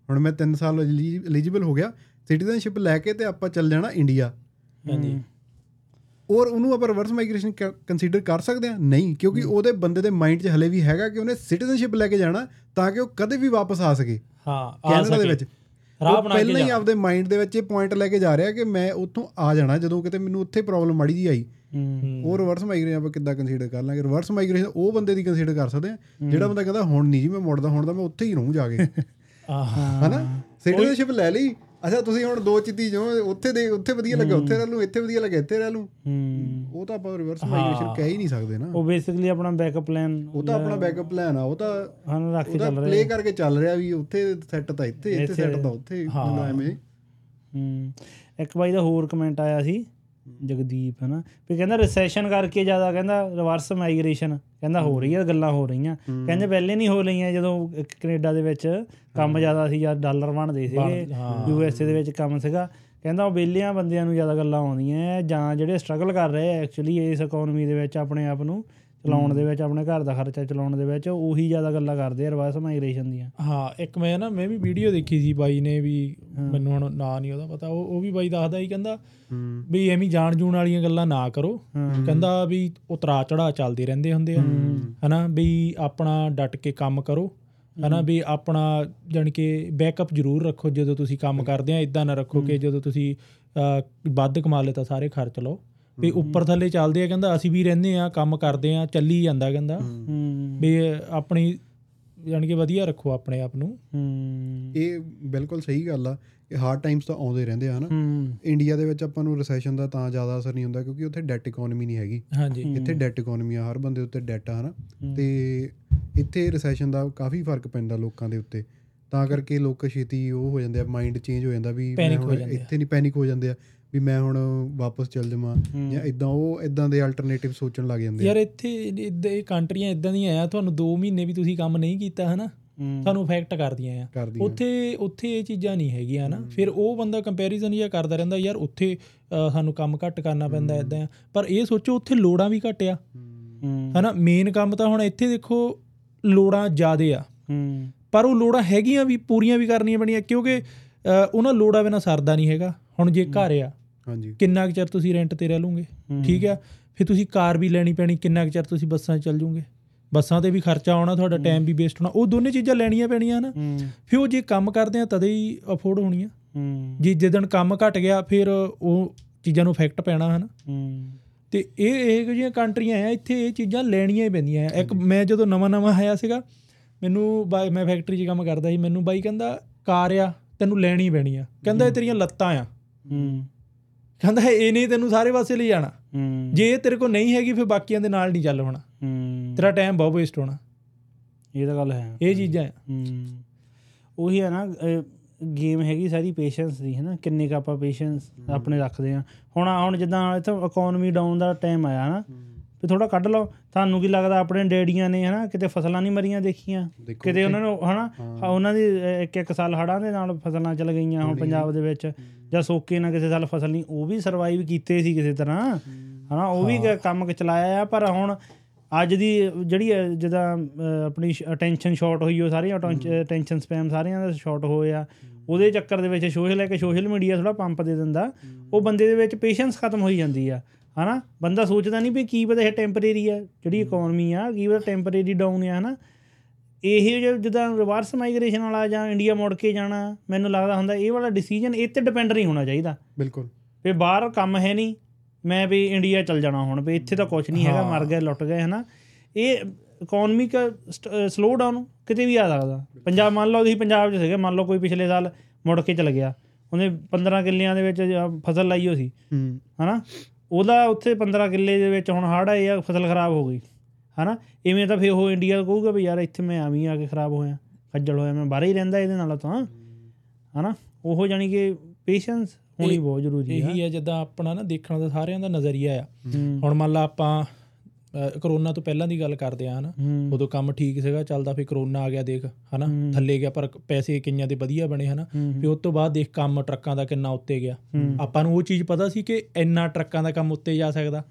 ਹੁਣ ਮੈਂ 3 ਸਾਲ ਐਲੀਜੀਬਲ ਹੋ ਗਿਆ। ਸਿਟੀਜ਼ਨਸ਼ਿਪ ਲੈ ਕੇ ਤੇ ਆਪਾਂ ਚੱਲ ਜਾਣਾ ਇੰਡੀਆ
ਹਾਂਜੀ।
ਔਰ ਉਹਨੂੰ ਆਪਾਂ ਰਿਵਰਸ ਮਾਈਗ੍ਰੇਸ਼ਨ ਕੰਸੀਡਰ ਕਰ ਸਕਦੇ ਆ ਨਹੀਂ ਕਿਉਂਕਿ ਉਹਦੇ ਬੰਦੇ ਦੇ ਮਾਈਂਡ 'ਚ ਹਲੇ ਵੀ ਹੈਗਾ ਕਿ ਉਹਨੇ ਸਿਟੀਜ਼ਨਸ਼ਿਪ ਲੈ ਕੇ ਜਾਣਾ ਤਾਂ ਕਿ ਉਹ ਕਦੇ ਵੀ ਵਾਪਸ ਆ ਸਕੇ।
ਹਾਂ ਆ
ਕੈਨੇਡਾ ਦੇ
ਸਕੇ।
ਵਿੱਚ।
ਰਾਹ ਬਣਾ ਕੇ
ਪਹਿਲਾਂ ਹੀ ਆਪਦੇ ਮਾਈਂਡ ਦੇ ਵਿੱਚ ਇਹ ਪੁਆਇੰਟ ਲੈ ਕੇ ਜਾ ਰਿਹਾ ਕਿ ਮੈਂ ਉੱਥੋਂ ਆ ਜਾਣਾ ਜਦੋਂ ਕਿਤੇ ਮੈਨੂੰ ਉੱਥੇ ਪ੍ਰੋਬਲਮ ਮਾੜੀ ਜੀ ਆਈ।
ਹੂੰ।
ਉਹ ਰਿਵਰਸ ਮਾਈਗ੍ਰੇਸ਼ਨ ਆਪਾਂ ਕਿੱਦਾਂ ਕੰਸੀਡਰ ਕਰ ਲਾਂਗੇ? ਰਿਵਰਸ ਮਾਈਗ੍ਰੇਸ਼ਨ ਉਹ ਬੰਦੇ ਦੀ ਕੰਸੀਡਰ ਕਰ ਸਕਦੇ ਆ ਜਿਹੜਾ ਬੰਦਾ ਕਹਿੰਦਾ ਹੁਣ ਨਹੀਂ ਜੀ ਮੈਂ ਮੁੜਦਾ ਹੁਣ ਤਾਂ ਮੈਂ ਉੱਥੇ ਹੀ ਰਹੂੰ ਜਾ ਕੇ।
ਆਹ।
ਹਨਾ? ਸਿਟੀਜ਼ਨਸ਼ਿਪ ਲੈ ਲਈ। ਅੱਛਾ ਤੁਸੀਂ ਹੁਣ ਦੋ ਚਿੱਤੀ ਜੋ ਉੱਥੇ ਦੇ ਉੱਥੇ ਵਧੀਆ ਲੱਗਾ ਉੱਥੇ ਰਹਿ ਲੂ ਇੱਥੇ ਵਧੀਆ ਲੱਗਾ ਇੱਥੇ ਰਹਿ ਲੂ
ਹੂੰ।
ਉਹ ਤਾਂ ਆਪਾਂ ਰਿਵਰਸ ਮਾਈਗ੍ਰੇਸ਼ਨ ਕਹਿ ਹੀ ਨਹੀਂ ਸਕਦੇ ਨਾ।
ਉਹ ਬੇਸਿਕਲੀ ਆਪਣਾ ਬੈਕਅਪ ਪਲਾਨ
ਉਹ ਤਾਂ ਆਪਣਾ ਬੈਕਅਪ ਪਲਾਨ ਆ ਉਹ ਤਾਂ
ਹਨ ਰੱਖ ਕੇ ਚੱਲ ਰਿਹਾ
ਪਲੇ ਕਰਕੇ ਚੱਲ ਰਿਹਾ ਵੀ ਉੱਥੇ ਸੈੱਟ ਤਾਂ ਇੱਥੇ ਇੱਥੇ ਸੈੱਟ ਤਾਂ ਉੱਥੇ ਐਵੇਂ।
ਹੂੰ। ਇੱਕ ਬਾਈ ਦਾ ਹੋਰ ਕਮੈਂਟ ਆਇਆ ਸੀ। ਜਗਦੀਪ ਹਨਾ। ਵੀ ਕਹਿੰਦਾ ਰਿਸੈਸ਼ਨ ਕਰਕੇ ਜ਼ਿਆਦਾ ਕਹਿੰਦਾ ਰਿਵਰਸ ਮਾਈਗ੍ਰੇਸ਼ਨ ਕਹਿੰਦਾ ਹੋ ਰਹੀ ਆ ਗੱਲਾਂ ਹੋ ਰਹੀਆਂ। ਕਹਿੰਦੇ ਪਹਿਲੇ ਨਹੀਂ ਹੋ ਰਹੀਆਂ ਜਦੋਂ ਕੈਨੇਡਾ ਦੇ ਵਿੱਚ ਕੰਮ ਜ਼ਿਆਦਾ ਸੀ ਜਾਂ ਡਾਲਰ ਬਣਦੇ ਸੀਗੇ ਯੂ ਐਸ ਏ ਦੇ ਵਿੱਚ ਕੰਮ ਸੀਗਾ। ਕਹਿੰਦਾ ਉਹ ਵਿਹਲਿਆਂ ਬੰਦਿਆਂ ਨੂੰ ਜ਼ਿਆਦਾ ਗੱਲਾਂ ਆਉਂਦੀਆਂ ਹੈ ਜਾਂ ਜਿਹੜੇ ਸਟਰਗਲ ਕਰ ਰਹੇ ਐਕਚੁਅਲੀ ਇਸ ਇਕਨੋਮੀ ਦੇ ਵਿੱਚ ਆਪਣੇ ਆਪ ਨੂੰ। ਚਲਾਉਣ ਦੇ ਵਿੱਚ ਆਪਣੇ ਘਰ ਦਾ ਖਰਚਾ ਚਲਾਉਣ ਦੇ ਵਿੱਚ ਉਹੀ ਜ਼ਿਆਦਾ ਗੱਲਾਂ ਕਰਦੇ ਆ ਰਿਵਰਸ ਮਾਈਗ੍ਰੇਸ਼ਨ ਦੀਆਂ।
ਹਾਂ ਇੱਕ ਮੈਂ ਨਾ ਮੈਂ ਵੀ ਵੀਡੀਓ ਦੇਖੀ ਸੀ ਬਾਈ ਨੇ ਵੀ ਮੈਨੂੰ ਹੁਣ ਨਾਂ ਨਹੀਂ ਉਹਦਾ ਪਤਾ ਉਹ ਉਹ ਵੀ ਬਾਈ ਦੱਸਦਾ ਹੀ ਕਹਿੰਦਾ ਵੀ ਐਵੇਂ ਜਾਣ ਜੂਣ ਵਾਲੀਆਂ ਗੱਲਾਂ ਨਾ ਕਰੋ। ਕਹਿੰਦਾ ਵੀ ਉਤਰਾ ਚੜਾ ਚੱਲਦੇ ਰਹਿੰਦੇ ਹੁੰਦੇ ਆ। ਹਨਾ ਵੀ ਆਪਣਾ ਡਟ ਕੇ ਕੰਮ ਕਰੋ। ਹਨਾ ਵੀ ਆਪਣਾ ਜਾਣੀ ਕਿ ਬੈਕਅਪ ਜ਼ਰੂਰ ਰੱਖੋ ਜਦੋਂ ਤੁਸੀਂ ਕੰਮ ਕਰਦੇ ਆ ਇਦਾਂ ਨਾ ਰੱਖੋ ਕਿ ਜਦੋਂ ਤੁਸੀਂ ਵੱਧ ਕਮਾ ਲਏ ਤਾਂ ਸਾਰੇ ਖਰਚ ਲਓ। ਵੀ ਉੱਪਰ ਥੱਲੇ ਚੱਲਦੇ ਆ ਕਹਿੰਦਾ ਅਸੀਂ ਵੀ ਰਹਿੰਦੇ ਆ ਕੰਮ ਕਰਦੇ ਆ ਚੱਲੀ ਜਾਂਦਾ ਕਹਿੰਦਾ। ਵੀ ਆਪਣੀ ਜਾਣੀ ਕਿ ਵਧੀਆ ਰੱਖੋ ਆਪਣੇ ਆਪ ਨੂੰ।
ਇਹ ਬਿਲਕੁਲ ਸਹੀ ਗੱਲ ਆ ਕਿ ਹਾਰਡ ਟਾਈਮਸ ਤਾਂ ਆਉਂਦੇ ਰਹਿੰਦੇ ਆ ਹਨਾ ਇੰਡੀਆ ਦੇ ਵਿੱਚ ਆਪਾਂ ਨੂੰ ਰੈਸੈਸ਼ਨ ਦਾ ਤਾਂ ਜ਼ਿਆਦਾ ਅਸਰ ਨਹੀਂ ਹੁੰਦਾ ਕਿਉਂਕਿ ਉੱਥੇ ਡੈਟ ਇਕਨੋਮੀ ਨਹੀਂ ਹੈਗੀ।
ਹਾਂਜੀ।
ਇੱਥੇ ਡੈਟ ਇਕਨੋਮੀ ਆ ਹਰ ਬੰਦੇ ਉੱਤੇ ਡੈਟ ਆ ਹਨਾ। ਤੇ ਇੱਥੇ ਰੈਸੈਸ਼ਨ ਦਾ ਕਾਫੀ ਫ਼ਰਕ ਪੈਂਦਾ ਲੋਕਾਂ ਦੇ ਉੱਤੇ। ਤਾਂ ਕਰਕੇ ਲੋਕ ਛੇਤੀ ਉਹ ਹੋ ਜਾਂਦੇ ਆ ਮਾਈਂਡ ਚੇਂਜ ਹੋ ਜਾਂਦਾ ਵੀ। ਇੱਥੇ ਨਹੀਂ ਪੈਨਿਕ ਹੋ ਜਾਂਦੇ ਆ। ਵੀ ਮੈਂ ਹੁਣ ਵਾਪਸ ਚੱਲ ਜਾਵਾਂ ਜਾਂ ਇਦਾਂ ਉਹ ਇਦਾਂ ਦੇ ਅਲਟਰਨੇਟਿਵ ਸੋਚਣ ਲੱਗ ਜਾਂਦੇ
ਯਾਰ ਇੱਥੇ ਇੱਦਾਂ ਇਹ ਕੰਟਰੀਆਂ ਇਦਾਂ ਦੀਆਂ ਆ ਤੁਹਾਨੂੰ 2 ਮਹੀਨੇ ਵੀ ਤੁਸੀਂ ਕੰਮ ਨਹੀਂ ਕੀਤਾ ਹਨਾ? ਤੁਹਾਨੂੰ ਇਫੈਕਟ ਕਰਦੀਆਂ ਆ। ਉੱਥੇ ਉੱਥੇ ਇਹ ਚੀਜ਼ਾਂ ਨਹੀਂ ਹੈਗੀਆਂ ਨਾ ਫਿਰ ਉਹ ਬੰਦਾ ਕੰਪੈਰੀਜ਼ਨ ਜਿਹਾ ਕਰਦਾ ਰਹਿੰਦਾ ਯਾਰ ਉੱਥੇ ਸਾਨੂੰ ਕੰਮ ਘੱਟ ਕਰਨਾ ਪੈਂਦਾ ਇਦਾਂ ਪਰ ਇਹ ਸੋਚੋ ਉੱਥੇ ਲੋੜਾਂ ਵੀ ਘੱਟ ਆ।
ਹੂੰ।
ਹਨਾ? ਮੇਨ ਕੰਮ ਤਾਂ ਹੁਣ ਇੱਥੇ ਦੇਖੋ ਲੋੜਾਂ ਜ਼ਿਆਦੇ ਆ। ਪਰ ਉਹ ਲੋੜਾਂ ਹੈਗੀਆਂ ਵੀ ਪੂਰੀਆਂ ਵੀ ਕਰਨੀਆਂ ਬਣੀਆਂ ਕਿਉਂਕਿ ਉਹਨਾਂ ਲੋੜਾਂ ਬਿਨਾਂ ਸਰਦਾ ਨਹੀਂ ਹੈਗਾ। ਹੁਣ ਜੇ ਘਰ ਆ
ਹਾਂਜੀ।
ਕਿੰਨਾ ਕੁ ਚਿਰ ਤੁਸੀਂ ਰੈਂਟ ਤੇ ਰਹਿ ਲਓਗੇ? ਠੀਕ ਆ? ਫਿਰ ਤੁਸੀਂ ਕਾਰ ਵੀ ਲੈਣੀ ਪੈਣੀ ਕਿੰਨਾ ਕੁ ਚਿਰ ਤੁਸੀਂ ਬੱਸਾਂ 'ਚ ਚੱਲ ਜੂਗੇ? ਬੱਸਾਂ ਤੇ ਵੀ ਖਰਚਾ ਆਉਣਾ ਤੁਹਾਡਾ ਟਾਈਮ ਵੀ ਵੇਸਟ ਹੋਣਾ। ਉਹ ਦੋਨੇ ਚੀਜ਼ਾਂ ਲੈਣੀਆਂ ਪੈਣੀਆਂ ਨਾ।
ਹੂੰ।
ਫਿਰ ਉਹ ਜੇ ਕੰਮ ਕਰਦੇ ਆ ਤਦੇ ਹੀ ਅਫੋਰਡ ਹੋਣੀਆਂ। ਜੇ ਜਦੋਂ ਕੰਮ ਘਟ ਗਿਆ ਫਿਰ ਉਹ ਚੀਜ਼ਾਂ ਨੂੰ ਇਫੈਕਟ ਪੈਣਾ ਹਨ? ਤੇ ਇਹ ਇਹੋ ਜਿਹੀਆਂ ਕੰਟਰੀਆਂ ਆ ਇੱਥੇ ਇਹ ਚੀਜ਼ਾਂ ਲੈਣੀਆਂ ਹੀ ਪੈਂਦੀਆਂ ਆ। ਇੱਕ ਮੈਂ ਜਦੋਂ ਨਵਾਂ ਨਵਾਂ ਆਇਆ ਸੀਗਾ ਮੈਨੂੰ ਬਾਈ ਮੈਂ ਫੈਕਟਰੀ 'ਚ ਕੰਮ ਕਰਦਾ ਸੀ ਮੈਨੂੰ ਬਾਈ ਕਹਿੰਦਾ ਕਾਰ ਆ ਤੈਨੂੰ ਲੈਣੀ ਪੈਣੀ ਆ। ਕਹਿੰਦਾ ਇਹ ਤੇਰੀਆਂ ਲੱਤਾਂ ਆ।
ਹੂੰ।
ਕਹਿੰਦਾ ਇਹ ਨਹੀਂ ਤੈਨੂੰ ਸਾਰੇ ਪਾਸੇ ਲਈ ਜਾਣਾ। ਜੇ ਇਹ ਤੇਰੇ ਕੋਲ ਨਹੀਂ ਹੈਗੀ ਫਿਰ ਬਾਕੀਆਂ ਦੇ ਨਾਲ ਨਹੀਂ ਚੱਲ ਹੋਣਾ। ਤੇਰਾ ਟਾਈਮ ਬਹੁਤ ਵੇਸਟ ਹੋਣਾ।
ਇਹ ਤਾਂ ਗੱਲ ਹੈ।
ਇਹ ਚੀਜ਼ਾਂ
ਉਹੀ ਹੈ ਨਾ ਗੇਮ ਹੈਗੀ ਸਾਰੀ ਪੇਸ਼ੈਂਸ ਦੀ ਹੈ ਨਾ ਕਿੰਨੇ ਕ ਆਪਾਂ ਪੇਸ਼ੈਂਸ ਆਪਣੇ ਰੱਖਦੇ ਆ ਹੁਣ ਹੁਣ ਜਿੱਦਾਂ ਇੱਥੇ ਇਕਨੋਮੀ ਡਾਊਨ ਦਾ ਟਾਈਮ ਆਇਆ ਨਾ ਵੀ ਥੋੜਾ ਕੱਢ ਲਓ। ਤੁਹਾਨੂੰ ਕੀ ਲੱਗਦਾ ਆਪਣੇ ਡੈਡੀਆਂ ਨੇ ਹਨਾ ਕਿਤੇ ਫਸਲਾਂ ਨਹੀਂ ਮਰੀਆਂ ਦੇਖੀਆਂ?
ਦੇਖੋ
ਕਿਤੇ ਉਹਨਾਂ ਨੂੰ ਹਨਾ ਉਹਨਾਂ ਦੀ ਇੱਕ ਇੱਕ ਸਾਲ ਹੜਾਂ ਦੇ ਨਾਲ ਫਸਲਾਂ ਚਲ ਗਈਆਂ ਹੁਣ ਪੰਜਾਬ ਦੇ ਵਿੱਚ। ਜਾਂ ਸੋਕੇ ਨਾਲ ਕਿਸੇ ਸਾਲ ਫਸਲ ਨਹੀਂ ਉਹ ਵੀ ਸਰਵਾਈਵ ਕੀਤੇ ਸੀ ਕਿਸੇ ਤਰ੍ਹਾਂ। ਹਨਾ ਉਹ ਵੀ ਕੰਮ ਚਲਾਇਆ ਆ ਪਰ ਹੁਣ ਅੱਜ ਦੀ ਜਿਹੜੀ ਅ, ਆਪਣੀ ਅਟੈਂਸ਼ਨ ਸ਼ਾਰਟ ਹੋਈ ਉਹ ਸਾਰੀਆਂ ਅਟੈਂਸ਼ਨ ਸਪੈਮ ਸਾਰਿਆਂ ਦਾ ਸ਼ਾਰਟ ਹੋਇਆ ਉਹਦੇ ਚੱਕਰ ਦੇ ਵਿੱਚ ਸੋਸ਼ਲ ਹੈ ਕਿ ਸੋਸ਼ਲ ਮੀਡੀਆ ਥੋੜਾ ਪੰਪ ਦੇ ਦਿੰਦਾ। ਉਹ ਬੰਦੇ ਦੇ ਵਿੱਚ ਪੇਸ਼ੈਂਸ ਖਤਮ ਹੋਈ ਜਾਂਦੀ ਆ। ਹਨਾ? ਬੰਦਾ ਸੋਚਦਾ ਨਹੀਂ ਵੀ ਕੀ ਪਤਾ ਇਹ ਟੈਂਪਰੇਰੀ ਆ ਜਿਹੜੀ ਇਕਨੋਮੀ ਆ ਕੀ ਪਤਾ ਟੈਂਪਰੇਰੀ ਡਾਊਨ ਆ ਹਨਾ? ਇਹ ਜਿੱਦਾਂ ਰਿਵਰਸ ਮਾਈਗ੍ਰੇਸ਼ਨ ਵਾਲਾ ਜਾਂ ਇੰਡੀਆ ਮੁੜ ਕੇ ਜਾਣਾ ਮੈਨੂੰ ਲੱਗਦਾ ਹੁੰਦਾ ਇਹ ਵਾਲਾ ਡਿਸੀਜਨ ਇਹ ਤੇ ਡਿਪੈਂਡ ਨਹੀਂ ਹੋਣਾ ਚਾਹੀਦਾ।
ਬਿਲਕੁਲ।
ਵੀ ਬਾਹਰ ਕੰਮ ਹੈ ਨਹੀਂ ਮੈਂ ਵੀ ਇੰਡੀਆ ਚਲ ਜਾਣਾ ਹੁਣ ਵੀ ਇੱਥੇ ਤਾਂ ਕੁਝ ਨਹੀਂ ਹੈਗਾ ਮਰ ਗਏ ਲੁੱਟ ਗਏ ਹਨਾ? ਇਹ ਇਕਨੋਮਿਕ ਸਲੋ ਡਾਊਨ ਕਿਤੇ ਵੀ ਆ ਸਕਦਾ। ਪੰਜਾਬ ਮੰਨ ਲਓ ਤੁਸੀਂ ਪੰਜਾਬ 'ਚ ਸੀਗੇ ਮੰਨ ਲਓ ਕੋਈ ਪਿਛਲੇ ਸਾਲ ਮੁੜ ਕੇ ਚਲ ਗਿਆ। ਉਹਨੇ 15 ਕਿੱਲਿਆਂ ਦੇ ਵਿੱਚ ਫਸਲ ਲਾਈ ਹੋ ਸੀ ਹਨਾ? ਉਹਦਾ ਉੱਥੇ 15 ਕਿੱਲੇ ਦੇ ਵਿੱਚ ਹੁਣ ਹੜ੍ਹ ਆਏ ਆ ਫਸਲ ਖਰਾਬ ਹੋ ਗਈ। ਹਨਾ? ਇਵੇਂ ਤਾਂ ਫਿਰ ਉਹ ਇੰਡੀਆ ਕਹੂਗਾ ਵੀ ਯਾਰ ਇੱਥੇ ਮੈਂ ਆਵੀਂ ਆ ਕੇ ਖਰਾਬ ਹੋਇਆ ਖੱਜਲ ਹੋਇਆ ਮੈਂ ਬਾਹਰ ਹੀ ਰਹਿੰਦਾ ਇਹਦੇ ਨਾਲ ਤਾਂ। ਹਨਾ? ਉਹ ਜਾਨੀ ਕਿ ਪੇਸ਼ੈਂਸ ਹੋਣੀ ਬਹੁਤ ਜ਼ਰੂਰੀ ਆ।
ਇਹੀ ਹੈ ਜਿੱਦਾਂ ਆਪਣਾ ਨਾ ਦੇਖਣ ਦਾ ਸਾਰਿਆਂ ਦਾ ਨਜ਼ਰੀਆ ਆ।
ਹੂੰ।
ਹੁਣ ਮੰਨ ਲਾ ਆਪਾਂ ਕਰੋਨਾ ਤੋਂ ਪਹਿਲਾਂ ਦੀ ਗੱਲ ਕਰਦੇ ਆ ਹਨਾ? ਉਦੋਂ ਕੰਮ ਠੀਕ ਸੀਗਾ ਚੱਲਦਾ ਫਿਰ ਕਰੋਨਾ ਆ ਗਿਆ ਦੇਖ ਹਨਾ। ਥੱਲੇ ਗਿਆ ਪਰ ਪੈਸੇ ਕਈਆਂ ਦੇ ਵਧੀਆ ਬਣੇ ਹਨਾ? ਫਿਰ ਉਸ ਤੋਂ ਬਾਅਦ ਦੇਖ ਕੰਮ ਟਰੱਕਾਂ ਦਾ ਕਿੰਨਾ ਉੱਤੇ ਗਿਆ। ਆਪਾਂ ਨੂੰ ਉਹ ਚੀਜ਼ ਪਤਾ ਸੀ ਕਿ ਇੰਨਾ ਟਰੱਕਾਂ ਦਾ ਕੰਮ ਉੱਤੇ ਜਾ ਸਕਦਾ।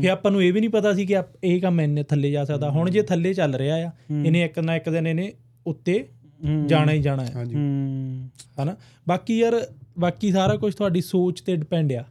ਫਿਰ ਆਪਾਂ ਨੂੰ ਇਹ ਵੀ ਨਹੀਂ ਪਤਾ ਸੀ ਕਿ ਇਹ ਕੰਮ ਇੰਨੇ ਥੱਲੇ ਜਾ ਸਕਦਾ। ਹੁਣ ਜੇ ਥੱਲੇ ਚੱਲ ਰਿਹਾ ਆ ਇਹਨੇ ਇੱਕ ਨਾ ਇੱਕ ਦਿਨ ਇਹਨੇ ਉੱਤੇ। ਜਾਣਾ ਹੀ ਜਾਣਾ ਹੈ
ਹਾਂਜੀ।
ਹਨਾ? ਬਾਕੀ ਯਾਰ ਬਾਕੀ ਸਾਰਾ ਕੁਝ ਤੁਹਾਡੀ ਸੋਚ ਤੇ ਡਿਪੈਂਡ ਆ।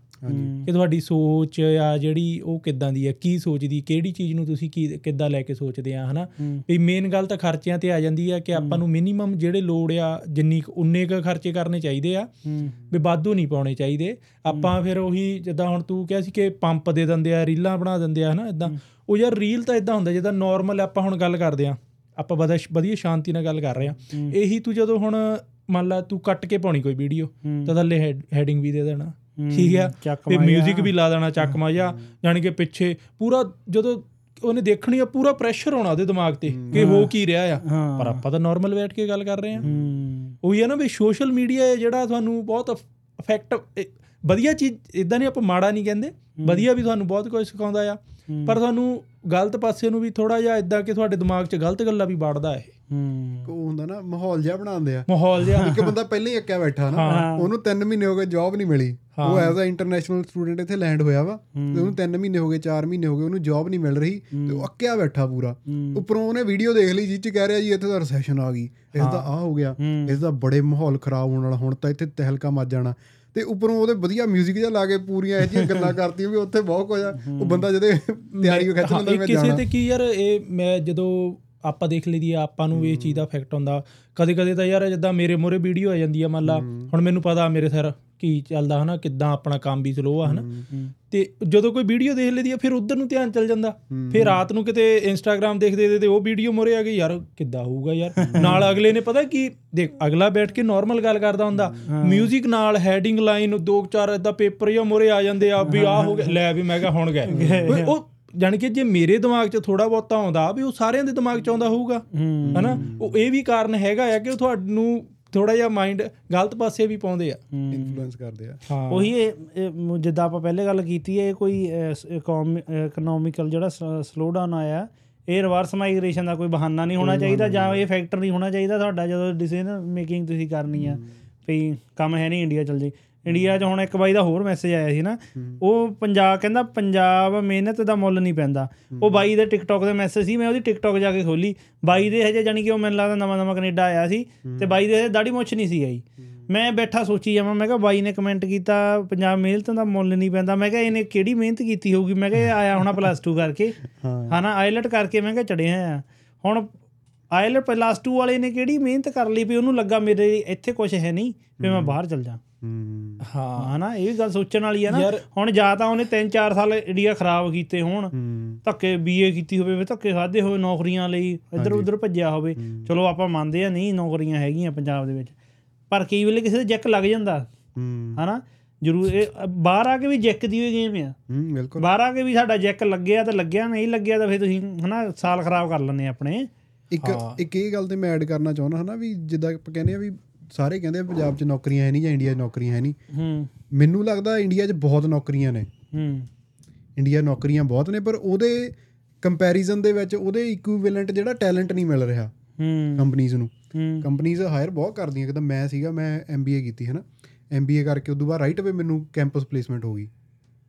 ਕਿ ਤੁਹਾਡੀ ਸੋਚ ਆ ਜਿਹੜੀ ਉਹ ਕਿੱਦਾਂ ਦੀ ਆ? ਕੀ ਸੋਚਦੀ? ਕਿਹੜੀ ਚੀਜ਼ ਨੂੰ ਤੁਸੀਂ ਕੀ ਕਿੱਦਾਂ ਲੈ ਕੇ ਸੋਚਦੇ ਆ ਹਨਾ?
ਹੂੰ।
ਵੀ ਮੇਨ ਗੱਲ ਤਾਂ ਖਰਚਿਆਂ ਤੇ ਆ ਜਾਂਦੀ ਆ ਕਿ ਆਪਾਂ ਨੂੰ ਮਿਨੀਮਮ ਜਿਹੜੇ ਲੋੜ ਆ ਜਿੰਨੀ ਉਨੇ ਕ ਖਰਚੇ ਕਰਨੇ ਚਾਹੀਦੇ ਆ
ਹੂੰ।
ਵੀ ਵਾਧੂ ਨਹੀਂ ਪਾਉਣੇ ਚਾਹੀਦੇ। ਆਪਾਂ ਫਿਰ ਉਹੀ ਜਿੱਦਾਂ ਹੁਣ ਤੂੰ ਕਿਹਾ ਸੀ ਕਿ ਪੰਪ ਦੇ ਦਿੰਦੇ ਆ ਰੀਲਾਂ ਬਣਾ ਦਿੰਦੇ ਆ ਹਨਾ ਇਦਾਂ ਉਹ ਯਾਰ ਰੀਲ ਤਾਂ ਇਦਾਂ ਹੁੰਦਾ ਜਿੱਦਾਂ ਨਾਰਮਲ ਆਪਾਂ ਹੁਣ ਗੱਲ ਕਰਦੇ ਆ ਆਪਾਂ ਵਧੀਆ ਵਧੀਆ ਸ਼ਾਂਤੀ ਨਾਲ ਗੱਲ ਕਰ ਰਹੇ ਆ। ਇਹੀ ਤੂੰ ਜਦੋਂ ਹੁਣ ਮੰਨ ਲਾ ਤੂੰ ਕੱਟ ਕੇ ਪਾਉਣੀ ਕੋਈ ਵੀਡੀਓ
ਹੂੰ।
ਤਾਂ ਥੱਲੇ ਹੈਡਿੰਗ ਵੀ ਦੇ ਦੇਣਾ।
ਹੂੰ।
ਠੀਕ ਆ
ਚੱਕ
ਤੇ। 뮤직 ਵੀ ਲਾ ਦੇਣਾ ਚੱਕ ਮਾਜਾ ਯਾਨੀ ਕਿ ਪਿੱਛੇ ਪੂਰਾ ਜਦੋਂ ਉਹਨੇ ਦੇਖਣੀ ਆ ਪੂਰਾ ਪ੍ਰੈਸ਼ਰ ਹੋਣਾ ਉਹਦੇ ਦਿਮਾਗ ਤੇ ਕਿ ਹੋ ਕੀ ਰਿਹਾ ਆ।
ਹਾਂ।
ਪਰ ਆਪਾਂ ਤਾਂ ਨਾਰਮਲ ਬੈਠ ਕੇ ਗੱਲ ਕਰ ਰਹੇ ਆ।
ਹੂੰ।
ਉਹੀ ਆ ਨਾ ਵੀ ਸੋਸ਼ਲ ਮੀਡੀਆ ਜਿਹੜਾ ਤੁਹਾਨੂੰ ਬਹੁਤ ਇਫੈਕਟ ਵਧੀਆ ਚੀਜ਼ ਇਦਾਂ ਨਹੀਂ ਆਪਾਂ ਮਾੜਾ ਨਹੀਂ ਕਹਿੰਦੇ। ਵਧੀਆ ਵੀ ਤੁਹਾਨੂੰ ਬਹੁਤ ਕੁਝ ਸਿਖਾਉਂਦਾ ਆ। ਪਰ ਤੁਹਾਨੂੰ ਗਲਤ ਪਾਸੇ ਨੂੰ ਵੀ ਥੋੜਾ ਜਿਹਾ ਇਦਾਂ ਕਿ ਤੁਹਾਡੇ ਦਿਮਾਗ 'ਚ ਗਲਤ ਗੱਲਾਂ ਵੀ ਵੜਦਾ ਇਹ।
ਹੂੰ।
ਉਹ ਹੁੰਦਾ ਨਾ ਮਾਹੌਲ ਜਿਹਾ ਬਣਾਉਂਦੇ ਆ।
ਮਾਹੌਲ ਜਿਹਾ।
ਇੱਕ ਬੰਦਾ ਪਹਿਲਾਂ ਹੀ ਅੱਕਿਆ ਬੈਠਾ ਨਾ ਉਹਨੂੰ 3 ਮਹੀਨੇ ਹੋ ਗਏ ਜੌਬ ਨਹੀਂ ਮਿਲੀ। ਉਹ ਐਜ਼ ਅ ਇੰਟਰਨੈਸ਼ਨਲ ਸਟੂਡੈਂਟ ਇੱਥੇ ਲੈਂਡ ਹੋਇਆ ਵਾ ਤੇ ਉਹਨੂੰ 3 ਮਹੀਨੇ ਹੋ ਗਏ 4 ਮਹੀਨੇ ਹੋ ਗਏ ਉਹਨੂੰ ਜੌਬ ਨਹੀਂ ਮਿਲ ਰਹੀ ਤੇ ਉਹ ਅੱਕਿਆ ਬੈਠਾ ਪੂਰਾ। ਉੱਪਰੋਂ ਉਹਨੇ ਵੀਡੀਓ ਦੇਖ ਲਈ ਜਿਹ ਚ ਕਹਿ ਰਿਹਾ ਜੀ ਇੱਥੇ ਤਾਂ ਰੈਸੈਸ਼ਨ ਆ ਗਈ ਇਸ ਦਾ ਆ ਹੋ ਗਿਆ ਇਸ ਦਾ ਬੜੇ ਮਾਹੌਲ ਖਰਾਬ ਹੋਣ ਵਾਲਾ ਹੁਣ ਤਾਂ ਇੱਥੇ ਤਹਿਲਕਾ ਮੱਚ ਜਾਣਾ। ਤੇ ਉੱਪਰੋਂ ਉਹਦੇ ਵਧੀਆ 뮤직 ਜਿਹਾ ਲਾ ਕੇ ਪੂਰੀਆਂ ਇਹ ਜਿਹੀਆਂ ਗੱਲਾਂ ਕਰਤੀਆਂ ਵੀ ਉੱਥੇ ਬਹੁਤ ਕੁਝ ਆ। ਉਹ ਬੰਦਾ ਜਦੇ ਤਿਆਰੀ ਖਿੱਚ ਲੈਂਦਾ ਮੈਂ
ਕਿਸੇ
ਜਾਣਾ
ਤੇ ਕੀ ਯਾਰ ਇਹ ਮੈਂ ਜਦੋਂ ਆਪਾਂ ਦੇਖ ਲਈਦੀ ਆ ਆਪਾਂ ਨੂੰ ਇਹ ਚੀਜ਼ ਦਾ ਇਫੈਕਟ ਹੁੰਦਾ ਕਦੇ ਕਦੇ ਤਾਂ ਯਾਰ ਜਿੱਦਾਂ ਮੇਰੇ ਮੋਰੇ ਵੀਡੀਓ ਆ ਜਾਂਦੀ ਆ ਮੰਨ ਲਾ ਹੁਣ ਮੈਨੂੰ ਪਤਾ ਮੇਰੇ ਸਿਰ ਕੀ ਚੱਲਦਾ ਹਨਾ ਕਿੱਦਾਂ ਆਪਣਾ ਕੰਮ ਵੀ ਸਲੋ ਆ ਹਨਾ। ਤੇ ਜਦੋਂ ਕੋਈ ਵੀਡੀਓ ਦੇਖ ਲਈਦੀ ਆ ਫਿਰ ਉਧਰ ਨੂੰ ਧਿਆਨ ਚੱਲ ਜਾਂਦਾ। ਫਿਰ ਰਾਤ ਨੂੰ ਕਿਤੇ ਇੰਸਟਾਗ੍ਰam ਦੇਖਦੇ ਦੇ ਤੇ ਉਹ ਵੀਡੀਓ ਮੋਰੇ ਆ ਗਈ ਯਾਰ ਕਿੱਦਾਂ ਹੋਊਗਾ ਯਾਰ। ਨਾਲ ਅਗਲੇ ਨੇ ਪਤਾ ਕੀ ਦੇਖ ਅਗਲਾ ਬੈਠ ਕੇ ਨਾਰਮਲ ਗੱਲ ਕਰਦਾ ਹੁੰਦਾ। 뮤직 ਨਾਲ ਹੈਡਿੰਗ ਲਾਈਨ ਦੋ ਚਾਰ ਇਦਾਂ ਪੇਪਰ ਜਾਂ ਮੋਰੇ ਆ ਜਾਂਦੇ ਆ ਵੀ ਆ ਹੋ ਗਿਆ ਲੈ ਵੀ ਮੈਂ ਕਿਹਾ ਹੁਣ ਗਏ ਉਹ ਜਾਣੀ ਕਿ ਜੇ ਮੇਰੇ ਦਿਮਾਗ 'ਚ ਥੋੜਾ ਬਹੁਤਾ ਆਉਂਦਾ ਵੀ ਉਹ ਸਾਰਿਆਂ ਦੇ ਦਿਮਾਗ 'ਚ ਆਉਂਦਾ ਹੋਊਗਾ। ਹਨਾ ਉਹ ਇਹ ਵੀ ਕਾਰਨ ਹੈਗਾ ਆ ਕਿ ਉਹ ਤੁਹਾਨੂੰ ਥੋੜਾ ਜਿਹਾ ਮਾਈਂਡ ਗਲਤ ਪਾਸੇ ਵੀ ਪਾਉਂਦੇ ਆ।
ਇਨਫਲੂਐਂਸ ਕਰਦੇ ਆ।
ਹਾਂ।
ਉਹੀ ਇਹ ਜਿੱਦਾਂ ਆਪਾਂ ਪਹਿਲੇ ਗੱਲ ਕੀਤੀ ਹੈ ਇਹ ਕੋਈ ਇਕਨੋਮਿਕਲ ਜਿਹੜਾ ਸਲੋ ਡਾਊਨ ਆਇਆ ਇਹ ਰਿਵਰਸ ਮਾਈਗ੍ਰੇਸ਼ਨ ਦਾ ਕੋਈ ਬਹਾਨਾ ਨਹੀਂ ਹੋਣਾ ਚਾਹੀਦਾ ਜਾਂ ਇਹ ਫੈਕਟਰ ਨਹੀਂ ਹੋਣਾ ਚਾਹੀਦਾ ਤੁਹਾਡਾ ਜਦੋਂ ਡਿਸੀਜਨ ਮੇਕਿੰਗ ਤੁਸੀਂ ਕਰਨੀ ਆ ਵੀ ਕੰਮ ਹੈ ਨਹੀਂ ਇੰਡੀਆ ਚਲ ਜੇ। ਇੰਡੀਆ 'ਚ ਹੁਣ ਇੱਕ ਬਾਈ ਦਾ ਹੋਰ ਮੈਸੇਜ ਆਇਆ ਸੀ ਨਾ ਉਹ ਪੰਜਾਬ ਕਹਿੰਦਾ ਪੰਜਾਬ ਮਿਹਨਤ ਦਾ ਮੁੱਲ ਨਹੀਂ ਪੈਂਦਾ। ਉਹ ਬਾਈ ਦੇ ਟਿਕਟੌਕ ਦੇ ਮੈਸੇਜ ਸੀ ਮੈਂ ਉਹਦੀ ਟਿਕਟੌਕ ਜਾ ਕੇ ਖੋਲੀ। ਬਾਈ ਦੇ ਹਜੇ ਜਾਨੀ ਕਿ ਉਹ ਮੈਨੂੰ ਲੱਗਦਾ ਨਵਾਂ ਨਵਾਂ ਕੈਨੇਡਾ ਆਇਆ ਸੀ ਤੇ ਬਾਈ ਦੇ ਦਾੜੀ ਮੁੱਛ ਨਹੀਂ ਸੀ ਆਈ। ਮੈਂ ਬੈਠਾ ਸੋਚੀ ਜਾਵਾਂ ਮੈਂ ਕਿਹਾ ਬਾਈ ਨੇ ਕਮੈਂਟ ਕੀਤਾ ਪੰਜਾਬ ਮਿਹਨਤ ਦਾ ਮੁੱਲ ਨਹੀਂ ਪੈਂਦਾ। ਮੈਂ ਕਿਹਾ ਇਹਨੇ ਕਿਹੜੀ ਮਿਹਨਤ ਕੀਤੀ ਹੋਊਗੀ? ਮੈਂ ਕਿਹਾ ਆਇਆ ਹੋਣਾ ਪਲੱਸ 2 ਕਰਕੇ। ਹਨਾ ਆਇਲਟ ਕਰਕੇ ਮੈਂ ਕਿਹਾ ਚੜਿਆ ਆ। ਹੁਣ ਆਇਲਟ ਪਲੱਸ 2 ਵਾਲੇ ਨੇ ਕਿਹੜੀ ਮਿਹਨਤ ਕਰ ਲਈ ਵੀ ਉਹਨੂੰ ਲੱਗਾ ਮੇਰੇ ਇੱਥੇ ਕੁਝ ਹੈ ਨਹੀਂ ਵੀ ਮੈਂ ਬਾਹਰ ਚਲ ਜਾ।
ਹੂੰ।
ਹਾਂ।
ਹਨਾ ਇਹ ਗੱਲ ਸੋਚਣ ਵਾਲੀ ਆ ਨਾ। ਹੁਣ ਜਾਂ ਤਾਂ ਉਹਨੇ 3-4 ਸਾਲ ਇੰਡੀਆ ਖਰਾਬ ਕੀਤੇ ਹੋਣ ਧੱਕੇ ਬੀਏ ਕੀਤੀ ਹੋਵੇ ਵੀ ਧੱਕੇ ਖਾਦੇ ਹੋਵੇ ਨੌਕਰੀਆਂ ਲਈ ਇੱਧਰ ਉੱਧਰ ਭੱਜਿਆ ਹੋਵੇ। ਚਲੋ ਆਪਾਂ ਮੰਨਦੇ ਆ ਨਹੀਂ ਨੌਕਰੀਆਂ ਹੈਗੀਆਂ ਪੰਜਾਬ ਦੇ ਵਿੱਚ। ਪਰ ਕਈ ਵੇਲੇ ਕਿਸੇ ਦੇ ਜੈਕ ਲੱਗ ਜਾਂਦਾ। ਹਨਾ? ਜ਼ਰੂਰ ਇਹ ਬਾਹਰ ਆ ਕੇ ਵੀ ਜੈਕ ਦੀ ਹੋਈ ਗੇਮ ਆ।
ਹੂੰ ਬਿਲਕੁਲ।
ਬਾਹਰ ਆ ਕੇ ਵੀ ਸਾਡਾ ਜੈਕ ਲੱਗਿਆ ਤਾਂ ਲੱਗਿਆ ਨਹੀਂ ਲੱਗਿਆ ਤਾਂ ਫਿਰ ਤੁਸੀਂ ਹਨਾ ਸਾਲ ਖਰਾਬ ਕਰ ਲੈਂਦੇ ਆਪਣੇ।
ਇੱਕ ਇੱਕ ਇਹ ਗੱਲ ਤੇ ਮੈਂ ਐਡ ਕਰਨਾ ਚਾਹੁੰਦਾ ਹਨਾ ਵੀ ਜਿੱਦਾਂ ਆਪਾਂ ਕਹਿੰਦੇ ਆ ਵੀ ਸਾਰੇ ਕਹਿੰਦੇ ਪੰਜਾਬ 'ਚ ਨੌਕਰੀਆਂ ਹੈ ਨਹੀਂ ਜਾਂ ਇੰਡੀਆ 'ਚ ਨੌਕਰੀਆਂ ਹੈ ਨਹੀਂ।
ਹੂੰ।
ਮੈਨੂੰ ਲੱਗਦਾ ਇੰਡੀਆ 'ਚ ਬਹੁਤ ਨੌਕਰੀਆਂ ਨੇ।
ਹੂੰ।
ਇੰਡੀਆ ਨੌਕਰੀਆਂ ਬਹੁਤ ਨੇ ਪਰ ਉਹਦੇ ਕੰਪੈਰੀਜ਼ਨ ਦੇ ਵਿੱਚ ਉਹਦੇ ਇਕੁਇਵਲੈਂਟ ਜਿਹੜਾ ਟੈਲੈਂਟ ਨਹੀਂ ਮਿਲ ਰਿਹਾ
ਹੂੰ।
ਕੰਪਨੀਆਂ ਨੂੰ। ਕੰਪਨੀਆਂ ਹਾਇਰ ਬਹੁਤ ਕਰਦੀਆਂ ਕਿਦਾਂ ਮੈਂ ਸੀਗਾ ਮੈਂ ਐਮਬੀਏ ਕੀਤੀ ਹੈ ਨਾ ਐਮਬੀਏ ਕਰਕੇ ਉਦੋਂ ਬਾਅਦ ਰਾਈਟ ਅਵੇ ਮੈਨੂੰ ਕੈਂਪਸ ਪਲੇਸਮੈਂਟ ਹੋ ਗਈ।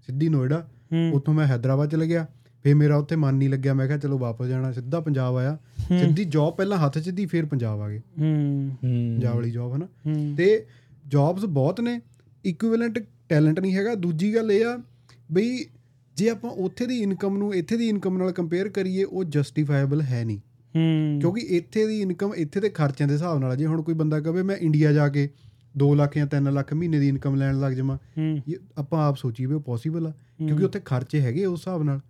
ਸਿੱਧੀ ਨੋਇਡਾ। ਉੱਥੋਂ ਮੈਂ ਹైదరాబాద్ ਚਲੇ ਗਿਆ। ਫਿਰ ਮੇਰਾ ਉੱਥੇ ਮਨ ਨਹੀਂ ਲੱਗਿਆ। ਮੈਂ ਕਿਹਾ ਚਲੋ ਵਾਪਸ ਜਾਣਾ। ਸਿੱਧਾ ਪੰਜਾਬ ਆਇਆ। ਸਿੱਧੀ ਜੌਬ ਪਹਿਲਾਂ ਹੱਥ 'ਚ ਦੀ ਫਿਰ ਪੰਜਾਬ ਆ ਗਏ।
ਹੂੰ।
ਪੰਜਾਬ ਵਾਲੀ ਜੌਬ ਹੈ ਨਾ
ਹੂੰ।
ਤੇ ਜੌਬਸ ਬਹੁਤ ਨੇ। ਇਕੁਇਵਲੈਂਟ ਟੈਲੈਂਟ ਨਹੀਂ ਹੈਗਾ। ਦੂਜੀ ਗੱਲ ਇਹ ਆ ਬਈ ਜੇ ਆਪਾਂ ਉੱਥੇ ਦੀ ਇਨਕਮ ਨੂੰ ਇੱਥੇ ਦੀ ਇਨਕਮ ਨਾਲ ਕੰਪੇਅਰ ਕਰੀਏ ਉਹ ਜਸਟੀਫਾਈਬਲ ਹੈ ਨਹੀਂ।
ਹੂੰ।
ਕਿਉਂਕਿ ਇੱਥੇ ਦੀ ਇਨਕਮ ਇੱਥੇ ਦੇ ਖਰਚਿਆਂ ਦੇ ਹਿਸਾਬ ਨਾਲ ਜੇ ਹੁਣ ਕੋਈ ਬੰਦਾ ਕਹੇ ਮੈਂ ਇੰਡੀਆ ਜਾ ਕੇ 2 ਲੱਖ ਜਾਂ 3 ਲੱਖ ਮਹੀਨੇ ਦੀ ਇਨਕਮ ਲੈਣ ਲੱਗ ਜਾਵਾਂ। ਆਪਾਂ ਆਪ ਸੋਚੀਏ ਵੀ ਉਹ ਪੋਸੀਬਲ ਆ। ਕਿਉਂਕਿ ਉੱਥੇ ਖਰਚੇ ਹੈਗੇ ਉਸ ਹਿਸਾਬ ਨਾਲ।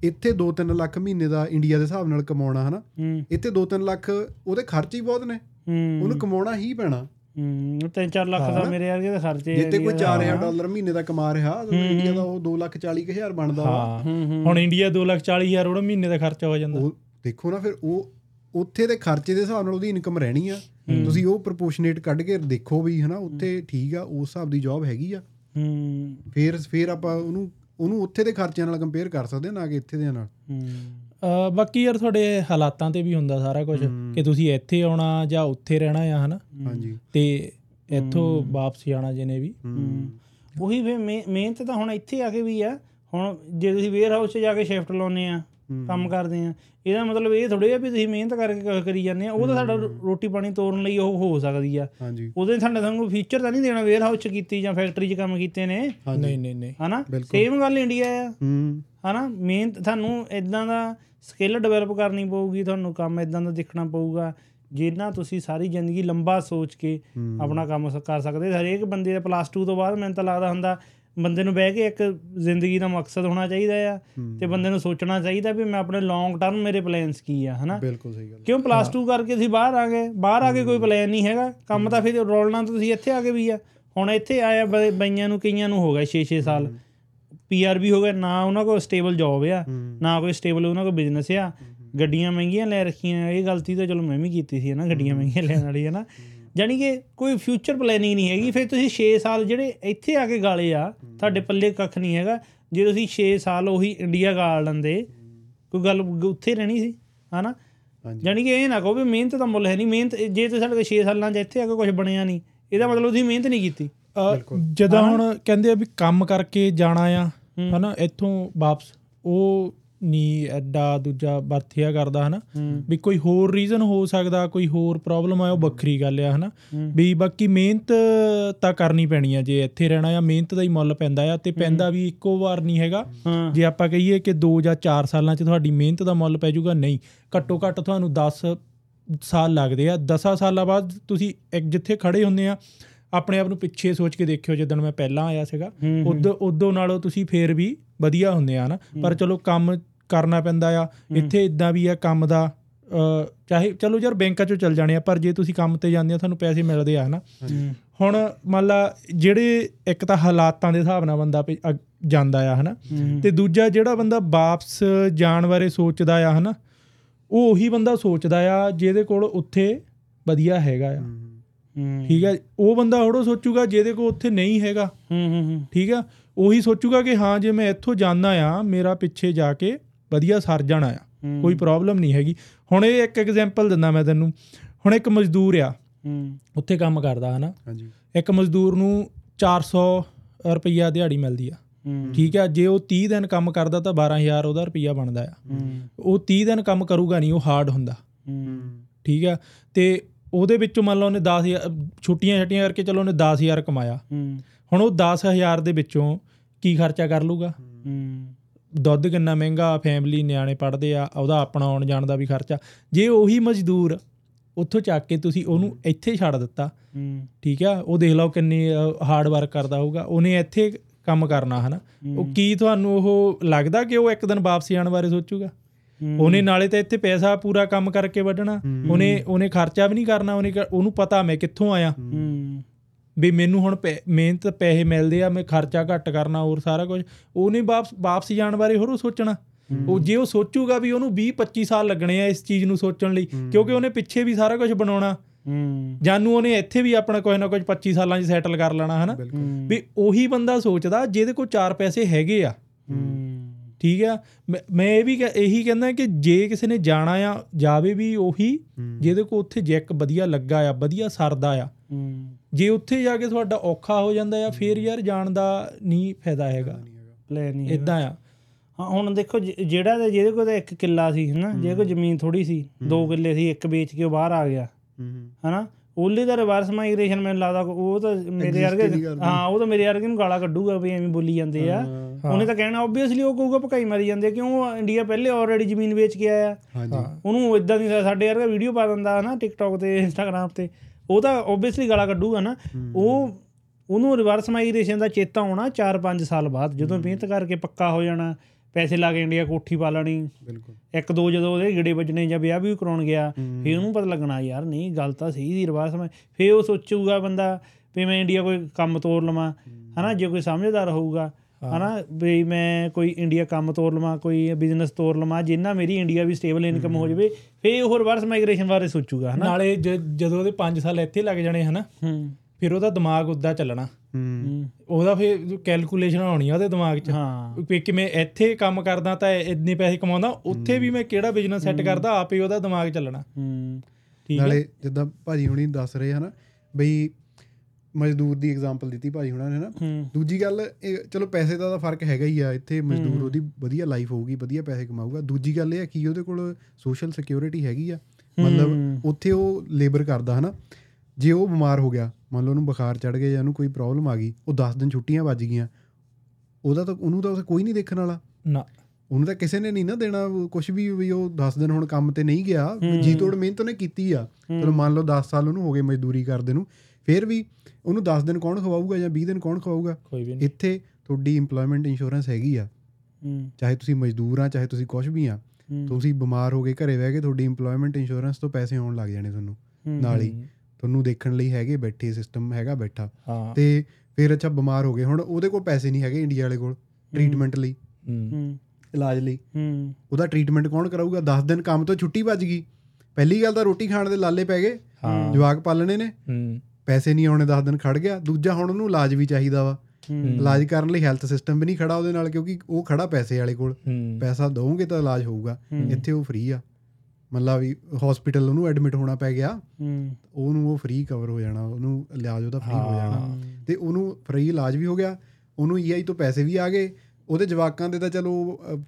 ਇੱਥੇ 2-3 ਲੱਖ ਮਹੀਨੇ ਦਾ ਇੰਡੀਆ ਦੇ ਹਿਸਾਬ ਨਾਲ ਕਮਾਉਣਾ ਹਨਾ? ਇੱਥੇ 2-3 ਲੱਖ ਉਹਦੇ ਖਰਚੇ ਹੀ ਬਹੁਤ ਨੇ। ਉਹਨੂੰ ਕਮਾਉਣਾ ਹੀ ਪੈਣਾ।
ਹੂੰ 3-4 ਲੱਖ ਦਾ ਮੇਰੇ ਵਰਗੇ ਦੇ ਖਰਚੇ
ਜੇ ਤੇ ਕੋਈ
ਹੈਗੇ ਆ।
4000 ਡਾਲਰ ਮਹੀਨੇ ਦਾ ਕਮਾ ਰਿਹਾ ਤਾਂ ਇੰਡੀਆ ਦਾ ਉਹ 2 ਲੱਖ 40 ਹਜ਼ਾਰ ਬਣਦਾ ਵਾ।
ਹਾਂ। ਹੁਣ ਇੰਡੀਆ 240000 ਉਹਦਾ ਮਹੀਨੇ ਦਾ ਖਰਚਾ ਹੋ ਜਾਂਦਾ।
ਉਹ ਦੇਖੋ ਨਾ ਫਿਰ ਉਹ ਉੱਥੇ ਦੇ ਖਰਚੇ ਦੇ ਹਿਸਾਬ ਨਾਲ ਉਹਦੀ ਇਨਕਮ ਰਹਿਣੀ ਆ। ਤੁਸੀਂ ਉਹ ਪ੍ਰੋਪੋਰਸ਼ਨੇਟ ਕੱਢ ਕੇ ਦੇਖੋ ਵੀ ਹਨਾ ਉੱਥੇ ਠੀਕ ਆ ਉਸ ਹਿਸਾਬ ਦੀ ਜੌਬ ਹੈਗੀ ਆ।
ਹੂੰ।
ਫਿਰ ਫਿਰ ਆਪਾਂ ਉਹਨੂੰ ਉਹਨੂੰ ਉੱਥੇ ਦੇ ਖਰਚਿਆਂ ਨਾਲ ਕੰਪੇਅਰ ਕਰ ਸਕਦੇ ਨਾ ਕਿ ਇੱਥੇ ਦੇ ਨਾਲ।
ਹੂੰ।
ਬਾਕੀ ਯਾਰ ਤੁਹਾਡੇ ਹਾਲਾਤਾਂ ਤੇ ਵੀ ਹੁੰਦਾ ਸਾਰਾ ਕੁਝ ਕਿ ਤੁਸੀਂ ਇੱਥੇ ਆਉਣਾ ਜਾਂ ਉੱਥੇ ਰਹਿਣਾ ਆ ਹਨਾ?
ਹਾਂਜੀ।
ਤੇ ਇੱਥੋਂ ਵਾਪਸ ਜਾਣਾ ਜਿਹਨੇ ਵੀ।
ਹੂੰ।
ਉਹੀ ਵੇ ਮਿਹਨਤ ਤਾਂ ਹੁਣ ਇੱਥੇ ਆ ਕੇ ਵੀ ਆ। ਹੁਣ ਜੇ ਤੁਸੀਂ ਵੇਅਰ ਹਾਊਸ 'ਚ ਜਾ ਕੇ ਸ਼ਿਫਟ ਲਾਉਨੇ ਆ ਕੰਮ ਕਰਦੇ ਆ। ਇਹਦਾ ਮਤਲਬ ਇਹ ਥੋੜੇ ਆ ਵੀ ਤੁਸੀਂ ਮਿਹਨਤ ਕਰਕੇ ਕਰੀ ਜਾਂਦੇ ਆ। ਉਹ ਤਾਂ ਸਾਡਾ ਰੋਟੀ ਪਾਣੀ ਤੋਰਨ ਲਈ ਉਹ ਹੋ ਸਕਦੀ ਆ।
ਹਾਂਜੀ।
ਉਹਦੇ ਸਾਡੇ ਸਾਨੂੰ ਫਿਊਚਰ ਤਾਂ ਨਹੀਂ ਦੇਣਾ ਵੇਅਰ ਹਾਊਸ 'ਚ ਕੀਤੀ ਜਾਂ ਫੈਕਟਰੀ 'ਚ ਕੰਮ ਕੀਤੇ ਨੇ।
ਨਹੀਂ ਨਹੀਂ ਨਹੀਂ।
ਹਨਾ। ਸੇਮ ਗੱਲ ਇੰਡੀਆ ਆ।
ਹੂੰ।
ਹਨਾ? ਮਿਹਨਤ ਤੁਹਾਨੂੰ ਇਦਾਂ ਦਾ ਸਕਿੱਲ ਡਿਵੈਲਪ ਕਰਨੀ ਪਊਗੀ ਤੁਹਾਨੂੰ ਕੰਮ ਇਦਾਂ ਦਾ ਦੇਖਣਾ ਪਊਗਾ ਜਿੰਨਾ ਤੁਸੀਂ ਸਾਰੀ ਜ਼ਿੰਦਗੀ ਲੰਬਾ ਸੋਚ ਕੇ ਆਪਣਾ ਕੰਮ ਕਰ ਸਕਦੇ। ਹਰੇਕ ਬੰਦੇ ਦਾ ਪਲੱਸ 2 ਤੋਂ ਬਾਅਦ ਮੈਨੂੰ ਤਾਂ ਲੱਗਦਾ ਹੁੰਦਾ ਬੰਦੇ ਨੂੰ ਬਹਿ ਕੇ ਇੱਕ ਜ਼ਿੰਦਗੀ ਦਾ ਮਕਸਦ ਹੋਣਾ ਚਾਹੀਦਾ ਆ ਤੇ ਬੰਦੇ ਨੂੰ ਸੋਚਣਾ ਚਾਹੀਦਾ ਵੀ ਮੈਂ ਆਪਣੇ ਲੌਂਗ ਟਰਮ ਮੇਰੇ ਪਲਾਨਸ ਕੀ ਆ ਹਨਾ?
ਬਿਲਕੁਲ ਸਹੀ ਗੱਲ।
ਕਿਉਂ ਪਲੱਸ 2 ਕਰਕੇ ਅਸੀਂ ਬਾਹਰ ਆ ਗਏ? ਬਾਹਰ ਆ ਕੇ ਕੋਈ ਪਲਾਨ ਨਹੀਂ ਹੈਗਾ। ਕੰਮ ਤਾਂ ਫਿਰ ਰੋਲਣਾ ਤਾਂ ਤੁਸੀਂ ਇੱਥੇ ਆ ਕੇ ਵੀ ਆ। ਹੁਣ ਇੱਥੇ ਆਇਆ ਬਈਆਂ ਨੂੰ ਕਈਆਂ ਨੂੰ ਹੋ ਗਿਆ 6-6 ਸਾਲ। ਪੀਆਰ ਵੀ ਹੋ ਗਿਆ ਨਾ ਉਹਨਾਂ ਕੋਲ ਸਟੇਬਲ ਜੌਬ ਆ ਨਾ ਕੋਈ ਸਟੇਬਲ ਉਹਨਾਂ ਕੋਲ ਬਿਜ਼ਨਸ ਆ। ਗੱਡੀਆਂ ਮਹਿੰਗੀਆਂ ਲੈ ਰੱਖੀਆਂ। ਇਹ ਗਲਤੀ ਤਾਂ ਚਲੋ ਮੈਂ ਵੀ ਕੀਤੀ ਸੀ ਨਾ ਗੱਡੀਆਂ ਮਹਿੰਗੀਆਂ ਲੈਣ ਵਾਲੀ ਹੈ। ਨਾ ਜਾਨੀ ਕਿ ਕੋਈ ਫਿਊਚਰ ਪਲੈਨਿੰਗ ਨਹੀਂ ਹੈਗੀ। ਫਿਰ ਤੁਸੀਂ 6 ਸਾਲ ਜਿਹੜੇ ਇੱਥੇ ਆ ਕੇ ਗਾਲੇ ਆ ਤੁਹਾਡੇ ਪੱਲੇ ਕੱਖ ਨਹੀਂ ਹੈਗਾ। ਜੇ ਤੁਸੀਂ 6 ਸਾਲ ਉਹੀ ਇੰਡੀਆ ਗਾਲ ਲੈਂਦੇ ਕੋਈ ਗੱਲ ਉੱਥੇ ਰਹਿਣੀ ਸੀ ਹਨਾ? ਜਾਨੀ ਕਿ ਇਹ ਨਾ ਕਹੋ ਵੀ ਮਿਹਨਤ ਦਾ ਮੁੱਲ ਹੈ ਨਹੀਂ ਮਿਹਨਤ ਜੇ ਤੁਸੀਂ ਸਾਡੇ ਕੋਲ 6 ਸਾਲਾਂ 'ਚ ਇੱਥੇ ਆ ਕੇ ਕੁਝ ਬਣਿਆ ਨਹੀਂ ਇਹਦਾ ਮਤਲਬ ਤੁਸੀਂ ਮਿਹਨਤ ਨਹੀਂ ਕੀਤੀ।
ਜਦੋਂ ਹੁਣ ਕਹਿੰਦੇ ਆ ਵੀ ਕੰਮ ਕਰਕੇ ਜਾਣਾ ਆ ਹਨਾ ਇੱਥੋਂ ਵਾਪਸ ਉਹ ਨਹੀਂ ਐਡਾ ਦੂਜਾ ਵਰਥਿਆ ਕਰਦਾ ਹਨਾ। ਵੀ ਕੋਈ ਹੋਰ ਰੀਜ਼ਨ ਹੋ ਸਕਦਾ ਕੋਈ ਹੋਰ ਪ੍ਰੋਬਲਮ ਆ ਉਹ ਵੱਖਰੀ ਗੱਲ ਆ ਹਨਾ। ਵੀ ਬਾਕੀ ਮਿਹਨਤ ਤਾਂ ਕਰਨੀ ਪੈਣੀ ਆ ਜੇ ਇੱਥੇ ਰਹਿਣਾ ਆ ਮਿਹਨਤ ਦਾ ਹੀ ਮੁੱਲ ਪੈਂਦਾ ਆ ਤੇ ਪੈਂਦਾ ਵੀ ਇੱਕੋ ਵਾਰ ਨਹੀਂ ਹੈਗਾ। ਜੇ ਆਪਾਂ ਕਹੀਏ ਕਿ 2 ਜਾਂ 4 ਸਾਲਾਂ 'ਚ ਤੁਹਾਡੀ ਮਿਹਨਤ ਦਾ ਮੁੱਲ ਪੈ ਜਾਊਗਾ ਨਹੀਂ। ਘੱਟੋ ਘੱਟ ਤੁਹਾਨੂੰ 10 ਸਾਲ ਲੱਗਦੇ ਆ। 10 ਸਾਲਾਂ ਬਾਅਦ ਤੁਸੀਂ ਇੱਕ ਜਿੱਥੇ ਖੜੇ ਹੁੰਦੇ ਆ ਆਪਣੇ ਆਪ ਨੂੰ ਪਿੱਛੇ ਸੋਚ ਕੇ ਦੇਖਿਓ ਜਦੋਂ ਮੈਂ ਪਹਿਲਾਂ ਆਇਆ ਸੀਗਾ। ਉਦੋਂ ਉਦੋਂ ਨਾਲੋਂ ਤੁਸੀਂ ਫੇਰ ਵੀ ਵਧੀਆ ਹੁੰਦੇ ਆ ਨਾ ਪਰ ਚਲੋ ਕੰਮ ਕਰਨਾ ਪੈਂਦਾ ਆ। ਇੱਥੇ ਇਦਾਂ ਵੀ ਆ ਕੰਮ ਦਾ ਚਾਹੇ ਚਲੋ ਯਾਰ ਬੈਂਕਾਂ 'ਚੋਂ ਚੱਲ ਜਾਣੇ ਆ ਪਰ ਜੇ ਤੁਸੀਂ ਕੰਮ ਤੇ ਜਾਂਦੇ ਆ ਤੁਹਾਨੂੰ ਪੈਸੇ ਮਿਲਦੇ ਆ ਹਨਾ। ਹੁਣ ਮੰਨ ਲਾ ਜਿਹੜੇ ਇੱਕ ਤਾਂ ਹਾਲਾਤਾਂ ਦੇ ਹਿਸਾਬ ਨਾਲ ਬੰਦਾ ਜਾਂਦਾ ਆ ਹਨਾ। ਤੇ ਦੂਜਾ ਜਿਹੜਾ ਬੰਦਾ ਵਾਪਸ ਜਾਣ ਬਾਰੇ ਸੋਚਦਾ ਆ ਹਨਾ ਉਹ ਉਹੀ ਬੰਦਾ ਸੋਚਦਾ ਆ ਜਿਹਦੇ ਕੋਲ ਉੱਥੇ ਵਧੀਆ ਹੈਗਾ ਆ। ਠੀਕ ਹੈ ਉਹ ਬੰਦਾ ਹੋੜੋ ਸੋਚੂਗਾ ਜਿਹਦੇ ਕੋਲ ਉੱਥੇ ਨਹੀਂ ਹੈਗਾ।
ਹੂੰ ਹੂੰ ਹੂੰ।
ਠੀਕ ਆ ਉਹੀ ਸੋਚੂਗਾ ਕਿ ਹਾਂ ਜੇ ਮੈਂ ਇੱਥੋਂ ਜਾਣਾ ਆ ਮੇਰਾ ਪਿੱਛੇ ਜਾ ਕੇ ਵਧੀਆ ਸਰ ਜਾਣਾ ਆ।
ਹੂੰ।
ਕੋਈ ਪ੍ਰੋਬਲਮ ਨਹੀਂ ਹੈਗੀ। ਹੁਣ ਇਹ ਇੱਕ ਐਗਜ਼ਾਮਪਲ ਦਿੰਦਾ ਮੈਂ ਤੈਨੂੰ। ਹੁਣ ਇੱਕ ਮਜ਼ਦੂਰ ਆ।
ਹੂੰ।
ਉੱਥੇ ਕੰਮ ਕਰਦਾ ਹਨਾ?
ਹਾਂਜੀ।
ਇੱਕ ਮਜ਼ਦੂਰ ਨੂੰ 400 ਰੁਪਈਆ ਦਿਹਾੜੀ ਮਿਲਦੀ ਆ।
ਹੂੰ।
ਠੀਕ ਆ ਜੇ ਉਹ 30 ਦਿਨ ਕੰਮ ਕਰਦਾ ਤਾਂ 12000 ਉਹਦਾ ਰੁਪਈਆ ਬਣਦਾ ਆ।
ਹੂੰ।
ਉਹ 30 ਦਿਨ ਕੰਮ ਕਰੂਗਾ ਨਹੀਂ ਉਹ ਹਾਰਡ ਹੁੰਦਾ।
ਹੂੰ।
ਠੀਕ ਆ ਤੇ ਉਹਦੇ ਵਿੱਚੋਂ ਮੰਨ ਲਓ ਉਹਨੇ 10000 ਛੁੱਟੀਆਂ ਛੱਟੀਆਂ ਕਰਕੇ ਚਲੋ ਉਹਨੇ 10000 ਕਮਾਇਆ। ਹੁਣ ਉਹ 10000 ਦੇ ਵਿੱਚੋਂ ਕੀ ਖਰਚਾ ਕਰ ਲੂਗਾ ਦੁੱਧ ਕਿੰਨਾ ਮਹਿੰਗਾ ਫੈਮਿਲੀ ਨਿਆਣੇ ਪੜਦੇ ਆ ਉਹਦਾ ਆਪਣਾ ਆਉਣ ਜਾਣ ਦਾ ਵੀ ਖਰਚਾ। ਜੇ ਉਹੀ ਮਜ਼ਦੂਰ ਉੱਥੋਂ ਚੱਕ ਕੇ ਤੁਸੀਂ ਉਹਨੂੰ ਇੱਥੇ ਛੱਡ ਦਿੱਤਾ ਠੀਕ ਆ? ਉਹ ਦੇਖ ਲਓ ਕਿੰਨੀ ਹਾਰਡ ਵਰਕ ਕਰਦਾ ਹੋਊਗਾ। ਉਹਨੇ ਇੱਥੇ ਕੰਮ ਕਰਨਾ ਹਨਾ? ਉਹ ਕੀ ਤੁਹਾਨੂੰ ਉਹ ਲੱਗਦਾ ਕਿ ਉਹ ਇੱਕ ਦਿਨ ਵਾਪਸ ਆਉਣ ਬਾਰੇ ਸੋਚੂਗਾ? ਉਹਨੇ ਨਾਲੇ ਤਾਂ ਇੱਥੇ ਪੈਸਾ ਪੂਰਾ ਕੰਮ ਕਰਕੇ ਵੱਢਣਾ। ਉਹਨੇ ਉਹਨੇ ਖਰਚਾ ਵੀ ਨਹੀਂ ਕਰਨਾ ਉਹਨੇ ਉਹਨੂੰ ਪਤਾ ਮੈਂ ਕਿੱਥੋਂ ਆਇਆ। ਵੀ ਮੈਨੂੰ ਹੁਣ ਮਿਹਨਤ ਪੈਸੇ ਮਿਲਦੇ ਆ ਮੈਂ ਖਰਚਾ ਘੱਟ ਕਰਨਾ ਹੋਰ ਸਾਰਾ ਕੁਝ ਉਹਨੇ ਵਾਪਸ ਵਾਪਸ ਜਾਣ ਬਾਰੇ ਹੋਰ ਸੋਚਣਾ। ਉਹ ਜੇ ਉਹ ਸੋਚੂਗਾ ਵੀ ਉਹਨੂੰ 20 25 ਸਾਲ ਲੱਗਣੇ ਆ ਇਸ ਚੀਜ਼ ਨੂੰ ਸੋਚਣ ਲਈ ਕਿਉਂਕਿ ਉਹਨੇ ਪਿੱਛੇ ਵੀ ਸਾਰਾ ਕੁਝ ਬਣਾਉਣਾ।
ਹੂੰ।
ਜਾਨੂੰ ਉਹਨੇ ਇੱਥੇ ਵੀ ਆਪਣਾ ਕੋਈ ਨਾ ਕੁਝ 25 ਸਾਲਾਂ 'ਚ ਸੈਟਲ ਕਰ ਲੈਣਾ ਹਨਾ? ਵੀ ਉਹੀ ਬੰਦਾ ਸੋਚਦਾ ਜਿਹਦੇ ਕੋਲ ਚਾਰ ਪੈਸੇ ਹੈਗੇ ਆ।
ਹੂੰ।
ਠੀਕ ਆ? ਮੈਂ- ਇਹ ਵੀ ਇਹੀ ਕਹਿੰਦਾ ਕਿ ਜੇ ਕਿਸੇ ਨੇ ਜਾਣਾ ਆ ਜਾਵੇ ਵੀ ਉਹੀ। ਜਿਹਦੇ ਕੋ ਉੱਥੇ ਜੈਕ ਵਧੀਆ ਲੱਗਾ ਆ ਵਧੀਆ ਸਰਦਾ ਆ। ਜੇ ਉੱਥੇ ਜਾ ਕੇ ਤੁਹਾਡਾ ਔਖਾ ਹੋ ਜਾਂਦਾ ਆ ਫੇਰ ਯਾਰ ਜਾਣ ਦਾ ਨਹੀਂ ਫਾਇਦਾ ਹੈਗਾ।
ਪਲਾਨ ਨਹੀਂ
ਇਦਾਂ ਆ।
ਹਾਂ ਹੁਣ ਦੇਖੋ ਜਿਹੜਾ ਜਿਹਦੇ ਕੋਲ ਤਾਂ ਇੱਕ ਕਿੱਲਾ ਸੀ ਹਨਾ? ਜਿਹਦੇ ਕੋਲ ਜ਼ਮੀਨ ਥੋੜੀ ਸੀ ਦੋ ਕਿੱਲੇ ਸੀ ਇੱਕ ਵੇਚ ਕੇ ਬਾਹਰ ਆ ਗਿਆ। ਹਨਾ? ਉਹਲੇ ਦਾ ਰਿਵਰਸ ਮਾਈਗ੍ਰੇਸ਼ਨ ਮੈਨੂੰ ਲੱਗਦਾ ਉਹ ਤਾਂ ਮੇਰੇ ਵਰਗੇ। ਹਾਂ ਉਹ ਤਾਂ ਮੇਰੇ ਵਰਗੇ ਨੂੰ ਗਾਲਾਂ ਕੱਢੂਗਾ ਵੀ ਐਵੇਂ ਬੋਲੀ ਜਾਂਦੇ ਆ। ਉਹਨੇ ਤਾਂ ਕਹਿਣਾ ਆਬਵੀਅਸਲੀ ਉਹ ਕਹੂਗਾ ਭਕਾਈ ਮਾਰੀ ਜਾਂਦੇ ਕਿਉਂ ਇੰਡੀਆ ਪਹਿਲੇ ਆਲਰੇਡੀ ਜ਼ਮੀਨ ਵੇਚ ਕੇ ਆਇਆ?
ਹਾਂਜੀ।
ਉਹਨੂੰ ਇਦਾਂ ਦੀ ਸਾਡੇ ਵਰਗਾ ਵੀਡੀਓ ਪਾ ਦਿੰਦਾ ਹਨਾ ਟਿਕਟੌਕ ਤੇ ਇੰਸਟਾਗ੍ਰam ਤੇ ਉਹ ਤਾਂ ਆਬਵੀਅਸਲੀ ਗਾਲਾਂ ਕੱਢੂਗਾ ਨਾ। ਉਹ ਉਹਨੂੰ ਰਿਵਰਸ ਮਾਈਗ੍ਰੇਸ਼ਨ ਦਾ ਚੇਤਾ ਆਉਣਾ 4-5 ਸਾਲ ਬਾਅਦ ਜਦੋਂ ਮਿਹਨਤ ਕਰਕੇ ਪੱਕਾ ਹੋ ਜਾਣਾ। ਪੈਸੇ ਲਾ ਕੇ ਇੰਡੀਆ ਕੋਠੀ ਪਾ ਲੈਣੀ।
ਬਿਲਕੁਲ।
ਇੱਕ ਦੋ ਜਦੋਂ ਉਹਦੇ ਗਿੜੇ ਵੱਜਣੇ ਜਾਂ ਵਿਆਹ ਵੀ ਕਰਾਉਣ ਗਿਆ ਫਿਰ ਉਹਨੂੰ ਪਤਾ ਲੱਗਣਾ ਯਾਰ ਨਹੀਂ ਗੱਲ ਤਾਂ ਸਹੀ ਸੀ ਰਿਵਰਸ ਮੈਂ ਫਿਰ ਉਹ ਸੋਚੂਗਾ ਬੰਦਾ ਵੀ ਮੈਂ ਇੰਡੀਆ ਕੋਈ ਕੰਮ ਤੋਰ ਲਵਾਂ। ਹਨਾ ਜੇ ਕੋਈ ਸਮਝਦਾਰ ਹੋਊਗਾ ਹਨਾ ਵੀ ਮੈਂ ਕੋਈ ਇੰਡੀਆ ਕੰਮ ਤੋਰ ਲਵਾਂ ਕੋਈ ਬਿਜ਼ਨਸ ਤੋਰ ਲਵਾਂ ਜਿੰਨਾ ਮੇਰੀ ਇੰਡੀਆ ਵੀ ਸਟੇਬਲ ਇਨਕਮ ਹੋ ਜਾਵੇ ਫਿਰ ਉਹ ਰਿਵਰਸ ਮਾਈਗ੍ਰੇਸ਼ਨ ਬਾਰੇ ਸੋਚੂਗਾ ਹਨਾ।
ਨਾਲੇ ਜਦੋਂ ਉਹਦੇ 5 ਸਾਲ ਇੱਥੇ ਲੱਗ ਜਾਣੇ ਹਨਾ ਫਿਰ ਉਹਦਾ ਦਿਮਾਗ ਉੱਦਾਂ ਚੱਲਣਾ।
ਹੂੰ।
ਉਹਦਾ ਫਿਰ ਕੈਲਕੂਲੇਸ਼ਨ ਹੋਣੀ ਆ ਉਹਦੇ ਦਿਮਾਗ 'ਚ।
ਹਾਂ।
ਵੀ ਕਿਵੇਂ ਇੱਥੇ ਕੰਮ ਕਰਦਾ ਤਾਂ ਇੰਨੇ ਪੈਸੇ ਕਮਾਉਂਦਾ ਉੱਥੇ ਵੀ ਮੈਂ ਕਿਹੜਾ ਬਿਜ਼ਨਸ ਸੈੱਟ ਕਰਦਾ ਆਪ ਹੀ ਉਹਦਾ ਦਿਮਾਗ ਚੱਲਣਾ।
ਹੂੰ।
ਠੀਕ ਹੈ।
ਨਾਲੇ ਜਿੱਦਾਂ ਭਾਜੀ ਹੁਣੀ ਦੱਸ ਰਹੇ ਹਨਾ ਬਈ ਮਜ਼ਦੂਰ ਦੀ ਐਗਜ਼ਾਮਪਲ ਦਿੱਤੀ ਭਾਜੀ ਹੁਣਾਂ ਨੇ ਨਾ। ਦੂਜੀ ਗੱਲ ਇਹ ਚਲੋ ਪੈਸੇ ਦਾ ਤਾਂ ਫ਼ਰਕ ਹੈਗਾ ਹੀ ਆ ਇੱਥੇ ਮਜ਼ਦੂਰ ਉਹਦੀ ਵਧੀਆ ਲਾਈਫ ਹੋਊਗੀ ਵਧੀਆ ਪੈਸੇ ਕਮਾਊਗਾ। ਦੂਜੀ ਗੱਲ ਇਹ ਹੈ ਕਿ ਉਹਦੇ ਕੋਲ ਸੋਸ਼ਲ ਸਿਕਿਉਰਿਟੀ ਹੈਗੀ ਆ। ਮਤਲਬ ਉੱਥੇ ਉਹ ਲੇਬਰ ਕਰਦਾ ਹਨਾ। ਜੇ ਉਹ ਬਿਮਾਰ ਹੋ ਗਿਆ ਮੰਨ ਲਓ ਉਹਨੂੰ ਬੁਖਾਰ ਚੜ ਗਿਆ ਜਾਂ ਉਹਨੂੰ ਕੋਈ ਪ੍ਰੋਬਲਮ ਆ ਗਈ ਉਹ 10 ਦਿਨ ਛੁੱਟੀਆਂ ਵੱਜ ਗਈਆਂ ਉਹਦਾ ਤਾਂ ਉਹਨੂੰ ਤਾਂ ਕੋਈ ਨਹੀਂ ਦੇਖਣ ਵਾਲਾ।
ਨਾ।
ਉਹਨੂੰ ਤਾਂ ਕਿਸੇ ਨੇ ਨਹੀਂ ਨਾ ਦੇਣਾ ਕੁਝ ਵੀ ਵੀ ਉਹ 10 ਦਿਨ ਹੁਣ ਕੰਮ ਤੇ ਨਹੀਂ ਗਿਆ ਜੀ ਤੋੜ ਮਿਹਨਤ ਉਹਨੇ ਕੀਤੀ ਆ। ਚਲੋ ਮੰਨ ਲਓ 10 ਸਾਲ ਉਹਨੂੰ ਹੋ ਗਏ ਮਜ਼ਦੂਰੀ ਕਰਦੇ ਨੂੰ ਫਿਰ ਵੀ ਉਹਨੂੰ 10 ਦਿਨ ਕੌਣ ਖਵਾਊਗਾ ਜਾਂ 20 ਦਿਨ ਕੌਣ ਖਵਾਊਗਾ? ਇੱਥੇ ਤੁਹਾਡੀ EMPLOYMENT ਇੰਸ਼ੋਰੈਂਸ ਹੈਗੀ ਆ। ਚਾਹੇ ਤੁਸੀਂ ਮਜ਼ਦੂਰ ਆ ਚਾਹੇ ਤੁਸੀਂ ਕੁਝ ਵੀ ਆ ਤੁਸੀਂ ਬਿਮਾਰ ਹੋ ਗਏ ਘਰੇ ਬਹਿ ਕੇ ਤੁਹਾਡੀ EMPLOYMENT ਇੰਸ਼ੋਰੈਂਸ ਤੋਂ ਪੈਸੇ ਆਉਣ ਲੱਗ ਜਾਣੇ ਤੁਹਾਨੂੰ ਨਾਲ ਹੀ। ਤੁਹਾਨੂੰ ਦੇਖਣ ਲਈ ਹੈਗੇ ਬੈਠੇ ਸਿਸਟਮ ਹੈਗਾ ਬੈਠਾ। ਤੇ ਫਿਰ ਅੱਛਾ ਬਿਮਾਰ ਹੋ ਗਏ। ਹੁਣ ਉਹਦੇ ਕੋਲ ਪੈਸੇ ਨਹੀਂ ਹੈਗੇ ਇੰਡੀਆ ਵਾਲੇ ਕੋਲ ਟ੍ਰੀਟਮੈਂਟ ਲਈ।
ਹੂੰ।
ਹੂੰ।
ਇਲਾਜ ਲਈ।
ਹੂੰ।
ਉਹਦਾ ਟ੍ਰੀਟਮੈਂਟ ਕੌਣ ਕਰਾਊਗਾ? 10 ਦਿਨ ਕੰਮ ਤੋਂ ਛੁੱਟੀ ਵੱਜ ਗਈ। ਪਹਿਲੀ ਗੱਲ ਤਾਂ ਰੋਟੀ ਖਾਣ ਦੇ ਲਾਲੇ ਪੈ ਗਏ।
ਹਾਂ।
ਜਵਾਕ ਪਾਲਣੇ ਨੇ।
ਹੂੰ।
ਪੈਸੇ ਨਹੀਂ ਆਉਣੇ 10 ਦਿਨ ਖੜ ਗਿਆ। ਦੂਜਾ ਹੁਣ ਉਹਨੂੰ ਇਲਾਜ ਵੀ ਚਾਹੀਦਾ ਵਾ। ਇਲਾਜ ਕਰਨ ਲਈ ਹੈਲਥ ਸਿਸਟਮ ਵੀ ਨਹੀਂ ਖੜਾ ਉਹਦੇ ਨਾਲ ਕਿਉਂਕਿ ਉਹ ਖੜਾ ਪੈਸੇ ਵਾਲੇ ਕੋਲ। ਪੈਸਾ ਦਵੋਗੇ ਤਾਂ ਇਲਾਜ ਹੋਊਗਾ। ਇੱਥੇ ਉਹ ਫ੍ਰੀ ਆ। ਮਤਲਬ ਵੀ ਹਸਪੀਟਲ ਉਹਨੂੰ ਐਡਮਿਟ ਹੋਣਾ ਪੈ ਗਿਆ
ਹੂੰ।
ਉਹਨੂੰ ਉਹ ਫ੍ਰੀ ਕਵਰ ਹੋ ਜਾਣਾ ਉਹਨੂੰ ਇਲਾਜ ਉਹਦਾ ਫ੍ਰੀ ਹੋ ਜਾਣਾ। ਤੇ ਉਹਨੂੰ ਫ੍ਰੀ ਇਲਾਜ ਵੀ ਹੋ ਗਿਆ ਉਹਨੂੰ ਈਆਈ ਤੋਂ ਪੈਸੇ ਵੀ ਆ ਗਏ ਉਹਦੇ ਜਵਾਕਾਂ ਦੇ ਤਾਂ ਚਲੋ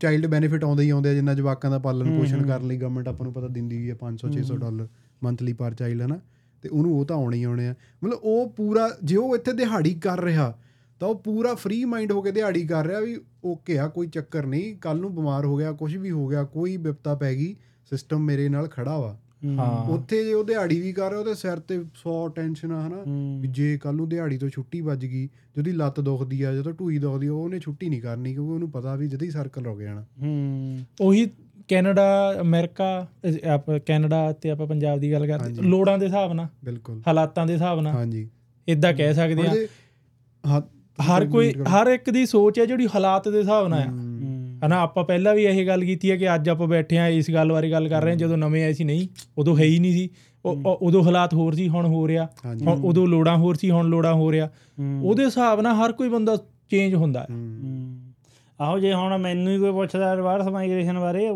ਚਾਈਲਡ ਬੈਨੀਫਿਟ ਆਉਂਦੇ ਹੀ ਆਉਂਦੇ ਆ ਜਿੰਨਾ ਜਵਾਕਾਂ ਦਾ ਪਾਲਣ ਪੋਸ਼ਣ ਕਰਨ ਲਈ ਗਵਰਨਮੈਂਟ ਆਪਾਂ ਨੂੰ ਪਤਾ ਦਿੰਦੀ ਹੈ 500 600 ਡਾਲਰ ਮੰਥਲੀ ਪਰ ਚਾਈਲਡ ਹੈ ਨਾ ਤੇ ਉਹਨੂੰ ਉਹ ਤਾਂ ਆਉਣੇ ਆਉਣੇ ਆ। ਮਤਲਬ ਉਹ ਪੂਰਾ ਜੇ ਉਹ ਇੱਥੇ ਦਿਹਾੜੀ ਕਰ ਰਿਹਾ ਤਾਂ ਉਹ ਪੂਰਾ ਫ੍ਰੀ ਮਾਈਂਡ ਹੋ ਕੇ ਦਿਹਾੜੀ ਕਰ ਰਿਹਾ ਵੀ ਓਕੇ ਆ ਕੋਈ ਚੱਕਰ ਨਹੀਂ ਕੱਲ ਨੂੰ ਬਿਮਾਰ ਹੋ ਗਿਆ ਕੁਝ ਵੀ ਹੋ ਗਿਆ ਕੋਈ ਵਿਪਤਾ ਪੈ ਗਈ ਸਿਸਟਮ ਮੇਰੇ ਨਾਲ ਖੜਾ ਵਾ।
ਹਾਂ।
ਉੱਥੇ ਜੇ ਉਹ ਦਿਹਾੜੀ ਵੀ ਕਰ ਰਿਹਾ ਉਹਦੇ ਸਿਰ ਤੇ 100 ਟੈਨਸ਼ਨ ਆ ਹਨਾ।
ਹੂੰ।
ਵੀ ਜੇ ਕੱਲ ਨੂੰ ਦਿਹਾੜੀ ਤੋਂ ਛੁੱਟੀ ਵੱਜ ਗਈ ਜਿਹਦੀ ਲੱਤ ਦੁਖਦੀ ਆ ਜਦੋਂ ਢੂਈ ਦੁਖਦੀ ਆ ਉਹਨੇ ਛੁੱਟੀ ਨਹੀਂ ਕਰਨੀ ਕਿਉਂਕਿ ਉਹਨੂੰ ਪਤਾ ਵੀ ਜਦੀ ਸਰਕਲ ਰੁਕ ਜਾਣਾ
ਹੂੰ।
ਉਹੀ ਕੈਨੇਡਾ ਅਮਰੀਕਾ ਆਪ ਕੈਨੇਡਾ ਤੇ ਆਪਾਂ ਪੰਜਾਬ ਦੀ ਗੱਲ ਕਰਦੇ ਲੋੜਾਂ ਦੇ ਹਿਸਾਬ ਨਾਲ
ਬਿਲਕੁਲ।
ਹਾਲਾਤਾਂ ਦੇ ਹਿਸਾਬ ਨਾਲ
ਹਾਂਜੀ।
ਇਦਾਂ ਕਹਿ ਸਕਦੇ ਆ।
ਹਾਂ
ਹਰ ਕੋਈ ਹਰ ਇੱਕ ਦੀ ਸੋਚ ਹੈ ਜਿਹੜੀ ਹਾਲਾਤ ਦੇ ਹਿਸਾਬ ਨਾਲ ਆ।
ਹੂੰ।
ਹਨਾ ਆਪਾਂ ਪਹਿਲਾਂ ਵੀ ਇਹ ਗੱਲ ਕੀਤੀ ਹੈ ਕਿ ਅੱਜ ਆਪਾਂ ਬੈਠੇ ਆ ਇਸ ਗੱਲ ਬਾਰੇ ਗੱਲ ਕਰ ਰਹੇ ਹਾਂ ਜਦੋਂ ਨਵੇਂ ਆਏ ਸੀ ਨਹੀਂ ਉਦੋਂ ਹੈ ਹੀ ਨਹੀਂ ਸੀ। ਉਦੋਂ ਹਾਲਾਤ ਹੋਰ ਸੀ ਹੁਣ ਹੋ ਰਿਹਾ। ਹੁਣ ਉਦੋਂ ਲੋੜਾਂ ਹੋਰ ਸੀ ਹੁਣ ਲੋੜਾਂ ਹੋ ਰਿਹਾ। ਉਹਦੇ ਹਿਸਾਬ ਨਾਲ ਹਰ ਕੋਈ ਬੰਦਾ ਚੇਂਜ ਹੁੰਦਾ ਹੈ।
ਆਹੋ ਜੇ ਹੁਣ ਮੈਨੂੰ ਹੀ ਕੋਈ ਪੁੱਛਦਾ ਰਿਵਰਸ ਮਾਈਗ੍ਰੇਸ਼ਨ ਬਾਰੇ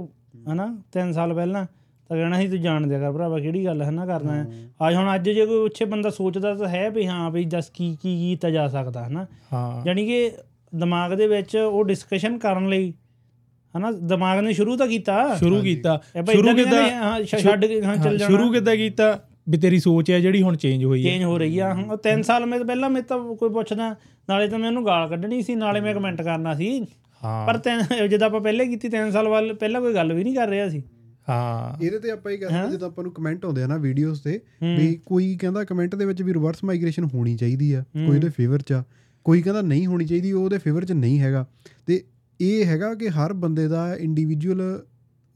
ਹਨਾ 3 ਸਾਲ ਪਹਿਲਾਂ ਤਾਂ ਕਹਿਣਾ ਸੀ ਤੂੰ ਜਾਣ ਦਿਆ ਕਰ ਭਰਾਵਾ ਕਿਹੜੀ ਗੱਲ ਹੈ ਨਾ ਕਰਨਾ ਹੈ? ਅੱਜ ਹੁਣ ਅੱਜ ਜੇ ਕੋਈ ਉੱਚੇ ਬੰਦਾ ਸੋਚਦਾ ਤਾਂ ਹੈ ਵੀ ਹਾਂ ਵੀ ਦੱਸ ਕੀ ਕੀ ਕੀਤਾ ਜਾ ਸਕਦਾ ਹਨਾ।
ਹਾਂ।
ਯਾਨੀ ਕਿ ਦਿਮਾਗ ਦੇ ਵਿੱਚ ਉਹ ਡਿਸਕਸ਼ਨ ਕਰਨ ਲਈ ਹਨਾ ਦਿਮਾਗ ਨੇ ਸ਼ੁਰੂ ਤਾਂ ਕੀਤਾ।
ਸ਼ੁਰੂ ਕੀਤਾ। ਸ਼ੁਰੂ ਕਿੱਦਾਂ
ਛੱਡ ਕੇ ਹਾਂ ਚੱਲ ਜਾਣਾ।
ਸ਼ੁਰੂ ਕਿੱਦਾਂ ਕੀਤਾ? ਵੀ ਤੇਰੀ ਸੋਚ ਹੈ ਜਿਹੜੀ ਹੁਣ ਚੇਂਜ ਹੋਈ ਹੈ।
ਚੇਂਜ ਹੋ ਰਹੀ ਆ ਹੁਣ 3 ਸਾਲ ਮੈਂ ਪਹਿਲਾਂ ਮੈਂ ਤਾਂ ਕੋਈ ਪੁੱਛਦਾ ਨਾਲੇ ਤਾਂ ਮੈਂ ਉਹਨੂੰ ਗਾਲ ਕੱਢਣੀ ਸੀ ਨਾਲੇ ਮੈਂ ਕਮੈਂਟ ਕਰਨਾ ਸੀ।
ਹਾਂ।
ਪਰ ਜਦੋਂ ਆਪਾਂ ਪਹਿਲੇ ਕੀਤੀ 3 ਸਾਲ ਵੱਲ ਪਹਿਲਾਂ ਕੋਈ ਗੱਲ ਵੀ ਨਹੀਂ ਕਰ ਰਿਹਾ ਸੀ।
ਹਾਂ।
ਇਹਦੇ ਤੇ ਆਪਾਂ ਇਹ ਕਹਿੰਦੇ ਜਦੋਂ ਆਪਾਂ ਨੂੰ ਕਮੈਂਟ ਆਉਂਦੇ ਆ ਨਾ ਵੀਡੀਓਜ਼ ਤੇ ਵੀ ਕੋਈ ਕਹਿੰਦਾ ਕਮੈਂਟ ਦੇ ਵਿੱਚ ਵੀ ਰਿਵਰਸ ਮਾਈਗ੍ਰੇਸ਼ਨ ਹੋਣੀ ਚਾਹੀਦੀ ਆ ਕੋਈ ਉਹਦੇ ਫੇਵਰ 'ਚ ਆ। ਕੋਈ ਕਹਿੰਦਾ ਨਹੀਂ ਹੋਣੀ ਚਾਹੀਦੀ ਉਹ ਉਹਦੇ ਫੇਵਰ 'ਚ ਨਹੀਂ ਹੈਗਾ। ਤੇ ਇਹ ਹੈਗਾ ਕਿ ਹਰ ਬੰਦੇ ਦਾ ਇੰਡੀਵਿਜੂਅਲ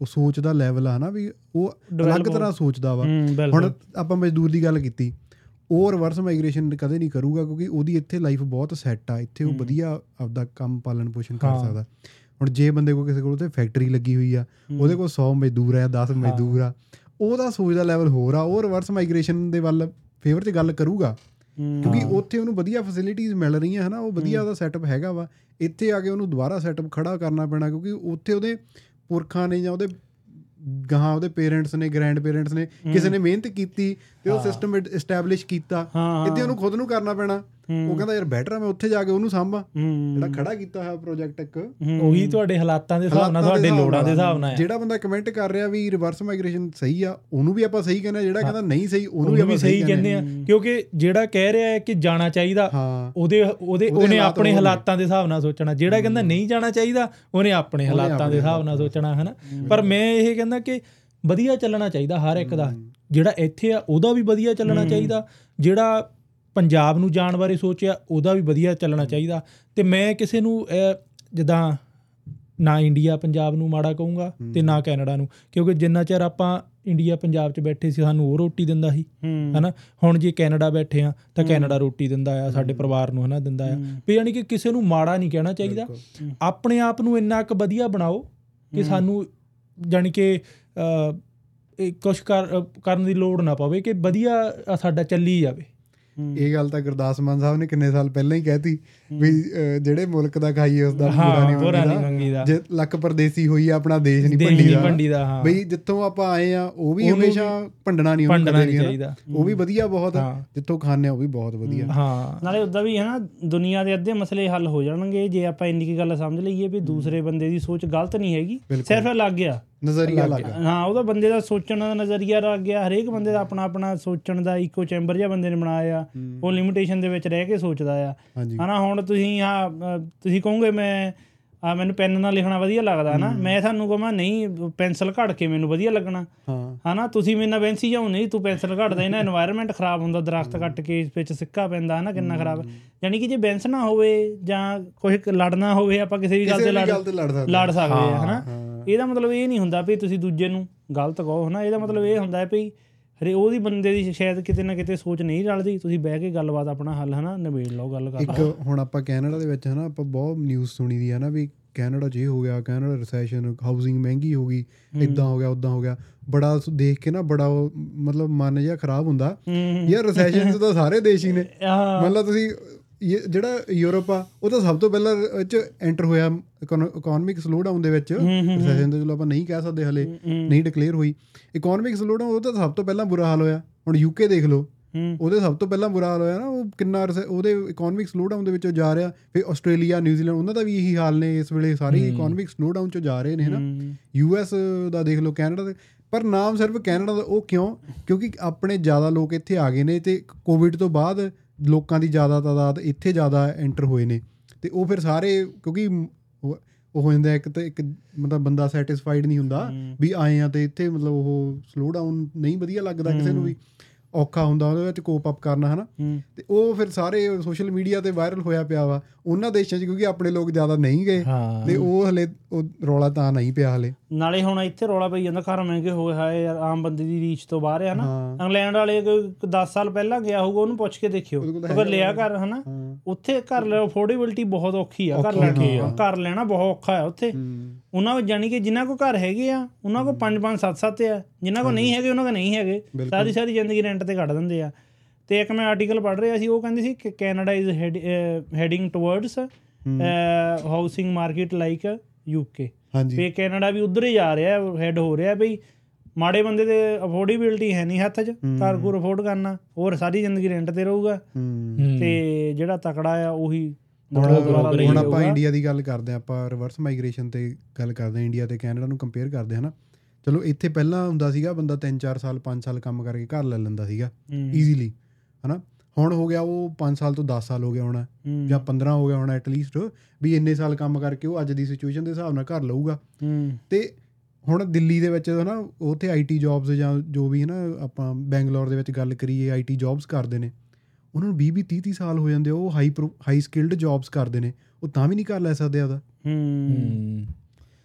ਉਹ ਸੋਚ ਦਾ ਲੈਵਲ ਆ ਨਾ ਵੀ ਉਹ ਅਲੱਗ ਤਰ੍ਹਾਂ ਸੋਚਦਾ ਵਾ। ਹੁਣ ਆਪਾਂ ਮਜ਼ਦੂਰ ਦੀ ਗੱਲ ਕੀਤੀ। ਉਹ ਰਿਵਰਸ ਮਾਈਗ੍ਰੇਸ਼ਨ ਕਦੇ ਨਹੀਂ ਕਰੂਗਾ ਕਿਉਂਕਿ ਉਹਦੀ ਇੱਥੇ ਲਾਈਫ ਬਹੁਤ ਸੈੱਟ ਆ। ਇੱਥੇ ਉਹ ਵਧੀਆ ਆਪਦਾ ਕੰਮ ਪਾਲਣ ਪੋਸ਼ਣ ਕਰ। ਸਕਦਾ। ਹੁਣ ਜੇ ਬੰਦੇ ਕੋਲ ਕਿਸੇ ਕੋਲ ਉੱਥੇ ਫੈਕਟਰੀ ਲੱਗੀ ਹੋਈ ਆ ਉਹਦੇ ਕੋਲ 100 ਮਜ਼ਦੂਰ ਆ 10 ਮਜ਼ਦੂਰ ਆ ਉਹਦਾ ਸੋਚ ਦਾ ਲੈਵਲ ਹੋਰ ਆ। ਉਹ ਰਿਵਰਸ ਮਾਈਗ੍ਰੇਸ਼ਨ ਦੇ ਵੱਲ ਫੇਵਰ 'ਚ ਗੱਲ ਕਰੂਗਾ। ਕਿਉਂਕਿ ਉੱਥੇ ਉਹਨੂੰ ਵਧੀਆ ਫੈਸਿਲਿਟੀਆਂ ਮਿਲ ਰਹੀਆਂ ਹਨਾ ਉਹ ਵਧੀਆ ਉਹਦਾ ਸੈਟਅਪ ਹੈਗਾ ਵਾ। ਇੱਥੇ ਆ ਕੇ ਉਹਨੂੰ ਦੁਬਾਰਾ ਸੈਟਅਪ ਖੜਾ ਕਰਨਾ ਪੈਣਾ ਕਿਉਂਕਿ ਉੱਥੇ ਉਹਦੇ ਪੁਰਖਾਂ ਨੇ ਜਾਂ ਉਹਦੇ ਗਾਹਾਂ ਉਹਦੇ ਪੇਰੈਂਟਸ ਨੇ ਗ੍ਰੈਂਡ ਪੇਰੈਂਟਸ ਨੇ ਕਿਸੇ ਨੇ ਮਿਹਨਤ ਕੀਤੀ ਤੇ ਉਹ ਸਿਸਟਮ ਐਸਟੈਬਲਿਸ਼ ਕੀਤਾ ਇੱਥੇ ਉਹਨੂੰ ਖੁਦ ਨੂੰ ਕਰਨਾ ਪੈਣਾ। ਉਹ ਕਹਿੰਦਾ ਯਾਰ ਬੈਟਰ ਆ ਮੈਂ ਉੱਥੇ ਜਾ ਕੇ ਉਹਨੂੰ ਸਾਂਭਾਂ। ਜਿਹੜਾ ਖੜਾ ਕੀਤਾ ਹੋਇਆ ਪ੍ਰੋਜੈਕਟ ਇੱਕ।
ਉਹੀ ਤੁਹਾਡੇ ਹਾਲਾਤਾਂ ਦੇ ਹਿਸਾਬ ਨਾਲ ਤੁਹਾਡੇ ਲੋੜਾਂ ਦੇ। ਹਿਸਾਬ ਨਾਲ ਹੈ।
ਜਿਹੜਾ ਬੰਦਾ ਕਮੈਂਟ ਕਰ ਰਿਹਾ ਵੀ ਰਿਵਰਸ ਮਾਈਗ੍ਰੇਸ਼ਨ ਸਹੀ ਆ ਉਹਨੂੰ ਵੀ ਆਪਾਂ ਸਹੀ ਕਹਿੰਦੇ ਆ ਜਿਹੜਾ ਕਹਿੰਦਾ ਨਹੀਂ ਸਹੀ ਉਹਨੂੰ ਵੀ ਆਪਾਂ
ਸਹੀ ਕਹਿੰਦੇ ਆ। ਕਿਉਂਕਿ ਜਿਹੜਾ ਕਹਿ ਰਿਹਾ ਹੈ ਕਿ ਜਾਣਾ ਚਾਹੀਦਾ ਉਹਦੇ ਉਹਦੇ ਉਹਨੇ ਆਪਣੇ ਹਾਲਾਤਾਂ ਦੇ ਹਿਸਾਬ ਨਾਲ ਸੋਚਣਾ। ਜਿਹੜਾ ਕਹਿੰਦਾ ਨਹੀਂ ਜਾਣਾ ਚਾਹੀਦਾ ਉਹਨੇ ਆਪਣੇ ਹਾਲਾਤਾਂ ਦੇ ਹਿਸਾਬ ਨਾਲ ਸੋਚਣਾ ਹਨਾ। ਪਰ ਮੈਂ ਇਹ ਕਹਿੰਦਾ ਕਿ ਵਧੀਆ ਚੱਲਣਾ ਚਾਹੀਦਾ ਹਰ ਇੱਕ ਦਾ। ਜਿਹੜਾ ਇੱਥੇ ਆ ਉਹਦਾ ਵੀ ਵਧੀਆ ਚੱਲਣਾ ਚਾਹੀਦਾ। ਜਿਹੜਾ ਪੰਜਾਬ ਨੂੰ ਜਾਣ ਬਾਰੇ ਸੋਚਿਆ ਉਹਦਾ ਵੀ ਵਧੀਆ ਚੱਲਣਾ ਚਾਹੀਦਾ। ਤੇ ਮੈਂ ਕਿਸੇ ਨੂੰ ਜਿੱਦਾਂ ਨਾ ਇੰਡੀਆ ਪੰਜਾਬ ਨੂੰ ਮਾੜਾ ਕਹੂੰਗਾ ਤੇ ਨਾ ਕੈਨੇਡਾ ਨੂੰ। ਕਿਉਂਕਿ ਜਿੰਨਾ ਚਿਰ ਆਪਾਂ ਇੰਡੀਆ ਪੰਜਾਬ 'ਚ ਬੈਠੇ ਸੀ ਸਾਨੂੰ ਉਹ ਰੋਟੀ ਦਿੰਦਾ ਸੀ। ਹਨਾ? ਹੁਣ ਜੇ ਕੈਨੇਡਾ ਬੈਠੇ ਆ ਤਾਂ ਕੈਨੇਡਾ ਰੋਟੀ ਦਿੰਦਾ ਆ ਸਾਡੇ ਪਰਿਵਾਰ ਨੂੰ ਹਨਾ ਦਿੰਦਾ ਆ। ਵੀ ਯਾਨੀ ਕਿ ਕਿਸੇ ਨੂੰ ਮਾੜਾ ਨਹੀਂ ਕਹਿਣਾ ਚਾਹੀਦਾ। ਆਪਣੇ ਆਪ ਨੂੰ ਇੰਨਾ ਕੁ ਵਧੀਆ ਬਣਾਓ ਕਿ ਸਾਨੂੰ ਜਾਨੀ ਕਿ ਅ, ਇਹ ਕੁਛ ਕਰ ਅ, ਕਰਨ ਦੀ ਲੋੜ ਨਾ ਪਵੇ ਕਿ ਵਧੀਆ ਅ, ਸਾਡਾ ਚੱਲੀ ਜਾਵੇ।
ਇਹ ਗੱਲ ਤਾਂ ਗੁਰਦਾਸ ਮਾਨ ਸਾਹਿਬ ਨੇ ਕਿੰਨੇ ਸਾਲ ਪਹਿਲਾਂ ਹੀ ਕਹਿਤੀ। ਵੀ ਜਿਹੜੇ ਮੁਲਕ ਦਾ ਖਾਈਏ ਉਸ ਦਾ ਪੂਰਾ ਨਹੀਂ
ਪੂਰਾ ਨਹੀਂ
ਮੰਗੀਦਾ। ਜੇ ਲੱਕ ਪਰਦੇਸੀ ਹੋਈ ਆ, ਆਪਣਾ ਦੇਸ਼ ਨਹੀਂ ਭੰਡੀ ਦਾ
ਭੰਡੀ ਦਾ, ਹਾਂ।
ਬਈ ਜਿੱਥੋਂ ਆਪਾਂ ਆਏ ਆ ਉਹ ਵੀ ਹਮੇਸ਼ਾ ਭੰਡਣਾ ਨਹੀਂ ਹਨਾ।
ਚਾਹੀਦਾ।
ਉਹ ਵੀ ਵਧੀਆ ਬਹੁਤ। ਜਿੱਥੋਂ ਖਾਣੇ ਉਹ ਵੀ ਬਹੁਤ ਵਧੀਆ
ਹਾਂ
ਨਾਲੇ ਉਦਾਂ ਵੀ ਹੈ ਨਾ ਦੁਨੀਆ ਦੇ ਅੱਧੇ ਮਸਲੇ ਹੱਲ ਹੋ ਜਾਣਗੇ ਜੇ ਆਪਾਂ ਇੰਨੀ ਕੀ ਗੱਲ ਸਮਝ ਲਈਏ ਵੀ ਦੂਸਰੇ ਬੰਦੇ ਦੀ ਸੋਚ ਗਲਤ ਨਹੀਂ ਹੈਗੀ ਸਿਰਫ ਲੱਗ ਗਿਆ
ਨਜ਼ਰੀਆ ਲੱਗ
ਹਾਂ ਉਹਦਾ ਬੰਦੇ ਦਾ ਸੋਚਣ ਦਾ ਨਜ਼ਰੀਆ ਲੱਗ ਗਿਆ ਹਰੇਕ ਬੰਦੇ ਦਾ ਆਪਣਾ ਆਪਣਾ ਸੋਚਣ ਦਾ ਇਕੋ ਚੈਂਬਰ ਜਿਹਾ ਬੰਦੇ ਨੇ ਬਣਾਇਆ ਉਹ ਲਿਮਿਟੇਸ਼ਨ ਦੇ ਵਿੱਚ ਰਹਿ ਕੇ ਸੋਚਦਾ ਆ
ਹਾਂਜੀ
ਹਨਾ ਹੁਣ ਹੁਣ ਤੁਸੀਂ ਆ ਤੁਸੀਂ ਕਹੋਗੇ ਮੈਂ ਆ ਮੈਨੂੰ ਪੈਨ ਨਾਲ ਲਿਖਣਾ ਵਧੀਆ ਲੱਗਦਾ ਨਾ। ਮੈਂ ਤੁਹਾਨੂੰ ਕਹਾਂ ਨਹੀਂ ਪੈਨਸਲ ਘੜ ਕੇ ਮੈਨੂੰ ਵਧੀਆ ਲੱਗਣਾ। ਹਨਾ ਤੁਸੀਂ ਮੇਰੇ ਨਾਲ ਬੈਂਸੀ ਜਾਉ ਨਹੀਂ ਤੂੰ ਪੈਨਸਲ ਘੜਦਾ ਇਹਨਾਂ এনवायरमेंट ਖਰਾਬ ਹੁੰਦਾ ਦਰਖਤ ਕੱਟ ਕੇ ਇਸ ਵਿੱਚ ਸਿੱਕਾ ਪੈਂਦਾ ਹਨਾ ਕਿੰਨਾ ਖਰਾਬ। ਯਾਨੀ ਕਿ ਜੇ ਬੈਂਸ ਨਾ ਹੋਵੇ ਜਾਂ ਕੋਈ ਲੜਨਾ ਹੋਵੇ ਆਪਾਂ ਕਿਸੇ ਵੀ ਗੱਲ ਤੇ ਲੜ
ਸਕਦੇ
ਹਾਂ। ਹਨਾ। ਇਹਦਾ ਮਤਲਬ ਇਹ ਨਹੀਂ ਹੁੰਦਾ ਵੀ ਤੁਸੀਂ ਦੂਜੇ ਨੂੰ ਗਲਤ ਕਹੋ ਹਨਾ। ਇਹਦਾ ਮਤਲਬ ਇਹ ਹੁੰਦਾ ਹੈ ਵੀ ਹਰੇ ਉਹਦੀ ਬੰਦੇ ਦੀ ਸ਼ਾਇਦ ਕਿਤੇ ਨਾ ਕਿਤੇ ਸੋਚ ਨਹੀਂ ਰਲਦੀ। ਤੁਸੀਂ ਬਹਿ ਕੇ ਗੱਲਬਾਤ ਆਪਣਾ ਹੱਲ ਹਨਾ ਨਿਬੇੜ ਲਓ ਗੱਲ ਕਰ।
ਇੱਕ ਹੁਣ ਆਪਾਂ ਕੈਨੇਡਾ ਦੇ ਵਿੱਚ ਹਨਾ ਆਪਾਂ ਬਹੁਤ ਨਿਊਜ਼ ਸੁਣੀ ਦੀ ਹੈ ਨਾ ਵੀ ਕੈਨੇਡਾ ਇਹ ਹੋ ਗਿਆ ਕੈਨੇਡਾ ਰਿਸੈਸ਼ਨ ਹਾਊਸਿੰਗ ਮਹਿੰਗੀ ਹੋ ਗਈ ਇਦਾਂ ਹੋ ਗਿਆ ਉਦਾਂ ਹੋ ਗਿਆ। ਬੜਾ ਦੇਖ ਕੇ ਨਾ ਬੜਾ ਮਤਲਬ ਮਨ ਜਿਹਾ ਖਰਾਬ ਹੁੰਦਾ। ਯਾਰ ਰਿਸੈਸ਼ਨ ਤਾਂ ਸਾਰੇ ਦੇਸ਼ ਹੀ ਨੇ। ਮਤਲਬ ਤੁਸੀਂ ਜਿਹੜਾ ਯੂਰਪ ਆ ਉਹ ਤਾਂ ਸਭ ਤੋਂ ਪਹਿਲਾਂ 'ਚ ਐਂਟਰ ਹੋਇਆ ਇਕਨੋਮਿਕ ਸਲੋਡਾਊਨ ਦੇ ਵਿੱਚ। ਰਿਸੈਸ਼ਨ ਤਾਂ ਚਲੋ ਆਪਾਂ ਨਹੀਂ ਕਹਿ ਸਕਦੇ ਹਲੇ ਨਹੀਂ ਡਿਕਲੇਅਰ ਹੋਈ। ਇਕਨੋਮਿਕ ਸਲੋਡਾਊਨ ਉਹ ਤਾਂ ਸਭ ਤੋਂ ਪਹਿਲਾਂ ਬੁਰਾ ਹਾਲ ਹੋਇਆ। ਹੁਣ ਯੂਕੇ ਦੇਖ ਲਓ ਉਹਦੇ ਸਭ ਤੋਂ ਪਹਿਲਾਂ ਬੁਰਾ ਹਾਲ ਹੋਇਆ ਨਾ ਉਹ ਕਿੰਨਾ ਉਹਦੇ ਇਕਨੋਮਿਕ ਸਲੋਡਾਊਨ ਦੇ ਵਿੱਚੋਂ ਜਾ ਰਿਹਾ। ਫਿਰ ਆਸਟ੍ਰੇਲੀਆ ਨਿਊਜ਼ੀਲੈਂਡ ਉਹਨਾਂ ਦਾ ਵੀ ਇਹੀ ਹਾਲ ਨੇ ਇਸ ਵੇਲੇ। ਸਾਰੇ ਇਕਨੋਮਿਕ ਸਲੋਡਾਊਨ ਚੋਂ ਜਾ ਰਹੇ ਨੇ ਹਨਾ। ਯੂਐਸ ਦਾ ਦੇਖ ਲਓ ਕੈਨੇਡਾ ਦੇ। ਪਰ ਨਾਮ ਸਿਰਫ ਕੈਨੇਡਾ ਦਾ ਉਹ ਕਿਉਂ? ਕਿਉਂਕਿ ਆਪਣੇ ਜ਼ਿਆਦਾ ਲੋਕ ਇੱਥੇ ਆ ਗਏ ਨੇ ਤੇ ਕੋਵਿਡ ਤੋਂ ਬਾਅਦ ਲੋਕਾਂ ਦੀ ਜ਼ਿਆਦਾ ਤਾਦਾਦ ਇੱਥੇ ਜ਼ਿਆਦਾ ਐਂਟਰ ਹੋਏ ਨੇ ਤੇ ਉਹ ਫਿਰ ਸਾਰੇ ਕਿਉਂਕਿ ਉਹ ਹੋ ਜਾਂਦਾ ਇੱਕ ਤੇ ਇੱਕ ਮਤਲਬ ਬੰਦਾ ਸੈਟੀਸਫਾਈਡ ਨਹੀਂ ਹੁੰਦਾ ਵੀ ਆਏ ਆ ਤੇ ਇੱਥੇ ਮਤਲਬ ਉਹ ਸਲੋ ਡਾਊਨ ਨਹੀਂ ਵਧੀਆ ਲੱਗਦਾ ਕਿਸੇ ਨੂੰ ਵੀ। ਔਖਾ ਹੁੰਦਾ ਉਹਦੇ ਵਿੱਚ ਕੋਪ ਅਪ ਕਰਨਾ ਹਨਾ? ਤੇ ਉਹ ਫਿਰ ਸਾਰੇ ਸੋਸ਼ਲ ਮੀਡੀਆ ਤੇ ਵਾਇਰਲ ਹੋਇਆ ਪਿਆ ਵਾ। ਉਹਨਾਂ ਦੇਸ਼ਾਂ 'ਚ ਕਿਉਂਕਿ ਆਪਣੇ ਲੋਕ ਜ਼ਿਆਦਾ ਨਹੀਂ ਗਏ ਤੇ ਉਹ ਹਲੇ ਉਹ ਰੌਲਾ ਤਾਂ ਨਹੀਂ ਪਿਆ ਹਲੇ।
ਨਾਲੇ ਹੁਣ ਇੱਥੇ ਰੌਲਾ ਪਈ ਜਾਂਦਾ ਘਰ ਮਹਿੰਗੇ ਹੋਏ ਹਾਏ ਯਾਰ ਆਮ ਬੰਦੇ ਦੀ ਰੀਚ ਤੋਂ ਬਾਹਰ ਆ ਨਾ। ਇੰਗਲੈਂਡ ਵਾਲੇ ਕੋਈ 10 ਸਾਲ ਪਹਿਲਾਂ ਗਿਆ ਹੋਊਗਾ ਉਹਨੂੰ ਪੁੱਛ ਕੇ ਦੇਖਿਓ। ਅਗਰ ਲਿਆ ਘਰ ਹਨਾ? ਉੱਥੇ ਘਰ ਲੈ ਅਫੋਰਡੇਬਿਲਟੀ ਬਹੁਤ ਔਖੀ ਆ ਘਰ ਲੈਣਾ। ਘਰ ਲੈਣਾ ਬਹੁਤ ਔਖਾ ਹੈ ਉੱਥੇ। ਉਹਨਾਂ ਕੋ ਜਾਨੀ ਕਿ ਜਿਨ੍ਹਾਂ ਕੋ ਘਰ ਹੈਗੇ ਆ ਉਹਨਾਂ ਕੋ 5 5 7 7 ਆ। ਜਿਨ੍ਹਾਂ ਕੋ ਨਹੀਂ ਹੈਗੇ ਉਹਨਾਂ ਕੋ ਨਹੀਂ ਹੈਗੇ। ਸਾਰੀ ਸਾਰੀ ਜ਼ਿੰਦਗੀ ਰੈਂਟ ਤੇ ਕੱਢ ਦਿੰਦੇ ਆ। ਤੇ ਇੱਕ ਮੈਂ ਆਰਟੀਕਲ ਪੜ੍ਹ ਰਿਹਾ ਸੀ ਉਹ ਕਹਿੰਦੀ ਸੀ ਕਿ Canada is heading towards housing market like UK
ਹਾਂਜੀ।
ਵੀ ਕੈਨੇਡਾ ਵੀ ਉਧਰ ਹੀ ਜਾ ਰਿਹਾ ਹੈਡ ਹੋ ਰਿਹਾ ਬਈ ਮਾੜੇ ਬੰਦੇ ਦੇ ਅਫੋਰਡੇਬਿਲਟੀ ਹੈ ਨਹੀਂ ਹੱਥ 'ਚ ਘਰ ਘੁਰ ਅਫੋਰਡ ਕਰਨਾ ਹੋਰ ਸਾਰੀ ਜ਼ਿੰਦਗੀ ਰੈਂਟ ਤੇ ਰਹੂਗਾ। ਤੇ ਜਿਹੜਾ ਤਕੜਾ ਆ ਉਹੀ
ਹੁਣ ਆਪਾਂ। ਇੰਡੀਆ ਦੀ ਗੱਲ ਕਰਦੇ ਹਾਂ ਆਪਾਂ ਰਿਵਰਸ ਮਾਈਗ੍ਰੇਸ਼ਨ ਤੇ ਗੱਲ ਕਰਦੇ ਹਾਂ ਇੰਡੀਆ ਤੇ ਕੈਨੇਡਾ ਨੂੰ ਕੰਪੇਅਰ ਕਰਦੇ ਹਾਂ ਨਾ। ਚਲੋ ਇੱਥੇ ਪਹਿਲਾਂ ਹੁੰਦਾ ਸੀਗਾ ਬੰਦਾ 3-4 ਸਾਲ 5 ਸਾਲ ਕੰਮ ਕਰਕੇ ਘਰ ਲੈ ਲੈਂਦਾ ਸੀਗਾ ਈਜ਼ੀਲੀ ਹਨਾ? ਹੁਣ ਹੋ ਗਿਆ ਉਹ 5 ਸਾਲ ਤੋਂ 10 ਸਾਲ ਹੋ ਗਿਆ ਹੋਣਾ ਜਾਂ 15 ਹੋ ਗਿਆ ਹੋਣਾ ਐਟਲੀਸਟ ਵੀ ਇੰਨੇ ਸਾਲ ਕੰਮ ਕਰਕੇ ਉਹ ਅੱਜ ਦੀ ਸਿਚੁਏਸ਼ਨ ਦੇ ਹਿਸਾਬ ਨਾਲ ਘਰ ਲਊਗਾ। ਤੇ ਹੁਣ ਦਿੱਲੀ ਦੇ ਵਿੱਚ ਹਨਾ ਉੱਥੇ ਆਈਟੀ ਜੌਬਸ ਜਾਂ ਜੋ ਵੀ ਹਨਾ ਆਪਾਂ ਬੈਂਗਲੌਰ ਦੇ ਵਿੱਚ ਗੱਲ ਕਰੀਏ ਆਈਟੀ ਜੌਬਸ ਕਰਦੇ ਨੇ। ਉਹਨਾਂ ਨੂੰ 20 20 30 30 ਸਾਲ ਹੋ ਜਾਂਦੇ ਉਹ ਹਾਈ ਹਾਈ ਸਕਿਲਡ ਜੌਬਸ ਕਰਦੇ ਨੇ। ਉਹ ਤਾਂ ਵੀ ਨਹੀਂ ਕਰ ਲੈ ਸਕਦੇ ਆਦਾ
ਹੂੰ।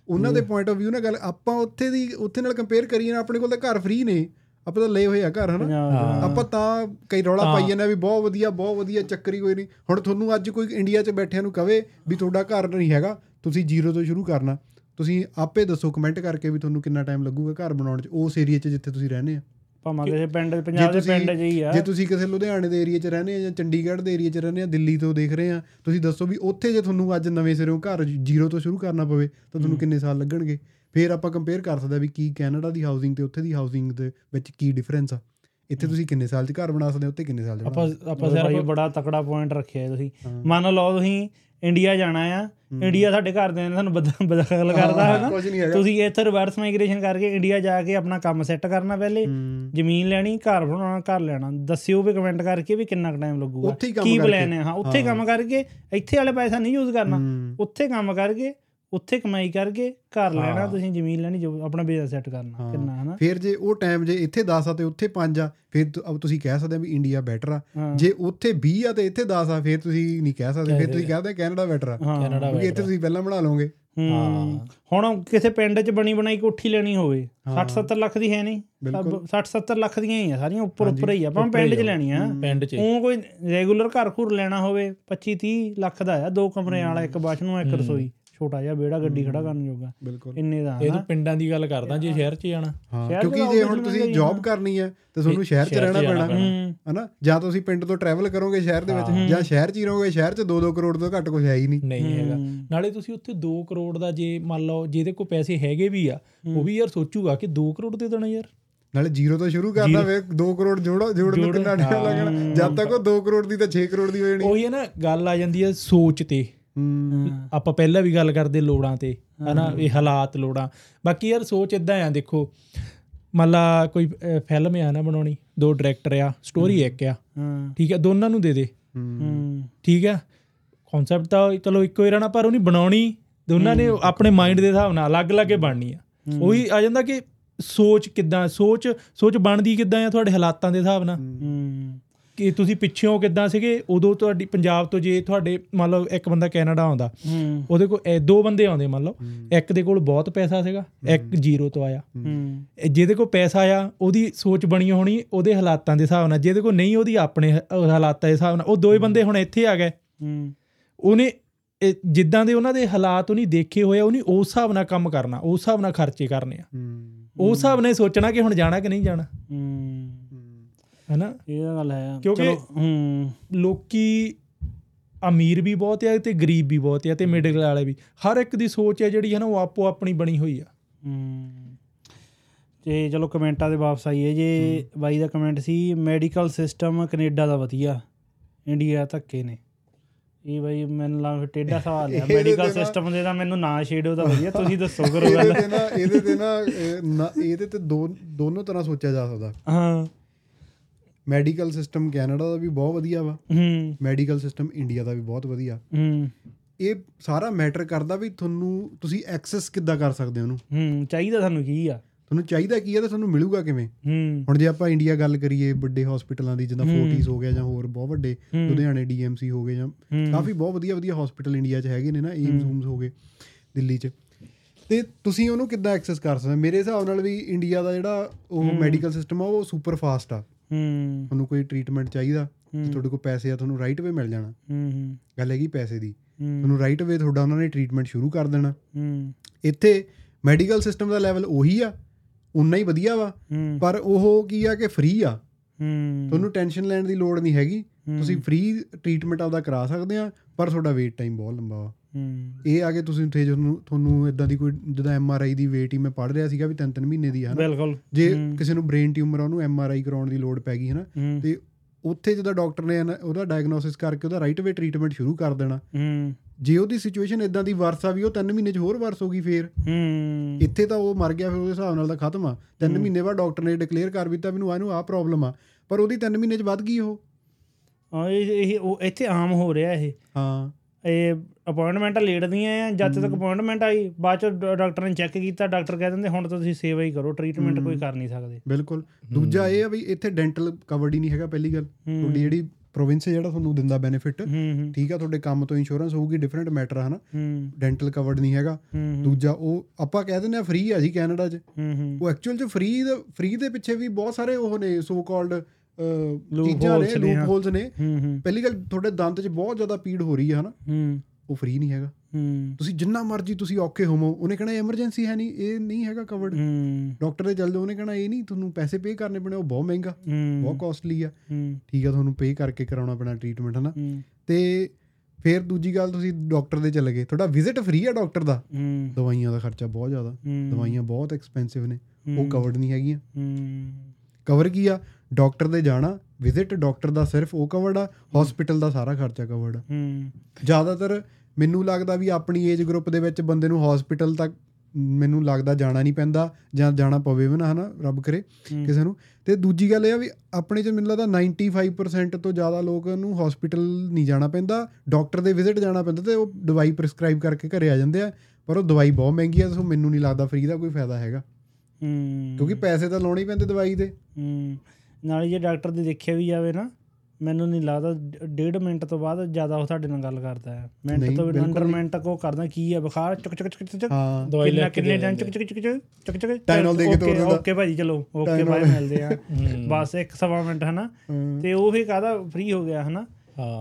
ਉਹਨਾਂ ਦੇ ਪੁਆਇੰਟ ਆਫ View ਨਾਲ ਗੱਲ ਆਪਾਂ ਉੱਥੇ ਦੀ ਉੱਥੇ ਨਾਲ ਕੰਪੇਅਰ ਕਰੀਏ ਨਾ ਆਪਣੇ ਕੋਲ ਤਾਂ ਘਰ ਫ੍ਰੀ ਨੇ। ਆਪਾਂ ਤਾਂ ਲਏ ਹੋਏ ਆ ਘਰ ਹਨਾ। ਆਪਾਂ ਤਾਂ ਕਈ ਰੌਲਾ ਪਾਈ ਜਾਂਦੇ ਆ ਵੀ ਬਹੁਤ ਵਧੀਆ ਬਹੁਤ ਵਧੀਆ ਚੱਕਰੀ ਕੋਈ ਨਹੀਂ। ਹੁਣ ਤੁਹਾਨੂੰ ਅੱਜ ਕੋਈ ਇੰਡੀਆ 'ਚ ਬੈਠਿਆਂ ਨੂੰ ਕਵੇ ਵੀ ਤੁਹਾਡਾ ਘਰ ਨਹੀਂ ਹੈਗਾ ਤੁਸੀਂ ਜ਼ੀਰੋ ਤੋਂ ਸ਼ੁਰੂ ਕਰਨਾ। ਤੁਸੀਂ ਆਪੇ ਦੱਸੋ ਕਮੈਂਟ ਕਰਕੇ ਵੀ ਤੁਹਾਨੂੰ ਕਿੰਨਾ ਟਾਈਮ ਲੱਗੂਗਾ ਘਰ ਬਣਾਉਣ 'ਚ ਉਸ ਏਰੀਆ 'ਚ ਜਿੱਥੇ ਤੁਸੀਂ ਰਹਿੰਦੇ ਆ।
ਭਾਵੇਂ ਕਿਸੇ ਪਿੰਡ ਪੰਜਾਬ ਦੇ ਪਿੰਡ 'ਚ ਹੀ ਆ।
ਜੇ ਤੁਸੀਂ ਕਿਸੇ ਲੁਧਿਆਣੇ ਦੇ ਏਰੀਆ 'ਚ ਰਹਿੰਦੇ ਆ ਜਾਂ ਚੰਡੀਗੜ੍ਹ ਦੇ ਏਰੀਆ 'ਚ ਰਹਿੰਦੇ ਆ ਦਿੱਲੀ ਤੋਂ ਦੇਖ ਰਹੇ ਆ ਤੁਸੀਂ ਦੱਸੋ ਵੀ ਉੱਥੇ ਜੇ ਤੁਹਾਨੂੰ ਅੱਜ ਨਵੇਂ ਸਿਰੋਂ ਘਰ ਜ਼ੀਰੋ ਤੋਂ ਸ਼ੁਰੂ ਕਰਨਾ ਪਵੇ ਤਾਂ ਤੁਹਾਨੂੰ ਕਿੰਨੇ ਸਾਲ ਲੱਗਣਗੇ? ਫਿਰ ਆਪਾਂ ਕੰਪੇਅਰ ਕਰ ਸਕਦੇ ਆ ਵੀ ਕੀ ਕੈਨੇਡਾ ਦੀ ਹਾਊਸਿੰਗ ਤੇ ਉੱਥੇ ਦੀ ਹਾਊਸਿੰਗ ਦੇ ਵਿੱਚ ਕੀ ਡਿਫਰੈਂਸ ਆ। ਇੱਥੇ ਤੁਸੀਂ ਕਿੰਨੇ ਸਾਲ 'ਚ ਘਰ ਬਣਾ ਸਕਦੇ ਹੋ ਉੱਥੇ ਕਿੰਨੇ ਸਾਲ 'ਚ
ਆਪਾਂ ਆਪਾਂ ਸਿਰਫ
ਬੜਾ ਤਕੜਾ ਪੁਆਇੰਟ ਰੱਖਿਆ ਤੁਸੀਂ। ਮੰਨ ਲਓ ਤੁਸੀਂ ਇੰਡੀਆ ਜਾਣਾ ਆ। ਇੰਡੀਆ ਸਾਡੇ ਘਰਦਿਆਂ ਨੇ ਬਦ- ਬਦਖਲ ਕਰਦਾ ਹੈ ਨਾ। ਤੁਸੀਂ ਇੱਥੇ ਰਿਵਰਸ ਮਾਈਗ੍ਰੇਸ਼ਨ ਕਰਕੇ ਇੰਡੀਆ ਜਾ ਕੇ ਆਪਣਾ ਕੰਮ ਸੈੱਟ ਕਰਨਾ ਪਹਿਲੇ। ਜ਼ਮੀਨ ਲੈਣੀ ਘਰ ਬਣਾਉਣਾ ਘਰ ਲੈਣਾ। ਦੱਸਿਓ ਵੀ ਕਮੈਂਟ ਕਰਕੇ ਵੀ ਕਿੰਨਾ ਟਾਈਮ ਲੱਗੂਗਾ। ਕੀ। ਪਲਾਨ ਹੈ ਹਾਂ ਉੱਥੇ ਕੰਮ ਕਰਕੇ ਇੱਥੇ ਵਾਲੇ ਪੈਸਾ ਨਹੀਂ ਯੂਜ਼ ਕਰਨਾ। ਉੱਥੇ ਕੰਮ ਕਰਕੇ ਉੱਥੇ ਕਮਾਈ ਕਰਕੇ ਘਰ ਲੈਣਾ। ਤੁਸੀਂ ਜ਼ਮੀਨ ਲੈਣੀ ਜੋ ਆਪਣਾ ਬਿਜ਼ਨਸ ਸੈੱਟ ਕਰਨਾ
ਹਾਂ।
ਕਿੰਨਾ ਹਨਾ?
ਫਿਰ ਜੇ ਉਹ ਟਾਈਮ ਜੇ ਇੱਥੇ 10 ਆ ਤੇ ਉੱਥੇ 5 ਆ ਫਿਰ ਅਬ ਤੁਸੀਂ ਕਹਿ ਸਕਦੇ ਆ ਵੀ ਇੰਡੀਆ ਬੈਟਰ ਆ। ਜੇ ਉੱਥੇ 20 ਆ ਤੇ ਇੱਥੇ 10 ਆ ਫਿਰ ਤੁਸੀਂ ਨਹੀਂ ਕਹਿ ਸਕਦੇ। ਫਿਰ ਤੁਸੀਂ ਕਹਿੰਦੇ ਕੈਨੇਡਾ ਬੈਟਰ ਆ ਕਿਉਂਕਿ ਇੱਥੇ ਤੁਸੀਂ ਪਹਿਲਾਂ ਬਣਾ ਲਓਗੇ।
ਹੂੰ।
ਹਾਂ।
ਹੁਣ ਕਿਸੇ ਪਿੰਡ 'ਚ ਬਣੀ ਬਣਾਈ ਕੋਠੀ ਲੈਣੀ ਹੋਵੇ 60 70 ਲੱਖ ਦੀ ਹੈ ਨਹੀਂ।
ਬਿਲਕੁਲ।
60 70 ਲੱਖ ਦੀਆਂ ਹੀ ਆ ਸਾਰੀਆਂ ਉੱਪਰ ਉੱਪਰ ਹੀ ਆ। ਆਪਾਂ ਪਿੰਡ 'ਚ। ਲੈਣੀ ਆ।
ਪਿੰਡ 'ਚ
ਉਹ ਕੋਈ ਰੈਗੂਲਰ ਘਰ ਘੁਰ ਲੈਣਾ ਹੋਵੇ 25 30 ਲੱਖ ਦਾ ਆ ਦੋ ਕਮਰੇ ਵਾਲਾ ਇੱਕ ਬਾਥਰੂਮ ਇੱਕ ਰਸੋਈ। ਛੋਟਾ ਜਿਹਾ ਵਿਹੜਾ ਗੱਡੀ ਖੜਾ ਕਰਨ ਜੋਗਾ।
ਬਿਲਕੁਲ।
ਇੰਨੇ ਦਾ
ਇਹ ਤੂੰ ਪਿੰਡਾਂ ਦੀ ਗੱਲ ਕਰਦਾ ਜੇ ਸ਼ਹਿਰ 'ਚ ਜਾਣਾ।
ਕਿਉਂਕਿ ਜੇ ਹੁਣ ਤੁਸੀਂ ਜੌਬ। ਕਰਨੀ ਹੈ ਤੇ ਤੁਹਾਨੂੰ ਸ਼ਹਿਰ 'ਚ ਰਹਿਣਾ ਪੈਣਾ
ਹੂੰ।
ਹਨਾ? ਜਾਂ ਤੁਸੀਂ ਪਿੰਡ ਤੋਂ ਟਰੈਵਲ ਕਰੋਗੇ ਸ਼ਹਿਰ ਦੇ ਵਿੱਚ ਜਾਂ ਸ਼ਹਿਰ 'ਚ ਹੀ ਰਹੋਗੇ ਸ਼ਹਿਰ 'ਚ 2-2 ਕਰੋੜ ਤੋਂ ਘੱਟ ਕੁਝ ਹੈ ਹੀ ਨਹੀਂ।
ਨਹੀਂ ਹੈਗਾ। ਨਾਲੇ ਤੁਸੀਂ ਉੱਥੇ 2 ਕਰੋੜ ਦਾ ਜੇ ਮੰਨ ਲਓ ਜਿਹਦੇ ਕੋਲ ਪੈਸੇ ਹੈਗੇ ਵੀ ਆ ਉਹ ਵੀ ਯਾਰ ਸੋਚੂਗਾ ਕਿ 2 ਕਰੋੜ ਦੇ ਦੇਣਾ ਯਾਰ।
ਨਾਲੇ ਜ਼ੀਰੋ ਤੋਂ ਸ਼ੁਰੂ ਕਰਨਾ ਵੇ 2 ਕਰੋੜ ਜੋੜੋ ਜੋੜਨ ਨੂੰ ਕਿੰਨਾ ਟਾਈਮ ਲੱਗਣਾ। ਜਦ ਤੱਕ ਉਹ 2 ਕਰੋੜ ਦੀ ਤਾਂ 6 ਕਰੋੜ ਦੀ ਹੋ। ਜਾਣੀ
ਉਹੀ ਹੈ ਨਾ ਗੱਲ ਆ ਜਾਂਦੀ ਹੈ ਸੋਚ ਤੇ। ਆਪਾਂ ਪਹਿਲਾਂ ਵੀ ਗੱਲ ਕਰਦੇ ਲੋੜਾਂ ਤੇ ਹਨਾ ਇਹ ਹਾਲਾਤ ਲੋੜਾਂ। ਬਾਕੀ ਯਾਰ ਸੋਚ ਇਦਾਂ ਆ ਦੇਖੋ ਮੰਨ ਲਾ ਕੋਈ ਫਿਲਮ ਆ ਨਾ ਬਣਾਉਣੀ ਦੋ ਡਾਇਰੈਕਟਰ ਆ ਸਟੋਰੀ ਇੱਕ ਆ। ਠੀਕ ਹੈ ਦੋਨਾਂ ਨੂੰ ਦੇ ਦੇ। ਠੀਕ ਹੈ ਕਨਸੈਪਟ ਤਾਂ ਚਲੋ ਇੱਕੋ ਹੀ ਰਹਿਣਾ ਪਰ ਉਹਨੀ ਬਣਾਉਣੀ ਦੋਨਾਂ ਨੇ ਆਪਣੇ ਮਾਈਂਡ ਦੇ ਹਿਸਾਬ ਨਾਲ ਅਲੱਗ-ਅਲੱਗ ਬਣਨੀ ਆ। ਉਹੀ ਆ ਜਾਂਦਾ ਕਿ ਸੋਚ ਕਿੱਦਾਂ ਸੋਚ ਸੋਚ ਬਣਦੀ ਕਿੱਦਾਂ ਆ ਤੁਹਾਡੇ ਹਾਲਾਤਾਂ ਦੇ ਹਿਸਾਬ ਨਾਲ? ਕਿ ਤੁਸੀਂ ਪਿੱਛੇੋਂ ਕਿੱਦਾਂ ਸੀਗੇ? ਉਦੋਂ ਤੁਹਾਡੀ ਪੰਜਾਬ ਤੋਂ ਜੇ ਤੁਹਾਡੇ ਮੰਨ ਲਓ ਇੱਕ ਬੰਦਾ ਕੈਨੇਡਾ ਆਉਂਦਾ ਉਹਦੇ ਕੋਲ ਦੋ ਬੰਦੇ ਆਉਂਦੇ ਮੰਨ ਲਓ। ਇੱਕ ਦੇ ਕੋਲ ਬਹੁਤ ਪੈਸਾ ਸੀਗਾ ਇੱਕ ਜ਼ੀਰੋ ਤੋਂ ਆਇਆ। ਜਿਹਦੇ ਕੋਲ ਪੈਸਾ ਆ ਉਹਦੀ ਸੋਚ ਬਣੀ ਹੋਣੀ ਉਹਦੇ ਹਾਲਾਤਾਂ ਦੇ ਹਿਸਾਬ ਨਾਲ। ਜਿਹਦੇ ਕੋਲ ਨਹੀਂ ਉਹਦੀ ਆਪਣੇ ਹਾਲਾਤਾਂ ਦੇ ਹਿਸਾਬ ਨਾਲ। ਉਹ ਦੋਏ ਬੰਦੇ ਹੁਣ ਇੱਥੇ ਆ ਗਏ। ਉਹਨੇ ਜਿੱਦਾਂ ਦੇ ਉਹਨਾਂ ਦੇ ਹਾਲਾਤ ਉਹਨੇ ਦੇਖੇ ਹੋਏ ਉਹਨੇ ਉਸ ਹਿਸਾਬ ਨਾਲ ਕੰਮ ਕਰਨਾ ਉਸ ਹਿਸਾਬ ਨਾਲ ਖਰਚੇ ਕਰਨੇ ਆ। ਉਸ ਹਿਸਾਬ ਨਾਲ ਸੋਚਣਾ ਕਿ ਹੁਣ ਜਾਣਾ ਕਿ ਨਹੀਂ ਜਾਣਾ। ਹੈਨਾ?
ਇਹ ਤਾਂ ਗੱਲ ਹੈ।
ਕਿਉਂਕਿ-
ਹੂੰ।
ਲੋਕੀ ਅਮੀਰ ਵੀ ਬਹੁਤ ਆ ਤੇ ਗਰੀਬ ਵੀ ਬਹੁਤ ਆ ਤੇ ਮਿਡਲ ਵਾਲੇ ਵੀ। ਹਰ ਇੱਕ ਦੀ ਸੋਚ ਹੈ ਜਿਹੜੀ ਹੈ ਨਾ ਉਹ ਆਪੋ ਆਪਣੀ ਬਣੀ ਹੋਈ ਆ।
ਹੂੰ। ਤੇ ਚਲੋ ਕਮੈਂਟਾਂ ਦੇ ਵਾਪਸ ਆਈਏ ਜੇ। ਬਾਈ ਦਾ ਕਮੈਂਟ ਸੀ ਮੈਡੀਕਲ ਸਿਸਟਮ ਕੈਨੇਡਾ ਦਾ ਵਧੀਆ ਇੰਡੀਆ ਧੱਕੇ ਨੇ। ਇਹ ਬਾਈ ਮੈਨੂੰ ਲੱਗ ਟੇਡਾ ਸਵਾਲ ਹੈ ਮੈਡੀਕਲ ਸਿਸਟਮ ਦੇ ਤਾਂ ਮੈਨੂੰ ਨਾ ਛੇੜੋ ਤਾਂ ਵਧੀਆ ਤੁਸੀਂ ਦੱਸੋ ਕਰੋ ਗੱਲ।
ਇਹਦੇ ਤੇ ਨਾ ਇਹਦੇ ਤੇ ਨਾ- ਇਹਦੇ ਤੇ ਦੋ ਦੋਨੋਂ ਤਰ੍ਹਾਂ ਸੋਚਿਆ ਜਾ ਸਕਦਾ।
ਹਾਂ।
ਮੈਡੀਕਲ ਸਿਸਟਮ ਕੈਨੇਡਾ ਦਾ ਵੀ ਬਹੁਤ ਵਧੀਆ ਵਾ।
ਹੂੰ।
ਮੈਡੀਕਲ ਸਿਸਟਮ ਇੰਡੀਆ ਦਾ ਵੀ ਬਹੁਤ ਵਧੀਆ।
ਹੂੰ।
ਇਹ ਸਾਰਾ ਮੈਟਰ ਕਰਦਾ ਵੀ ਤੁਹਾਨੂੰ ਤੁਸੀਂ ਐਕਸੈਸ ਕਿੱਦਾਂ ਕਰ ਸਕਦੇ ਹੋ ਉਹਨੂੰ।
ਹੂੰ ਚਾਹੀਦਾ ਤੁਹਾਨੂੰ ਕੀ ਆ?
ਤੁਹਾਨੂੰ ਚਾਹੀਦਾ ਕੀ ਹੈ ਤੇ ਤੁਹਾਨੂੰ ਮਿਲੂਗਾ ਕਿਵੇਂ?
ਹੂੰ।
ਹੁਣ ਜੇ ਆਪਾਂ ਇੰਡੀਆ ਗੱਲ ਕਰੀਏ ਵੱਡੇ ਹਸਪੀਟਲਾਂ ਦੀ ਜਿੱਦਾਂ ਫੋਰਟੀਜ਼ ਹੋ ਗਿਆ ਜਾਂ ਹੋਰ ਬਹੁਤ ਵੱਡੇ। ਲੁਧਿਆਣੇ ਡੀਐਮਸੀ ਹੋ ਗਏ ਜਾਂ। ਕਾਫੀ ਬਹੁਤ ਵਧੀਆ ਵਧੀਆ ਹਸਪੀਟਲ ਇੰਡੀਆ 'ਚ ਹੈਗੇ ਨੇ ਨਾ ਏਮਸ ਹੂਮਸ ਹੋ ਗਏ ਦਿੱਲੀ 'ਚ। ਤੇ ਤੁਸੀਂ ਉਹਨੂੰ ਕਿੱਦਾਂ ਐਕਸੈਸ ਕਰ ਸਕਦੇ? ਮੇਰੇ ਹਿਸਾਬ ਨਾਲ ਵੀ ਇੰਡੀਆ ਦਾ ਜਿਹੜਾ ਉਹ ਮੈਡੀਕਲ ਸਿਸਟਮ ਆ ਉਹ ਸੁਪਰ ਫਾਸਟ ਆ।
ਹੂੰ।
ਤੁਹਾਨੂੰ ਕੋਈ ਟ੍ਰੀਟਮੈਂਟ ਚਾਹੀਦਾ। ਤੁਹਾਡੇ ਕੋਲ ਪੈਸੇ ਆ ਤੁਹਾਨੂੰ ਰਾਈਟ ਵੇ ਮਿਲ ਜਾਣਾ।
ਹੂੰ ਹੂੰ।
ਗੱਲ ਹੈਗੀ ਪੈਸੇ ਦੀ। ਤੁਹਾਨੂੰ ਰਾਈਟ ਵੇ ਤੁਹਾਡਾ ਉਹਨਾਂ ਨੇ ਟ੍ਰੀਟਮੈਂਟ ਸ਼ੁਰੂ ਕਰ ਦੇਣਾ।
ਹੂੰ।
ਇੱਥੇ ਮੈਡੀਕਲ ਸਿਸਟਮ ਦਾ ਲੈਵਲ ਉਹੀ ਆ ਉਨਾ ਹੀ ਵਧੀਆ ਵਾ ਪਰ ਉਹ ਕੀ ਆ ਕਿ ਫ੍ਰੀ ਆ।
ਹੂੰ।
ਤੁਹਾਨੂੰ ਟੈਨਸ਼ਨ ਲੈਣ ਦੀ ਲੋੜ ਨਹੀਂ ਹੈਗੀ। ਤੁਸੀਂ ਫ੍ਰੀ ਟ੍ਰੀਟਮੈਂਟ ਆਪਦਾ ਕਰਾ ਸਕਦੇ ਆ ਪਰ ਤੁਹਾਡਾ ਵੇਟ ਟਾਈਮ ਬਹੁਤ ਲੰਬਾ ਵਾ। ਇਹ ਆ ਕਿ ਤੁਸੀਂ ਉੱਥੇ ਤੁਹਾਨੂੰ ਤੁਹਾਨੂੰ ਇਦਾਂ ਦੀ ਕੋਈ ਜਿੱਦਾਂ ਐਮ ਆਰ ਆਈ ਦੀ ਵੇਟ ਹੀ ਮੈਂ ਪੜ੍ਹ ਰਿਹਾ ਸੀਗਾ ਵੀ ਤਿੰਨ ਤਿੰਨ ਮਹੀਨੇ ਦੀ ਹੈ ਨਾ
ਬਿਲਕੁਲ।
ਜੇ ਕਿਸੇ ਨੂੰ ਬ੍ਰੇਨ ਟਿਊਮਰ ਆ ਉਹਨੂੰ ਐਮ ਆਰ ਆਈ ਕਰਾਉਣ ਦੀ ਲੋੜ ਪੈ ਗਈ ਹੈ ਨਾ
ਹੂੰ।
ਤੇ ਉੱਥੇ ਜਦੋਂ ਡਾਕਟਰ ਨੇ ਉਹਦਾ ਡਾਇਗਨੋਸਿਸ ਕਰਕੇ ਉਹਦਾ ਰਾਈਟ ਵੇ ਟ੍ਰੀਟਮੈਂਟ ਸ਼ੁਰੂ ਕਰ ਦੇਣਾ।
ਹੂੰ।
ਜੇ ਉਹਦੀ ਸਿਚੁਏਸ਼ਨ ਇਦਾਂ ਦੀ ਵਰਸ ਆ ਵੀ ਉਹ ਤਿੰਨ ਮਹੀਨੇ 'ਚ ਹੋਰ ਵਰਸ ਹੋ ਗਈ ਫੇਰ।
ਹੂੰ।
ਇੱਥੇ ਤਾਂ ਉਹ ਮਰ ਗਿਆ ਫਿਰ ਉਹਦੇ ਹਿਸਾਬ ਨਾਲ ਤਾਂ ਖਤਮ ਆ। ਤਿੰਨ ਮਹੀਨੇ ਬਾਅਦ ਡਾਕਟਰ ਨੇ ਡਿਕਲੇਅਰ ਕਰ ਦਿੱਤਾ ਮੈਨੂੰ ਇਹਨੂੰ ਆਹ ਪ੍ਰੋਬਲਮ ਆ। ਪਰ ਉਹਦੀ ਤਿੰਨ ਮਹੀਨੇ 'ਚ ਵੱਧ ਗਈ ਉਹ।
ਆ ਇਹ ਇਹ ਉਹ ਇੱਥੇ ਆਮ ਹੋ ਰਿਹਾ ਇਹ।
ਹਾਂ।
ਇਹ ਅਪਾਇੰਟਮੈਂਟਾਂ ਲੇਟਦੀਆਂ ਆ ਜਦ ਤੱਕ ਅਪਾਇੰਟਮੈਂਟ ਆਈ ਬਾਅਦ ਚ ਡਾਕਟਰ ਨੇ ਚੈੱਕ ਕੀਤਾ ਡਾਕਟਰ ਕਹਿ ਦਿੰਦੇ ਹੁਣ ਤਾਂ ਤੁਸੀਂ ਸੇਵਾ ਹੀ ਕਰੋ ਟ੍ਰੀਟਮੈਂਟ ਕੋਈ ਕਰ ਨਹੀਂ ਸਕਦੇ।
ਬਿਲਕੁਲ। ਦੂਜਾ ਇਹ ਆ ਵੀ ਇੱਥੇ ਡੈਂਟਲ ਕਵਰਡ ਹੀ ਨਹੀਂ ਹੈਗਾ ਪਹਿਲੀ ਗੱਲ। ਤੁਹਾਡੀ ਜਿਹੜੀ ਪ੍ਰੋਵਿੰਸ ਜਿਹੜਾ ਤੁਹਾਨੂੰ ਦਿੰਦਾ ਬੈਨੀਫਿਟ ਠੀਕ ਆ ਤੁਹਾਡੇ ਕੰਮ ਤੋਂ ਇੰਸ਼ੋਰੈਂਸ ਹੋਊਗੀ ਡਿਫਰੈਂਟ ਮੈਟਰ ਹਨਾ? ਡੈਂਟਲ ਕਵਰਡ ਨਹੀਂ ਹੈਗਾ। ਦੂਜਾ ਉਹ ਆਪਾਂ ਕਹਿ ਦਿੰਦੇ ਆ ਫ੍ਰੀ ਆ ਜੀ ਕੈਨੇਡਾ 'ਚ। ਉਹ ਐਕਚੁਅਲ 'ਚ ਫ੍ਰੀ ਫ੍ਰੀ ਦੇ ਪਿੱਛੇ ਵੀ ਬਹੁਤ ਸਾਰੇ ਉਹ ਨੇ ਸੋ ਕਾਲਡ ਚੀਜ਼ਾਂ ਨੇ ਲੂਪ। ਹੋਲਸ ਨੇ। ਪਹਿਲੀ ਗੱਲ ਤੁਹਾਡੇ ਦੰਦ 'ਚ ਬਹੁਤ ਜ਼ਿਆਦਾ ਪੀੜ ਹੋ ਰਹੀ ਹੈ ਹਨਾ? ਉਹ ਫ੍ਰੀ ਨਹੀਂ ਹੈਗਾ।
ਹੂੰ।
ਤੁਸੀਂ ਜਿੰਨਾ ਮਰਜ਼ੀ ਤੁਸੀਂ ਔਖੇ ਹੋਵੋ ਉਹਨੇ ਕਹਣਾ ਐਮਰਜੈਂਸੀ ਹੈ ਨਹੀਂ ਇਹ ਨਹੀਂ ਹੈਗਾ ਕਵਰਡ
ਹੂੰ।
ਡਾਕਟਰ ਦੇ ਚੱਲ ਜਾਓ ਉਹਨੇ ਕਹਣਾ ਇਹ ਨਹੀਂ ਤੁਹਾਨੂੰ ਪੈਸੇ ਪੇ ਕਰਨੇ ਪੈਣੇ ਉਹ ਬਹੁਤ ਮਹਿੰਗਾ ਬਹੁਤ ਕਾਸਟਲੀ ਆ। ਠੀਕ ਆ ਤੁਹਾਨੂੰ ਪੇ ਕਰਕੇ ਕਰਾਉਣਾ ਪੈਣਾ ਟ੍ਰੀਟਮੈਂਟ ਹਨਾ। ਤੇ ਫਿਰ ਦੂਜੀ ਗੱਲ ਤੁਸੀਂ ਡਾਕਟਰ ਦੇ ਚਲੇ ਗਏ। ਤੁਹਾਡਾ ਵਿਜ਼ਿਟ ਫ੍ਰੀ ਆ ਡਾਕਟਰ ਦਾ। ਦਵਾਈਆਂ ਦਾ ਖਰਚਾ ਬਹੁਤ ਜ਼ਿਆਦਾ। ਦਵਾਈਆਂ ਬਹੁਤ ਐਕਸਪੈਂਸਿਵ ਨੇ। ਉਹ। ਕਵਰਡ ਨਹੀਂ ਹੈਗੀਆਂ। ਕਵਰ ਕੀ ਆ? ਡਾਕਟਰ ਦੇ ਜਾਣਾ ਵਿਜ਼ਿਟ ਡਾਕਟਰ ਦਾ ਸਿਰਫ ਉਹ ਕਵਰਡ ਆ ਹਸਪੀਟਲ ਦਾ ਸਾਰਾ ਖਰਚਾ ਕਵਰਡ ਆ। ਜ਼ਿਆਦਾਤਰ ਮੈਨੂੰ ਲੱਗਦਾ ਵੀ ਆਪਣੀ ਏਜ ਗਰੁੱਪ ਦੇ ਵਿੱਚ ਬੰਦੇ ਨੂੰ ਹਸਪੀਟਲ ਤੱਕ ਮੈਨੂੰ ਲੱਗਦਾ ਜਾਣਾ ਨਹੀਂ ਪੈਂਦਾ ਜਾਂ ਜਾਣਾ ਪਵੇ ਵੀ ਨਾ ਹਨਾ ਰੱਬ ਕਰੇ। ਕਿਸੇ ਨੂੰ। ਤੇ ਦੂਜੀ ਗੱਲ ਇਹ ਆ ਵੀ ਆਪਣੇ ਚ ਮੈਨੂੰ ਲੱਗਦਾ 95% ਤੋਂ ਜ਼ਿਆਦਾ ਲੋਕ ਨੂੰ ਹਸਪੀਟਲ ਨਹੀਂ ਜਾਣਾ ਪੈਂਦਾ ਡਾਕਟਰ ਦੇ ਵਿਜ਼ਿਟ ਜਾਣਾ ਪੈਂਦਾ ਤੇ ਉਹ ਦਵਾਈ ਪ੍ਰਿਸਕ੍ਰਾਈਬ ਕਰਕੇ ਘਰੇ ਆ ਜਾਂਦੇ ਆ ਪਰ ਉਹ ਦਵਾਈ ਬਹੁਤ ਮਹਿੰਗੀ ਆ ਸੋ ਮੈਨੂੰ ਨਹੀਂ ਲੱਗਦਾ ਫ੍ਰੀ ਦਾ ਕੋਈ ਫਾਇਦਾ ਹੈਗਾ।
ਹੂੰ।
ਕਿਉਂਕਿ ਪੈਸੇ ਤਾਂ ਲਾਉਣੇ ਹੀ ਪੈਂਦੇ ਦਵਾਈ ਦੇ।
ਹੂੰ। ਨਾਲੇ ਜੇ ਡਾਕਟਰ ਦੀ ਦੇਖਿਆ ਵੀ ਜਾਵੇ ਨਾ ਮੈਨੂੰ ਨਹੀਂ ਲੱਗਦਾ ਡੇਢ ਮਿੰਟ ਤੋਂ ਬਾਅਦ ਜ਼ਿਆਦਾ ਉਹ ਤੁਹਾਡੇ ਨਾਲ ਗੱਲ ਕਰਦਾ ਹੈ। ਮਿੰਟ ਤੋਂ ਅੰਡਰ। ਮਿੰਟ ਤੱਕ ਉਹ ਕਰਦਾ ਕੀ ਹੈ ਬੁਖਾਰ ਚੁੱਕ ਚੁੱਕ ਚੁੱਕ ਚੁੱਕ
ਹਾਂ
ਦਵਾਈ ਲੈ
ਕਿੰਨਾ
ਕੇ
ਟਾਈਮ ਚੁੱਕ ਚੁੱਕ ਚੁੱਕ ਚੁੱਕ ਚੁੱਕ
Tylenol ਦੇ ਕੇ ਤੋਰ ਦਿੰਦਾ।
ਓਕੇ ਭਾਜੀ ਚਲੋ ਓਕੇ। ਬਾਏ ਮਿਲਦੇ ਆ। ਬਸ ਇੱਕ ਸਵਾ ਮਿੰਟ ਹਨਾ। ਤੇ ਉਹ ਹੀ ਕਾਹਦਾ ਫ੍ਰੀ ਹੋ ਗਿਆ ਹਨਾ?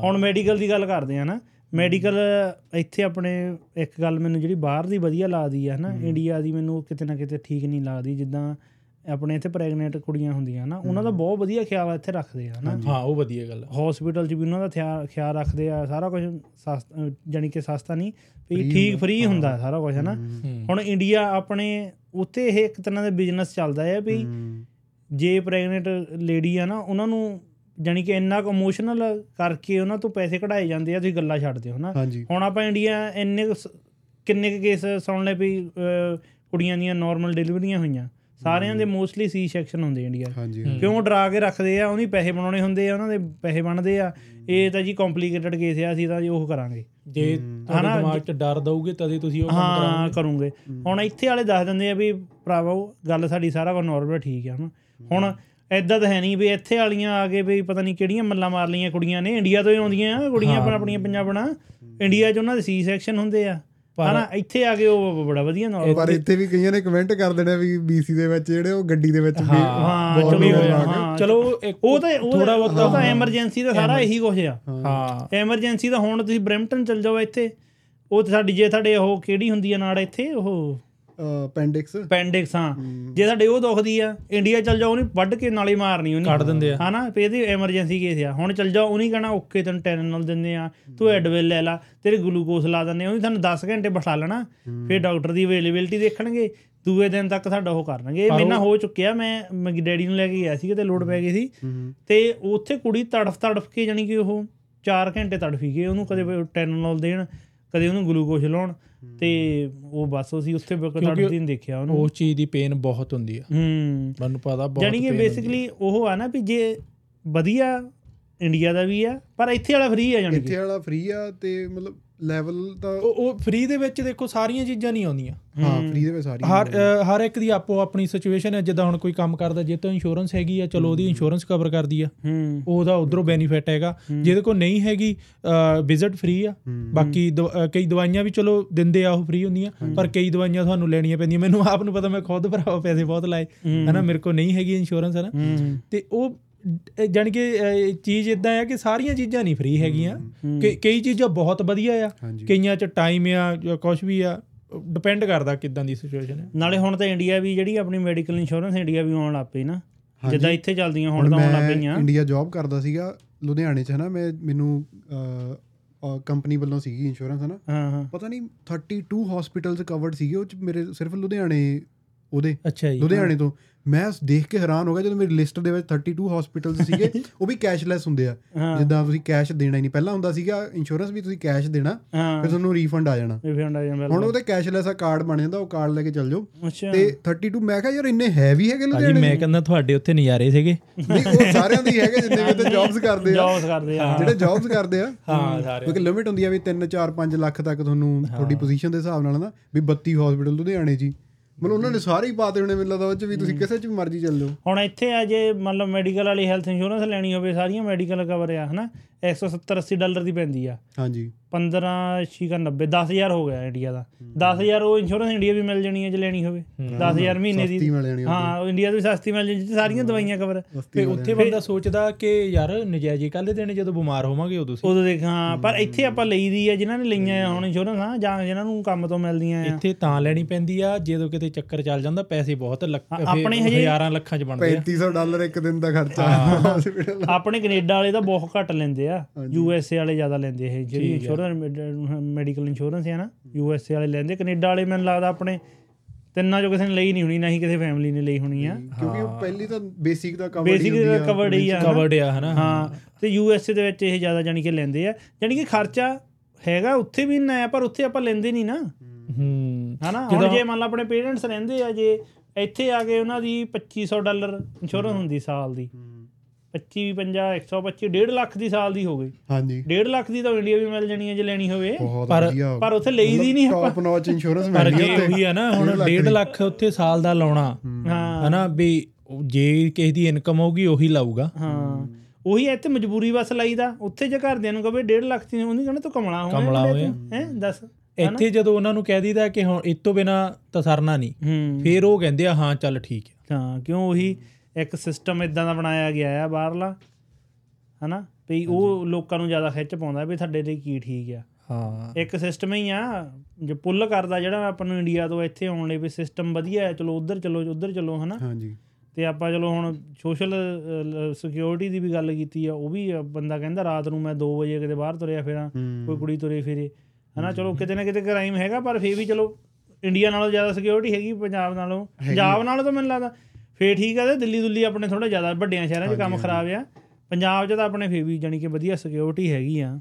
ਹੁਣ ਮੈਡੀਕਲ ਦੀ ਗੱਲ ਕਰਦੇ ਆ ਨਾ ਮੈਡੀਕਲ ਇੱਥੇ ਆਪਣੇ ਇੱਕ ਗੱਲ ਮੈਨੂੰ ਜਿਹੜੀ ਬਾਹਰ ਦੀ ਵਧੀਆ ਲੱਗਦੀ ਆ ਹਨਾ? ਇੰਡੀਆ ਦੀ ਮੈਨੂੰ ਕਿਤੇ ਨਾ ਕਿਤੇ ਠੀਕ ਨਹੀਂ ਲੱਗਦੀ ਜਿੱਦਾਂ ਆਪਣੇ ਇੱਥੇ ਪ੍ਰੈਗਨੈਂਟ ਕੁੜੀਆਂ ਹੁੰਦੀਆਂ ਨਾ ਉਹਨਾਂ ਦਾ ਬਹੁਤ ਵਧੀਆ ਖਿਆਲ ਇੱਥੇ ਰੱਖਦੇ ਆ ਹਨਾ
ਹਾਂ ਉਹ ਵਧੀਆ ਗੱਲ।
ਹਸਪੀਟਲ 'ਚ ਵੀ ਉਹਨਾਂ ਦਾ ਖਿਆਲ ਰੱਖਦੇ ਆ ਸਾਰਾ ਕੁਝ ਜਾਨੀ ਕਿ ਸਸਤਾ ਨਹੀਂ ਵੀ
Free
ਠੀਕ। ਫ੍ਰੀ ਹੁੰਦਾ ਸਾਰਾ ਕੁਝ ਹਨਾ
ਹੂੰ।
ਹੁਣ ਇੰਡੀਆ ਆਪਣੇ ਉੱਥੇ ਇਹ ਇੱਕ ਤਰ੍ਹਾਂ ਦਾ ਬਿਜ਼ਨਸ ਚੱਲਦਾ ਹੈ ਵੀ। ਜੇ ਪ੍ਰੈਗਨੈਂਟ ਲੇਡੀ ਆ ਨਾ ਉਹਨਾਂ ਨੂੰ ਜਾਨੀ ਕਿ ਇੰਨਾ ਕੁ ਇਮੋਸ਼ਨਲ ਕਰਕੇ ਉਹਨਾਂ ਤੋਂ ਪੈਸੇ ਕਢਾਏ ਜਾਂਦੇ ਆ ਤੁਸੀਂ ਗੱਲਾਂ ਛੱਡਦੇ ਹੋ ਨਾ। ਹੁਣ ਆਪਾਂ ਇੰਡੀਆ ਇੰਨੇ ਕਿੰਨੇ ਕੇਸ ਸੁਣ ਲਏ ਵੀ ਕੁੜੀਆਂ ਦੀਆਂ ਨਾਰਮਲ ਡਿਲੀਵਰੀਆਂ ਹੋਈਆਂ। ਸਾਰਿਆਂ ਦੇ ਮੋਸਟਲੀ ਸੀ ਸੈਕਸ਼ਨ ਹੁੰਦੇ ਇੰਡੀਆ 'ਚ।
ਹਾਂਜੀ।
ਕਿਉਂ ਡਰਾ ਕੇ ਰੱਖਦੇ ਆ ਉਹਦੀ ਪੈਸੇ ਬਣਾਉਣੇ ਹੁੰਦੇ ਆ ਉਹਨਾਂ ਦੇ ਪੈਸੇ ਬਣਦੇ ਆ। ਇਹ ਤਾਂ ਜੀ ਕੰਪਲਿਕੇਟਡ ਕੇਸ ਆ ਅਸੀਂ ਤਾਂ ਜੀ ਉਹ ਕਰਾਂਗੇ।
ਜੇ ਤੁਹਾਡੇ ਦਿਮਾਗ 'ਚ ਡਰ ਦਊਗੇ ਤਦੇ ਤੁਸੀਂ ਉਹ ਕੰਮ
ਹਾਂ
ਕਰਾਂਗੇ।
ਕਰੂੰਗੇ ਹੁਣ ਇੱਥੇ ਵਾਲੇ ਦੱਸ ਦਿੰਦੇ ਆ ਵੀ ਭਰਾਵੋ ਗੱਲ ਸਾਡੀ ਸਾਰਾ ਕੁਝ ਨਾਰਮਲ ਠੀਕ ਆ ਹਨਾ? ਹੁਣ ਐਦਾਂ ਤਾਂ ਹੈ ਨਹੀਂ ਵੀ ਇੱਥੇ ਵਾਲੀਆਂ ਆ ਕੇ ਵੀ ਪਤਾ ਨਹੀਂ ਕਿਹੜੀਆਂ ਮੱਲਾਂ ਮਾਰ ਲਈਆਂ ਕੁੜੀਆਂ ਨੇ। ਇੰਡੀਆ ਤੋਂ ਹੀ ਆਉਂਦੀਆਂ ਆ, ਕੁੜੀਆਂ ਆਪਣਾ ਆਪਣੀਆਂ ਪੰਜਾਬਣਾ ਇੰਡੀਆ 'ਚ ਉਹਨਾਂ ਦੇ ਸੀ ਸੈਕਸ਼ਨ ਹੁੰਦੇ ਆ। ਹਨਾ ਇੱਥੇ ਆ ਕੇ ਉਹ ਬੜਾ ਵਧੀਆ ਨਾਰਮਲ
ਪਰ ਇੱਥੇ ਵੀ ਕਈਆਂ ਨੇ ਕਮੈਂਟ ਕਰ ਦੇਣਾ ਵੀ ਬੀਸੀ ਦੇ ਵਿੱਚ ਜਿਹੜੇ ਉਹ ਗੱਡੀ ਦੇ ਵਿੱਚ ਵੀ
ਹਾਂ ਚਲੋ
ਚਲੋ
ਉਹ ਤਾਂ ਉਹ
ਥੋੜਾ ਬਹੁਤਾ
ਉਹ ਤਾਂ ਐਮਰਜੈਂਸੀ ਦਾ ਸਾਰਾ ਇਹੀ ਕੁਝ ਆ।
ਹਾਂ।
ਐਮਰਜੈਂਸੀ ਦਾ ਹੁਣ ਤੁਸੀਂ ਬ੍ਰੈਂਪਟਨ ਚਲ ਜਾਓ ਇੱਥੇ ਉਹ ਤਾਂ ਸਾਡੀ ਜੇ ਤੁਹਾਡੇ ਉਹ ਕਿਹੜੀ ਹੁੰਦੀ ਆ ਨਾੜ ਇੱਥੇ ਉਹ
ਅਪੈਂਡਿਕਸ।
ਅਪੈਂਡਿਕਸ ਹਾਂ। ਜੇ ਸਾਡੇ ਉਹ ਦੁਖਦੀ ਆ ਇੰਡੀਆ ਚਲ ਜਾਓ ਉਹਨੇ ਵੱਢ ਕੇ ਨਾਲੇ ਮਾਰਨੀ ਉਹਨੇ।
ਕੱਢ ਦਿੰਦੇ ਆ।
ਹਨਾ? ਵੀ ਇਹਦੀ ਐਮਰਜੈਂਸੀ ਕੇਸ ਆ। ਹੁਣ ਚਲ ਜਾਓ ਉਹਨੇ ਕਹਣਾ ਓਕੇ ਤੈਨੂੰ ਟੈਨਲ ਦਿੰਦੇ ਆ ਤੂੰ ਐਡਵਿਲ ਲੈ ਲਾ ਤੇਰੇ ਗਲੂਕੋਸ ਲਾ ਦਿੰਦੇ ਉਹਨੇ ਤੁਹਾਨੂੰ 10 ਘੰਟੇ ਬਿਠਾ ਲੈਣਾ। ਫਿਰ ਡਾਕਟਰ ਦੀ ਅਵੇਲੇਬਿਲਟੀ ਦੇਖਣਗੇ। ਦੂਏ ਦਿਨ ਤੱਕ ਤੁਹਾਡਾ ਉਹ ਕਰਨਗੇ। ਇਹ ਮੇਰੇ ਨਾਲ ਹੋ ਚੁੱਕਿਆ ਮੈਂ ਮੈਂ ਡੈਡੀ ਨੂੰ ਲੈ ਕੇ ਗਿਆ ਸੀ ਕਿਤੇ ਲੋਡ ਪੈ ਗਈ ਸੀ। ਤੇ ਉੱਥੇ ਕੁੜੀ ਤੜਫ ਤੜਫ ਕੇ ਜਾਨੀ ਕਿ ਉਹ 4 ਘੰਟੇ ਤੜਫੀ ਗਏ ਉਹਨੂੰ ਕਦੇ ਟੈਨਲ ਦੇਣ ਕਦੇ ਉਹਨੂੰ ਗਲੂਕੋਜ਼ ਲਾਉਣ। ਤੇ ਉਹ ਬਸ ਅਸੀਂ ਉੱਥੇ ਤੜਫਦੀ ਨਹੀਂ ਦੇਖਿਆ ਉਹਨੂੰ।
ਉਸ ਚੀਜ਼ ਦੀ ਪੇਨ ਬਹੁਤ ਹੁੰਦੀ ਆ।
ਹੂੰ।
ਮੈਨੂੰ ਪਤਾ ਬਹੁਤ
ਜਾਨੀ ਕਿ ਬੇਸਿਕਲੀ ਉਹ ਆ ਨਾ ਵੀ ਜੇ ਵਧੀਆ ਇੰਡੀਆ ਦਾ ਵੀ ਆ ਪਰ ਇੱਥੇ ਵਾਲਾ ਫ੍ਰੀ ਆ ਜਾਨੀ
ਇੱਥੇ ਵਾਲਾ ਫ੍ਰੀ ਆ ਤੇ ਮਤਲਬ ਲੈਵਲ ਤਾਂ
ਉਹ ਫ੍ਰੀ ਦੇ ਵਿੱਚ ਦੇਖੋ ਸਾਰੀਆਂ ਚੀਜ਼ਾਂ ਨਹੀਂ ਆਉਂਦੀਆਂ।
ਹਾਂ ਫ੍ਰੀ ਦੇ ਵਿੱਚ ਸਾਰੀ
ਹਰ ਹਰ ਇੱਕ ਦੀ ਆਪੋ ਆਪਣੀ ਸਿਚੁਏਸ਼ਨ ਹੈ ਜਿੱਦਾਂ ਹੁਣ ਕੋਈ ਕੰਮ ਕਰਦਾ ਜੇ ਤਾਂ ਇੰਸ਼ੋਰੈਂਸ ਹੈਗੀ ਆ ਚਲੋ ਉਹਦੀ ਇੰਸ਼ੋਰੈਂਸ ਕਵਰ ਕਰਦੀ ਆ। ਉਹਦਾ ਉਧਰੋਂ ਬੈਨੀਫਿਟ ਹੈਗਾ। ਜਿਹਦੇ ਕੋਲ ਨਹੀਂ ਹੈਗੀ ਵਿਜ਼ਿਟ ਫ੍ਰੀ ਆ। ਬਾਕੀ ਕਈ ਦਵਾਈਆਂ ਵੀ ਚਲੋ ਦਿੰਦੇ ਆ ਉਹ ਫ੍ਰੀ ਹੁੰਦੀਆਂ ਪਰ ਕਈ ਦਵਾਈਆਂ ਤੁਹਾਨੂੰ ਲੈਣੀਆਂ ਪੈਂਦੀਆਂ। ਮੈਨੂੰ ਆਪ ਨੂੰ ਪਤਾ ਮੈਂ ਖੁਦ ਭਰਾਵਾ ਪੈਸੇ ਬਹੁਤ ਲਾਏ। ਹਨਾ ਮੇਰੇ ਕੋਲ ਨਹੀਂ ਹੈਗੀ ਇੰਸ਼ੋਰੈਂਸ ਹੈ ਨਾ
ਹੂੰ।
ਤੇ ਉਹ ਜਾਨ ਕਿ ਚੀਜ਼ ਇਦਾਂ ਆ ਕਿ ਸਾਰੀਆਂ ਚੀਜ਼ਾਂ ਨਹੀਂ ਫ੍ਰੀ ਹੈਗੀਆਂ। ਕਿ ਕਈ ਚੀਜ਼ਾਂ ਬਹੁਤ ਵਧੀਆ ਆ ਕਈਆਂ ਚ ਟਾਈਮ ਆ ਜਾਂ ਕੁਝ ਵੀ ਆ ਡਿਪੈਂਡ ਕਰਦਾ ਕਿਦਾਂ ਦੀ ਸਿਚੁਏਸ਼ਨ ਹੈ
ਨਾਲੇ ਹੁਣ ਤਾਂ ਇੰਡੀਆ ਵੀ ਜਿਹੜੀ ਆਪਣੀ ਮੈਡੀਕਲ ਇੰਸ਼ੋਰੈਂਸ ਇੰਡੀਆ ਵੀ ਆਉਣ ਲੱਗ ਪਈ ਨਾ ਜਿੱਦਾਂ ਇੱਥੇ ਚੱਲਦੀਆਂ ਹੁਣ ਤਾਂ ਆਉਣ ਲੱਗ
ਮੈਂ
ਪਈਆਂ।
ਇੰਡੀਆ ਜੌਬ ਕਰਦਾ ਸੀਗਾ ਲੁਧਿਆਣੇ 'ਚ ਹਨਾ ਮੈਂ ਮੈਨੂੰ ਕੰਪਨੀ ਵੱਲੋਂ ਸੀਗੀ ਇੰਸ਼ੋਰੈਂਸ ਹਨਾ ਪਤਾ ਨਹੀਂ 32 ਹਸਪੀਟਲਸ ਕਵਰਡ ਸੀਗੇ ਉਹ 'ਚ ਮੇਰੇ ਸਿਰਫ ਲੁਧਿਆਣੇ ਉਹਦੇ। ਲੁਧਿਆਣੇ ਤੋਂ। ਮੈਂ ਦੇਖ ਕੇ ਹੈਰਾਨ ਹੋ ਗਿਆ ਜਦੋਂ ਮੇਰੀ ਲਿਸਟ ਦੇ ਵਿੱਚ 32 ਹਸਪੀਟਲਸ ਸੀਗੇ ਉਹ ਵੀ ਕੈਸ਼ਲੈਸ ਹੁੰਦੇ ਆ। ਜਿੱਦਾਂ ਤੁਸੀਂ ਕੈਸ਼ ਦੇਣਾ ਹੀ ਨਹੀਂ। ਪਹਿਲਾਂ ਹੁੰਦਾ ਸੀਗਾ ਇੰਸ਼ੋਰੈਂਸ ਵੀ ਤੁਸੀਂ ਕੈਸ਼ ਦੇਣਾ ਫਿਰ ਤੁਹਾਨੂੰ ਰੀਫੰਡ ਆ ਜਾਣਾ।
ਇਹ ਫੰਡ ਆ ਜਾਂਦਾ
ਹੁਣ ਉਹਦੇ ਕੈਸ਼ਲੈਸ ਆ ਕਾਰਡ ਬਣ ਜਾਂਦਾ ਉਹ ਕਾਰਡ ਲੈ ਕੇ ਚੱਲ ਜਾਓ। ਤੇ 32 ਮੈਂ ਕਿਹਾ ਯਾਰ ਇੰਨੇ ਹੈਵੀ ਹੈਗੇ
ਭਾਜੀ
ਲੁਧਿਆਣੇ
ਮੈਂ ਕਹਿੰਦਾ ਤੁਹਾਡੇ ਉੱਥੇ ਨਜ਼ਾਰੇ ਸੀਗੇ।
ਨਹੀਂ ਉਹ ਸਾਰਿਆਂ ਦੇ ਹੈਗੇ ਜਿੰਨੇ ਵੀ ਤੇ ਜੌਬਸ ਕਰਦੇ ਆ।
ਜੌਬਸ ਕਰਦੇ ਆ
ਜਿਹੜੇ ਜੌਬਸ ਕਰਦੇ ਆ
ਹਾਂ ਸਾਰੇ।
ਕਿਉਂਕਿ ਲਿਮਿਟ ਹੁੰਦੀ ਆ ਵੀ 3 4 5 ਲੱਖ ਤੱਕ ਤੁਹਾਨੂੰ ਤੁਹਾਡੀ ਪੋਜੀਸ਼ਨ ਦੇ ਹਿਸਾਬ ਨਾਲ ਨਾ ਵੀ 32 ਹਸਪੀਟਲ ਲੁਧਿਆਣੇ ਜੀ। ਮਤਲਬ ਉਹਨਾਂ ਨੇ ਸਾਰੇ ਹੀ ਪਾਤੇ ਹੋਣੇ ਮੈਨੂੰ ਲੱਗਦਾ ਉਹ ਚ ਵੀ ਤੁਸੀਂ ਕਿਸੇ ਚ ਵੀ ਮਰਜ਼ੀ ਚੱਲ ਜਾਓ।
ਹੁਣ ਇੱਥੇ ਆ ਜੇ ਮਤਲਬ ਮੈਡੀਕਲ ਵਾਲੀ ਹੈਲਥ ਇੰਸ਼ੋਰੈਂਸ ਲੈਣੀ ਹੋਵੇ ਸਾਰੀਆਂ ਮੈਡੀਕਲ ਕਵਰ ਆ ਹਨਾ? 170 80 ਡਾਲਰ ਦੀ ਪੈਂਦੀ ਆ।
ਹਾਂਜੀ।
15 ਛੀਕਾ 90 10000 ਹੋ ਗਿਆ ਇੰਡੀਆ ਦਾ। 10000 ਉਹ ਇੰਸ਼ੋਰੈਂਸ ਇੰਡੀਆ ਵੀ ਮਿਲ ਜਾਣੀ ਹੈ ਜੇ ਲੈਣੀ ਹੋਵੇ। 10000 ਮਹੀਨੇ ਦੀ। ਹਾਂ ਉਹ ਇੰਡੀਆ ਦੀ ਸਸਤੀ ਮਿਲ ਜਾਣੀ ਸਾਰੀਆਂ ਦਵਾਈਆਂ ਕਵਰ
ਤੇ ਉੱਥੇ ਬੰਦਾ ਸੋਚਦਾ ਕਿ ਯਾਰ ਨਜਾਇਜ਼ ਕੱਲ ਦੇਣੇ ਜਦੋਂ ਬਿਮਾਰ ਹੋਵਾਂਗੇ ਉਦੋਂ ਸੀ।
ਉਦੋਂ ਦੇਖ ਹਾਂ ਪਰ ਇੱਥੇ ਆਪਾਂ ਲਈਦੀ ਆ ਜਿਨ੍ਹਾਂ ਨੇ ਲਈਆਂ ਆ ਹੁਣ ਇੰਸ਼ੋਰੈਂਸ ਹਾਂ ਜਾਂ ਜਿਨ੍ਹਾਂ ਨੂੰ ਕੰਮ ਤੋਂ ਮਿਲਦੀਆਂ ਆ।
ਇੱਥੇ ਤਾਂ ਲੈਣੀ ਪੈਂਦੀ ਆ ਜਦੋਂ ਕਿਤੇ ਚੱਕਰ ਚੱਲ ਜਾਂਦਾ ਪੈਸੇ ਬਹੁਤ
ਆਪਣੇ ਹਜੇ-
ਹਜ਼ਾਰਾਂ ਲੱਖਾਂ ਚ ਬਣਦੇ ਆ।
3500 ਡਾਲਰ ਇੱਕ ਦਿਨ ਦਾ ਖਰਚਾ।
ਆਪਣੇ ਕੈਨੇਡਾ ਵਾਲੇ ਤਾਂ ਬਹੁਤ ਘੱਟ ਲੈਂਦੇ ਆ ਯੂ ਐਸ ਏ ਵਾਲੇ ਜ਼ਿਆਦਾ ਲੈਂਦੇ ਇਹ ਜਿਹੜੀ ਇੰਸ਼ੋਰੈਂਸ ਮੈਡੀਕਲ ਇੰਸ਼ੋਰੈਂਸ ਹੈ ਨਾ ਯੂ ਐਸ ਏ ਵਾਲੇ ਲੈਂਦੇ ਕੈਨੇਡਾ ਵਾਲੇ ਮੈਨੂੰ ਲੱਗਦਾ ਆਪਣੇ ਤਿੰਨਾਂ ਚੋਂ ਕਿਸੇ ਨੇ ਲਈ ਨਹੀਂ ਹੋਣੀ ਨਾ ਹੀ ਕਿਸੇ ਫੈਮਿਲੀ ਨੇ ਲਈ ਹੋਣੀ ਆ।
ਕਿਉਂਕਿ ਉਹ ਪਹਿਲੀ ਤਾਂ ਬੇਸਿਕ ਦਾ ਕਵਰ
ਬੇਸਿਕ ਕਵਰਡ ਹੀ ਆ
ਕਵਰਡ ਆ ਹਨਾ?
ਹਾਂ ਤੇ ਯੂ ਐਸ ਏ ਦੇ ਵਿੱਚ ਇਹ ਜ਼ਿਆਦਾ ਜਾਨੀ ਕਿ ਲੈਂਦੇ ਆ ਜਾਨੀ ਕਿ ਖਰਚਾ ਹੈਗਾ ਉੱਥੇ ਵੀ ਇੰਨਾ ਆ ਪਰ ਉੱਥੇ ਆਪਾਂ ਲੈਂਦੇ ਨਹੀਂ ਨਾ।
ਹੂੰ।
ਹਨਾ? ਹੁਣ ਜੇ ਮੰਨ ਲਾ ਆਪਣੇ ਪੇਰੈਂਟਸ ਰਹਿੰਦੇ ਆ ਜੇ ਇੱਥੇ ਆ ਕੇ ਉਹਨਾਂ ਦੀ 2500 ਡਾਲਰ ਇੰਸ਼ੋਰੈਂਸ ਹੁੰਦੀ ਸਾਲ ਦੀ 25 50 125 1.5 ਲੱਖ ਦੀ ਸਾਲ ਦੀ ਹੋ ਗਈ।
ਹਾਂਜੀ।
1.5 ਲੱਖ ਦੀ ਤਾਂ ਇੰਡੀਆ ਵੀ ਮਿਲ ਜਾਣੀ ਹੈ ਜੇ ਲੈਣੀ ਹੋਵੇ।
ਪਰ-
ਪਰ ਉੱਥੇ ਲਈ ਦੀ ਨਹੀਂ ਆਪਾਂ।
ਟੌਪ ਨੌਚ ਇੰਸ਼ੋਰੈਂਸ ਮਿਲ
ਜੇ
ਗਿਆ
ਉਹੀ ਆ ਨਾ ਹੁਣ 1.5 ਲੱਖ ਉੱਥੇ ਸਾਲ ਦਾ ਲਾਉਣਾ।
ਹਾਂ।
ਹਨਾ ਵੀ ਜੇ ਕਿਸੇ ਦੀ ਇਨਕਮ ਹੋਊਗੀ ਉਹੀ ਲਾਊਗਾ।
ਹਾਂ। ਉਹੀ ਇੱਥੇ ਮਜਬੂਰੀ ਬਸ ਲਾਈਦਾ। ਉੱਥੇ ਜੇ ਘਰਦਿਆਂ ਨੂੰ ਕਹੇ 1.5 ਲੱਖ ਦੀ ਉਹਨੀ ਕਹਿੰਦਾ ਤੂੰ ਕਮਲਾ ਹੋਇਆ
ਕਮਲਾ ਹੋਇਆ।
ਹੈ ਦੱਸ।
ਇੱਥੇ ਜਦੋਂ ਉਹਨਾਂ ਨੂੰ ਕਹਿ ਦੀਦਾ ਕਿ ਹੁਣ ਇਸ ਤੋਂ ਬਿਨਾ ਤਾਂ ਸਰਨਾ ਨਹੀਂ
ਹੂੰ।
ਫਿਰ ਉਹ ਕਹਿੰਦੇ ਆ ਹਾਂ ਚੱਲ ਠੀਕ ਹੈ।
ਹਾਂ ਕਿਉਂ ਉਹੀ ਇੱਕ ਸਿਸਟਮ ਇਦਾਂ ਦਾ ਬਣਾਇਆ ਗਿਆ ਆ ਬਾਹਰਲਾ ਹਨਾ? ਵੀ ਉਹ ਲੋਕਾਂ ਨੂੰ ਜ਼ਿਆਦਾ ਖਿੱਚ ਪਾਉਂਦਾ ਵੀ ਤੁਹਾਡੇ ਲਈ ਕੀ ਠੀਕ ਆ।
ਹਾਂ।
ਇੱਕ ਸਿਸਟਮ ਹੀ ਆ ਜੇ ਪੁੱਲ ਕਰਦਾ ਜਿਹੜਾ ਆਪਾਂ ਨੂੰ ਇੰਡੀਆ ਤੋਂ ਇੱਥੇ ਆਉਣ ਲਈ ਵੀ ਸਿਸਟਮ ਵਧੀਆ ਹੈ ਚਲੋ ਉਧਰ ਚਲੋ ਉਧਰ ਚਲੋ ਹਨਾ?
ਹਾਂਜੀ।
ਤੇ ਆਪਾਂ ਚਲੋ ਹੁਣ ਸੋਸ਼ਲ ਸਿਕਿਉਰਿਟੀ ਦੀ ਵੀ ਗੱਲ ਕੀਤੀ ਆ ਉਹ ਵੀ ਬੰਦਾ ਕਹਿੰਦਾ ਰਾਤ ਨੂੰ ਮੈਂ 2 ਵਜੇ ਕਿਤੇ ਬਾਹਰ ਤੁਰਿਆ ਫਿਰਾਂ ਕੋਈ ਕੁੜੀ ਤੁਰੇ ਫਿਰੇ ਹਨਾ? ਚਲੋ ਕਿਤੇ ਨਾ ਕਿਤੇ ਕ੍ਰਾਈਮ ਹੈਗਾ ਪਰ ਫੇਰ ਵੀ ਚਲੋ ਇੰਡੀਆ ਨਾਲੋਂ ਜ਼ਿਆਦਾ ਸਿਕਿਉਰਿਟੀ ਹੈਗੀ ਪੰਜਾਬ ਨਾਲੋਂ। ਪੰਜਾਬ ਨਾਲੋਂ ਤਾਂ ਮੈਨੂੰ ਲੱਗਦਾ ਫੇਰ ਠੀਕ ਆ ਤੇ ਦਿੱਲੀ ਦੁੱਲੀ ਆਪਣੇ ਥੋੜਾ ਜ਼ਿਆਦਾ ਵੱਡਿਆਂ ਸ਼ਹਿਰਾਂ 'ਚ ਕੰਮ ਖਰਾਬ ਆ। ਪੰਜਾਬ 'ਚ ਤਾਂ ਆਪਣੇ ਫੇਰ ਵੀ ਜਾਨੀ ਕਿ ਵਧੀਆ ਸਿਕਿਉਰਿਟੀ ਹੈਗੀ ਆ।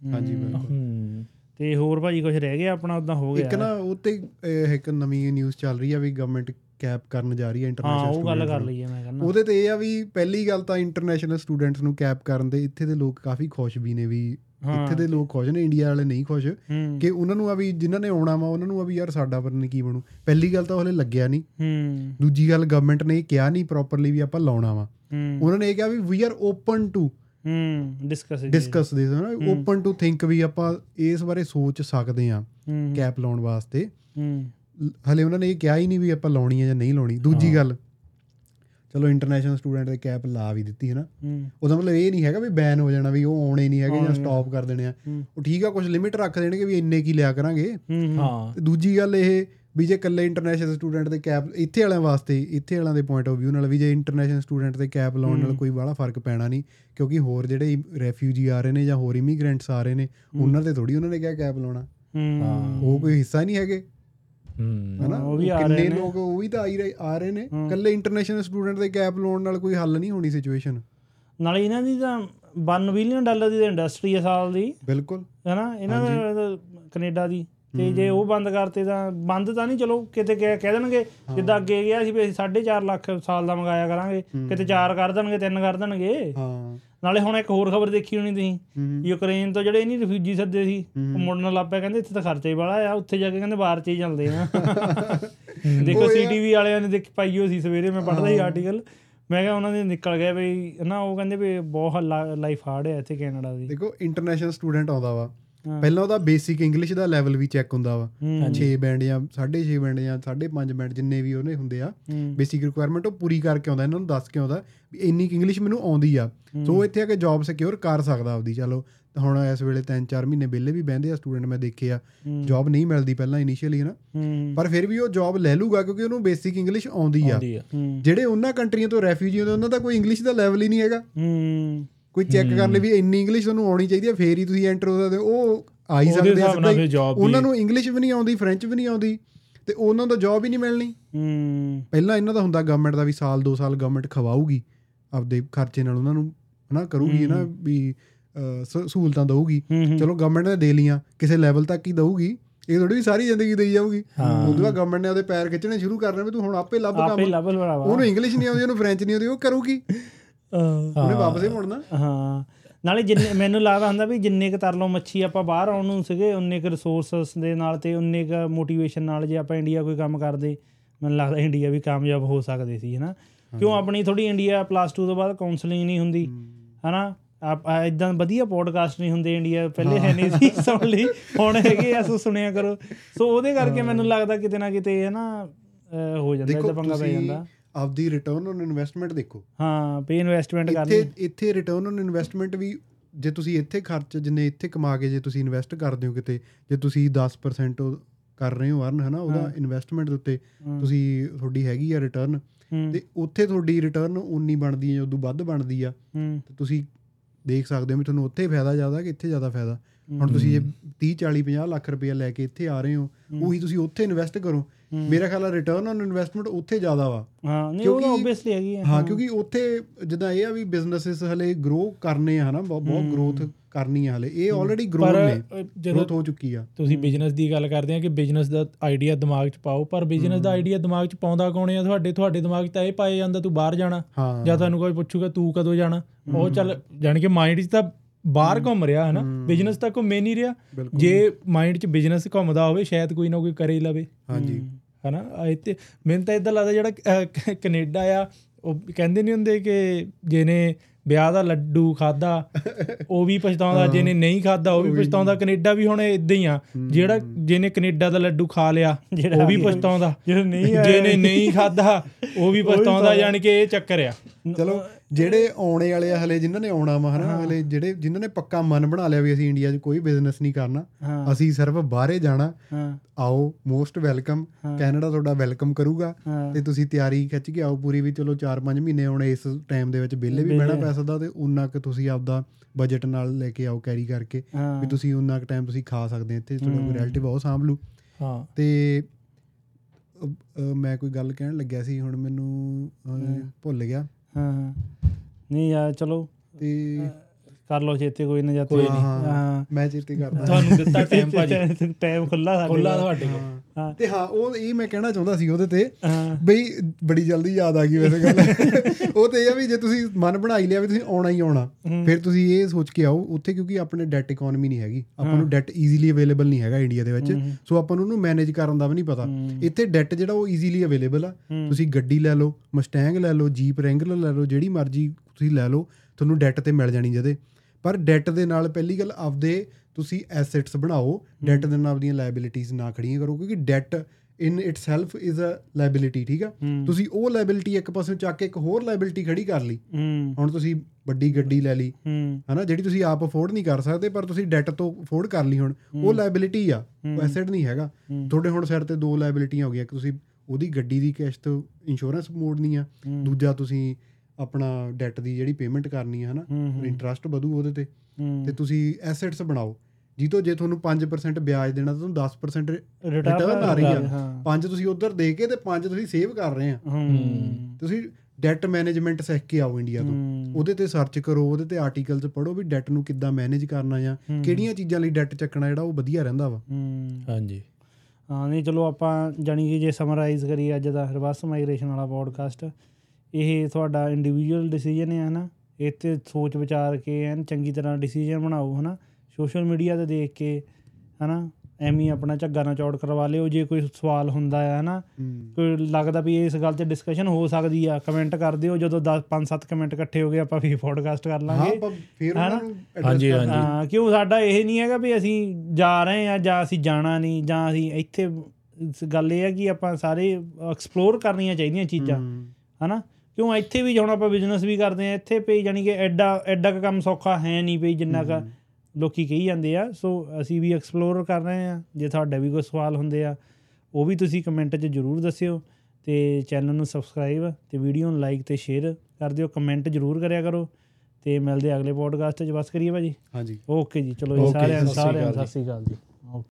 ਹਾਂਜੀ ਬਿਲਕੁਲ।
ਹੂੰ
ਤੇ ਹੋਰ ਭਾਜੀ ਕੁਝ ਰਹਿ ਗਿਆ ਆਪਣਾ ਉਦਾਂ ਹੋ
ਇੱਕ
ਗਿਆ
ਨਾ ਉਹ ਤੇ ਅਹ, ਇੱਕ ਨਵੀਂ ਨਿਊਜ਼ ਚੱਲ ਰਹੀ ਆ ਵੀ ਗਵਰਨਮੈਂਟ ਕੈਪ ਕਰਨ ਜਾ ਰਹੀ ਹੈ
ਹਾਂ
ਇੰਟਰਨੈਸ਼ਨਲ
ਉਹ ਗੱਲ ਕਰ ਲਈਏ ਮੈਂ ਕਹਿੰਦਾ।
ਉਹਦੇ ਤੇ ਇਹ ਆ ਵੀ ਪਹਿਲੀ ਗੱਲ ਤਾਂ ਇੰਟਰਨੈਸ਼ਨਲ ਸਟੂਡੈਂਟਸ ਨੂੰ ਕੈਪ ਕਰਨ ਦੇ ਇੱਥੇ ਦੇ ਲੋਕ ਕਾਫੀ ਖੁਸ਼ ਵੀ ਨੇ ਵੀ ਇੱਥੇ ਦੇ ਲੋਕ ਖੁਸ਼ ਨੇ ਇੰਡੀਆ ਵਾਲੇ ਨਹੀਂ ਖੁਸ਼ ਕਿ ਉਹਨਾਂ ਨੂੰ ਆ ਵੀ ਜਿਨ੍ਹਾਂ ਨੇ ਆਉਣਾ ਵਾ ਉਹਨਾਂ ਨੂੰ ਆ ਵੀ ਯਾਰ ਸਾਡਾ ਪਰ ਕੀ ਬਣੂ। ਪਹਿਲੀ ਗੱਲ ਤਾਂ ਹਲੇ ਲੱਗਿਆ ਨਹੀਂ
ਹੂੰ।
ਦੂਜੀ ਗੱਲ ਗਵਰਨਮੈਂਟ ਨੇ ਕਿਹਾ ਨਹੀਂ ਪ੍ਰੋਪਰਲੀ ਵੀ ਆਪਾਂ ਲਾਉਣਾ ਵਾ। ਉਹਨਾਂ ਨੇ ਇਹ ਕਿਹਾ ਵੀ we are open to
hmm discuss
discuss this ਨਾ। ਓਪਨ ਟੂ ਥਿੰਕ ਵੀ ਆਪਾਂ ਇਸ ਬਾਰੇ ਸੋਚ ਸਕਦੇ ਆ ਕੈਪ ਲਾਉਣ ਵਾਸਤੇ। ਹਲੇ ਉਹਨਾਂ ਨੇ ਇਹ ਕਿਹਾ ਹੀ ਨਹੀਂ ਵੀ ਆਪਾਂ ਲਾਉਣੀ ਹੈ ਜਾਂ ਨਹੀਂ ਲਾਉਣੀ। ਦੂਜੀ ਗੱਲ ਚਲੋ ਇੰਟਰਨੈਸ਼ਨਲ ਸਟੂਡੈਂਟ ਦੇ ਕੈਪ ਲਾ ਵੀ ਦਿੱਤੀ ਹੈ। ਨਾ ਉਹਦਾ ਮਤਲਬ ਇਹ ਨਹੀਂ ਹੈਗਾ ਵੀ ਬੈਨ ਹੋ ਜਾਣਾ ਵੀ ਉਹ ਆਉਣੇ ਨਹੀਂ ਹੈਗੇ ਜਾਂ ਸਟਾਪ ਕਰ ਦੇਣੇ ਆ। ਉਹ ਠੀਕ ਆ ਕੁਝ ਲਿਮਿਟ ਰੱਖ ਦੇਣਗੇ ਵੀ ਇੰਨੇ ਕੀ ਲਿਆ ਕਰਾਂਗੇ।
ਹੂੰ
ਤੇ ਦੂਜੀ ਗੱਲ ਇਹ ਵੀ ਜੇ ਇਕੱਲੇ ਇੰਟਰਨੈਸ਼ਨਲ ਸਟੂਡੈਂਟ ਦੇ ਕੈਪ ਇੱਥੇ ਵਾਲਿਆਂ ਵਾਸਤੇ ਇੱਥੇ ਵਾਲਿਆਂ ਦੇ ਪੁਆਇੰਟ ਆਫ View ਨਾਲ ਵੀ ਜੇ ਇੰਟਰਨੈਸ਼ਨਲ ਸਟੂਡੈਂਟ ਦੇ ਕੈਪ ਲਾਉਣ ਨਾਲ ਕੋਈ ਬਾਹਲਾ ਫ਼ਰਕ ਪੈਣਾ ਨਹੀਂ ਕਿਉਂਕਿ ਹੋਰ ਜਿਹੜੇ ਰੈਫਿਊਜੀ ਆ ਰਹੇ ਨੇ ਜਾਂ ਹੋਰ ਇਮੀਗ੍ਰੈਂਟਸ ਆ ਰਹੇ ਨੇ ਉਹਨਾਂ ਤੇ ਥੋੜੀ ਉਹਨਾਂ ਨੇ ਕਿਹਾ ਕੈਪ ਲਾਉਣਾ।
ਹੂੰ।
ਉਹ ਕੋਈ ਹਿੱਸਾ ਨਹੀਂ ਹੈਗੇ। ਹਨਾ?
ਉਹ ਵੀ ਆ
ਕਿੰਨੇ
ਰਹੇ ਨੇ।
ਲੋਕ ਉਹ ਵੀ ਤਾਂ ਆ ਰਹੇ ਆ ਰਹੇ ਨੇ। ਇਕੱਲੇ ਇੰਟਰਨੈਸ਼ਨਲ ਸਟੂਡੈਂਟ ਦੇ ਕੈਪ ਲਾਉਣ ਨਾਲ ਕੋਈ ਹੱਲ ਨਹੀਂ ਹੋਣੀ ਸਿਚੁਏਸ਼ਨ
ਨਾਲੇ ਇਹਨਾਂ ਦੀ ਤਾਂ 1 ਬਿਲੀਅਨ ਡਾਲਰ ਦੀ ਇੰਡਸਟਰੀ ਹੈ ਸਾਲ ਦੀ।
ਬਿਲਕੁਲ।
ਹੈਨਾ? ਇਹਨਾਂ ਦਾ ਕੈਨੇਡਾ ਦੀ। ਤੇ ਜੇ ਉਹ ਬੰਦ ਕਰਤੇ ਤਾਂ ਬੰਦ ਤਾਂ ਨਹੀਂ ਚਲੋ ਕਿਤੇ ਕਹਿ ਦੇਣਗੇ। ਜਿੱਦਾਂ ਅੱਗੇ ਗਿਆ ਸੀ ਵੀ ਅਸੀਂ 4.5 ਲੱਖ ਸਾਲ ਦਾ ਮੰਗਾਇਆ ਕਰਾਂਗੇ। ਕਿਤੇ 4 ਕਰ ਦੇਣਗੇ 3 ਕਰ ਦੇਣਗੇ।
ਹਾਂ।
ਨਾਲੇ ਹੁਣ ਇੱਕ ਹੋਰ ਖਬਰ ਦੇਖੀ ਹੋਣੀ ਤੁਸੀਂ। ਯੂਕਰੇਨ ਤੋਂ ਜਿਹੜੇ ਨਹੀਂ ਰਿਫਿਊਜੀ ਸੱਦੇ ਸੀ ਉਹ ਮੁੜਨ ਲੱਗ ਪਿਆ ਕਹਿੰਦੇ ਇੱਥੇ ਤਾਂ ਖਰਚਾ ਹੀ ਬੜਾ ਆ ਉੱਥੇ ਜਾ ਕੇ ਕਹਿੰਦੇ ਬਾਹਰ ਚ ਹੀ ਚੱਲਦੇ ਆ। ਦੇਖੋ ਸੀਟੀਵੀ ਵਾਲਿਆਂ ਨੇ ਦੇਖ ਪਾਈ ਹੋਈ ਸੀ ਸਵੇਰੇ ਮੈਂ ਪੜ੍ਹਦਾ ਸੀ ਆਰਟੀਕਲ। ਮੈਂ ਕਿਹਾ ਉਹਨਾਂ ਦੇ ਨਿਕਲ ਗਿਆ ਬਈ ਨਾ ਉਹ ਕਹਿੰਦੇ ਵੀ ਬਹੁਤ ਲਾਈਫ ਹਾਰਡ ਹੈ ਇੱਥੇ ਕੈਨੇਡਾ ਦੀ।
ਦੇਖੋ ਇੰਟਰਨੈਸ਼ਨਲ ਸਟੂਡੈਂਟ ਆਉਂਦਾ ਵਾ। ਪਹਿਲਾਂ ਉਹਦਾ ਬੇਸਿਕ ਇੰਗਲਿਸ਼ ਦਾ ਲੈਵਲ ਵੀ ਚੈੱਕ ਹੁੰਦਾ ਵਾ।
ਹੂੰ
6 ਬੈਂਡ ਜਾਂ 6.5 ਬੈਂਡ ਜਾਂ 5.5 ਬੈਂਡ ਜਿੰਨੇ ਵੀ ਉਹਨੇ ਹੁੰਦੇ ਆ ਬੇਸਿਕ ਰਿਕੁਆਇਰਮੈਂਟ ਉਹ ਪੂਰੀ ਕਰਕੇ ਆਉਂਦਾ ਇਹਨਾਂ ਨੂੰ ਦੱਸ ਕੇ ਆਉਂਦਾ ਵੀ ਇੰਨੀ ਇੰਗਲਿਸ਼ ਮੈਨੂੰ ਆਉਂਦੀ ਆ। ਸੋ ਇੱਥੇ ਆ ਕੇ ਜੌਬ ਸਿਕਿਉਰ ਕਰ ਸਕਦਾ ਆਪਦੀ ਚਲੋ। ਤਾਂ ਹੁਣ ਇਸ ਵੇਲੇ 3-4 ਮਹੀਨੇ ਵਿਹਲੇ ਵੀ ਬਹਿੰਦੇ ਆ ਸਟੂਡੈਂਟ ਮੈਂ ਦੇਖੇ ਆ। ਜੌਬ ਨਹੀਂ ਮਿਲਦੀ ਪਹਿਲਾਂ ਇਨੀਸ਼ੀਅਲੀ ਹਨਾ। ਪਰ ਫਿਰ ਵੀ ਉਹ ਜੌਬ ਲੈ ਲੂਗਾ ਕਿਉਂਕਿ ਉਹਨੂੰ ਬੇਸਿਕ ਇੰਗਲਿਸ਼ ਆਉਂਦੀ ਆ। ਜਿਹੜੇ ਉਹਨਾਂ ਕੰਟਰੀਆਂ ਤੋਂ ਰੈਫਿਊਜੀ ਹੁੰਦੇ ਉਹਨਾਂ ਦਾ ਕੋਈ ਇੰਗਲਿਸ਼ ਦਾ ਲੈਵਲ ਹੀ ਨਹੀਂ ਹੈਗਾ।
ਹੂੰ।
ਕੋਈ ਚੈੱਕ ਕਰਨ ਲਈ ਵੀ ਇੰਨੀ ਇੰਗਲਿਸ਼ ਤੁਹਾਨੂੰ ਆਉਣੀ ਚਾਹੀਦੀ ਹੈ ਫੇਰ ਹੀ ਤੁਸੀਂ ਐਂਟਰ ਹੋ ਸਕਦੇ ਉਹ ਆ ਹੀ।
ਉਹਦੇ
ਸਕਦੇ ਆ ਉਹਨਾਂ ਨੂੰ ਇੰਗਲਿਸ਼ ਵੀ ਨਹੀਂ ਆਉਂਦੀ ਫ੍ਰੈਂਚ ਵੀ ਨਹੀਂ ਆਉਂਦੀ ਤੇ ਉਹਨਾਂ ਦਾ ਜੌਬ ਹੀ ਨਹੀਂ ਮਿਲਣੀ।
ਹੂੰ।
ਪਹਿਲਾਂ ਇਹਨਾਂ ਦਾ ਹੁੰਦਾ ਗਵਰਨਮੈਂਟ ਦਾ ਵੀ ਸਾਲ 2 ਸਾਲ ਗਵਰਨਮੈਂਟ ਖਵਾਊਗੀ ਆਪਦੇ ਖਰਚੇ ਨਾਲ ਉਹਨਾਂ ਨੂੰ ਹਨਾ ਕਰੂਗੀ ਨਾ ਵੀ ਸਹੂਲਤਾਂ ਦਊਗੀ। ਚਲੋ ਗਵਰਨਮੈਂਟ ਨੇ ਦੇ ਲੀਆਂ ਕਿਸੇ ਲੈਵਲ ਤੱਕ ਹੀ ਦਊਗੀ ਇਹ ਥੋੜੀ ਵੀ ਸਾਰੀ ਜ਼ਿੰਦਗੀ ਦੇਈ ਜਾਊਗੀ। ਉਦੋਂ ਬਾਅਦ ਗਵਰਨਮੈਂਟ ਨੇ ਉਹਦੇ ਪੈਰ ਖਿੱਚਣੇ ਸ਼ੁਰੂ ਕਰਨੇ ਵੀ ਤੂੰ ਹੁਣ ਆਪੇ ਲੱਭ ਕੰਮ। ਉਹਨੂੰ ਇੰਗਲਿਸ਼ ਨਹੀਂ ਆਉਂਦੀ ਉਹਨੂੰ ਫ੍ਰੈਂਚ ਨਹੀਂ ਆਉਂਦੀ ਉਹ ਕਰੂਗੀ। ਉਹਨੇ ਵਾਪਸ ਹੀ ਮੁੜਨਾ?
ਹਾਂ। ਨਾਲੇ ਜਿੰਨੇ ਮੈਨੂੰ ਲੱਗਦਾ ਹੁੰਦਾ ਵੀ ਜਿੰਨੇ ਕ ਤਰਲੋਂ ਮੱਛੀ ਆਪਾਂ ਬਾਹਰ ਆਉਣ ਨੂੰ ਸੀਗੇ ਉਨੇ ਕ ਰਿਸੋਰਸਸ ਦੇ ਨਾਲ ਤੇ ਉਨੇ ਕ ਮੋਟੀਵੇਸ਼ਨ ਨਾਲ ਜੇ ਆਪਾਂ ਇੰਡੀਆ ਕੋਈ ਕੰਮ ਕਰਦੇ ਮੈਨੂੰ ਲੱਗਦਾ ਇੰਡੀਆ ਵੀ ਕਾਮਯਾਬ ਹੋ ਸਕਦੇ ਸੀ ਹਨਾ? ਕਿਉਂ ਆਪਣੀ ਥੋੜੀ ਇੰਡੀਆ ਪਲੱਸ 2 ਤੋਂ ਬਾਅਦ ਕਾਉਂਸਲਿੰਗ ਨਹੀਂ ਹੁੰਦੀ ਹਨਾ? ਆਪ ਇਦਾਂ ਵਧੀਆ ਪੋਡਕਾਸਟ ਨਹੀਂ ਹੁੰਦੇ ਇੰਡੀਆ ਪਹਿਲੇ ਹੈ। ਨਹੀਂ ਸੀ ਸੁਣ ਲਈ ਹੁਣ ਹੈਗੇ ਆ ਸੋ ਸੁਣਿਆ ਕਰੋ। ਸੋ ਉਹਦੇ ਕਰਕੇ ਮੈਨੂੰ ਲੱਗਦਾ ਕਿਤੇ ਨਾ ਕਿਤੇ ਹੈ ਨਾ ਹੋ ਜਾਂਦਾ
ਦੇਖੋ
ਇਹਦਾ ਪੰਗਾ ਪੈ ਜਾਂਦਾ।
ਆਪਦੀ ਰਿਟਰਨ ਔਨ ਇਨਵੈਸਟਮੈਂਟ ਦੇਖੋ।
ਹਾਂ ਪੇ ਇਨਵੈਸਟਮੈਂਟ
ਇੱਥੇ
ਕਰਨੀ।
ਇੱਥੇ ਰਿਟਰਨ ਔਨ ਇਨਵੈਸਟਮੈਂਟ ਵੀ ਜੇ ਤੁਸੀਂ ਇੱਥੇ ਖਰਚ ਜਿੰਨੇ ਇੱਥੇ ਕਮਾ ਕੇ ਜੇ ਤੁਸੀਂ ਇਨਵੈਸਟ ਕਰਦੇ ਹੋ ਕਿਤੇ ਜੇ ਤੁਸੀਂ 10% ਉਹ ਕਰ ਰਹੇ ਹੋ ਅਰਨ ਹਨਾ ਉਹਦਾ। ਇਨਵੈਸਟਮੈਂਟ ਦੇ ਉੱਤੇ ਤੁਸੀਂ ਤੁਹਾਡੀ ਹੈਗੀ ਆ ਰਿਟਰਨ ਤੇ ਉੱਥੇ ਤੁਹਾਡੀ ਰਿਟਰਨ ਉਨੀ ਬਣਦੀ ਹੈ ਉਦੋਂ ਵੱਧ ਬਣਦੀ ਆ। ਤੇ ਤੁਸੀਂ ਦੇਖ ਸਕਦੇ ਹੋ ਵੀ ਤੁਹਾਨੂੰ ਉੱਥੇ ਫਾਇਦਾ ਜ਼ਿਆਦਾ ਕਿ ਇੱਥੇ ਜ਼ਿਆਦਾ ਫਾਇਦਾ। ਹੁਣ ਤੁਸੀਂ ਜੇ 30 40 50 ਲੱਖ ਰੁਪਏ ਲੈ ਕੇ ਇੱਥੇ ਆ ਰਹੇ ਹੋ ਉਹੀ ਤੁਸੀਂ ਉੱਥੇ ਇਨਵੈਸਟ ਕਰੋ। ਮੇਰਾ ਖਿਆਲ ਹੈ ਰਿਟਰਨ ਔਨ ਇਨਵੈਸਟਮੈਂਟ ਉੱਥੇ ਜ਼ਿਆਦਾ ਵਾ।
ਹਾਂ ਨਹੀਂ ਉਹ ਆਬਵੀਅਸਲੀ ਹੈਗੀ ਹੈ
ਹਾਂ। ਕਿਉਂਕਿ ਉੱਥੇ ਜਿੱਦਾਂ ਇਹ ਆ ਵੀ ਬਿਜ਼ਨੈਸਸ ਹਲੇ ਗਰੋ ਕਰਨੇ ਆ ਹਨਾ ਬਹੁਤ। ਗਰੋਥ ਕਰਨੀ ਆ ਹਲੇ। ਇਹ ਆਲਰੇਡੀ ਗਰੋ ਨੇ ਗਰੋਥ ਹੋ ਚੁੱਕੀ ਆ।
ਤੁਸੀਂ ਬਿਜ਼ਨਸ ਦੀ ਗੱਲ ਕਰਦੇ ਆ ਕਿ ਬਿਜ਼ਨਸ ਦਾ ਆਈਡੀਆ ਦਿਮਾਗ 'ਚ ਪਾਓ ਪਰ ਬਿਜ਼ਨਸ ਦਾ ਆਈਡੀਆ ਦਿਮਾਗ 'ਚ ਪਾਉਂਦਾ ਕੌਣ ਆ? ਤੁਹਾਡੇ ਤੁਹਾਡੇ ਦਿਮਾਗ 'ਚ ਤਾਂ ਇਹ ਪਾਇਆ ਜਾਂਦਾ ਤੂੰ ਬਾਹਰ ਜਾਣਾ। ਜਾਂ ਤੁਹਾਨੂੰ ਕੋਈ ਪੁੱਛੂਗਾ ਤੂੰ ਕਦੋਂ ਜਾਣਾ? ਉਹ ਚੱਲ ਜਾਣ ਕੇ ਮਾਈਂਡ 'ਚ ਤਾਂ ਬਾਹਰ ਘੁੰਮ ਰਿਹਾ ਹੈ। ਨਾ। ਬਿਜ਼ਨਸ ਤਾਂ ਘੁੰਮੇ ਨਹੀਂ ਰਿਹਾ। ਜੇ ਮਾਈਂਡ 'ਚ ਬਿਜ਼ਨਸ ਘੁੰਮਦਾ ਹੋਵੇ ਸ਼ਾਇਦ ਕੋਈ ਨਾ ਕੋਈ ਕਰੇ ਹੀ ਲਵੇ।
ਹਾਂਜੀ।
ਹਨਾ? ਇੱਥੇ ਮੈਨੂੰ ਤਾਂ ਇਦਾਂ ਲੱਗਦਾ ਜਿਹੜਾ ਕੈਨੇਡਾ ਆ ਉਹ ਕਹਿੰਦੇ ਨਹੀਂ ਹੁੰਦੇ ਕਿ ਜਿਹਨੇ ਵਿਆਹ ਦਾ ਲੱਡੂ ਖਾਦਾ ਉਹ ਵੀ ਪਛਤਾਉਂਦਾ ਜਿਹਨੇ ਨਹੀਂ ਖਾਦਾ ਉਹ ਵੀ ਪਛਤਾਉਂਦਾ। ਕੈਨੇਡਾ ਵੀ ਹੁਣ ਇਦਾਂ ਹੀ ਆ। ਜਿਹੜਾ ਜਿਹਨੇ ਕੈਨੇਡਾ ਦਾ ਲੱਡੂ ਖਾ ਲਿਆ ਉਹ ਵੀ ਪਛਤਾਉਂਦਾ।
ਜਿਹੜਾ ਨਹੀਂ ਆਇਆ।
ਜਿਹਨੇ ਨਹੀਂ ਖਾਦਾ ਉਹ ਵੀ ਪਛਤਾਉਂਦਾ। ਯਾਨੀ ਕਿ ਇਹ ਚੱਕਰ ਆ।
ਚਲੋ ਜਿਹੜੇ ਆਉਣੇ ਵਾਲੇ ਆ ਹਲੇ ਜਿਨ੍ਹਾਂ ਨੇ ਆਉਣਾ ਵਾ ਹਨਾ ਹਲੇ ਜਿਹੜੇ ਜਿਨ੍ਹਾਂ ਨੇ ਪੱਕਾ ਮਨ ਬਣਾ ਲਿਆ ਵੀ ਅਸੀਂ ਇੰਡੀਆ 'ਚ ਕੋਈ ਬਿਜ਼ਨਸ ਨਹੀਂ ਕਰਨਾ ਅਸੀਂ ਸਿਰਫ ਬਾਹਰੇ ਜਾਣਾ। ਆਓ ਮੋਸਟ ਵੈਲਕਮ ਕੈਨੇਡਾ ਤੁਹਾਡਾ ਵੈਲਕਮ ਕਰੂਗਾ। ਤੇ ਤੁਸੀਂ ਤਿਆਰੀ ਖਿੱਚ ਕੇ ਆਓ ਪੂਰੀ ਵੀ ਚਲੋ 4-5 ਮਹੀਨੇ ਹੁਣ ਇਸ ਟਾਈਮ ਦੇ ਵਿੱਚ ਵਿਹਲੇ ਵੀ ਬਹਿਣਾ ਪੈ ਸਕਦਾ ਤੇ ਉਨਾ ਕੁ ਤੁਸੀਂ ਆਪਦਾ ਬਜਟ ਨਾਲ ਲੈ ਕੇ ਆਓ ਕੈਰੀ ਕਰਕੇ ਵੀ ਤੁਸੀਂ ਉਨਾ ਕੁ ਟਾਈਮ ਤੁਸੀਂ ਖਾ ਸਕਦੇ ਹੋ ਇੱਥੇ ਤੁਹਾਡਾ ਕੋਈ ਰਿਲੇਟਿਵ ਉਹ ਸਾਂਭ ਲੂ।
ਹਾਂ।
ਤੇ ਮੈਂ ਕੋਈ ਗੱਲ ਕਹਿਣ ਲੱਗਿਆ ਸੀ ਹੁਣ ਮੈਨੂੰ ਭੁੱਲ ਗਿਆ।
ਹਾਂ ਨਹੀਂ ਯਾਰ ਚਲੋ।
ਤੇ
ਕਰ ਲਓ ਚੇਤੇ ਕੋਈ ਨਾ ਜਾਤੇ
ਨਹੀਂ। ਹਾਂ। ਮੈਂ ਚੇਤੇ ਕਰਦਾ।
ਤੁਹਾਨੂੰ ਦਿੱਤਾ ਟਾਈਮ ਭਾਜੀ।
ਟਾਈਮ ਖੁੱਲਾ ਸਾਡੇ
ਖੁੱਲਾ। ਤੁਹਾਡੇ ਕੋਲ।
ਤੇ ਹਾਂ ਉਹ ਇਹ ਮੈਂ ਕਹਿਣਾ ਚਾਹੁੰਦਾ ਸੀ ਉਹਦੇ ਤੇ ਬਈ ਬੜੀ ਜਲਦੀ ਯਾਦ ਆ ਗਈ ਵੈਸੇ ਗੱਲ। ਉਹ ਤੇ ਇਹ ਆ ਵੀ ਜੇ ਤੁਸੀਂ ਮਨ ਬਣਾ ਹੀ ਲਿਆ ਵੀ ਤੁਸੀਂ ਆਉਣਾ ਹੀ ਆਉਣਾ ਫਿਰ ਤੁਸੀਂ ਇਹ ਸੋਚ ਕੇ ਆਓ ਉੱਥੇ ਕਿਉਂਕਿ ਆਪਣੇ ਡੈਟ ਇਕਨੋਮੀ ਨਹੀਂ ਹੈਗੀ। ਆਪਾਂ ਨੂੰ ਡੈਟ ਈਜ਼ੀਲੀ ਅਵੇਲੇਬਲ ਨਹੀਂ ਹੈਗਾ ਇੰਡੀਆ ਦੇ ਵਿੱਚ। ਸੋ ਆਪਾਂ ਨੂੰ ਉਹਨੂੰ ਮੈਨੇਜ ਕਰਨ ਦਾ ਵੀ ਨਹੀਂ ਪਤਾ। ਇੱਥੇ ਡੈਟ ਜਿਹੜਾ ਉਹ ਈਜ਼ੀਲੀ ਅਵੇਲੇਬਲ ਆ। ਤੁਸੀਂ ਗੱਡੀ ਲੈ ਲਓ ਮਸਟੈਂਗ ਲੈ ਲਓ ਜੀਪ ਰੈਂਗਲਰ ਲੈ ਲਓ ਜਿਹੜੀ ਮਰਜ਼ੀ ਤੁਸੀਂ ਲੈ ਲਓ ਤੁਹਾਨੂੰ ਡੈਟ ਤੇ ਮਿਲ ਜਾਣੀ ਜਦੇ। ਪਰ ਡੈਟ ਦੇ ਨਾਲ ਪਹਿਲੀ ਗੱਲ ਆਪਦੇ ਤੁਸੀਂ ਐਸੈਟਸ ਬਣਾਓ ਡੈਟ ਦੇ ਨਾਲ ਆਪਦੀਆਂ ਲਾਇਬਿਲਿਟੀਆਂ ਨਾ ਖੜੀਆਂ ਕਰੋ ਕਿਉਂਕਿ that in itself is a liability ਠੀਕ ਆ। ਤੁਸੀਂ ਉਹ ਲਾਇਬਿਲਿਟੀ ਇੱਕ ਪਾਸੇ ਚੱਕ ਕੇ ਇੱਕ ਹੋਰ ਲਾਇਬਿਲਿਟੀ ਖੜੀ ਕਰ ਲਈ। ਹੁਣ ਤੁਸੀਂ ਵੱਡੀ ਗੱਡੀ ਲੈ ਲਈ ਹਨਾ? ਜਿਹੜੀ ਤੁਸੀਂ ਆਪ ਅਫੋਰਡ ਨਹੀਂ ਕਰ ਸਕਦੇ ਪਰ ਤੁਸੀਂ ਡੈਟ ਤੋਂ ਅਫੋਰਡ ਕਰ ਲਈ ਹੁਣ ਉਹ ਲਾਇਬਿਲਿਟੀ ਆ ਉਹ ਐਸੈਟ ਨਹੀਂ ਹੈਗਾ। ਤੁਹਾਡੇ ਹੁਣ ਸਿਰ ਤੇ ਦੋ ਲਾਇਬਿਲਿਟੀਆਂ ਹੋ ਗਈਆਂ ਇੱਕ ਤੁਸੀਂ ਉਹਦੀ ਗੱਡੀ ਦੀ ਕਿਸ਼ਤ ਇੰਸ਼ੋਰੈਂਸ ਮੋੜਨੀ ਆ ਦੂਜਾ ਤੁਸੀਂ ਆਪਣਾ ਡੈਟ ਦੀ ਜਿਹੜੀ ਪੇਮੈਂਟ ਕਰਨੀ ਆ ਹਨਾ
ਹੂੰ
ਇੰਟਰਸਟ ਵਧੂ ਉਹਦੇ ਤੇ
ਹੂੰ।
ਤੇ ਤੁਸੀਂ ਐਸੈਟਸ ਬਣਾਓ। ਜਿੱਤੋਂ ਜੇ ਤੁਹਾਨੂੰ 5% ਵਿਆਜ ਦੇਣਾ ਤਾਂ ਤੁਹਾਨੂੰ 10%
ਰਿਟਰਨ
ਆ ਰਹੀ ਆ।
ਹਾਂ।
ਪੰਜ ਤੁਸੀਂ ਉਧਰ ਦੇ ਕੇ ਤੇ ਪੰਜ ਤੁਸੀਂ ਸੇਵ ਕਰ ਰਹੇ ਆ।
ਹੂੰ।
ਤੁਸੀਂ ਡੈਟ ਮੈਨੇਜਮੈਂਟ ਸਿੱਖ ਕੇ ਆਓ ਇੰਡੀਆ ਤੋਂ।
ਹੂੰ।
ਉਹਦੇ ਤੇ ਸਰਚ ਕਰੋ ਉਹਦੇ ਤੇ ਆਰਟੀਕਲਸ ਪੜ੍ਹੋ ਵੀ ਡੈਟ ਨੂੰ ਕਿੱਦਾਂ ਮੈਨੇਜ ਕਰਨਾ ਜਾਂ ਕਿਹੜੀਆਂ ਚੀਜ਼ਾਂ ਲਈ ਡੈਟ ਚੱਕਣਾ ਜਿਹੜਾ ਉਹ ਵਧੀਆ ਰਹਿੰਦਾ ਵਾ।
ਹੂੰ।
ਹਾਂਜੀ।
ਹਾਂ ਨਹੀਂ ਚਲੋ ਆਪਾਂ ਜਾਣੀ ਕਿ ਜੇ ਸਮਰਾਈਜ਼ ਕਰੀਏ ਅੱਜ ਦਾ ਰਿਵਰਸ ਮਾਈਗ੍ਰੇਸ਼ਨ ਵਾਲਾ ਪੋਡਕਾਸਟ ਇਹ ਤੁਹਾਡਾ ਇੰਡੀਵਿਜੂਅਲ ਡਿਸੀਜਨ ਹੈ ਹਨਾ? ਇਹ ਤੇ ਸੋਚ ਵਿਚਾਰ ਕੇ ਐਨ ਚੰਗੀ ਤਰ੍ਹਾਂ ਡਿਸੀਜਨ ਬਣਾਓ ਹਨਾ? ਸੋਸ਼ਲ ਮੀਡੀਆ ਤੇ ਦੇਖ ਕੇ ਹਨਾ? ਐਵੇਂ ਹੀ ਆਪਣਾ ਝੱਗਾ ਨਾ ਚੌੜ ਕਰਵਾ ਲਿਓ ਜੇ ਕੋਈ ਸਵਾਲ ਹੁੰਦਾ ਹੈ ਹਨਾ? ਕੋਈ ਲੱਗਦਾ ਵੀ ਇਸ ਗੱਲ ਤੇ ਡਿਸਕਸ਼ਨ ਹੋ ਸਕਦੀ ਆ ਕਮੈਂਟ ਕਰ ਦਿਓ। ਜਦੋਂ 10 5-7 ਕਮੈਂਟ ਇਕੱਠੇ ਹੋ ਗਏ ਆਪਾਂ ਵੀ ਪੋਡਕਾਸਟ ਕਰ
ਹਾਂ
ਲਾਂਗੇ
ਆਪਾਂ ਫਿਰ ਨੂੰ
ਹਾਂਜੀ, ਹਾਂਜੀ।
ਹਾਂ ਕਿਉਂ ਸਾਡਾ ਇਹ ਨਹੀਂ ਹੈਗਾ ਵੀ ਅਸੀਂ ਜਾ ਰਹੇ ਆ ਜਾਂ ਅਸੀਂ ਜਾਣਾ ਨਹੀਂ ਜਾਂ ਅਸੀਂ ਇੱਥੇ ਗੱਲ ਇਹ ਹੈ ਕਿ ਆਪਾਂ ਸਾਰੇ ਐਕਸਪਲੋਰ ਕਰਨੀਆਂ ਚਾਹੀਦੀਆਂ ਚੀਜ਼ਾਂ
ਹੂੰ।
ਹਨਾ? ਕਿਉਂ ਇੱਥੇ ਵੀ ਹੁਣ ਆਪਾਂ ਬਿਜ਼ਨਸ ਵੀ ਕਰਦੇ ਆ ਇੱਥੇ ਪਈ ਜਾਨੀ ਕਿ ਐਡਾ ਐਡਾ ਕੁ ਕੰਮ ਸੌਖਾ ਹੈ ਨਹੀਂ ਪਈ ਜਿੰਨਾ ਕ ਲੋਕੀ ਕਹੀ ਜਾਂਦੇ ਆ। ਸੋ ਅਸੀਂ ਵੀ ਐਕਸਪਲੋਰ ਕਰ ਰਹੇ ਆ ਜੇ ਤੁਹਾਡੇ ਵੀ ਕੋਈ ਸਵਾਲ ਹੁੰਦੇ ਆ ਉਹ ਵੀ ਤੁਸੀਂ ਕਮੈਂਟ 'ਚ ਜ਼ਰੂਰ ਦੱਸਿਓ ਤੇ ਚੈਨਲ ਨੂੰ ਸਬਸਕ੍ਰਾਈਬ ਤੇ ਵੀਡੀਓ ਨੂੰ ਲਾਈਕ ਤੇ ਸ਼ੇਅਰ ਕਰ ਦਿਓ। ਕਮੈਂਟ ਜ਼ਰੂਰ ਕਰਿਆ ਕਰੋ ਤੇ ਮਿਲਦੇ ਅਗਲੇ ਪੋਡਕਾਸਟ 'ਚ। ਬਸ ਕਰੀਏ ਭਾਜੀ?
ਹਾਂਜੀ।
ਓਕੇ ਜੀ ਚਲੋ ਜੀ ਸਾਰਿਆਂ ਸਾਰਿਆਂ ਸਤਿ ਸ਼੍ਰੀ ਅਕਾਲ ਜੀ।